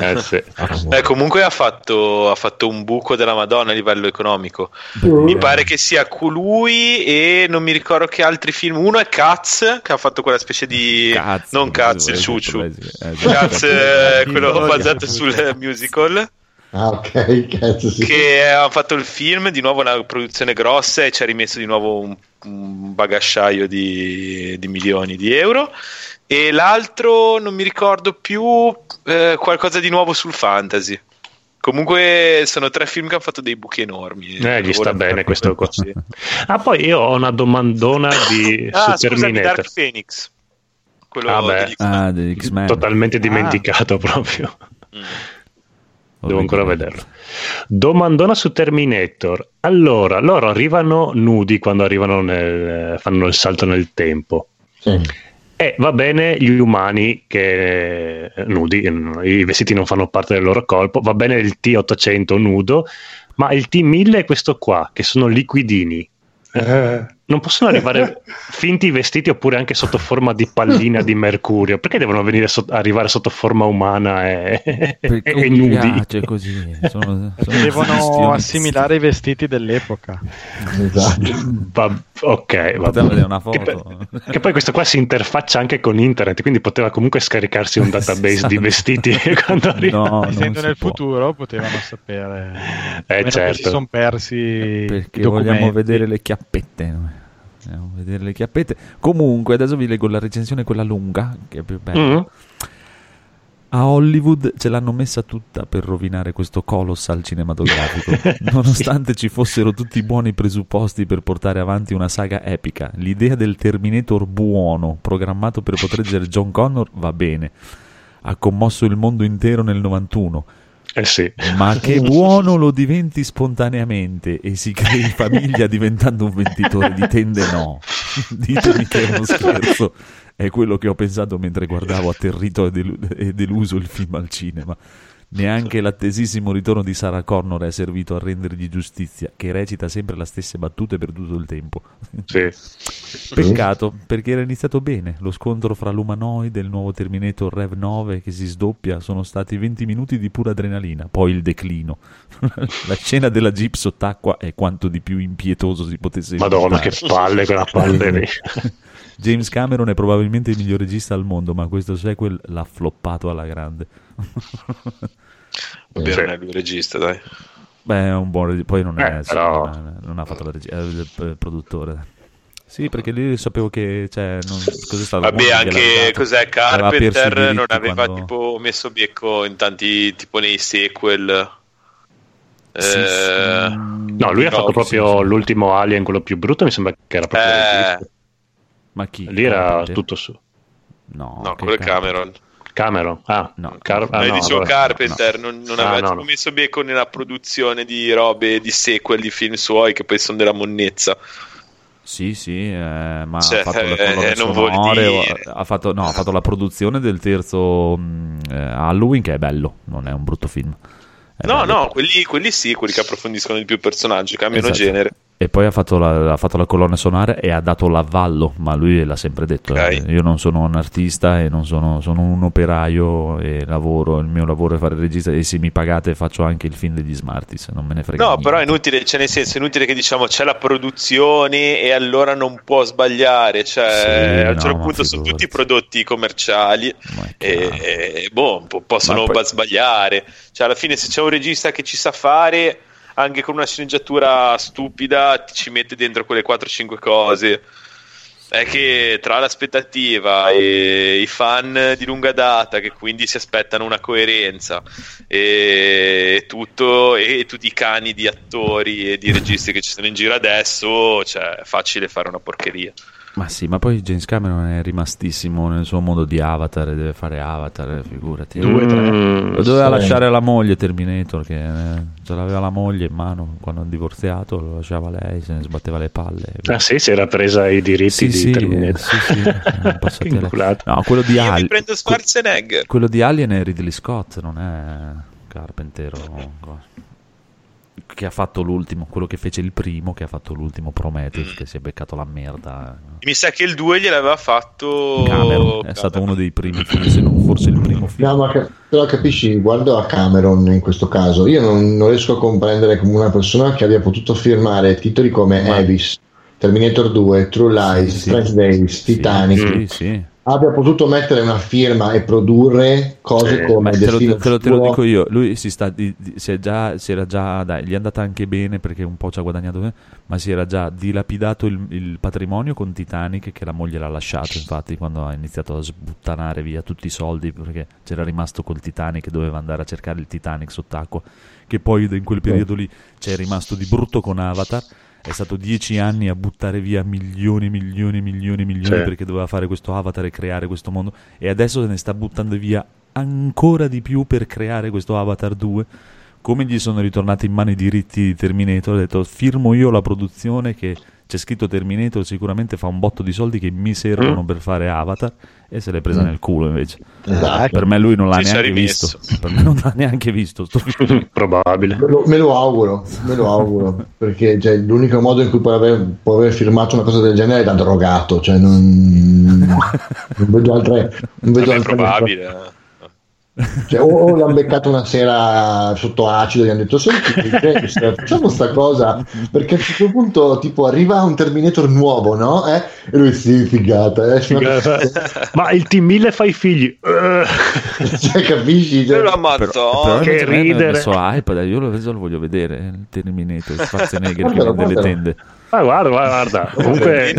Eh, sì. Eh, comunque ha fatto, ha fatto un buco della Madonna a livello economico. Beh, Mi pare che sia colui e non mi ricordo che altri film. Uno è Cats, che ha fatto quella specie di... Cazzo, non Cats, il ciucciu. eh, quello basato sul musical. Ah, ok, cazzo, sì. Che ha fatto il film, di nuovo una produzione grossa e ci ha rimesso di nuovo un, un bagasciaio di, di milioni di euro. E l'altro non mi ricordo più eh, qualcosa di nuovo sul fantasy. Comunque sono tre film che hanno fatto dei buchi enormi. Eh, gli sta bene questo qua. Sì. Ah, poi io ho una domandona di, Ah, su scusami, Terminator. Dark Phoenix. Quello Ah, beh. degli- Ah, X-Men. Totalmente dimenticato proprio. Mm. Devo ancora vederlo. Domandona su Terminator. Allora, loro arrivano nudi quando arrivano nel, fanno il salto nel tempo. Sì. E va bene gli umani che eh, nudi, i vestiti non fanno parte del loro corpo, va bene il T800 nudo, ma il T1000 è questo qua, che sono liquidini. Eh, Non possono arrivare finti vestiti oppure anche sotto forma di pallina di mercurio. Perché devono venire so- arrivare sotto forma umana e, e mi nudi? piace così. Sono, sono Devono assimilare i vestiti dell'epoca. Esatto. Va- ok, va Poteva vedere una Che, foto. poi- che poi questo qua si interfaccia anche con internet, quindi poteva comunque scaricarsi un database Esatto. di vestiti quando arriva. No, Essendo nel può. futuro potevano sapere. Eh, certo. si sono persi Perché vogliamo vedere le chiappette. Noi. Vogliamo vedere le chiappette. Comunque, adesso vi leggo la recensione, quella lunga, che è più bella. Mm. A Hollywood ce l'hanno messa tutta per rovinare questo colossal cinematografico. Nonostante ci fossero tutti i buoni presupposti per portare avanti una saga epica, l'idea del Terminator buono, programmato per proteggere John Connor, va bene. Ha commosso il mondo intero nel 91. Eh sì. Ma che buono lo diventi spontaneamente e si crei famiglia diventando un venditore di tende, no. Ditemi che è uno scherzo. È quello che ho pensato mentre guardavo atterrito e, delu- e deluso il film al cinema. Neanche l'attesissimo ritorno di Sarah Connor è servito a rendergli giustizia, che recita sempre le stesse battute per tutto il tempo. Sì. Peccato, perché era iniziato bene. Lo scontro fra l'umanoide e il nuovo Terminator Rev 9 che si sdoppia sono stati 20 minuti di pura adrenalina, poi il declino. La scena della jeep sott'acqua è quanto di più impietoso si potesse Madonna, che palle quella palle lì. James Cameron è probabilmente il miglior regista al mondo, ma questo sequel l'ha floppato alla grande. Vabbè, Sì. non è lui il regista, dai. Beh, è un buon regista. Poi non, è, Eh, sì, però- non è- non ha fatto la regia, è il, il produttore. Sì, perché lì sapevo che cioè, non, cos'è stato Vabbè, anche cos'è Carpenter non aveva quando- tipo messo becco in tanti tipo nei sequel. Eh, Sì, sì. No, lui ha No, fatto sì, proprio sì, sì. l'ultimo Alien, quello più brutto, mi sembra che era proprio Eh. Ma chi? Lì era Carpenter? tutto su. No, no, quello è. Cameron. Cameron. Ah, No. Car- ah, Eh, no, dicevo allora- Carpenter, non, non Ah, aveva no, no. messo becco nella produzione di robe, di sequel, di film suoi che poi sono della monnezza. Sì, sì, eh, ma Cioè, ha fatto le eh, colonne non vuol sonore, dire. ha fatto, no, ha fatto la produzione del terzo mh, eh, Halloween che è bello, non è un brutto film. È No, bello. no, quelli, quelli sì, quelli che approfondiscono di più il personaggio, cambiano Esatto. genere. E poi ha fatto, la, ha fatto la colonna sonora e ha dato l'avvallo, ma lui l'ha sempre detto, eh, io non sono un artista e non sono, sono un operaio e lavoro, il mio lavoro è fare il regista e se mi pagate faccio anche il film degli Smarties, non me ne frega No, niente. però è inutile, cioè nel senso è inutile che diciamo c'è la produzione e allora non può sbagliare, cioè Sì, a un no, certo punto sono tutti prodotti commerciali e, e, boh, po- possono poi- ba- sbagliare, cioè alla fine se c'è un regista che ci sa fare anche con una sceneggiatura stupida ci mette dentro quelle 4-5 cose. È che tra l'aspettativa e i fan di lunga data che quindi si aspettano una coerenza e tutto e tutti i cani di attori e di registi che ci sono in giro adesso, cioè è facile fare una porcheria. Ma sì, ma poi James Cameron è rimastissimo nel suo modo di Avatar, deve fare Avatar, figurati. Due, tre. Mm, Lo doveva sì. lasciare alla moglie Terminator, che eh, ce l'aveva la moglie in mano quando hanno divorziato, lo lasciava lei, se ne sbatteva le palle. Ah sì, si era presa i diritti sì, di sì, Terminator. sì, sì, erano passati a lei. Inculato. No, quello di, Io mi Al- prendo Schwarzenegger. quello di Alien è Ridley Scott, non è Carpenter o cosa. Che ha fatto l'ultimo, quello che fece il primo, che ha fatto l'ultimo Prometheus, Mm. che si è beccato la merda. Mi sa che il 2 gliel'aveva fatto Cameron è stato uno dei primi film, se non forse il primo film. No, ma ca- però capisci, guardo a Cameron in questo caso, io non, non riesco a comprendere come una persona che abbia potuto firmare titoli come Ma- Abyss, Terminator 2, True Lies, Sì, sì. Strange Days, Sì, Titanic, Sì, sì. Abbia potuto mettere una firma e produrre cose Eh, come te lo, te lo- te lo dico io, lui si, sta di- di- si, è già, si era già, dai, gli è andata anche bene perché un po' ci ha guadagnato, ma si era già dilapidato il, il patrimonio con Titanic che la moglie l'ha lasciato, infatti quando ha iniziato a sbuttanare via tutti i soldi perché c'era rimasto col Titanic che doveva andare a cercare il Titanic sott'acqua, che poi in quel periodo lì c'è rimasto di brutto con Avatar. È stato dieci anni a buttare via milioni, milioni, milioni, milioni Sì. perché doveva fare questo avatar e creare questo mondo. E adesso se ne sta buttando via ancora di più per creare questo Avatar 2. Come gli sono ritornati in mano i diritti di Terminator, ha detto firmo io la produzione che c'è scritto Terminator sicuramente fa un botto di soldi che mi servono per fare Avatar e se l'è presa nel culo invece. Esatto. Per me lui non l'ha ci neanche visto. Per me non l'ha neanche visto. Probabile. Me lo, me lo auguro, me lo auguro, perché cioè, l'unico modo in cui può aver, può aver firmato una cosa del genere è da drogato, cioè non, non vedo altre... Non vedo Non è altre probabile. Eh. Cioè, o, o l'hanno beccato una sera sotto acido e gli hanno detto senti James, facciamo sta cosa perché a un certo punto tipo arriva un Terminator nuovo no? Eh? e lui sì figata eh? Ma il team 1000 fa i figli. Eh, cioè, capisci Cioè, Però. Che ridere. dai, io lo, lo voglio vedere il Terminator Schwarzenegger che Guardalo, vende le tende. Ma guarda, guarda, guarda. Comunque,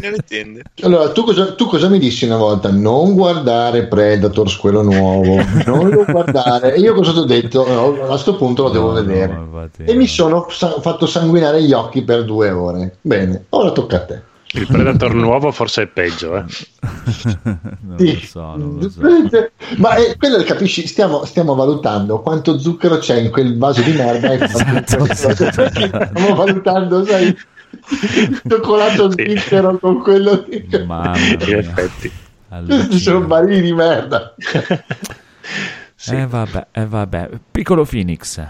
allora tu cosa, tu cosa mi dissi una volta non guardare Predators quello nuovo non lo guardare e io cosa ti ho detto No, a sto punto lo devo No, no, vedere infatti, e no. mi sono sa- fatto sanguinare gli occhi per due ore bene ora tocca a te il Predator nuovo forse è peggio. Eh. non Sì. lo so, non lo so. Ma è quello stiamo, stiamo, stiamo valutando quanto zucchero c'è in quel vaso di merda. e quanto- Esatto. stiamo valutando, sai, il cioccolato Sì. con quello di... Mamma In mia. effetti. Ci sono barili di merda. Eh vabbè, eh vabbè. Piccolo Phoenix,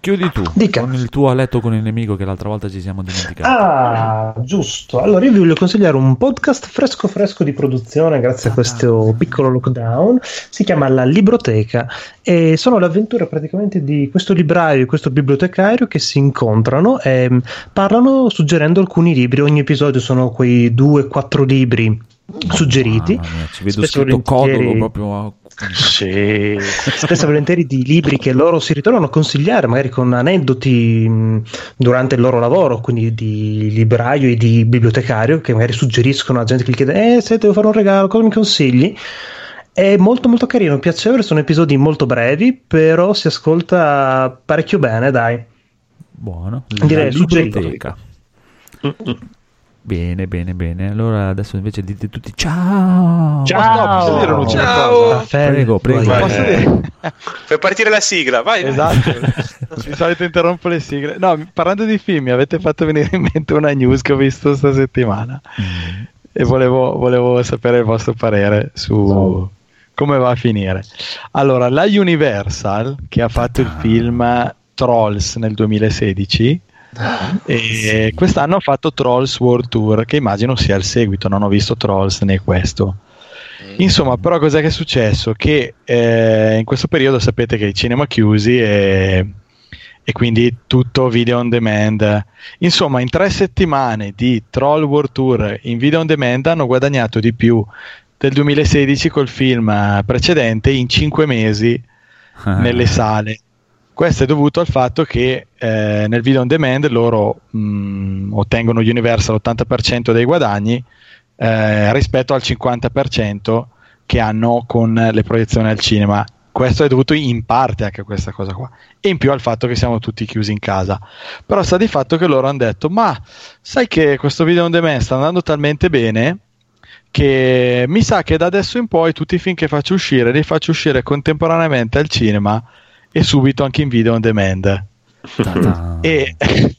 chiudi tu Dica. con il tuo a letto con il nemico che l'altra volta ci siamo dimenticati. Ah, giusto. Allora io vi voglio consigliare un podcast fresco fresco di produzione grazie a questo piccolo lockdown. Si chiama La Libroteca e sono le avventure praticamente di questo libraio e questo bibliotecario che si incontrano e mm, parlano suggerendo alcuni libri. Ogni episodio sono quei due, quattro libri suggeriti. Mia, ci vedo scritto codolo proprio a... Sì. spesso e volentieri di libri che loro si ritrovano a consigliare, magari con aneddoti mh, durante il loro lavoro, quindi di libraio e di bibliotecario, che magari suggeriscono a gente che gli chiede: Eh, se devo fare un regalo, cosa mi consigli? È molto molto carino, piacevole, sono episodi molto brevi, però si ascolta parecchio bene, dai. Buono. Direi La suggerito. Bene, bene, bene. Allora adesso invece dite tutti ciao. Ciao. Posso dire un'ultima Ciao. Prego, prego. dire? Fai partire la sigla, vai. Esatto, di solito interrompo le sigle. No, parlando di film, mi avete fatto venire in mente una news che ho visto sta settimana Mm. e volevo, volevo sapere il vostro parere su come va a finire. Allora, la Universal, che ha fatto il film Trolls nel 2016, e quest'anno ha fatto Trolls World Tour, che immagino sia il seguito, non ho visto Trolls né questo. Insomma, però cos'è che è successo? Che eh, in questo periodo sapete che i cinema chiusi e, e quindi tutto video on demand. Insomma, in tre settimane di Troll World Tour in video on demand hanno guadagnato di più del 2016 col film eh, precedente in cinque mesi Ah. nelle sale. Questo è dovuto al fatto che eh, nel video on demand loro mh, ottengono Universal l'80% dei guadagni eh, rispetto al 50% che hanno con le proiezioni al cinema. Questo è dovuto in parte anche a questa cosa qua e in più al fatto che siamo tutti chiusi in casa. Però sta di fatto che loro hanno detto: Ma sai che questo video on demand sta andando talmente bene che mi sa che da adesso in poi tutti i film che faccio uscire li faccio uscire contemporaneamente al cinema e subito anche in video on demand. E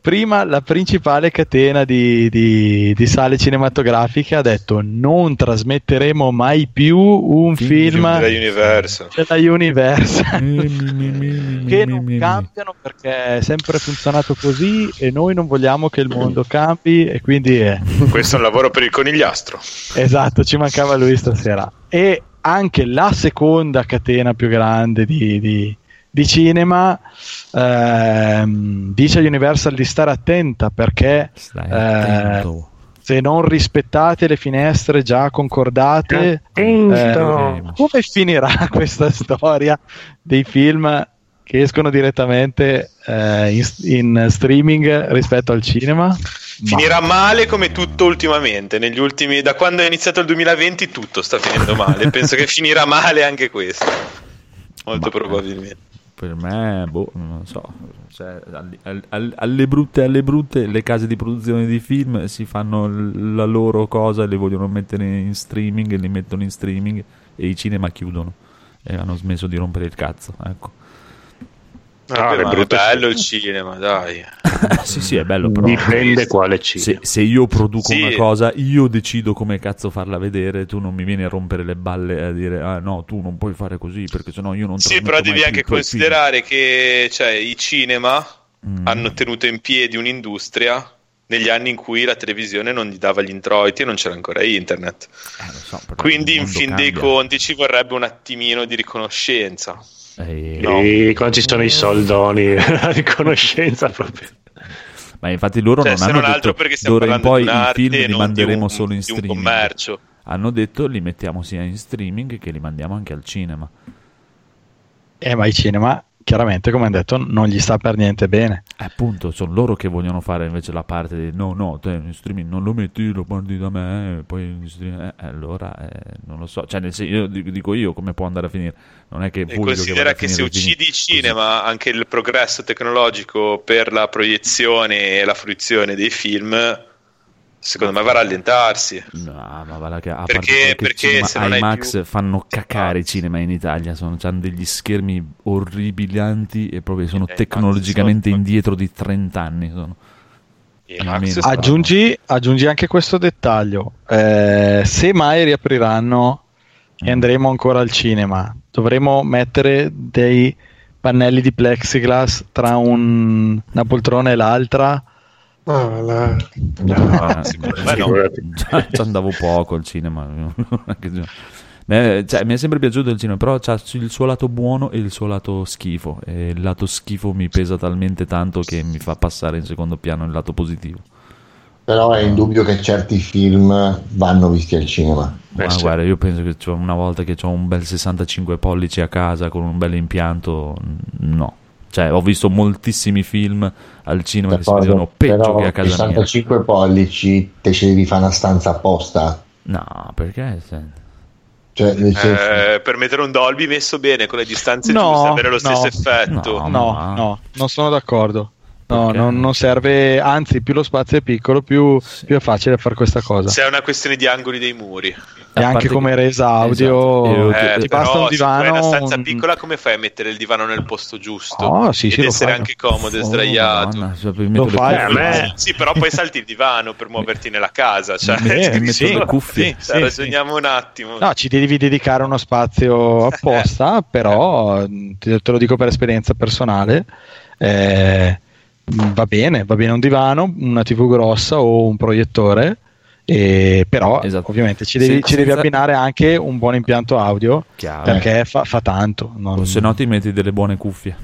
prima la principale catena di, di- di sale cinematografiche ha detto non trasmetteremo mai più un Film film Della Universal. della Universal che non cambiano perché è sempre funzionato così e noi non vogliamo che il mondo cambi e quindi eh, Questo è un lavoro per il conigliastro. esatto ci mancava lui stasera e anche la seconda catena più grande di, di- di cinema ehm, dice a Universal di stare attenta perché Eh, se non rispettate le finestre già concordate eh, come finirà questa storia dei film che escono direttamente eh, in, in streaming rispetto al cinema? Finirà male come tutto ultimamente. Negli ultimi, da quando è iniziato il 2020, tutto sta finendo male. Penso che finirà male anche questo. Molto probabilmente. Per me, boh, non so. Cioè, al- al- al- alle brutte, alle brutte, le case di produzione di film si fanno la loro cosa e le vogliono mettere in streaming e li mettono in streaming e i cinema chiudono e hanno smesso di rompere il cazzo. Ecco. Ma è bello il cinema, dai. sì, sì, è bello, però. Dipende quale cinema. Se, se io produco Sì. una cosa, io decido come cazzo farla vedere. Tu non mi vieni a rompere le balle e a dire, ah no, tu non puoi fare così perché sennò io non Sì, trasmetto però devi anche i tuoi film." considerare che cioè, i cinema Mm. hanno tenuto in piedi un'industria negli anni in cui la televisione non gli dava gli introiti e non c'era ancora internet. Eh, lo so, Quindi, in fin dei cambia. conti, ci vorrebbe un attimino di riconoscenza. E quando ci sono i soldoni, la riconoscenza proprio. Ma infatti loro Cioè, non hanno non detto altro perché d'ora in poi i film li manderemo un- solo in streaming. commercio. Hanno detto li mettiamo sia in streaming che li mandiamo anche al cinema. Eh, ma i cinema, chiaramente, come hanno detto, non gli sta per niente bene. Eh, Appunto, sono loro che vogliono fare invece la parte di no, no, te in streaming non lo metti, lo mandi da me, e poi in streaming, eh, allora eh, non lo so. Cioè, nel senso, io dico io come può andare a finire. Non è che E che, considera a che se uccidi così. il cinema, anche il progresso tecnologico per la proiezione e la fruizione dei film, secondo me va a rallentarsi. No, ma va là che, a Perché- perché se non hai IMAX più- fanno cacare i cinema in Italia, sono, hanno degli schermi orribilanti e proprio sono Eh, tecnologicamente indietro di 30 anni. Sono. E Ah, Aggiungi, aggiungi anche questo dettaglio. Eh, se mai riapriranno e andremo ancora al cinema, dovremo mettere dei pannelli di plexiglass tra un- una poltrona e l'altra. Ah, la- No, me no. Ci andavo poco al cinema. Cioè, mi è sempre piaciuto il cinema, però c'ha il suo lato buono e il suo lato schifo. E il lato schifo mi pesa talmente tanto che mi fa passare in secondo piano il lato positivo. Però è indubbio che certi film vanno visti al cinema. Ma Eh, sì. guarda, io penso che una volta che ho un bel 65 pollici a casa con un bel impianto, no. Cioè, ho visto moltissimi film al cinema che si D'accordo, vedono peggio però che a casa mia. 65 pollici te ce li devi fare una stanza apposta. No, perché? Cioè, Cioè, Eh, per mettere un Dolby messo bene con le distanze No, giuste, avere lo no, stesso effetto. no. No, no, non sono d'accordo. No, non, non serve, anzi, più lo spazio è piccolo, più, più è facile fare questa cosa. Se è una questione di angoli dei muri. E anche come resa audio, Esatto. Eh, ti però basta un se tu hai divano. una stanza un- piccola, come fai a mettere il divano nel posto giusto? Oh, sì, Ed sì, lo essere fai. anche comodo e Oh, sdraiato. Madonna, cioè, Lo fai, me- Sì, però poi salti il divano per muoverti nella casa. Cioè, metto sì, le cuffie. sì, sì, ragioniamo un attimo. No, ci devi dedicare uno spazio apposta, però mh, te, te lo dico per esperienza personale. eh, va bene, va bene un divano, una TV grossa o un proiettore, e- però Esatto. ovviamente ci devi, Se- ci devi senza- abbinare anche un buon impianto audio Chiaro. perché fa, fa tanto. non- Se no ti metti delle buone cuffie.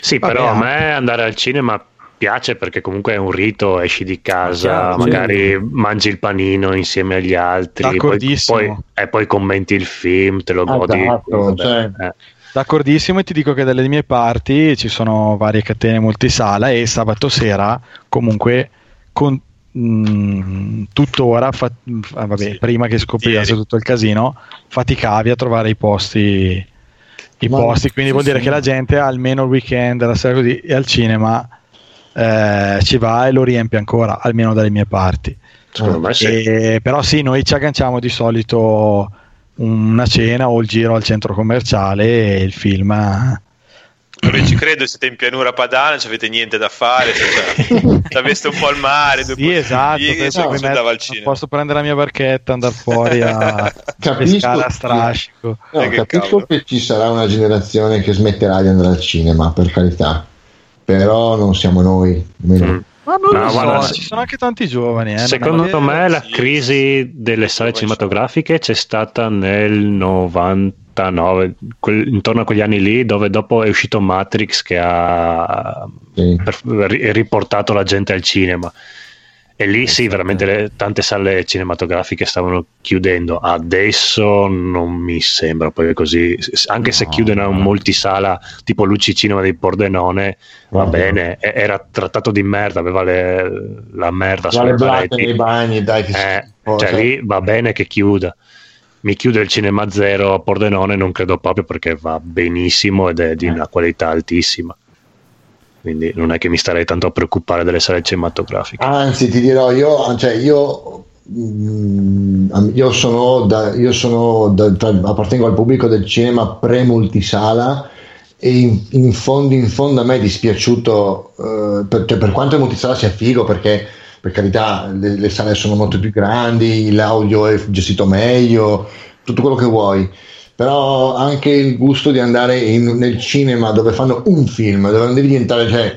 Sì, Vabbè, però a anche. me andare al cinema piace perché comunque è un rito, esci di casa, Chiaro, magari certo. mangi il panino insieme agli altri, poi, poi- e poi commenti il film, te lo Ah, godi. esatto, cioè. eh. D'accordissimo e ti dico che dalle mie parti ci sono varie catene multisala e sabato sera comunque con, mh, tuttora fa- fa- vabbè, Sì, prima che scopriasse ieri. tutto il casino faticavi a trovare i posti i Ma- posti quindi vuol dire sì. che la gente almeno il weekend la sera così e al cinema eh, ci va e lo riempie ancora almeno dalle mie parti Secondo me sì. e- però sì, noi ci agganciamo di solito una cena o il giro al centro commerciale e il film. eh, Vabbè, ci credo, siete in pianura padana, non avete niente da fare. Cioè, aveste un po' al mare. due Sì, esatto. al mettere- cinema. posso prendere la mia barchetta, andare fuori a pescare a strascico. No, Eh, che capisco cavolo. che ci sarà una generazione che smetterà di andare al cinema, per carità. Però non siamo noi. almeno. Mm. Ma non No, lo so, guarda, ci sono anche tanti giovani. eh, Secondo me la sì, crisi delle sale cinematografiche c'è stata nel 99, quel- intorno a quegli anni lì, dove dopo è uscito Matrix che ha Sì. per- ri- riportato la gente al cinema. E lì sì, veramente le- tante sale cinematografiche stavano chiudendo. Adesso non mi sembra poi così. Anche se No, chiudono no. multisala tipo Luci Cinema di Pordenone, va Vabbè. bene. Era trattato di merda, aveva le- la merda sulle pareti. nei bagni, dai, che Eh, cioè cioè. lì va bene che chiuda. Mi chiude il cinema zero a Pordenone, non credo proprio perché va benissimo ed è di una qualità altissima. Quindi non è che mi starei tanto a preoccupare delle sale cinematografiche. Anzi, ti dirò, io, cioè, io, mm, io sono, da, io sono da- tra- appartengo al pubblico del cinema pre-multisala e in, in fondo in fondo a me è dispiaciuto eh, per, cioè, per quanto il multisala sia figo perché per carità le, le sale sono molto più grandi l'audio è gestito meglio tutto quello che vuoi però anche il gusto di andare in- nel cinema dove fanno un film dove non devi diventare cioè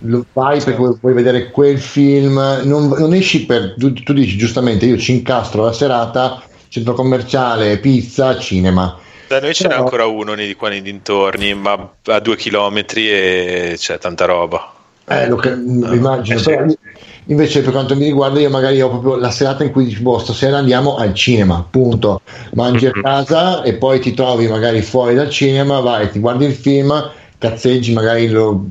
lo fai perché vuoi, vedere quel film non, non esci per tu, tu dici giustamente io ci incastro la serata centro commerciale pizza cinema Da noi ce n'è Però- ancora uno nei, qua nei dintorni, ma a due chilometri e c'è tanta roba. Eh, lo che- immagino, eh sì. però invece per quanto mi riguarda io magari ho proprio la serata in cui dici boh stasera andiamo al cinema, punto, mangi a casa e poi ti trovi magari fuori dal cinema, vai, ti guardi il film, cazzeggi, magari lo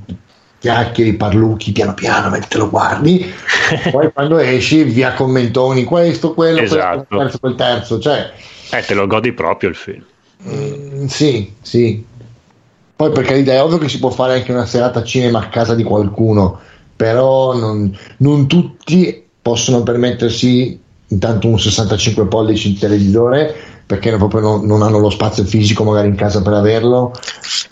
chiacchieri, parlucchi piano piano mentre te lo guardi, poi quando esci via commentoni, questo, quello, Esatto. quel terzo, quel terzo, cioè Eh, te lo godi proprio il film. Mm, sì, sì. Poi per carità è ovvio che si può fare anche una serata cinema a casa di qualcuno, però non, non tutti possono permettersi intanto un 65 pollici di televisore perché proprio non, non hanno lo spazio fisico magari in casa per averlo.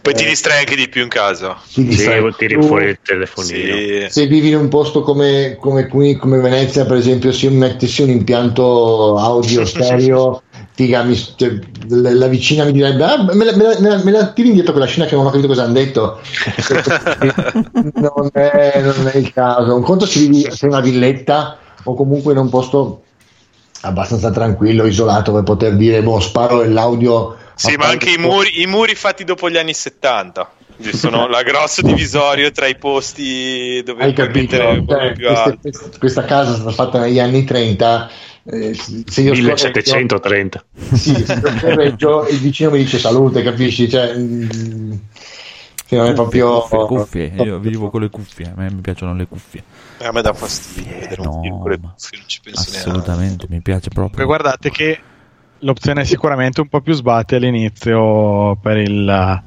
Poi ti distrai anche di più in casa. Ti Sì, distrai tiri più. fuori il telefonino. Sì. Se vivi in un posto come, come qui, come Venezia, per esempio, se mettessi un impianto audio stereo, figa, mi- cioè, la, la vicina mi direbbe: ah, me, la, me la- me la- me la tiri indietro quella scena che non ho capito cosa hanno detto. non, è, non è il caso. Un conto se vivi se è una villetta o comunque in un posto abbastanza tranquillo, isolato, per poter dire: boh, sparo l'audio. Sì, ma anche i muri, i muri fatti dopo gli anni 70. Ci sono la grosso divisorio tra i posti dove Hai puoi capito? mettere Cioè, questa- questa casa è stata fatta negli anni 30. Eh, se io scorreggio- 1730. sì, se io scorreggio, il vicino mi dice salute, capisci? Cioè, mm, che non è proprio Cuffie, cuffie. Io vivo con le cuffie, a me mi piacciono le cuffie. Eh, a me dà fastidio vedere un no, film con le cuffie, non ci penso neanche. Assolutamente, mi piace proprio. guardate che l'opzione è sicuramente un po' più sbatte all'inizio per il,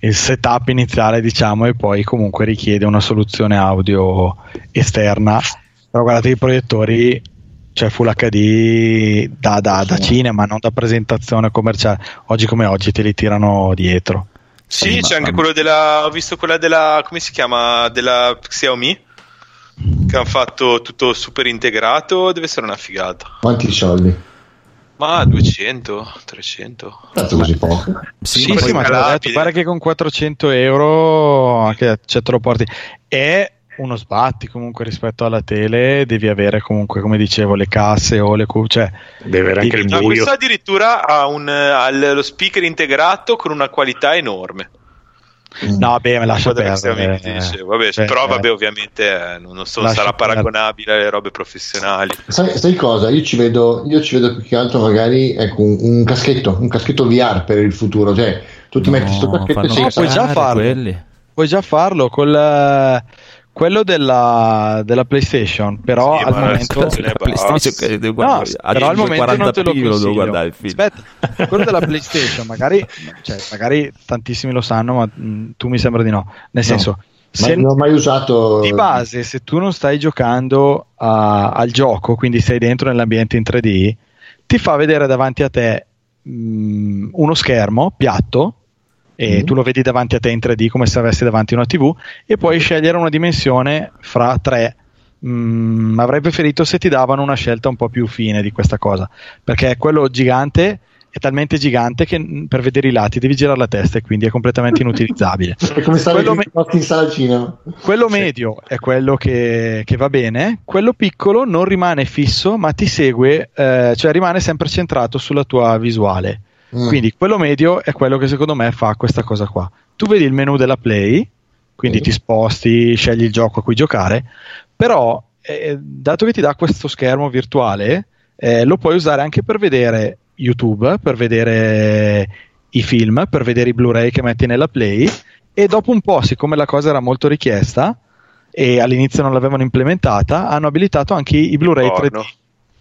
il setup iniziale, diciamo, e poi comunque richiede una soluzione audio esterna. Però guardate i proiettori, cioè Full HD da, da- da cinema, non da presentazione commerciale. Oggi come oggi te li tirano dietro. Sì, Sì, c'è anche quello della. Ho visto quella della. come si chiama? Della Xiaomi. Che hanno fatto tutto super integrato. Deve essere una figata. quanti soldi? Ma 200, 300. Cazzo così poco. Sì, Sì, ma sì, ma te l'ho detto, guarda che con 400 euro anche, cioè, te lo porti. È uno sbatti comunque rispetto alla tele, devi avere comunque, come dicevo, le casse o le cu- cioè, Deve avere anche il No, buio. questo addirittura ha, un, ha lo speaker integrato con una qualità enorme. No, beh, me lascia perdere. Vabbè, Cioè, però eh, vabbè, ovviamente eh, non, so- sarà paragonabile alle robe professionali. Sai, sai cosa? Io ci vedo, io ci vedo più che altro magari ecco, un, un caschetto, un caschetto VR per il futuro. Cioè, tu ti No, metti sto caschetto e sei No, puoi già farlo. quelli. Puoi già farlo col eh, quello della, della PlayStation, però Sì, al momento. PlayStation devo No, però al momento 40 non te lo devo consiglio. guardare il film. Aspetta, quello della PlayStation, magari, cioè, magari tantissimi lo sanno, ma mh, tu mi sembra di no. Nel No. senso, Ma se non ho mai usato. di base, se tu non stai giocando a- al gioco, quindi sei dentro nell'ambiente in 3D, ti fa vedere davanti a te mh, uno schermo piatto e Mm. tu lo vedi davanti a te in 3D come se avessi davanti una TV e puoi scegliere una dimensione fra tre. Mm, avrei preferito se ti davano una scelta un po' più fine di questa cosa perché quello gigante è talmente gigante che mm, per vedere i lati devi girare la testa e quindi è completamente inutilizzabile. È come stare Quello me- in sala al cinema. quello medio è quello che, che va bene, quello piccolo non rimane fisso ma ti segue, eh, cioè rimane sempre centrato sulla tua visuale. Mm. Quindi quello medio è quello che secondo me fa questa cosa qua. Tu vedi il menu della Play, quindi ti sposti, scegli il gioco a cui giocare, però eh, dato che ti dà questo schermo virtuale, eh, lo puoi usare anche per vedere YouTube, per vedere i film, per vedere i Blu-ray che metti nella Play e dopo un po', siccome la cosa era molto richiesta e all'inizio non l'avevano implementata, hanno abilitato anche i Blu-ray 3D. Porno.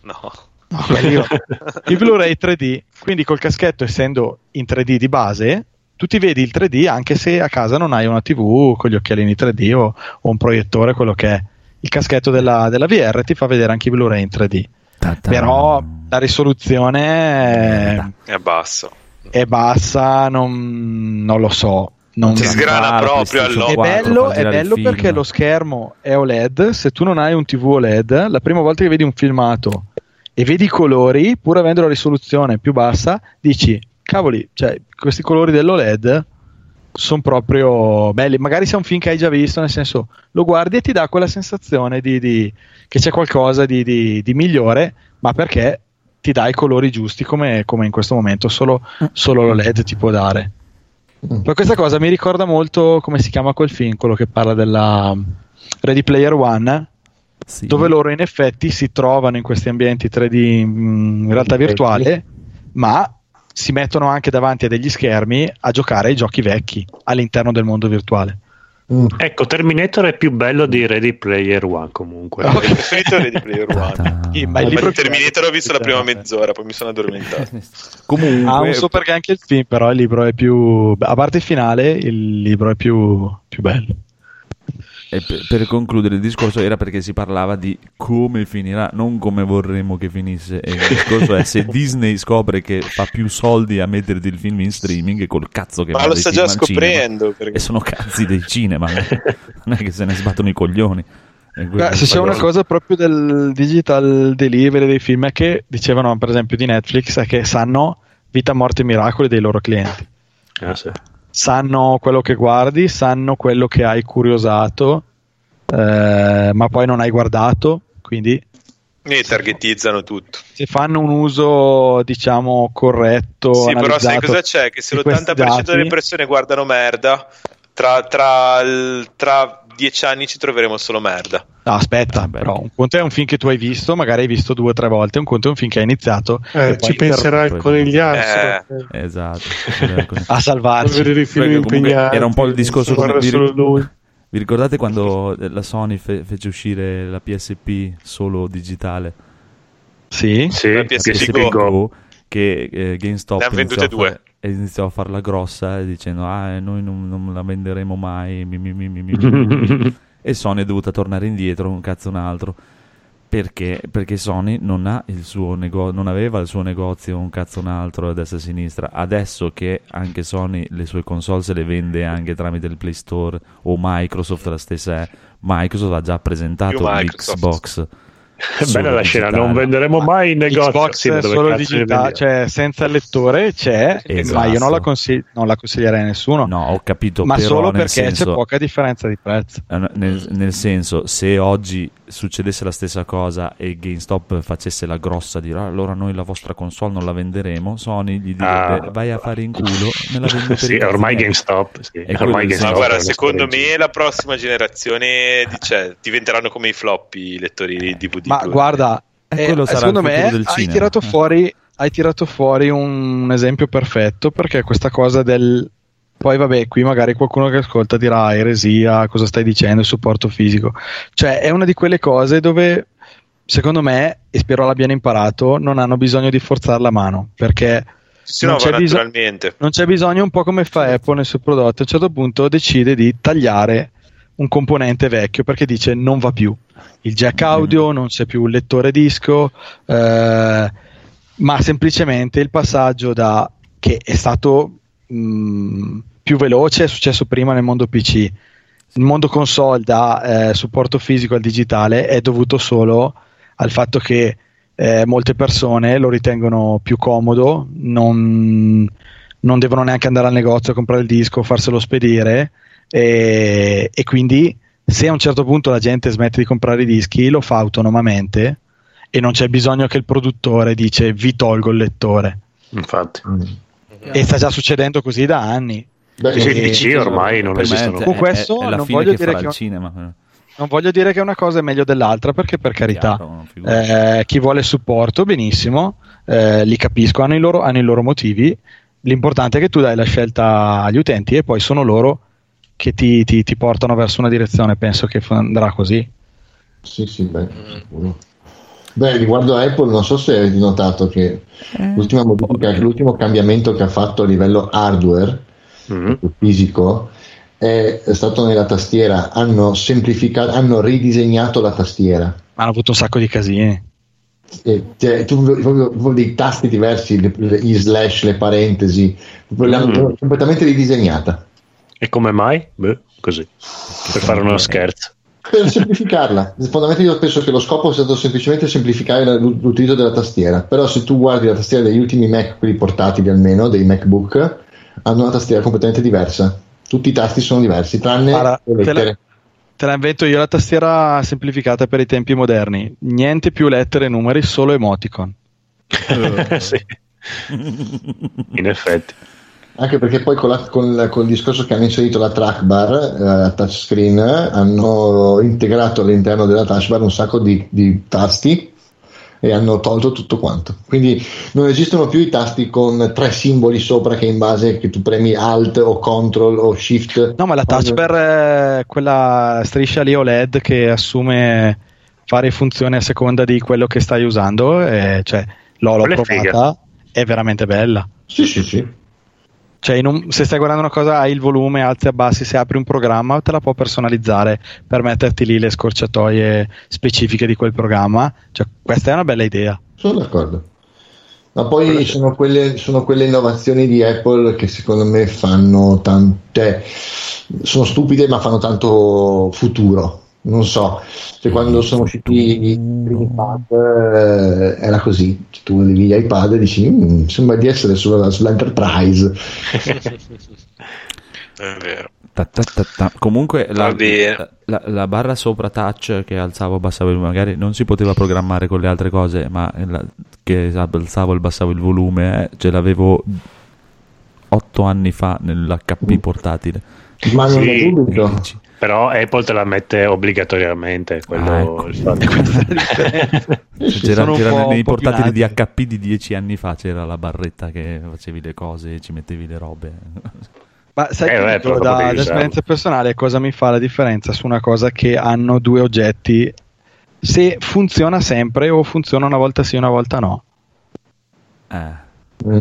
No. I Blu-ray 3D, quindi col caschetto essendo in 3D di base, tu ti vedi il 3D anche se a casa non hai una TV con gli occhialini 3D o, o un proiettore, quello che è. Il caschetto della, della VR ti fa vedere anche i Blu-ray in 3D. Ta-ta. Però la risoluzione è, È basso. è bassa, non, non lo so. non Si sgrana Ah, proprio all'opera. È 4 bello, è il bello perché lo schermo è OLED. Se tu non hai un TV OLED, la prima volta che vedi un filmato e vedi i colori, pur avendo la risoluzione più bassa, dici: Cavoli, cioè, questi colori dell'OLED sono proprio belli. Magari se è un film che hai già visto, nel senso lo guardi e ti dà quella sensazione di, di- che c'è qualcosa di, di- di migliore, ma perché ti dà i colori giusti come, come in questo momento solo, solo l'OLED ti può dare. Poi questa cosa mi ricorda molto come si chiama quel film, quello che parla della Ready Player One, Sì. dove loro in effetti si trovano in questi ambienti 3D mm, in realtà virtuale, ma si mettono anche davanti a degli schermi a giocare ai giochi vecchi all'interno del mondo virtuale. Mm. Ecco, Terminator è più bello di Ready Player One comunque. Ho preferito Ready Player One. Sì, ma il libro Terminator ho visto la prima mezz'ora, poi mi sono addormentato. Comunque, Ha un so perché anche il film, però il libro è più. A parte il finale, il libro è più, più bello. E per, per concludere il discorso era perché si parlava di come finirà, non come vorremmo che finisse. E il discorso è se Disney scopre che fa più soldi a metterti il film in streaming e col cazzo che Ma lo dei sta già cinema. scoprendo. perché- E sono cazzi del cinema, non è che se ne sbattono i coglioni. Beh, se c'è una cosa proprio del digital delivery dei film è che dicevano, per esempio, di Netflix, è che sanno vita, morte e miracoli dei loro clienti. Ah, sì. Sanno quello che guardi, sanno quello che hai curiosato, eh, ma poi non hai guardato. Quindi E targetizzano tutto. se fanno un uso, diciamo, corretto, Sì, però sai cosa c'è? Che se di questi l'80% delle dati- persone guardano merda, tra, tra, tra dieci anni ci troveremo solo merda. No, aspetta, Ah, però un conto è un film che tu hai visto, magari hai visto due o tre volte, un conto è un film che hai iniziato Eh, e ci penserà il conigliastro. Eh. Esatto. a salvarci. era un po' il discorso come vi- solo lui. Vi ricordate quando la Sony fe- fece uscire la PSP solo digitale? Sì, Sì, La PSP PSP Go. Go, che eh, GameStop Ne iniziò vendute a, due. E iniziò a farla grossa dicendo ah noi non, non la venderemo mai mi, mi, mi, mi, mi, mi, mi". e Sony è dovuta tornare indietro un cazzo un altro perché? Perché Sony non, ha il suo nego- non aveva il suo negozio un cazzo un altro a destra e a sinistra. Adesso che anche Sony le sue console se le vende anche tramite il Play Store o Microsoft la stessa è, Microsoft ha già presentato l'Xbox. È bella la scena, non venderemo mai in negozio. Xbox Sì, solo digitale, cioè senza il lettore c'è, Esatto. ma io non la, consigli- non la consiglierei a nessuno. No, ho capito, ma però solo perché senso, c'è poca differenza di prezzo. Eh, Nel, nel senso, se oggi succedesse la stessa cosa e GameStop facesse la grossa di "Ah, allora noi la vostra console non la venderemo, Sony gli direbbe Ah. vai a fare in culo, me la vendo per Sì, ormai miei". GameStop. Sì. Ormai. Ma GameStop guarda, secondo me la prossima generazione di- cioè, diventeranno come i floppy i lettori DVD. Ma guarda, eh, quello sarà secondo il me hai cinema. tirato, Eh. fuori, hai tirato fuori un esempio perfetto perché questa cosa del... Poi vabbè, qui magari qualcuno che ascolta dirà eresia, cosa stai dicendo, il supporto fisico. Cioè è una di quelle cose dove secondo me, e spero l'abbiano imparato, non hanno bisogno di forzare la mano perché si non innova c'è bisogno- naturalmente. non c'è bisogno, un po' come fa Apple nei suoi prodotti, a un certo punto decide di tagliare un componente vecchio perché dice non va più. Il jack audio, non c'è più il lettore disco, eh, ma semplicemente il passaggio da che è stato mh, più veloce, è successo prima nel mondo PC. Il mondo console da eh, supporto fisico al digitale è dovuto solo al fatto che eh, molte persone lo ritengono più comodo, non, non devono neanche andare al negozio a comprare il disco, farselo spedire e, e quindi se a un certo punto la gente smette di comprare i dischi lo fa autonomamente e non c'è bisogno che il produttore dice vi tolgo il lettore Infatti. e sta già succedendo così da anni Beh, Sì, E- il PC ormai non esistono. è- Con è- questo è la non voglio che che- il cinema. non voglio dire che una cosa è meglio dell'altra perché per carità Chiaro, eh, chi vuole supporto benissimo eh, li capisco hanno i, loro, hanno i loro motivi l'importante è che tu dai la scelta agli utenti e poi sono loro che ti, ti- ti portano verso una direzione penso che andrà così Sì, sì, beh, sicuro. Beh, riguardo a Apple, non so se avete notato che l'ultima modifica, l'ultimo cambiamento che ha fatto a livello hardware Mm. fisico è, stato nella tastiera. Hanno semplificato, hanno ridisegnato la tastiera. hanno avuto un sacco di casini E, cioè, tu proprio, proprio dei tasti diversi, le- le- gli slash, le parentesi, proprio l'hanno completamente ridisegnata. E come mai? Beh, così, per fare uno scherzo. Per semplificarla, fondamentalmente io penso che lo scopo sia stato semplicemente semplificare l'utilizzo della tastiera. Però, se tu guardi la tastiera degli ultimi Mac, quelli portatili almeno, dei MacBook, hanno una tastiera completamente diversa. Tutti i tasti sono diversi, tranne Guarda, le te la- lettere. Te la invento io la tastiera semplificata per i tempi moderni. Niente più lettere e numeri, solo emoticon. sì. In effetti. Anche perché poi con, la- con la- con il discorso che hanno inserito la track bar, eh, touchscreen, hanno integrato all'interno della touch bar un sacco di, di tasti e hanno tolto tutto quanto. Quindi non esistono più i tasti con tre simboli sopra che in base che tu premi Alt o Control o Shift. No, ma la touch bar è quella striscia lì OLED che assume varie funzioni a seconda di quello che stai usando. E, cioè, l'ho, provata, è veramente bella. Sì, sì, sì. Cioè, in un- se stai guardando una cosa, hai il volume, alzi e abbassi, se apri un programma te la può personalizzare per metterti lì le scorciatoie specifiche di quel programma. Cioè, questa è una bella idea. Sono d'accordo. Ma poi sono quelle, sono quelle innovazioni di Apple che secondo me fanno tante. Sono stupide, ma fanno tanto futuro. Non so, cioè quando sono usciti i primi pad eh, era così. Cioè, tu vedevi gli iPad e dici: "Mm, sembra di essere sulla, sull'Enterprise. È vero. Ta ta ta ta. Comunque la, Va bene. la- la barra sopra touch che alzavo e abbassavo il magari non si poteva programmare con le altre cose, ma la- che alzavo e abbassavo il volume eh, ce l'avevo otto anni fa nell'HP portatile. Ma non Sì. è dubito. Però Apple te la mette obbligatoriamente. Quello, Ah, ecco. il fatto. C'era, sono un c'era po'- nei portatili di. HP di dieci anni fa c'era la barretta che facevi le cose e ci mettevi le robe. Ma sai Eh, che beh, dico, da, da esperienza personale cosa mi fa la differenza su una cosa che hanno due oggetti se funziona sempre o funziona una volta sì una volta no Eh. Mm,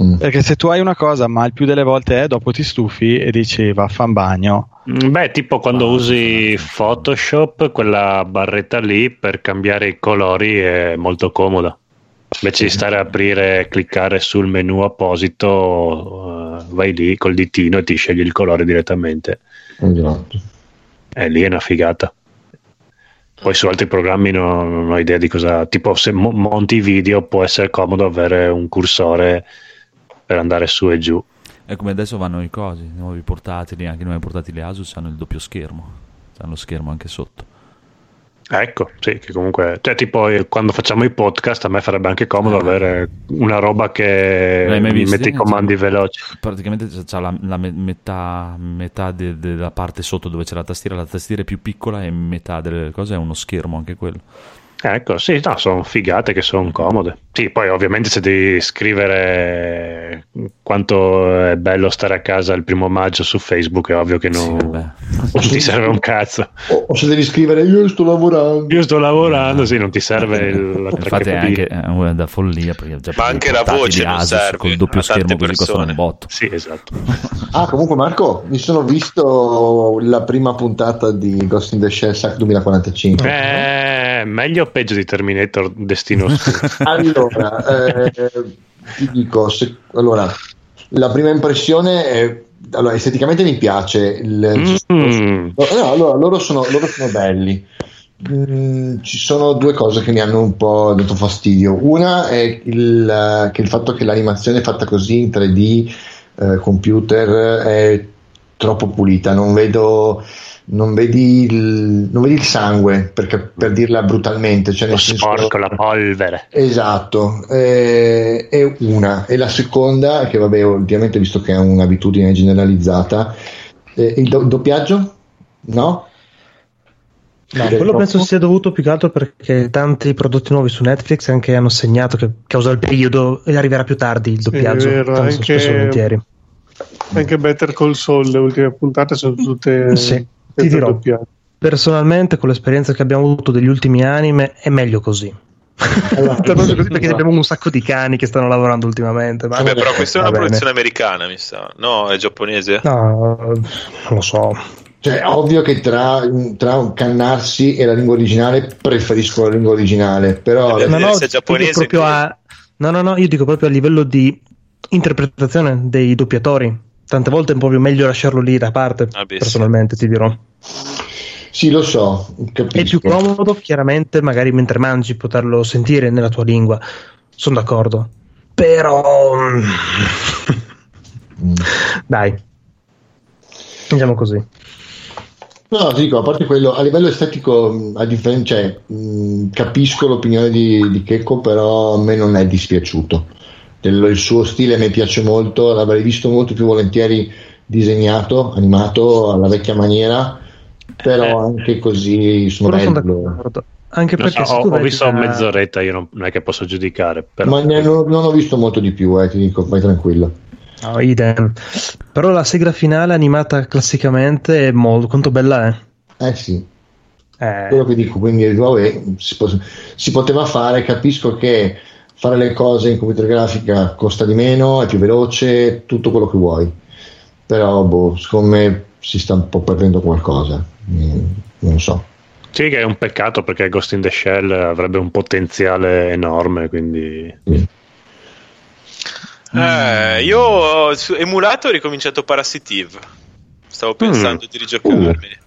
mm. perché se tu hai una cosa ma il più delle volte è dopo ti stufi e dici vaffan bagno Mm, Beh, tipo quando usi Photoshop, quella barretta lì per cambiare i colori è molto comoda. Invece di stare a aprire e cliccare sul menu apposito, eh, vai lì col ditino e ti scegli il colore direttamente. Esatto. E lì è una figata. Poi su altri programmi no- non ho idea di cosa. Tipo, se mo- monti video, può essere comodo avere un cursore per andare su e giù. È come adesso vanno i cosi, i nuovi portatili, anche i nuovi portatili Asus hanno il doppio schermo, hanno lo schermo anche sotto. Ecco, sì, che comunque, cioè, tipo eh, quando facciamo i podcast, a me farebbe anche comodo avere una roba che mi mette i comandi veloci. Praticamente c'è- c'ha la, la me- metà, metà de- della parte sotto dove c'è la tastiera, la tastiera è più piccola e metà delle cose è uno schermo anche quello. Ecco, sì, no, sono figate che sono comode. Sì, poi ovviamente se devi scrivere quanto è bello stare a casa il primo maggio su Facebook, è ovvio che non, Sì, ti serve un cazzo. O, o se devi scrivere io sto lavorando. Io sto lavorando, sì, non ti serve il, la Infatti è anche è da follia perché già Ma anche la voce non Asus serve col doppio schermo così costano un botto. Sì, esatto. Ah, comunque Marco, mi sono visto la prima puntata di Ghost in the Shell SAC 2045. Eh, meglio o peggio di Terminator Destino? Allora, eh, ti dico, se- allora, la prima impressione è, allora, esteticamente mi piace, il- Mm. no, allora, loro sono, loro sono belli. Mm, ci sono due cose che mi hanno un po' dato fastidio. Una è il, eh, che il fatto che l'animazione fatta così in 3D eh, computer è troppo pulita. Non vedo, non vedi il, non vedi il sangue perché, per dirla brutalmente. Cioè Lo nel senso- sporco, la polvere. Esatto, eh, è una. E la seconda, che vabbè, ovviamente visto che è un'abitudine generalizzata, eh, il do- doppiaggio? No? No, quello penso sia dovuto più che altro perché tanti prodotti nuovi su Netflix anche hanno segnato che causa il periodo e arriverà più tardi il doppiaggio. è vero, anche- spesso volentieri. Anche Better Call Saul, le ultime puntate sono tutte Sì, ti dirò. doppiaggio. Personalmente, con l'esperienza che abbiamo avuto degli ultimi anime, è meglio così. Proprio così perché abbiamo un sacco di cani che stanno lavorando ultimamente. ma- Vabbè, però questa è una bene. produzione americana, mi sa. No, è giapponese. No, non lo so. Cioè, è ovvio che tra, tra un cannarsi e la lingua originale preferisco la lingua originale, però Eh, No, no, se è giapponese, proprio quindi- a, no, no, no, io dico proprio a livello di interpretazione dei doppiatori. Tante volte è proprio meglio lasciarlo lì da parte, Ah, beh, sì. personalmente ti dirò. Sì, lo so, capisco. È più comodo, chiaramente, magari mentre mangi, poterlo sentire nella tua lingua. Sono d'accordo. Però... mm, Mm. Dai. Diciamo così. No, ti dico, a parte quello, a livello estetico, a differenza, cioè, mh, capisco l'opinione di, di Checco, però a me non è dispiaciuto. Del- il suo stile mi piace molto, l'avrei visto molto più volentieri disegnato, animato alla vecchia maniera, però anche così Però sono d'accordo. Anche perché so, ho, ho visto la- mezz'oretta, io non, non è che posso giudicare. Però... Ma ne- non, non ho visto molto di più, eh, ti dico, vai tranquillo. No, idem. Però la sigla finale animata classicamente è molto quanto bella è. Eh sì, Eh, quello che dico, quindi vabbè, si, po- si poteva fare, capisco che fare le cose in computer grafica costa di meno, è più veloce, tutto quello che vuoi, però boh, secondo me si sta un po' perdendo qualcosa, Mm, non so. Sì, che è un peccato perché Ghost in the Shell avrebbe un potenziale enorme, quindi... Sì. Eh, io ho- su emulato ho ricominciato Parasitive. Stavo pensando di rigiocarmi.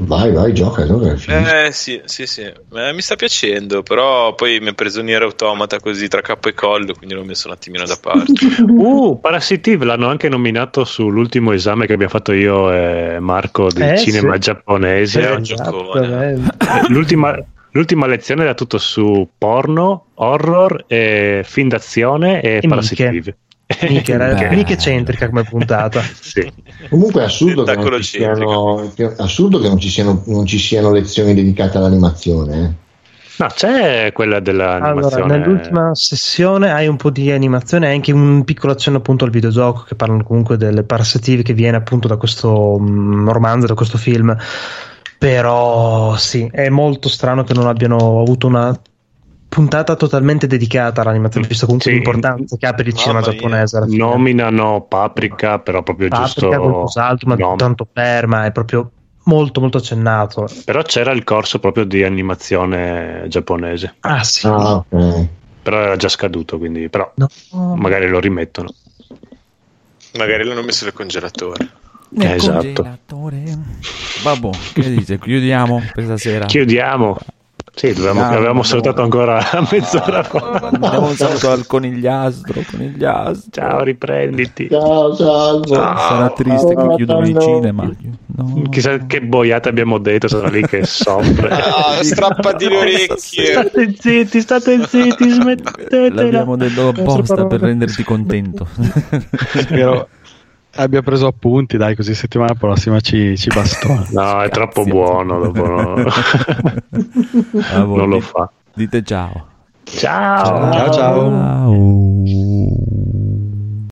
Vai, vai, gioca, gioca. Eh sì, sì, sì. Eh, mi sta piacendo, però poi mi ha preso Nier Automata così tra capo e collo, quindi l'ho messo un attimino da parte. Uh, Parasitive l'hanno anche nominato sull'ultimo esame che abbiamo fatto io e Marco di Eh, cinema sì. giapponese. È un esatto, eh. L'ultima, l'ultima lezione era tutto su porno, horror, e film d'azione e, E Parasitive. Mica, era mica eccentrica come puntata. Sì. Comunque è assurdo che non, ci siano, che- assurdo che non ci siano, non ci siano lezioni dedicate all'animazione. eh. No, c'è quella dell'animazione. Allora, nell'ultima sessione hai un po' di animazione e anche un piccolo accenno appunto al videogioco che parlano comunque delle parassitive che viene appunto da questo mm, romanzo, da questo film. Però sì, è molto strano che non abbiano avuto una puntata totalmente dedicata all'animazione, visto comunque Sì. l'importanza che ha per il cinema Mamma mia. giapponese. Nominano Paprika, però proprio Paprika, giusto. qualcos'altro, ma nome. tanto per, ma è proprio molto molto accennato. Però c'era il corso proprio di animazione giapponese. Ah sì. Ah, ok. Però era già scaduto, quindi però No. magari lo rimettono. Magari l'hanno messo nel congelatore. Nel Esatto. congelatore. Vabbè, che dite? Chiudiamo per stasera. Chiudiamo. Sì, dovevamo- No, avevamo no. salutato ancora a mezz'ora fa. Diamo un saluto al conigliastro. conigliastro. Ciao, riprenditi. Ciao, salvo. Sarà triste che Ciao, chiudono i no. cinema. No. Chissà che boiate abbiamo detto, sarà lì che soffre. Ah, strappati le orecchie. State zitti, state zitti, smettetela. L'abbiamo detto apposta per renderti contento. Spero abbia preso appunti, dai, così settimana prossima ci, ci bastona. No, è troppo buono. Dopo no. Non lo fa. Dite ciao. Ciao. Ciao ciao. Ciao.